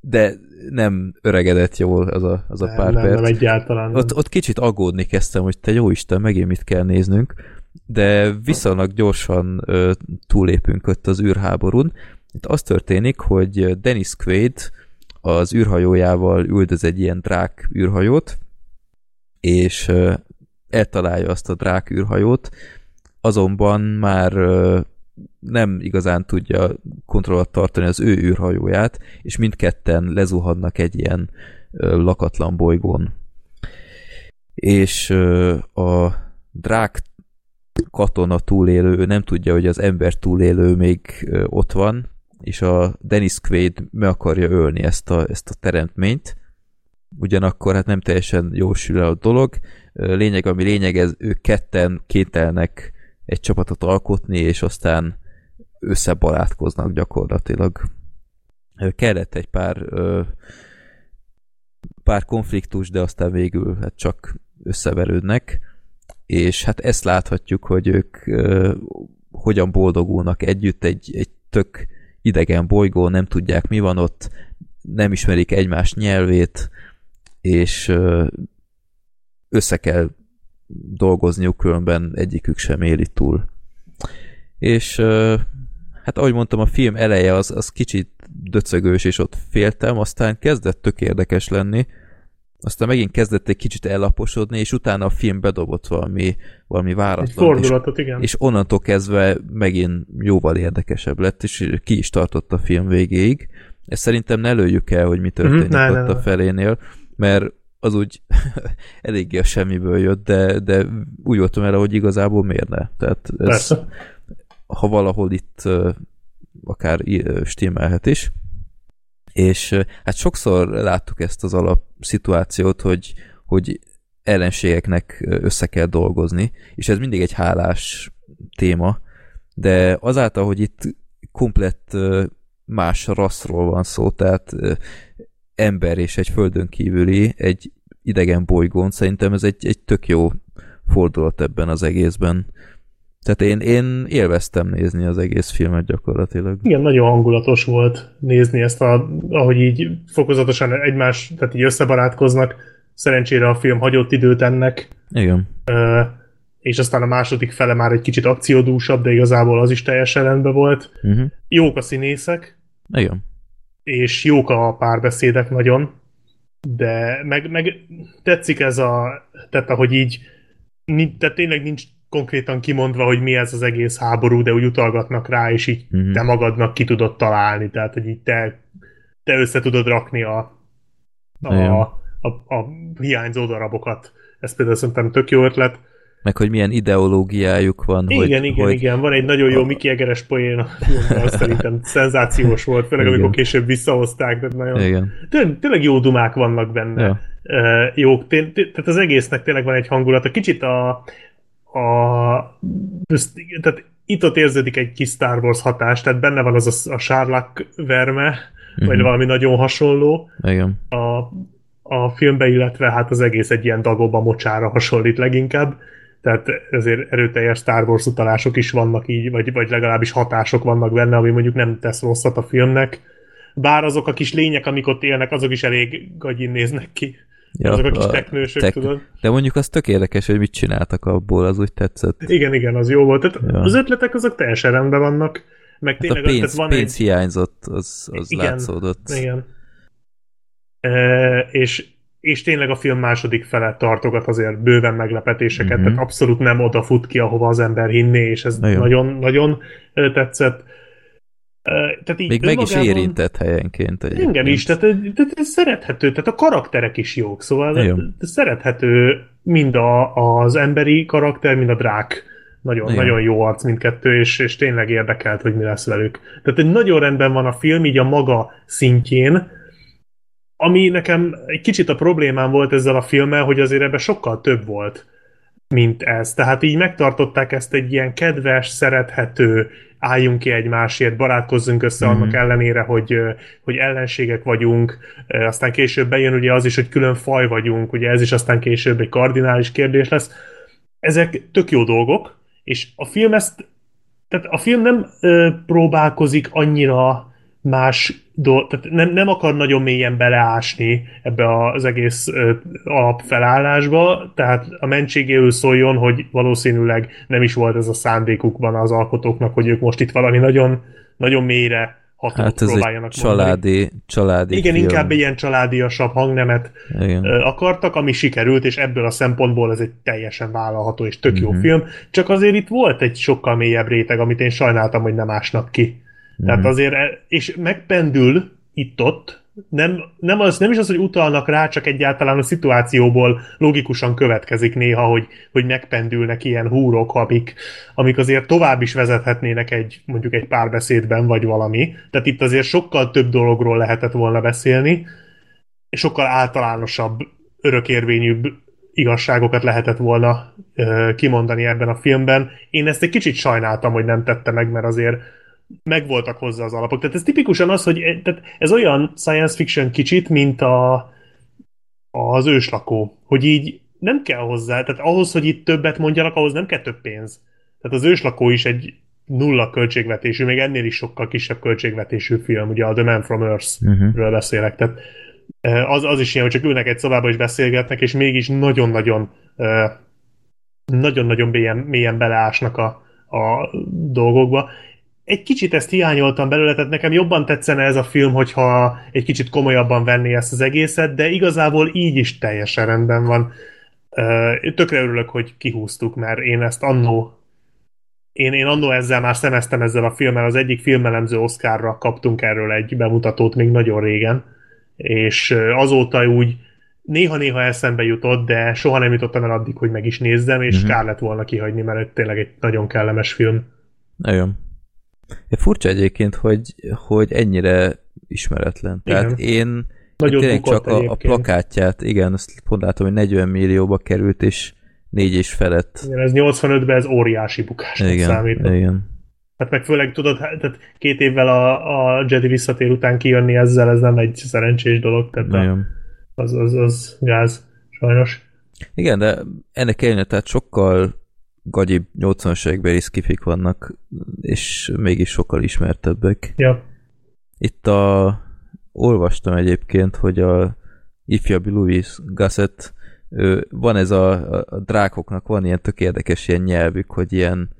de nem öregedett jól az a, az a nem, pár nem, perc. nem, egyáltalán. Nem. Ott, ott kicsit aggódni kezdtem, hogy te jó Isten, megint mit kell néznünk, de viszonylag gyorsan ö, túlépünk ott az űrháborún. Itt az történik, hogy Dennis Quaid az űrhajójával üldöz egy ilyen drák űrhajót, és ö, eltalálja azt a drák űrhajót, azonban már nem igazán tudja kontroll alatt tartani az ő űrhajóját, és mindketten lezuhannak egy ilyen lakatlan bolygón. És a drák katona túlélő, nem tudja, hogy az ember túlélő még ott van, és a Dennis Quaid meg akarja ölni ezt a, ezt a teremtményt, ugyanakkor hát nem teljesen jósül a dolog. Lényeg, ami lényeg, ez ők ketten kételnek egy csapatot alkotni, és aztán összebarátkoznak gyakorlatilag. Kellett egy pár pár konfliktus, de aztán végül hát csak összeverődnek, és hát ezt láthatjuk, hogy ők hogyan boldogulnak együtt egy, egy tök idegen bolygó, nem tudják mi van ott, nem ismerik egymás nyelvét, és össze kell dolgozniuk, különben egyikük sem éli túl. És hát ahogy mondtam, a film eleje az, az kicsit döcögős, és ott féltem, aztán kezdett tök érdekes lenni, aztán megint kezdett egy kicsit ellaposodni, és utána a film bedobott valami, valami Egy váratlan. És, fordulatot, igen. és onnantól kezdve megint jóval érdekesebb lett, és ki is tartott a film végéig. Ezt szerintem ne lőjük el, hogy mi történik Mhm, ne, ott ne, a felénél, mert az úgy eléggé a semmiből jött, de, de úgy voltam el, hogy igazából miért ne. Tehát ez, Persze. ha valahol itt akár stimmelhet is. És hát sokszor láttuk ezt az alapszituációt, hogy, hogy ellenségeknek össze kell dolgozni, és ez mindig egy hálás téma, de azáltal, hogy itt komplett más rasszról van szó, tehát ember és egy földön kívüli, egy idegen bolygón. Szerintem ez egy, egy tök jó fordulat ebben az egészben. Tehát én, én élveztem nézni az egész filmet gyakorlatilag. Igen, nagyon hangulatos volt nézni ezt, a, ahogy így fokozatosan egymás, tehát így összebarátkoznak. Szerencsére a film hagyott időt ennek. Igen. Ö, és aztán a második fele már egy kicsit akciódúsabb, de igazából az is teljesen rendben volt. Uh-huh. Jók a színészek. Igen. És jók a párbeszédek nagyon. De meg, meg tetszik ez a, tehát ahogy így, tehát tényleg nincs konkrétan kimondva, hogy mi ez az egész háború, de úgy utalgatnak rá, és így uh-huh. te magadnak ki tudod találni, tehát hogy így te, te össze tudod rakni a, a, a, a, a hiányzó darabokat. Ez például szerintem tök jó ötlet. Meg hogy milyen ideológiájuk van. Igen, hogy, igen, hogy... igen. Van egy nagyon jó a... Mickey Egeres poén, az szerintem szenzációs volt, főleg igen. amikor később visszahozták, de nagyon... Igen. Tényleg, tényleg jó dumák vannak benne. Ja. Uh, jók, té- té- tehát az egésznek tényleg van egy hangulata. Kicsit a, a tehát itt-ott érződik egy kis Star Wars hatás, tehát benne van az a, a sárlák verme, uh-huh. vagy mhm. valami nagyon hasonló. Igen. A, a filmbe, illetve hát az egész egy ilyen dagoba mocsára hasonlít leginkább. Tehát ezért erőteljes Star Wars utalások is vannak így, vagy, vagy legalábbis hatások vannak benne, ami mondjuk nem tesz rosszat a filmnek. Bár azok a kis lények, amik ott élnek, azok is elég gagyin néznek ki. Ja, azok a kis teknősök, tek... tudod. De mondjuk az tök érdekes, hogy mit csináltak abból, az úgy tetszett. Igen, igen, az jó volt. Tehát ja. Az ötletek azok teljesen rendben vannak. Meg hát tényleg, a pénz, van pénz egy... hiányzott, az, az igen, látszódott. Igen. E, és, és tényleg a film második fele tartogat azért bőven meglepetéseket, mm-hmm. tehát abszolút nem odafut ki, ahova az ember hinné, és ez nagyon-nagyon tetszett. Tehát így Még meg is érintett helyenként. Egyébként. Engem is, tehát, tehát ez szerethető, tehát a karakterek is jók, szóval Igen. szerethető mind a, az emberi karakter, mind a drák. Nagyon, Igen. nagyon jó arc mindkettő, és, és tényleg érdekelt, hogy mi lesz velük. Tehát egy nagyon rendben van a film, így a maga szintjén, ami nekem egy kicsit a problémám volt ezzel a filmmel, hogy azért ebben sokkal több volt, mint ez. Tehát így megtartották ezt egy ilyen kedves, szerethető, álljunk ki egymásért, barátkozzunk össze mm. annak ellenére, hogy, hogy ellenségek vagyunk, aztán később bejön ugye az is, hogy külön faj vagyunk, ugye ez is aztán később egy kardinális kérdés lesz. Ezek tök jó dolgok, és a film ezt, tehát a film nem ö, próbálkozik annyira más dolg, tehát nem, nem akar nagyon mélyen beleásni ebbe az egész ö, alapfelállásba, tehát a mentségéről szóljon, hogy valószínűleg nem is volt ez a szándékukban az alkotóknak, hogy ők most itt valami nagyon, nagyon mélyre hatót hát ez próbáljanak egy családi, mondani. családi Igen, film. inkább ilyen családiasabb hangnemet Igen. akartak, ami sikerült, és ebből a szempontból ez egy teljesen vállalható és tök uh-huh. jó mhm. film, csak azért itt volt egy sokkal mélyebb réteg, amit én sajnáltam, hogy nem ásnak ki. Mm. Tehát azért, e- és megpendül itt-ott, nem, nem, az, nem is az, hogy utalnak rá, csak egyáltalán a szituációból logikusan következik néha, hogy, hogy megpendülnek ilyen húrok, amik, amik azért tovább is vezethetnének egy, mondjuk egy párbeszédben, vagy valami. Tehát itt azért sokkal több dologról lehetett volna beszélni, és sokkal általánosabb, örökérvényűbb igazságokat lehetett volna ö, kimondani ebben a filmben. Én ezt egy kicsit sajnáltam, hogy nem tette meg, mert azért megvoltak hozzá az alapok. Tehát ez tipikusan az, hogy tehát ez olyan science fiction kicsit, mint a, az őslakó, hogy így nem kell hozzá, tehát ahhoz, hogy itt többet mondjanak, ahhoz nem kell több pénz. Tehát az őslakó is egy nulla költségvetésű, még ennél is sokkal kisebb költségvetésű film, ugye a The Man from Earth-ről uh-huh. beszélek, tehát e, az, az is ilyen, hogy csak ülnek egy szobába és beszélgetnek, és mégis nagyon-nagyon e, nagyon-nagyon mélyen, mélyen beleásnak a, a dolgokba egy kicsit ezt hiányoltam belőle, tehát nekem jobban tetszene ez a film, hogyha egy kicsit komolyabban venné ezt az egészet, de igazából így is teljesen rendben van. Tökre örülök, hogy kihúztuk, mert én ezt annó én, én annó ezzel már szemeztem ezzel a filmmel, az egyik filmelemző Oscarra kaptunk erről egy bemutatót még nagyon régen, és azóta úgy néha-néha eszembe jutott, de soha nem jutottam el addig, hogy meg is nézzem, és mm-hmm. kár lett volna kihagyni, mert tényleg egy nagyon kellemes film. Nagyon. Furcsa egyébként, hogy, hogy ennyire ismeretlen. Igen. Tehát én Nagyon tényleg csak a, a plakátját, igen, azt pont látom, hogy 40 millióba került, és négy és felett. Igen, ez 85-ben ez óriási bukásnak igen, számít. Igen. Hát meg főleg tudod, hát, tehát két évvel a, a Jedi visszatér után kijönni ezzel, ez nem egy szerencsés dolog, tehát a, az, az, az gáz. Sajnos. Igen, de ennek ellenére tehát sokkal gagyibb 80-as évekbeli skifik vannak, és mégis sokkal ismertebbek. Ja. Itt a... olvastam egyébként, hogy a ifjabb Louis Gasset ő, van ez a, a, drákoknak van ilyen tök érdekes ilyen nyelvük, hogy ilyen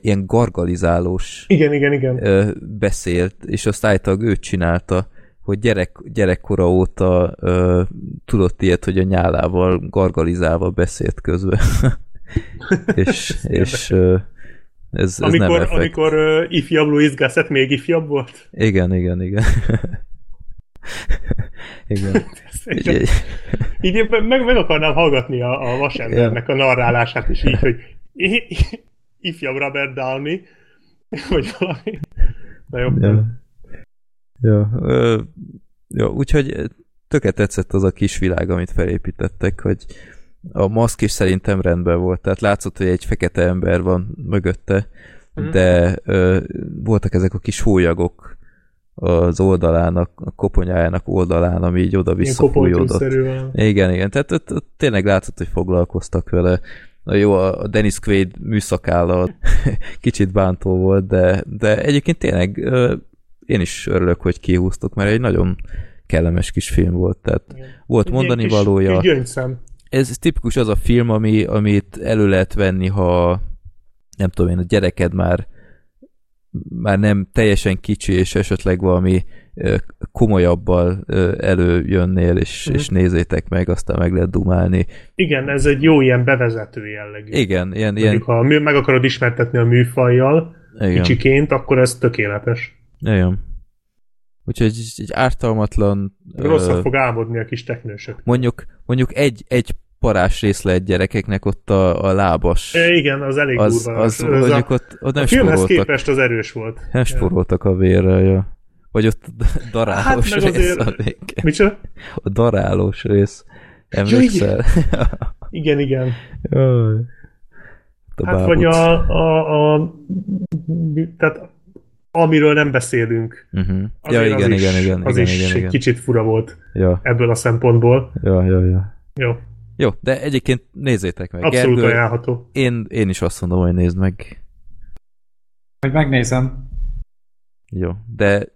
ilyen gargalizálós igen, igen, igen. Beszélt, és azt állítólag ő csinálta, hogy gyerek, gyerekkora óta ö, tudott ilyet, hogy a nyálával gargalizálva beszélt közben. és és ö, ez, ez amikor, nem effekt. Amikor uh, ifjabb Louis Gasset még ifjabb volt? Igen, igen, igen. igen. így, így meg, meg akarnám hallgatni a, a vasembernek a narrálását is így, hogy ifjabb Robert Downey, vagy valami. Na jó. Ja. Ja, ö, ja, úgyhogy töké tetszett az a kis világ, amit felépítettek, hogy a maszk is szerintem rendben volt, tehát látszott, hogy egy fekete ember van mögötte, mm. de ö, voltak ezek a kis hólyagok az oldalának, a koponyájának oldalán, ami így oda-vissza fújódott. Igen, igen, tehát ott, ott tényleg látszott, hogy foglalkoztak vele. Na jó, a Dennis Quaid műszakállal kicsit bántó volt, de, de egyébként tényleg én is örülök, hogy kihúztuk, mert egy nagyon kellemes kis film volt, tehát Igen. volt mondani valója. Ez tipikus az a film, ami, amit elő lehet venni, ha nem tudom én, a gyereked már már nem teljesen kicsi, és esetleg valami komolyabbal előjönnél, és, mm. és nézzétek meg, aztán meg lehet dumálni. Igen, ez egy jó ilyen bevezető jellegű. Igen, ilyen... Mondjuk, ilyen... ha meg akarod ismertetni a műfajjal Igen. kicsiként, akkor ez tökéletes. Igen. Úgyhogy egy, ártalmatlan... Rosszat uh, fog álmodni a kis teknősök. Mondjuk, mondjuk egy, egy parás rész lehet gyerekeknek ott a, a lábas. É, igen, az elég az, durva. Az, az, mondjuk a, ott, ott nem a filmhez képest az erős volt. Nem spóroltak a vérrel, ja. Vagy ott darálós hát, rész azért... a Micsoda? A darálós rész. Emlékszel? igen, igen. Jaj. Hát vagy a, a, a, tehát amiről nem beszélünk. Uh-huh. Ja, igen, az igen, is, igen, az igen, is igen, igen. kicsit fura volt ja. ebből a szempontból. Ja, ja, ja. Jó. Jó, de egyébként nézzétek meg. Abszolút Gergő, ajánlható. Én, én is azt mondom, hogy nézd meg. Hogy megnézem. Jó, de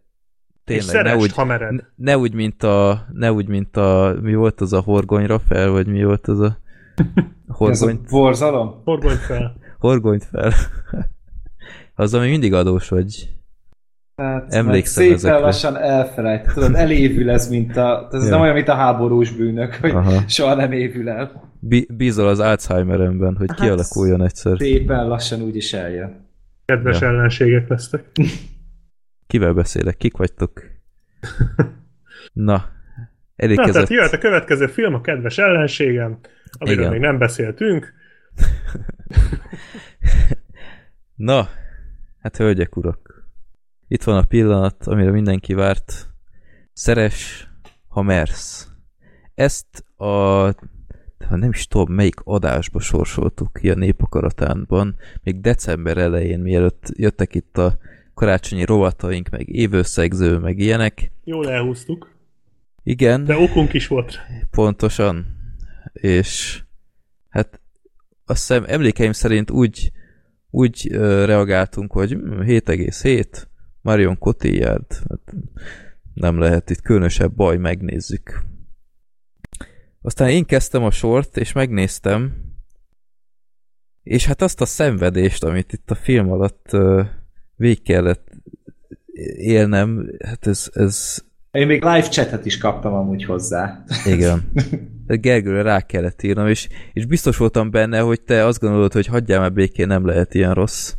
tényleg ne úgy, ne, ne úgy, mint a, ne úgy, mint a, mi volt az a horgonyra fel, vagy mi volt az a horgony... Ez a borzalom? Horgonyt fel. Horgonyt fel. az, ami mindig adós, vagy tehát Emlékszem szépen ezekre. lassan elfelejt. Tudod, elévül ez, mint a... Ez ja. nem olyan, mint a háborús bűnök, hogy Aha. soha nem évül el. Bízol az Alzheimeremben, hogy hát kialakuljon egyszer. Szépen lassan úgy is eljön. Kedves ja. ellenségek lesztek. Kivel beszélek? Kik vagytok? Na, elég Na, tehát jöhet a következő film, a kedves ellenségem, amiről Igen. még nem beszéltünk. Na, hát hölgyek, urak. Itt van a pillanat, amire mindenki várt. Szeres, ha mersz. Ezt a nem is tudom, melyik adásba sorsoltuk ki a népakaratánban, még december elején, mielőtt jöttek itt a karácsonyi rovataink, meg évőszegző, meg ilyenek. Jól elhúztuk. Igen. De okunk is volt. Pontosan. És hát azt hiszem emlékeim szerint úgy, úgy reagáltunk, hogy 7,7 Marion Cotillard, hát nem lehet itt különösebb baj, megnézzük. Aztán én kezdtem a sort, és megnéztem, és hát azt a szenvedést, amit itt a film alatt uh, végig kellett élnem, hát ez, ez... Én még live chatet is kaptam amúgy hozzá. Igen. Gergőre rá kellett írnom, és, és biztos voltam benne, hogy te azt gondolod, hogy hagyjál már békén, nem lehet ilyen rossz.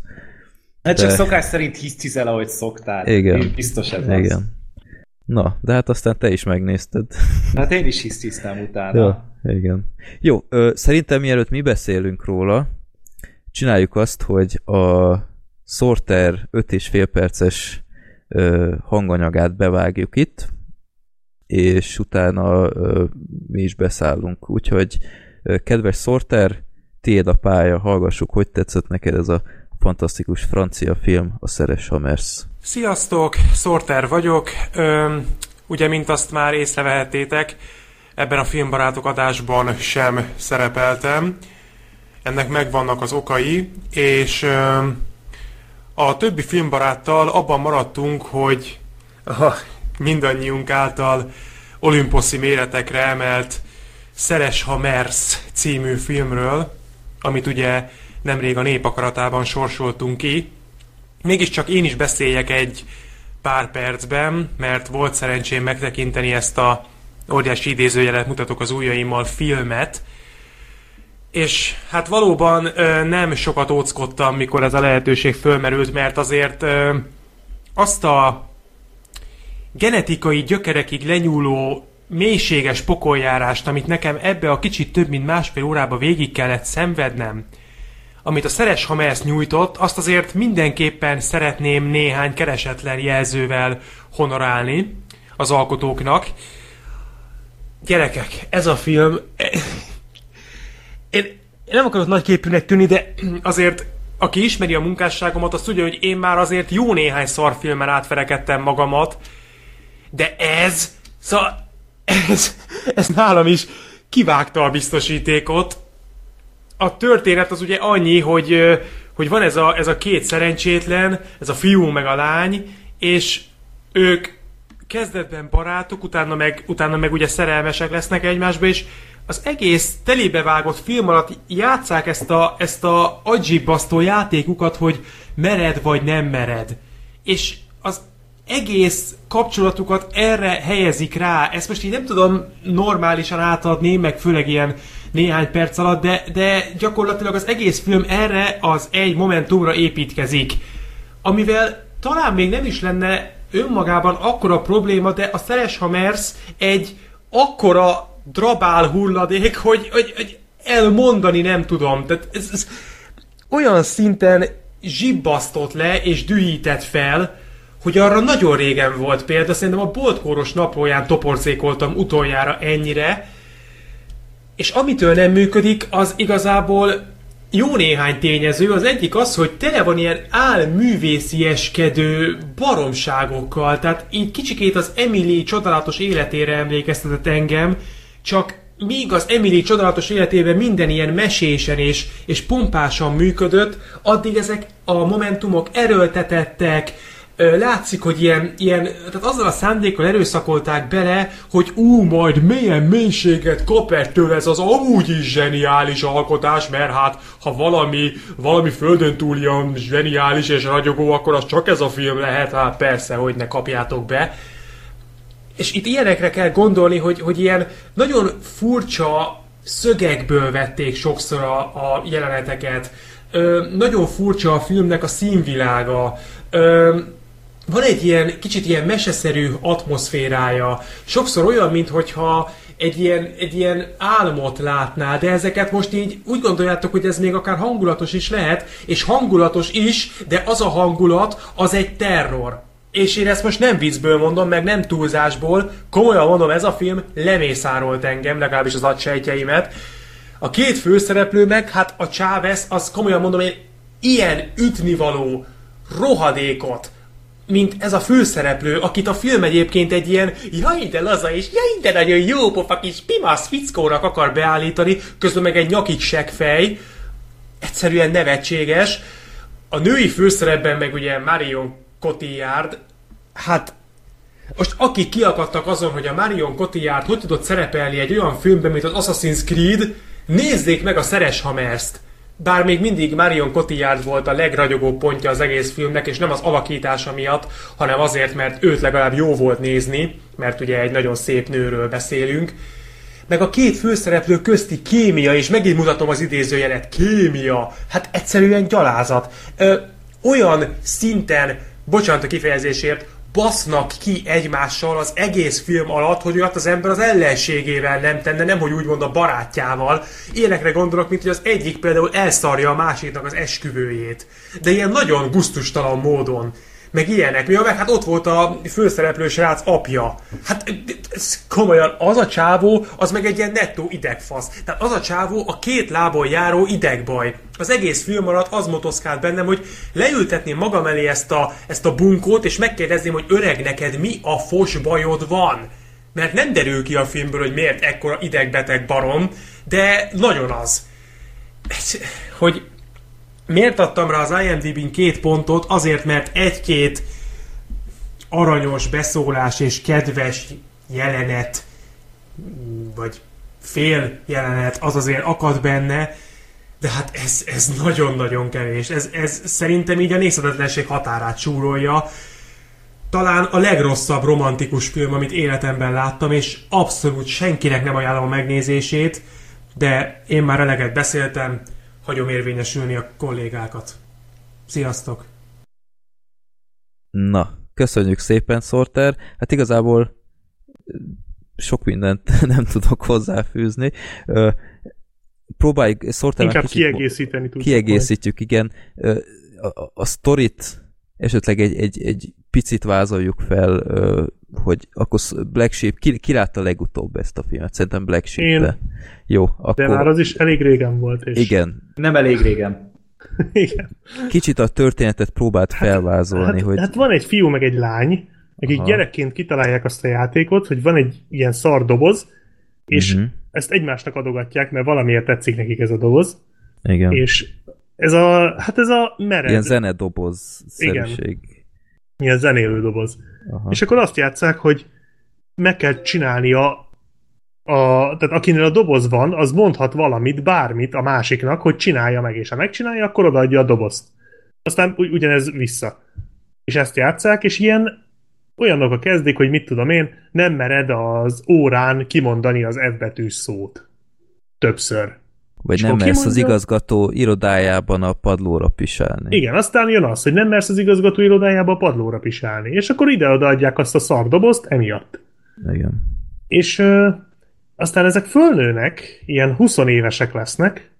De... csak szokás szerint hisztizel, ahogy szoktál. Igen. Én biztos ez Igen. Az. Na, de hát aztán te is megnézted. Hát én is hisztiztem utána. Jó, igen. Jó, ö, szerintem mielőtt mi beszélünk róla, csináljuk azt, hogy a Sorter 5,5 perces ö, hanganyagát bevágjuk itt, és utána ö, mi is beszállunk. Úgyhogy ö, kedves Sorter, tiéd a pálya, hallgassuk, hogy tetszett neked ez a fantasztikus francia film, a Szeres Hammers. Sziasztok, Sorter vagyok. Öm, ugye, mint azt már észrevehettétek, ebben a filmbarátok adásban sem szerepeltem. Ennek megvannak az okai, és a többi filmbaráttal abban maradtunk, hogy a mindannyiunk által olimposzi méretekre emelt Szeres ha mersz című filmről, amit ugye nemrég a népakaratában sorsoltunk ki. Mégiscsak én is beszéljek egy pár percben, mert volt szerencsém megtekinteni ezt a óriási idézőjelet mutatok az ujjaimmal filmet, és hát valóban ö, nem sokat óckodtam, mikor ez a lehetőség fölmerült, mert azért ö, azt a genetikai gyökerekig lenyúló mélységes pokoljárást, amit nekem ebbe a kicsit több mint másfél órába végig kellett szenvednem, amit a Szeres Hamersz nyújtott, azt azért mindenképpen szeretném néhány keresetlen jelzővel honorálni az alkotóknak. Gyerekek, ez a film... Én, én nem akarok nagy képűnek tűnni, de azért aki ismeri a munkásságomat, azt tudja, hogy én már azért jó néhány szarfilmen átverekedtem magamat, de ez, szóval ez, ez nálam is kivágta a biztosítékot. A történet az ugye annyi, hogy, hogy van ez a, ez a két szerencsétlen, ez a fiú meg a lány, és ők kezdetben barátok, utána meg, utána meg ugye szerelmesek lesznek egymásba, és az egész telébe vágott film alatt játszák ezt a, ezt a agyibbasztó játékukat, hogy mered vagy nem mered. És az egész kapcsolatukat erre helyezik rá. Ezt most így nem tudom normálisan átadni, meg főleg ilyen néhány perc alatt, de, de gyakorlatilag az egész film erre az egy momentumra építkezik. Amivel talán még nem is lenne önmagában akkora probléma, de a Szeres Hamersz egy akkora drabál hulladék, hogy, hogy, hogy elmondani nem tudom. Tehát ez, ez olyan szinten zsibbasztott le és dühített fel, hogy arra nagyon régen volt példa, szerintem a boltkóros naplóján toporcékoltam utoljára ennyire, és amitől nem működik, az igazából jó néhány tényező. Az egyik az, hogy tele van ilyen álművészieskedő baromságokkal, tehát így kicsikét az Emily csodálatos életére emlékeztetett engem, csak míg az Emily csodálatos életében minden ilyen mesésen és, és pompásan működött, addig ezek a momentumok erőltetettek, látszik, hogy ilyen, ilyen, tehát azzal a szándékkal erőszakolták bele, hogy ú, majd milyen mélységet kap ettől ez az amúgy is zseniális alkotás, mert hát ha valami, valami földön túl ilyen zseniális és ragyogó, akkor az csak ez a film lehet, hát persze, hogy ne kapjátok be. És itt ilyenekre kell gondolni, hogy, hogy ilyen nagyon furcsa szögekből vették sokszor a, a jeleneteket. Ö, nagyon furcsa a filmnek a színvilága. Ö, van egy ilyen kicsit ilyen meseszerű atmoszférája. Sokszor olyan, mintha egy ilyen, egy ilyen álmot látná, de ezeket most így úgy gondoljátok, hogy ez még akár hangulatos is lehet, és hangulatos is, de az a hangulat, az egy terror. És én ezt most nem viccből mondom, meg nem túlzásból, komolyan mondom, ez a film lemészárolt engem, legalábbis az agysejtjeimet. A két főszereplő meg, hát a Chávez, az komolyan mondom, én ilyen ütnivaló rohadékot, mint ez a főszereplő, akit a film egyébként egy ilyen jaj, de laza és jaj, de nagyon jó pofa kis pimasz fickónak akar beállítani, közben meg egy nyakig fej, egyszerűen nevetséges. A női főszerepben meg ugye Marion Cotillard, hát most akik kiakadtak azon, hogy a Marion Cotillard hogy tudott szerepelni egy olyan filmben, mint az Assassin's Creed, nézzék meg a Szeres Hamerst bár még mindig Marion Cotillard volt a legragyogóbb pontja az egész filmnek, és nem az alakítása miatt, hanem azért, mert őt legalább jó volt nézni, mert ugye egy nagyon szép nőről beszélünk, meg a két főszereplő közti kémia, és megint mutatom az idézőjelet, kémia, hát egyszerűen gyalázat. Ö, olyan szinten, bocsánat a kifejezésért, basznak ki egymással az egész film alatt, hogy olyat az ember az ellenségével nem tenne, nem hogy úgymond a barátjával. Ilyenekre gondolok, mint hogy az egyik például elszarja a másiknak az esküvőjét. De ilyen nagyon guztustalan módon meg ilyenek. Mi meg hát ott volt a főszereplő srác apja. Hát komolyan, az a csávó, az meg egy ilyen nettó idegfasz. Tehát az a csávó a két lábon járó idegbaj. Az egész film alatt az motoszkált bennem, hogy leültetném magam elé ezt a, ezt a bunkót, és megkérdezném, hogy öreg, neked mi a fos bajod van? mert nem derül ki a filmből, hogy miért ekkora idegbeteg barom, de nagyon az. Hogy miért adtam rá az IMDb-n két pontot? Azért, mert egy-két aranyos beszólás és kedves jelenet, vagy fél jelenet, az azért akad benne, de hát ez, ez nagyon-nagyon kevés. Ez, ez szerintem így a nézhetetlenség határát súrolja. Talán a legrosszabb romantikus film, amit életemben láttam, és abszolút senkinek nem ajánlom a megnézését, de én már eleget beszéltem, hagyom érvényesülni a kollégákat. Sziasztok! Na, köszönjük szépen, Sorter. Hát igazából sok mindent nem tudok hozzáfűzni. Próbáljuk Sorter Inkább kiegészíteni tudjuk. Kiegészítjük, majd. igen. A, a sztorit esetleg egy, egy, egy picit vázoljuk fel, hogy akkor Black Sheep, ki, ki látta legutóbb ezt a filmet? Szerintem Black Sheep, Én. de jó. Akkor... De már az is elég régen volt. És... Igen. Nem elég régen. Igen. Kicsit a történetet próbált hát, felvázolni, hát, hogy... Hát van egy fiú, meg egy lány, akik Aha. gyerekként kitalálják azt a játékot, hogy van egy ilyen szar doboz, és uh-huh. ezt egymásnak adogatják, mert valamiért tetszik nekik ez a doboz. Igen. És ez a, hát ez a mered. Ilyen zenedoboz szerűség. Ilyen zenélő doboz. Aha. És akkor azt játszák, hogy meg kell csinálnia a, tehát akinél a doboz van, az mondhat valamit, bármit a másiknak, hogy csinálja meg, és ha megcsinálja, akkor odaadja a dobozt. Aztán ugy, ugyanez vissza. És ezt játszák, és ilyen olyanok a kezdik, hogy mit tudom én, nem mered az órán kimondani az F betűs szót. Többször. Vagy nem mersz az igazgató irodájában a padlóra pisálni. Igen, aztán jön az, hogy nem mersz az igazgató irodájába a padlóra pisálni. És akkor ide adják azt a szardobozt emiatt. Igen. És ö, aztán ezek fölnőnek, ilyen 20 évesek lesznek,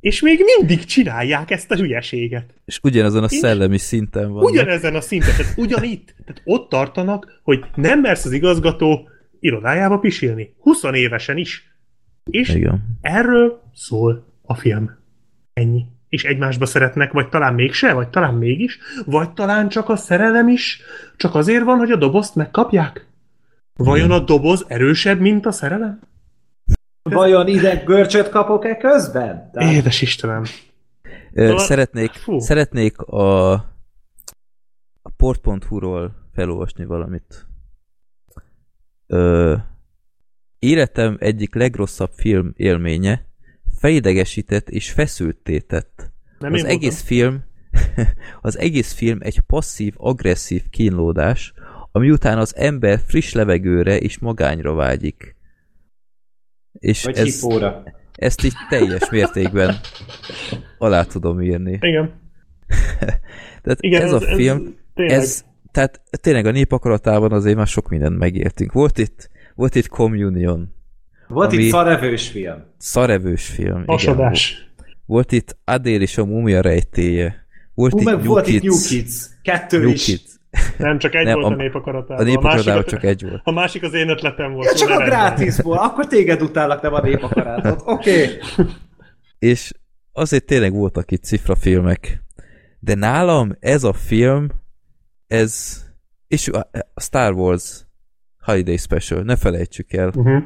és még mindig csinálják ezt a hülyeséget. És ugyanazon a szellemi szinten van. Ugyanezen a szinten, tehát ugyanitt. Tehát ott tartanak, hogy nem mersz az igazgató irodájába pisilni. 20 évesen is. És Igen. erről szól a film. Ennyi. És egymásba szeretnek, vagy talán mégse, vagy talán mégis, vagy talán csak a szerelem is, csak azért van, hogy a dobozt megkapják? Vajon a doboz erősebb, mint a szerelem? Vajon ide görcsöt kapok-e közben? Tehát... Édes Istenem. Ö, szeretnék, szeretnék a, a port.hu-ról felolvasni valamit. Ö, életem egyik legrosszabb film élménye felidegesített és feszülté tett. Nem az egész film az egész film egy passzív, agresszív kínlódás, ami után az ember friss levegőre és magányra vágyik. És Vagy ez, hipóra. ezt így teljes mértékben alá tudom írni. Igen. tehát Igen, ez, ez a film, ez, ez tehát tényleg a népakaratában azért már sok mindent megértünk. Volt itt, volt itt Communion. Volt itt szarevős film. Szarevős film, Hasadás. igen. Volt itt Adél és a mumia rejtéje. Volt Hú, itt New volt Kids. itt New Kids. Kettő New is. Kids. Nem, csak egy nem, volt a, a népakaratában. A népakaratában csak egy volt. A másik az én ötletem volt. Ja, csak a grátisból. Akkor téged utálak, nem a népakaratot. Oké. Okay. És azért tényleg voltak itt cifrafilmek. De nálam ez a film, ez és a Star Wars Holiday Special, ne felejtsük el. Uh-huh.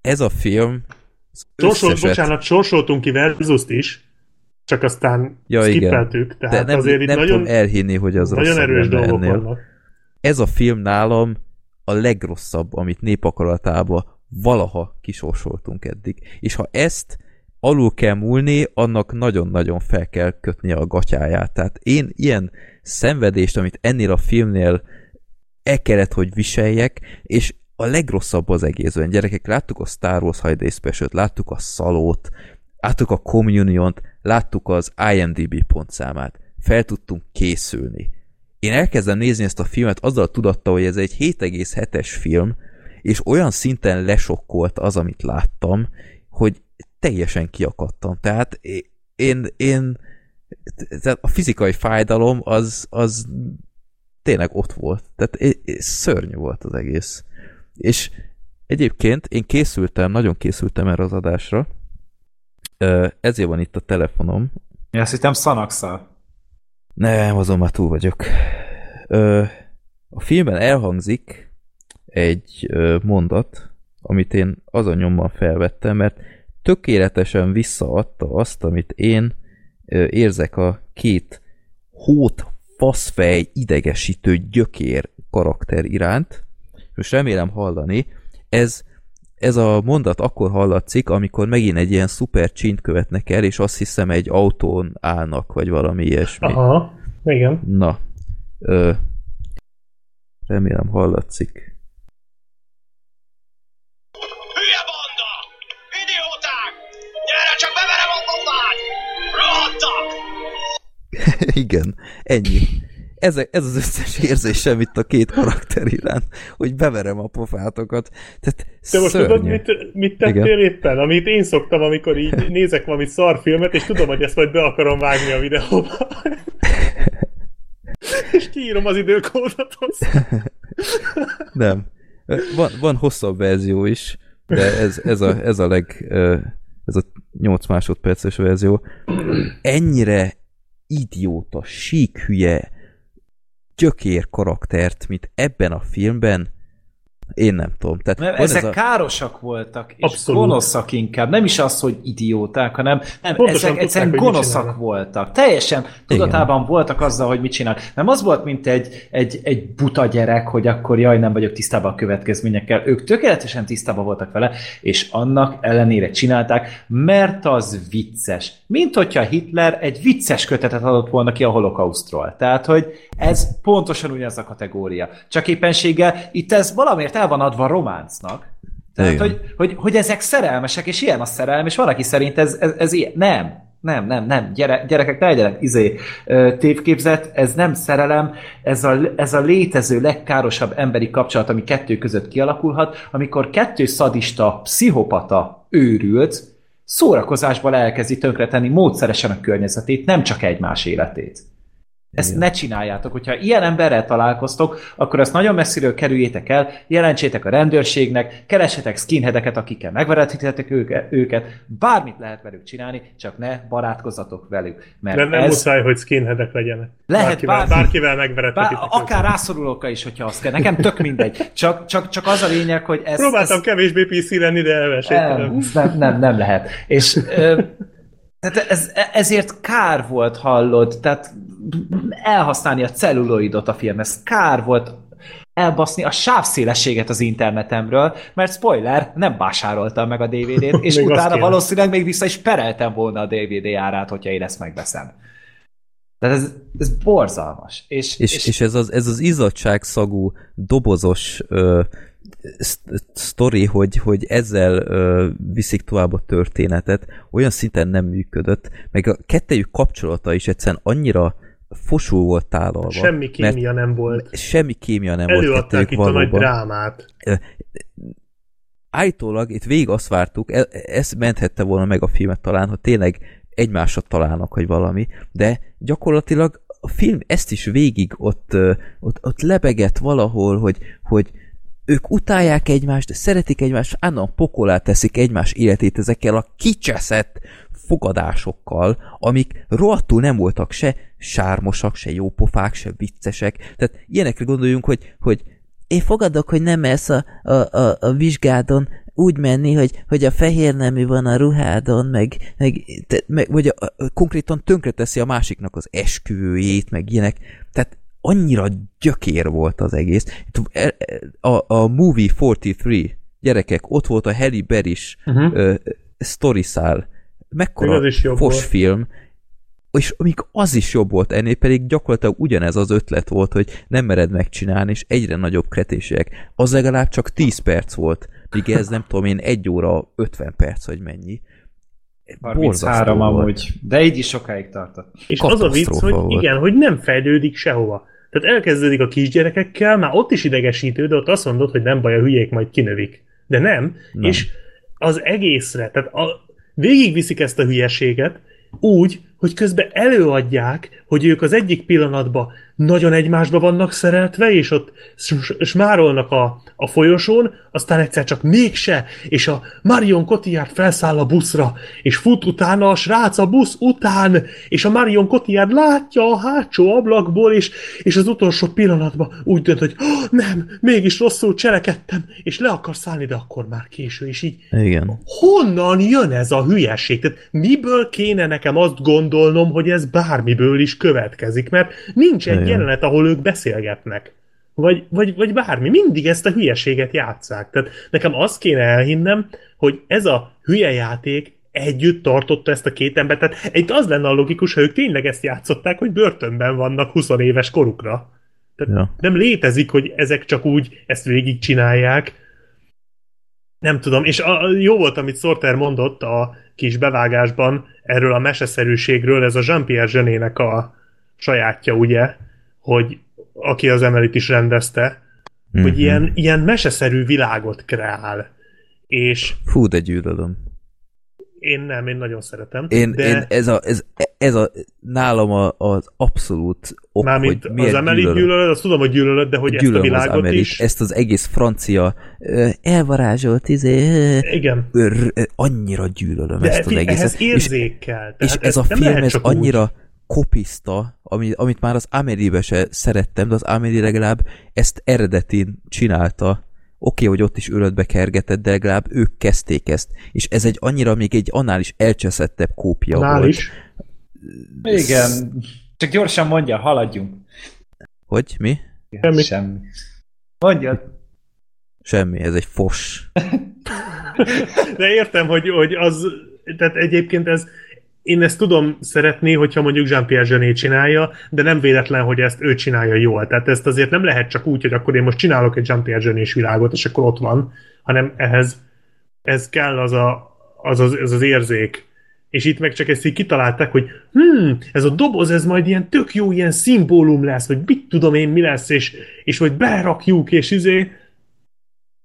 Ez a film Sorsol, bocsánat, sorsoltunk ki versus is, csak aztán ja, skippeltük. Igen. Tehát De nem, azért nem nagyon, tudom elhinni, hogy az nagyon erős dolgok ennél. vannak. Ez a film nálam a legrosszabb, amit népakaratába valaha kisorsoltunk eddig. És ha ezt alul kell múlni, annak nagyon-nagyon fel kell kötnie a gatyáját. Tehát én ilyen szenvedést, amit ennél a filmnél e kellett, hogy viseljek, és a legrosszabb az egészben. Gyerekek, láttuk a Star Wars Holiday special láttuk a Szalót, láttuk a Communion-t, láttuk az IMDb pontszámát. Fel tudtunk készülni. Én elkezdem nézni ezt a filmet azzal a tudattal, hogy ez egy 7,7-es film, és olyan szinten lesokkolt az, amit láttam, hogy teljesen kiakadtam. Tehát én, én tehát a fizikai fájdalom az, az tényleg ott volt. Tehát szörnyű volt az egész. És egyébként én készültem, nagyon készültem erre az adásra, ezért van itt a telefonom. Én azt hittem Szanaxal. Nem, azon már túl vagyok. A filmben elhangzik egy mondat, amit én azon nyomban felvettem, mert tökéletesen visszaadta azt, amit én érzek a két hót, faszfej, idegesítő gyökér karakter iránt. Most remélem hallani, ez ez a mondat akkor hallatszik, amikor megint egy ilyen szuper csint követnek el, és azt hiszem egy autón állnak, vagy valami ilyesmi. Aha, igen. Na, ö, remélem hallatszik. Igen, ennyi ez, ez az összes érzésem itt a két karakter iránt, hogy beverem a pofátokat. Tehát Te most tudod, mit, mit tettél Igen. éppen? Amit én szoktam, amikor így nézek valami szarfilmet, és tudom, hogy ezt majd be akarom vágni a videóba. és kiírom az időkódot Nem. Van, van hosszabb verzió is, de ez, ez, a, ez a leg ez a 8 másodperces verzió. Ennyire idióta, sík hülye, gyökér karaktert, mint ebben a filmben, én nem tudom. Tehát nem, ezek ez a... károsak voltak, és Abszolút. gonoszak inkább. Nem is az, hogy idióták, hanem nem, ezek egyszerűen gonoszak voltak. Teljesen tudatában Igen. voltak azzal, hogy mit csinál. Nem az volt, mint egy, egy, egy buta gyerek, hogy akkor jaj, nem vagyok tisztában a következményekkel. Ők tökéletesen tisztában voltak vele, és annak ellenére csinálták, mert az vicces. Mint hogyha Hitler egy vicces kötetet adott volna ki a holokausztról. Tehát, hogy ez pontosan ugyanaz a kategória. Csak éppenséggel itt ez valamiért el van adva románcnak. Tehát, hogy, hogy, hogy, ezek szerelmesek, és ilyen a szerelem, és valaki szerint ez, ez, ez ilyen. Nem. Nem, nem, nem. Gyere, gyerekek, ne legyenek izé, tévképzet, ez nem szerelem, ez a, ez a létező legkárosabb emberi kapcsolat, ami kettő között kialakulhat, amikor kettő szadista, pszichopata őrült, szórakozásból elkezdi tönkretenni módszeresen a környezetét, nem csak egymás életét. Ezt Igen. ne csináljátok. Hogyha ilyen emberrel találkoztok, akkor ezt nagyon messziről kerüljétek el, jelentsétek a rendőrségnek, keresetek skinheadeket, akikkel megverethetitek őket, bármit lehet velük csinálni, csak ne barátkozzatok velük. Mert De nem ez... muszáj, hogy skinheadek legyenek. Lehet bárkivel, bárki, bárkivel megverethetitek bár, Akár rászorulókkal is, hogyha azt kell. Nekem tök mindegy. Csak, csak, csak az a lényeg, hogy ez... Próbáltam ez... kevésbé PC lenni, de elmeséltem. Nem, nem, nem lehet. És... Ö, tehát ez, ezért kár volt, hallod, tehát elhasználni a celluloidot a film, ez kár volt elbaszni a sávszélességet az internetemről, mert spoiler, nem vásároltam meg a DVD-t, és utána valószínűleg még vissza is pereltem volna a DVD árát, hogyha én ezt megveszem. Tehát ez, ez borzalmas. És, és, és, és ez, az, ez az izzadságszagú, dobozos ö, sztori, hogy, hogy ezzel ö, viszik tovább a történetet, olyan szinten nem működött, meg a kettejük kapcsolata is egyszerűen annyira fosul volt tálalva. Semmi kémia nem volt. Semmi kémia nem Előadták volt. Előadták itt valóban. a nagy drámát. Állítólag itt végig azt vártuk, e, ez menthette volna meg a filmet talán, hogy tényleg egymásra találnak, vagy valami, de gyakorlatilag a film ezt is végig ott, ott, ott lebegett valahol, hogy, hogy ők utálják egymást, szeretik egymást, állandóan pokolát teszik egymás életét ezekkel a kicseszett fogadásokkal, amik rohadtul nem voltak se sármosak, se jópofák, se viccesek. Tehát ilyenekre gondoljunk, hogy, hogy én fogadok, hogy nem ez a, a, a, a vizsgádon úgy menni, hogy, hogy a fehér nemű van a ruhádon, meg, meg, te, meg vagy a, a, konkrétan tönkreteszi a másiknak az esküvőjét, meg ilyenek. Tehát annyira gyökér volt az egész. E, a, a Movie 43, gyerekek, ott volt a Halle Berry is uh-huh. uh, story szál. Mekkora fos film, és még az is jobb volt ennél, pedig gyakorlatilag ugyanez az ötlet volt, hogy nem mered megcsinálni, és egyre nagyobb kretések. Az legalább csak 10 perc volt, míg ez nem tudom én, 1 óra 50 perc, vagy mennyi. 33 amúgy, de így is sokáig tartott. És az a vicc, hogy volt. igen, hogy nem fejlődik sehova. Tehát elkezdődik a kisgyerekekkel, már ott is idegesítő, de ott azt mondod, hogy nem baj, a hülyék majd kinövik. De nem, nem. és az egészre, tehát a, végigviszik ezt a hülyeséget úgy, hogy közben előadják, hogy ők az egyik pillanatban nagyon egymásba vannak szereltve, és ott smárolnak a, a folyosón, aztán egyszer csak mégse, és a Marion Cotillard felszáll a buszra, és fut utána a srác a busz után, és a Marion Cotillard látja a hátsó ablakból, és, és az utolsó pillanatban úgy dönt, hogy oh, nem, mégis rosszul cselekedtem, és le akar szállni, de akkor már késő, és így Igen. honnan jön ez a hülyeség? Tehát miből kéne nekem azt gondolnom, hogy ez bármiből is következik, mert nincs egy Igen. jelenet, ahol ők beszélgetnek. Vagy, vagy, vagy bármi. Mindig ezt a hülyeséget játszák. Tehát nekem azt kéne elhinnem, hogy ez a hülye játék együtt tartotta ezt a két embert. Tehát itt az lenne a logikus, ha ők tényleg ezt játszották, hogy börtönben vannak 20 éves korukra. Tehát Ja. nem létezik, hogy ezek csak úgy ezt végigcsinálják. Nem tudom, és a, jó volt, amit Sorter mondott a kis bevágásban erről a meseszerűségről, ez a Jean-Pierre Genének a sajátja, ugye, hogy aki az Emelit is rendezte, Mhm. hogy ilyen, ilyen meseszerű világot kreál. És Fú, de gyűlölöm. én nem, én nagyon szeretem. Én, de én ez, a, ez, ez a nálam a, az abszolút ok, mármint hogy az miért Emelit gyűlölöm. gyűlölöd, azt tudom, hogy gyűlölöd, de hogy ezt a Gyűlölöm az világot Amerit, is. ezt az egész francia elvarázsolt, izé, Igen. ö, ö, annyira gyűlölöm De ezt az egészet. ehhez És, és ez a film, ez csak úgy. annyira kopiszta, ami, amit már az Amélie-be se szerettem, de az Amélie legalább ezt eredetin csinálta. Oké, hogy ott is ölödbe kergetett, de legalább ők kezdték ezt. És ez egy annyira még egy annál is elcseszettebb kópia Nál volt. is. Igen. Csak gyorsan mondja, haladjunk. Hogy? Mi? Semmi. Semmi. Mondjad. Semmi, ez egy fos. De értem, hogy, hogy az, tehát egyébként ez, én ezt tudom szeretni, hogyha mondjuk Jean-Pierre Genet csinálja, de nem véletlen, hogy ezt ő csinálja jól. Tehát ezt azért nem lehet csak úgy, hogy akkor én most csinálok egy Jean-Pierre Genet világot, és akkor ott van, hanem ehhez ez kell az a, az, az, ez az érzék. És itt meg csak ezt így kitalálták, hogy hmm, ez a doboz, ez majd ilyen tök jó ilyen szimbólum lesz, vagy mit tudom én mi lesz, és, és hogy berakjuk, és izé,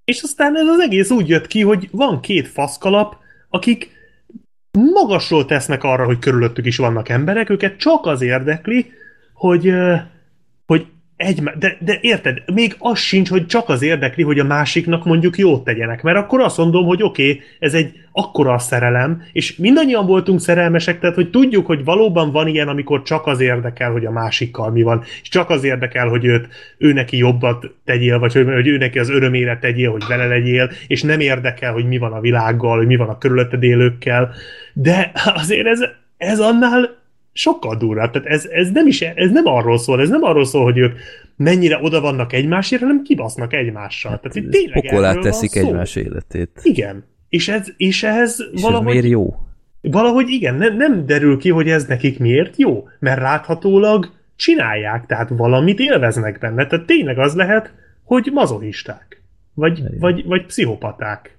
és aztán ez az egész úgy jött ki, hogy van két faszkalap, akik magasról tesznek arra, hogy körülöttük is vannak emberek, őket csak az érdekli, hogy, ö, hogy egy, de, de érted, még az sincs, hogy csak az érdekli, hogy a másiknak mondjuk jót tegyenek, mert akkor azt mondom, hogy oké, okay, ez egy akkora a szerelem, és mindannyian voltunk szerelmesek, tehát hogy tudjuk, hogy valóban van ilyen, amikor csak az érdekel, hogy a másikkal mi van, és csak az érdekel, hogy őt, ő neki jobbat tegyél, vagy hogy, hogy ő neki az örömére tegyél, hogy vele legyél, és nem érdekel, hogy mi van a világgal, hogy mi van a körülötted élőkkel, de azért ez, ez annál sokkal durvább. Tehát ez, ez, nem is, ez nem arról szól, ez nem arról szól, hogy ők mennyire oda vannak egymásért, hanem kibasznak egymással. Tehát itt tényleg Pokolát teszik egymás életét. Igen. És ez, és ehhez És ez valahogy, miért jó? valahogy igen, nem, nem derül ki, hogy ez nekik miért jó, mert láthatólag csinálják, tehát valamit élveznek benne. Tehát tényleg az lehet, hogy mazohisták. Vagy, vagy, vagy pszichopaták.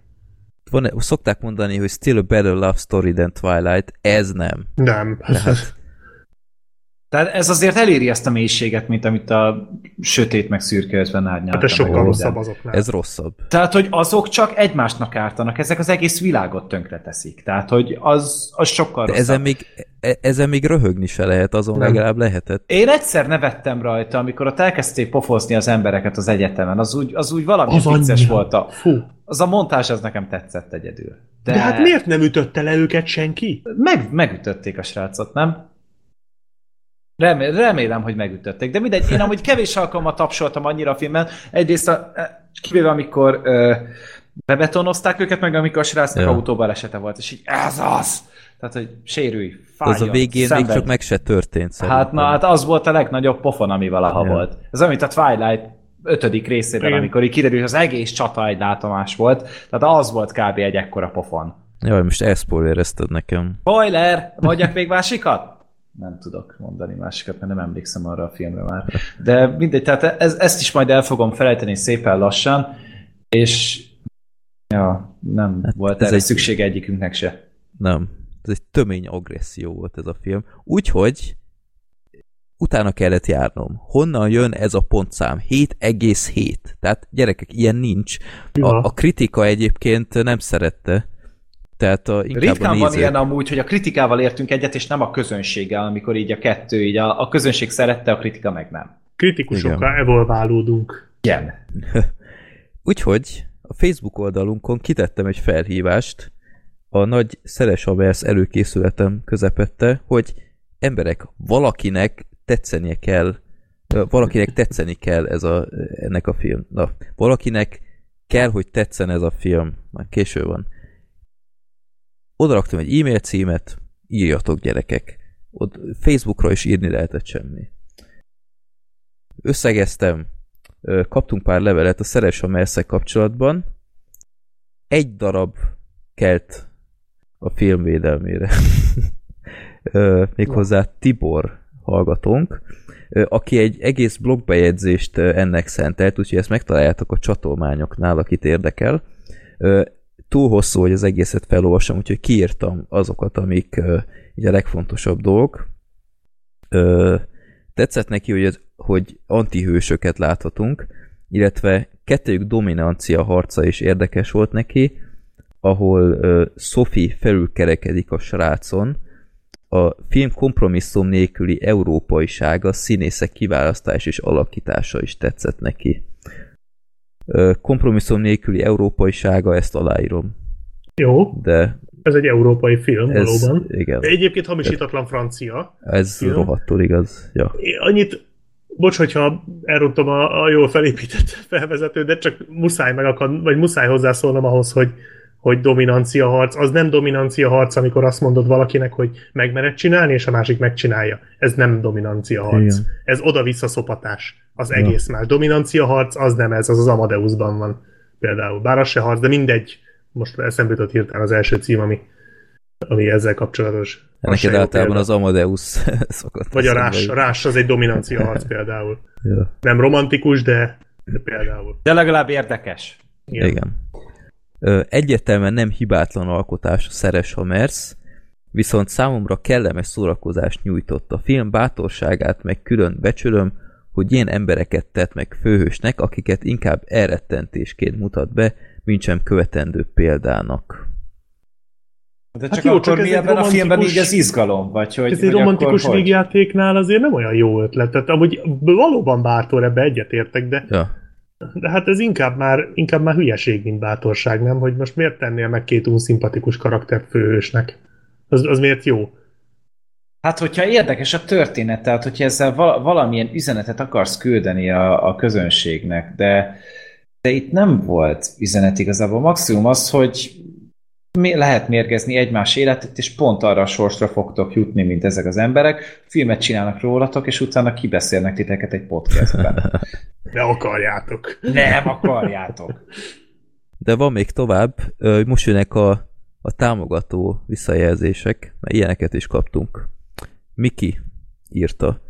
Van, szokták mondani, hogy still a better love story than Twilight. Ez nem. Nem. Tehát Tehát ez azért eléri ezt a mélységet, mint amit a sötét meg szürke ötven árnyalta. Hát ez sokkal rosszabb azoknál. ez rosszabb. Tehát, hogy azok csak egymásnak ártanak, ezek az egész világot tönkre teszik. Tehát, hogy az, az sokkal De rosszabb. ezen még, e- ezen még röhögni se lehet, azon Nem. legalább lehetett. Én egyszer nevettem rajta, amikor ott elkezdték pofozni az embereket az egyetemen. Az úgy, az úgy valami Az vicces annyira. volt. A, Fú. az a montázs az nekem tetszett egyedül. De... de hát miért nem ütötte le őket senki? Meg, megütötték a srácot, nem? Remé, remélem, hogy megütötték. De mindegy, én amúgy kevés alkalommal tapsoltam annyira a filmen. Egyrészt a, kivéve amikor ö, bebetonozták őket, meg amikor a srácnak Ja. autóbalesete volt, és így ez az! Tehát, hogy sérülj, fájjon, Az a végén még szenvedj. csak meg se történt Hát szerintem. na, hát az volt a legnagyobb pofon, ami valaha ja. volt. Ez amit a Twilight ötödik részében, Igen. amikor így kiderül, hogy az egész csata egy látomás volt, tehát az volt kb. egy ekkora pofon. Jaj, most elszpoilerezted nekem. Spoiler! Mondjak még másikat? Nem tudok mondani másikat, mert nem emlékszem arra a filmre már. De mindegy, tehát ez, ezt is majd el fogom felejteni szépen lassan, és ja, nem hát volt ez erre egy- szükség egyikünknek se. Nem. Ez egy tömény agresszió volt ez a film. Úgyhogy utána kellett járnom. Honnan jön ez a pontszám? 7,7. Tehát gyerekek, ilyen nincs. A, a kritika egyébként nem szerette. Tehát a, inkább Ritkán a nézők... van ilyen amúgy, hogy a kritikával értünk egyet, és nem a közönséggel, amikor így a kettő, így a, a közönség szerette, a kritika meg nem. Kritikusokkal evolválódunk. Igen. Úgyhogy a Facebook oldalunkon kitettem egy felhívást a nagy Szeres Haversz előkészületem közepette, hogy emberek, valakinek tetszenie kell, valakinek tetszeni kell ez a, ennek a film. Na, valakinek kell, hogy tetszen ez a film. Már késő van. Oda raktam egy e-mail címet, írjatok gyerekek. Ott Facebookra is írni lehetett semmi. Összegeztem, kaptunk pár levelet a Szeres a Merszek kapcsolatban. Egy darab kelt a film védelmére. Méghozzá Tibor hallgatónk, aki egy egész blogbejegyzést ennek szentelt, úgyhogy ezt megtaláljátok a csatolmányoknál, akit érdekel. Túl hosszú, hogy az egészet felolvassam, úgyhogy kiírtam azokat, amik ö, így a legfontosabb dolgok. Ö, tetszett neki, hogy, ez, hogy antihősöket láthatunk, illetve kettőjük dominancia harca is érdekes volt neki, ahol uh, Sophie felülkerekedik a srácon, a film kompromisszum nélküli európaisága, színészek kiválasztás és alakítása is tetszett neki. Kompromisszum nélküli európaisága, ezt aláírom. Jó, De ez egy európai film, ez, valóban. igen, Egyébként hamisítatlan francia. ez film. rohadtul igaz. Ja. Én Annyit, bocs, hogyha elrontom a, a jól felépített felvezetőt, de csak muszáj megakad, vagy muszáj hozzászólnom ahhoz, hogy, hogy dominancia harc. Az nem dominancia harc, amikor azt mondod valakinek, hogy megmered csinálni, és a másik megcsinálja. Ez nem dominancia harc. Igen. Ez oda-vissza szopatás. Az egész más. Dominancia harc az nem ez, az az Amadeusban van például. Bár az se harc, de mindegy. Most eszembe jutott hirtelen az első cím, ami, ami ezzel kapcsolatos. Az Neked jó általában az Amadeus szokott Vagy a rás, jutni. rás az egy dominancia harc például. Ja. Nem romantikus, de, de például. De legalább érdekes. Igen. Igen. Egyértelműen nem hibátlan alkotás a Szeres Hamersz, viszont számomra kellemes szórakozást nyújtott a film bátorságát, meg külön becsülöm, hogy ilyen embereket tett meg főhősnek, akiket inkább elrettentésként mutat be, mint sem követendő példának. De Hát csak jó, jó, csak akkor ez mi egy ebben a filmben romantikus- így az izgalom? Vagy hogy, Ez egy romantikus végjátéknál azért nem olyan jó ötlet. Tehát amúgy valóban bátor, ebbe egyetértek, de, Ja. De hát ez inkább már, inkább már hülyeség, mint bátorság, nem? Hogy most miért tennél meg két unszimpatikus karaktert főhősnek? Az, az miért jó? Hát, hogyha érdekes a történet, tehát hogyha ezzel val- valamilyen üzenetet akarsz küldeni a, a közönségnek, de, de itt nem volt üzenet igazából. Maximum az, hogy lehet mérgezni egymás életét, és pont arra a sorsra fogtok jutni, mint ezek az emberek. Filmet csinálnak rólatok, és utána kibeszélnek titeket egy podcastben. De akarjátok. Nem akarjátok. De van még tovább, most jönnek a, a támogató visszajelzések, mert ilyeneket is kaptunk. Miki írta.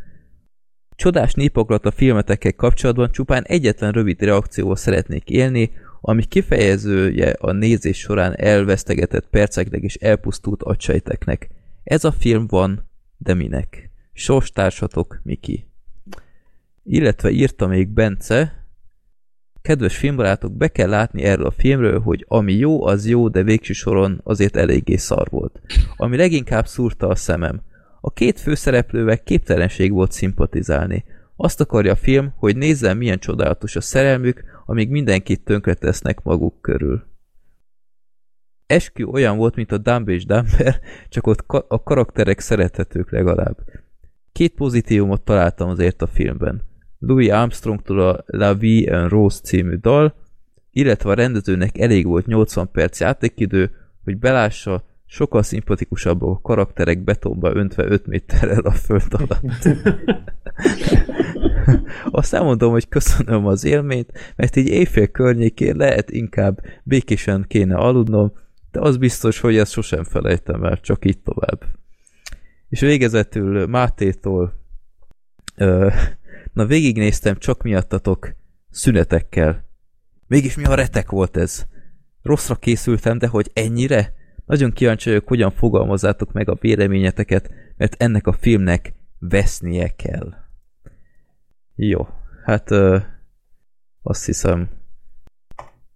Csodás népoklat a filmetekkel kapcsolatban csupán egyetlen rövid reakcióval szeretnék élni, ami kifejezője a nézés során elvesztegetett perceknek és elpusztult agysejteknek. Ez a film van, de minek? Sorstársatok, Miki. Illetve írta még Bence, Kedves filmbarátok, be kell látni erről a filmről, hogy ami jó, az jó, de végső soron azért eléggé szar volt. Ami leginkább szúrta a szemem. A két főszereplővel képtelenség volt szimpatizálni. Azt akarja a film, hogy nézzem, milyen csodálatos a szerelmük, amíg mindenkit tönkretesznek maguk körül. Eskü olyan volt, mint a Dumb és Dumber, csak ott ka- a karakterek szerethetők legalább. Két pozitívumot találtam azért a filmben. Louis Armstrongtól a La Vie en Rose című dal, illetve a rendezőnek elég volt 80 perc játékidő, hogy belássa, sokkal szimpatikusabbak a karakterek betonba öntve 5 méterrel a föld alatt. Aztán mondom, hogy köszönöm az élményt, mert így éjfél környékén lehet inkább békésen kéne aludnom, de az biztos, hogy ezt sosem felejtem el, csak így tovább. És végezetül Mátétól ö, na végignéztem csak miattatok szünetekkel. Mégis mi a retek volt ez? Rosszra készültem, de hogy ennyire? Nagyon kíváncsi vagyok, hogyan fogalmazzátok meg a véleményeteket, mert ennek a filmnek vesznie kell. Jó, hát ö, azt hiszem,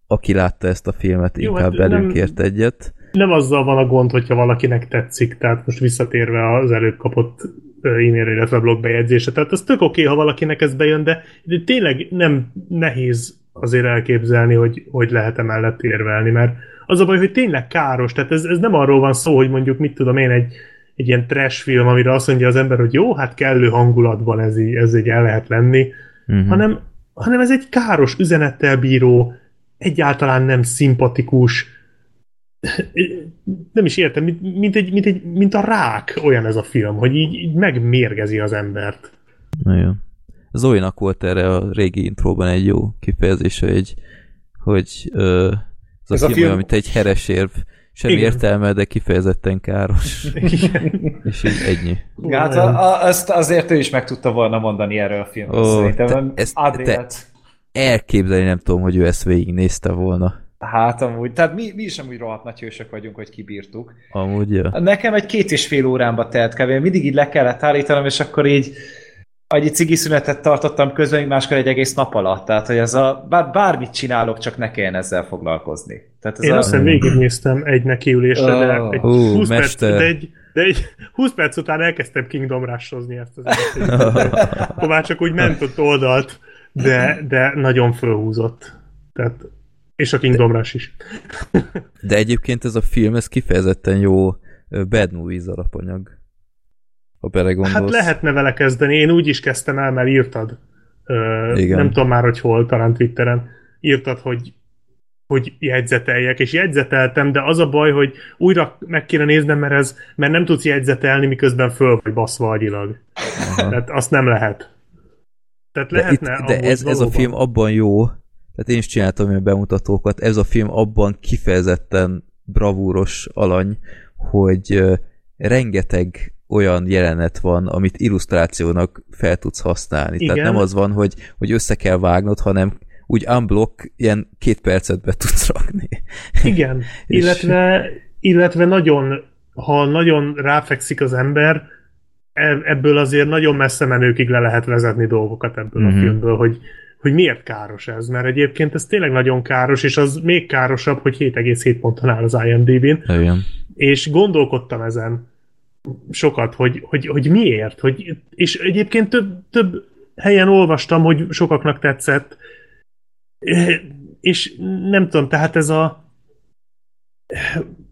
aki látta ezt a filmet, Jó, inkább hát belünk nem- ért egyet. nem azzal van a gond, hogyha valakinek tetszik, tehát most visszatérve az előbb kapott e-mail, illetve blogbejegyzése. Tehát az tök oké, okay, ha valakinek ez bejön, de, de tényleg nem nehéz azért elképzelni, hogy, hogy lehet emellett érvelni, mert az a baj, hogy tényleg káros, tehát ez, ez nem arról van szó, hogy mondjuk mit tudom én, egy, egy ilyen trash film, amire azt mondja az ember, hogy jó, hát kellő hangulatban ez így, ez így el lehet lenni, uh-huh. hanem, hanem ez egy káros üzenettel bíró, egyáltalán nem szimpatikus, nem is értem, mint, mint, egy, mint, egy, mint a rák olyan ez a film, hogy így, így megmérgezi az embert. Na jó. Zoinak volt erre a régi intróban egy jó kifejezése, hogy, hogy ö, ez, ez a, a film, film, mint egy heresérv, semmi Igen. értelme, de kifejezetten káros. Igen. És így ennyi. Hát a, a, ezt azért ő is meg tudta volna mondani erről a filmről, oh, szerintem. Te, ezt, te elképzelni nem tudom, hogy ő ezt végignézte volna. Hát amúgy, tehát mi, mi is amúgy rohadt nagy hősök vagyunk, hogy kibírtuk. Amúgy, ja. Nekem egy két és fél órámba telt kb. Mindig így le kellett állítanom, és akkor így egy cigi szünetet tartottam közben, máskor egy egész nap alatt. Tehát, hogy ez a, bár, bármit csinálok, csak ne kelljen ezzel foglalkozni. Tehát ez Én a... azt hiszem végignéztem egy nekiülésre, oh. de, egy uh, 20 perc, de, egy, de egy 20 perc után elkezdtem Kingdom rush ezt az egészet. már csak úgy ment ott oldalt, de, de nagyon fölhúzott. Tehát, és a Kingdom Rush is. de egyébként ez a film, ez kifejezetten jó bad movies alapanyag ha belegondolsz. Hát lehetne vele kezdeni, én úgy is kezdtem el, mert írtad. Ö, Igen. Nem tudom már, hogy hol, talán Twitteren. Írtad, hogy hogy jegyzeteljek, és jegyzeteltem, de az a baj, hogy újra meg kéne néznem, mert, ez, mert nem tudsz jegyzetelni, miközben föl vagy baszva agyilag. Aha. Tehát azt nem lehet. Tehát de lehetne itt, De ez, ez a film abban jó, tehát én is csináltam ilyen bemutatókat, ez a film abban kifejezetten bravúros alany, hogy rengeteg olyan jelenet van, amit illusztrációnak fel tudsz használni. Igen. Tehát nem az van, hogy, hogy össze kell vágnod, hanem úgy unblock ilyen két percet be tudsz rakni. Igen, És... illetve, illetve nagyon, ha nagyon ráfekszik az ember, e, ebből azért nagyon messze menőkig le lehet vezetni dolgokat ebből mm-hmm. a mhm. filmből, hogy, hogy miért káros ez, mert egyébként ez tényleg nagyon káros, és az még károsabb, hogy 7,7 ponton áll az IMDb-n. Igen. És gondolkodtam ezen, sokat, hogy, hogy, hogy miért, hogy, és egyébként több, több helyen olvastam, hogy sokaknak tetszett, és nem tudom, tehát ez a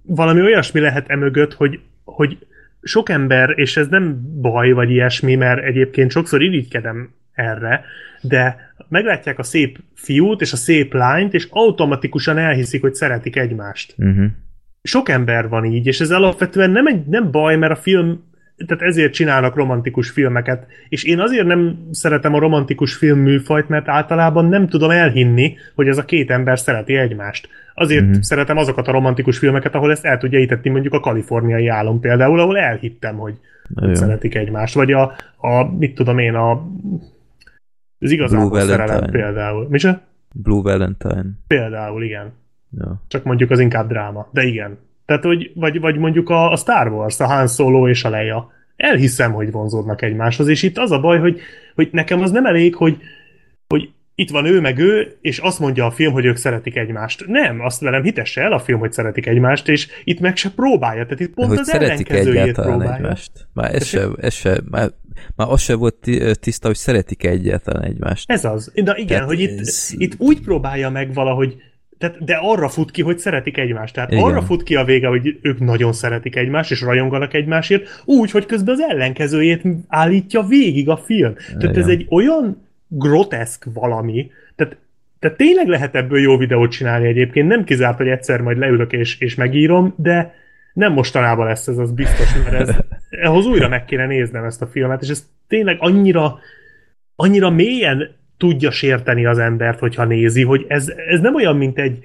valami olyasmi lehet emögött, hogy, hogy sok ember, és ez nem baj vagy ilyesmi, mert egyébként sokszor irigykedem erre, de meglátják a szép fiút és a szép lányt, és automatikusan elhiszik, hogy szeretik egymást. Uh-huh sok ember van így, és ez alapvetően nem, egy, nem baj, mert a film tehát ezért csinálnak romantikus filmeket, és én azért nem szeretem a romantikus film műfajt, mert általában nem tudom elhinni, hogy ez a két ember szereti egymást. Azért mm-hmm. szeretem azokat a romantikus filmeket, ahol ezt el tudja hitetni, mondjuk a kaliforniai álom például, ahol elhittem, hogy, hogy szeretik egymást. Vagy a, a mit tudom én, a az igazából szerelem például. Mi? Blue Valentine. Például, igen. Ja. Csak mondjuk az inkább dráma. De igen. Tehát, hogy, vagy, vagy mondjuk a, a Star Wars, a Han Solo és a Leia. Elhiszem, hogy vonzódnak egymáshoz, és itt az a baj, hogy, hogy nekem az nem elég, hogy, hogy itt van ő meg ő, és azt mondja a film, hogy ők szeretik egymást. Nem, azt velem hitesse el a film, hogy szeretik egymást, és itt meg se próbálja. Tehát itt pont hogy az ellenkezőjét próbálja. Egymást. Már ez se, ez se, már, már az se volt tiszta, hogy szeretik egyáltalán egymást. Ez az. De igen, Tehát hogy itt, ez... itt úgy próbálja meg valahogy tehát, de arra fut ki, hogy szeretik egymást. Tehát Igen. arra fut ki a vége, hogy ők nagyon szeretik egymást, és rajonganak egymásért, úgy, hogy közben az ellenkezőjét állítja végig a film. Igen. Tehát ez egy olyan groteszk valami, tehát, tehát tényleg lehet ebből jó videót csinálni egyébként, nem kizárt, hogy egyszer majd leülök és, és megírom, de nem mostanában lesz ez, az biztos, mert ez, ehhoz újra meg kéne néznem ezt a filmet, és ez tényleg annyira annyira mélyen tudja sérteni az embert, hogyha nézi, hogy ez, ez nem olyan, mint egy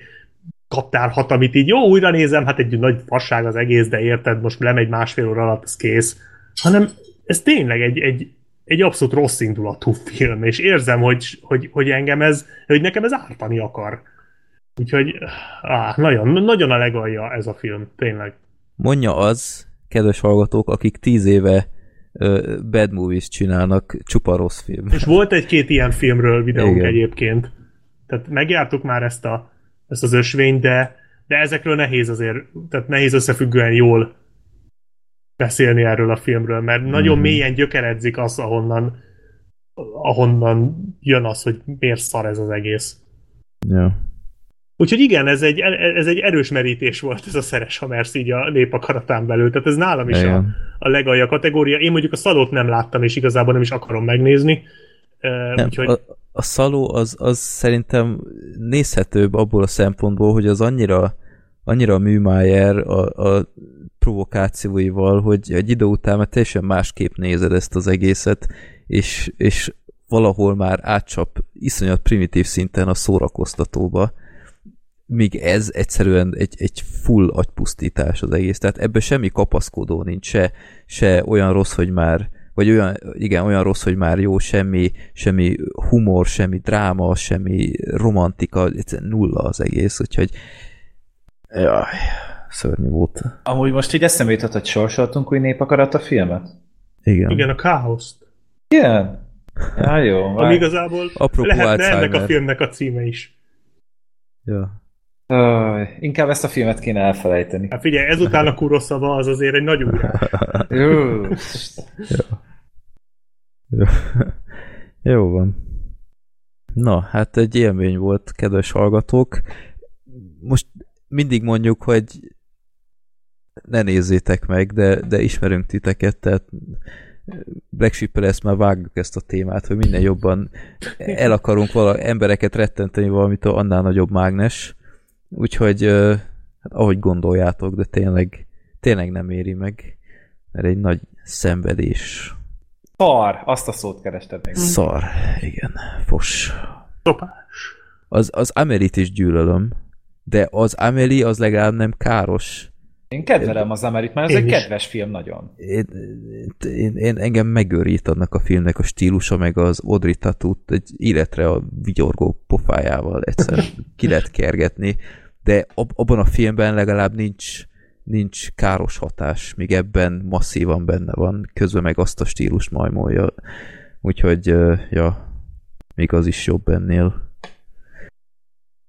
kaptárhat, amit így jó, újra nézem, hát egy nagy fasság az egész, de érted, most lemegy másfél óra alatt, az kész. Hanem ez tényleg egy, egy, egy abszolút rossz indulatú film, és érzem, hogy, hogy, hogy engem ez, hogy nekem ez ártani akar. Úgyhogy áh, nagyon, nagyon a legalja ez a film, tényleg. Mondja az, kedves hallgatók, akik tíz éve bad movies csinálnak, csupa rossz film. És volt egy-két ilyen filmről videónk Igen. egyébként. Tehát megjártuk már ezt, a, ezt az ösvényt, de, de ezekről nehéz azért, tehát nehéz összefüggően jól beszélni erről a filmről, mert nagyon Mhm. mélyen gyökeredzik az, ahonnan ahonnan jön az, hogy miért szar ez az egész. Ja. Úgyhogy igen, ez egy, ez egy erős merítés volt ez a Szeres Hamersz így a népakaratán belül, tehát ez nálam is a, Igen. a legalja kategória. Én mondjuk a szalót nem láttam, és igazából nem is akarom megnézni. Nem, úgyhogy a, a szaló az, az szerintem nézhetőbb abból a szempontból, hogy az annyira, annyira műmájer a, a provokációival, hogy egy idő után már teljesen másképp nézed ezt az egészet, és, és valahol már átcsap iszonyat primitív szinten a szórakoztatóba, míg ez egyszerűen egy, egy full agypusztítás az egész. Tehát ebben semmi kapaszkodó nincs, se, se olyan rossz, hogy már vagy olyan, igen, olyan rossz, hogy már jó, semmi, semmi humor, semmi dráma, semmi romantika, egyszerűen nulla az egész, úgyhogy jaj, szörnyű volt. Amúgy most így eszembe jutott, hogy sorsoltunk új népakarat a filmet. Igen. igen, a káoszt. Igen. Ja, jó. Ami igazából Apropó lehetne ennek a Alzheimer. filmnek a címe is. Ja. Öj, inkább ezt a filmet kéne elfelejteni. Hát figyelj, ezután a Kuroszava az azért egy nagy ugrás. Jó. Jó. Jó van. Na, hát egy élmény volt, kedves hallgatók. Most mindig mondjuk, hogy ne nézzétek meg, de, de ismerünk titeket, tehát Black sheep ezt már vágjuk ezt a témát, hogy minden jobban el akarunk vala, embereket rettenteni valamitől annál nagyobb mágnes. Úgyhogy hát ahogy gondoljátok, de tényleg, tényleg nem éri meg, mert egy nagy szenvedés. Szar, azt a szót kerested még. Szar, igen, fos. Szopás. Az, az Amelit is gyűlölöm, de az Ameli az legalább nem káros. Én kedvelem az Amerit, mert ez Én egy is. kedves film nagyon. Én, én, én, engem megőrít annak a filmnek a stílusa, meg az Audrey Tatut egy életre a vigyorgó pofájával egyszer ki lehet kergetni, de ab, abban a filmben legalább nincs, nincs káros hatás, míg ebben masszívan benne van, közben meg azt a stílust majmolja. Úgyhogy, ja, még az is jobb ennél.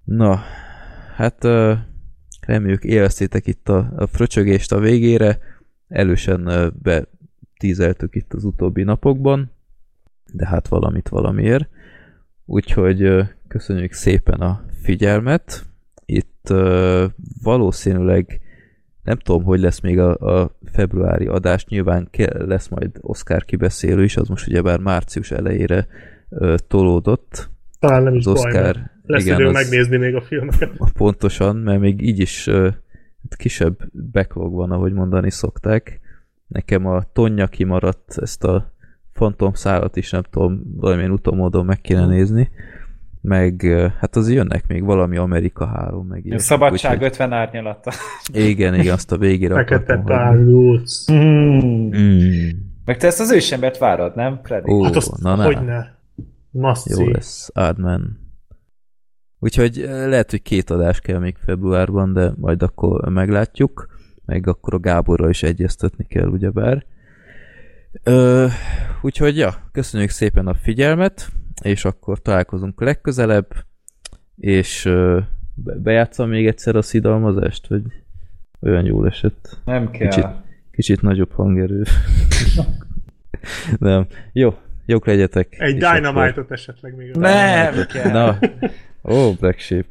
Na, hát reméljük élveztétek itt a, a fröcsögést a végére. Elősen betízeltük itt az utóbbi napokban, de hát valamit valamiért. Úgyhogy köszönjük szépen a figyelmet. Itt ö, valószínűleg nem tudom, hogy lesz még a, a februári adás, nyilván ke- lesz majd Oscar kibeszélő is, az most ugyebár március elejére ö, tolódott. Talán nem is Az baj, Oscar, lesz igen, idő az- megnézni még a filmeket. Pontosan, mert még így is uh, kisebb backlog van, ahogy mondani szokták. Nekem a Tonya kimaradt, ezt a Phantom szálat is nem tudom, valamilyen utómódon meg kéne nézni. Meg hát az jönnek még valami Amerika 3, meg A ilyesmi, szabadság úgyhogy- 50 árnyalata. Igen, igen, azt a végére Fekete hagyni. párlóc. Mm. Meg te ezt az ősembert várod, nem, Freddy? Ó, Hát azt na, na. hogyne. Must Jó lesz, Adman. Úgyhogy eh, lehet, hogy két adás kell még februárban, de majd akkor meglátjuk, meg akkor a Gáborral is egyeztetni kell, ugyebár. Ö, úgyhogy, ja, köszönjük szépen a figyelmet, és akkor találkozunk legközelebb, és bejátszom még egyszer a szidalmazást, hogy olyan jól esett. Nem kell. Kicsit, kicsit nagyobb hangerő. Nem. Jó, jók legyetek. Egy és akkor- esetleg még. Nem kell. Na, ó, Black Sheep.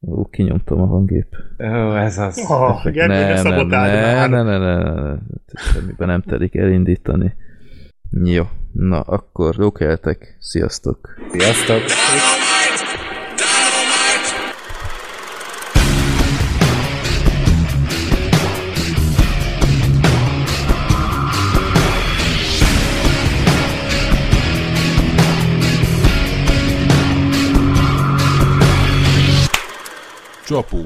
Ó, kinyomtam a hangép. Ó, ez az. Oh, Gergő, ne, ne, szabotáld ne, már. ne, ne, ne, ne, ne, semmiben nem telik elindítani. Jó, na akkor jók éltek. Sziasztok. Sziasztok. Csapó.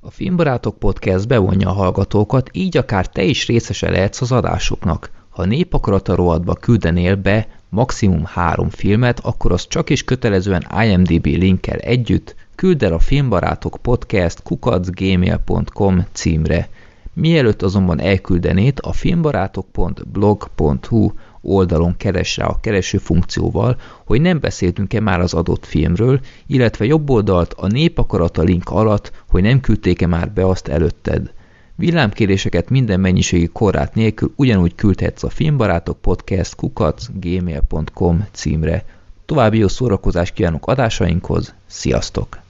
A Filmbarátok Podcast bevonja a hallgatókat, így akár te is részese lehetsz az adásoknak. Ha népakarata rovatba küldenél be maximum három filmet, akkor az csak is kötelezően IMDB linkkel együtt küld el a Filmbarátok Podcast kukacgmail.com címre. Mielőtt azonban elküldenét, a filmbarátok.blog.hu oldalon keres rá a kereső funkcióval, hogy nem beszéltünk-e már az adott filmről, illetve jobb oldalt a népakarata link alatt, hogy nem küldték-e már be azt előtted. Villámkéréseket minden mennyiségi korrát nélkül ugyanúgy küldhetsz a filmbarátok podcast kukac gmail.com címre. További jó szórakozást kívánok adásainkhoz, sziasztok!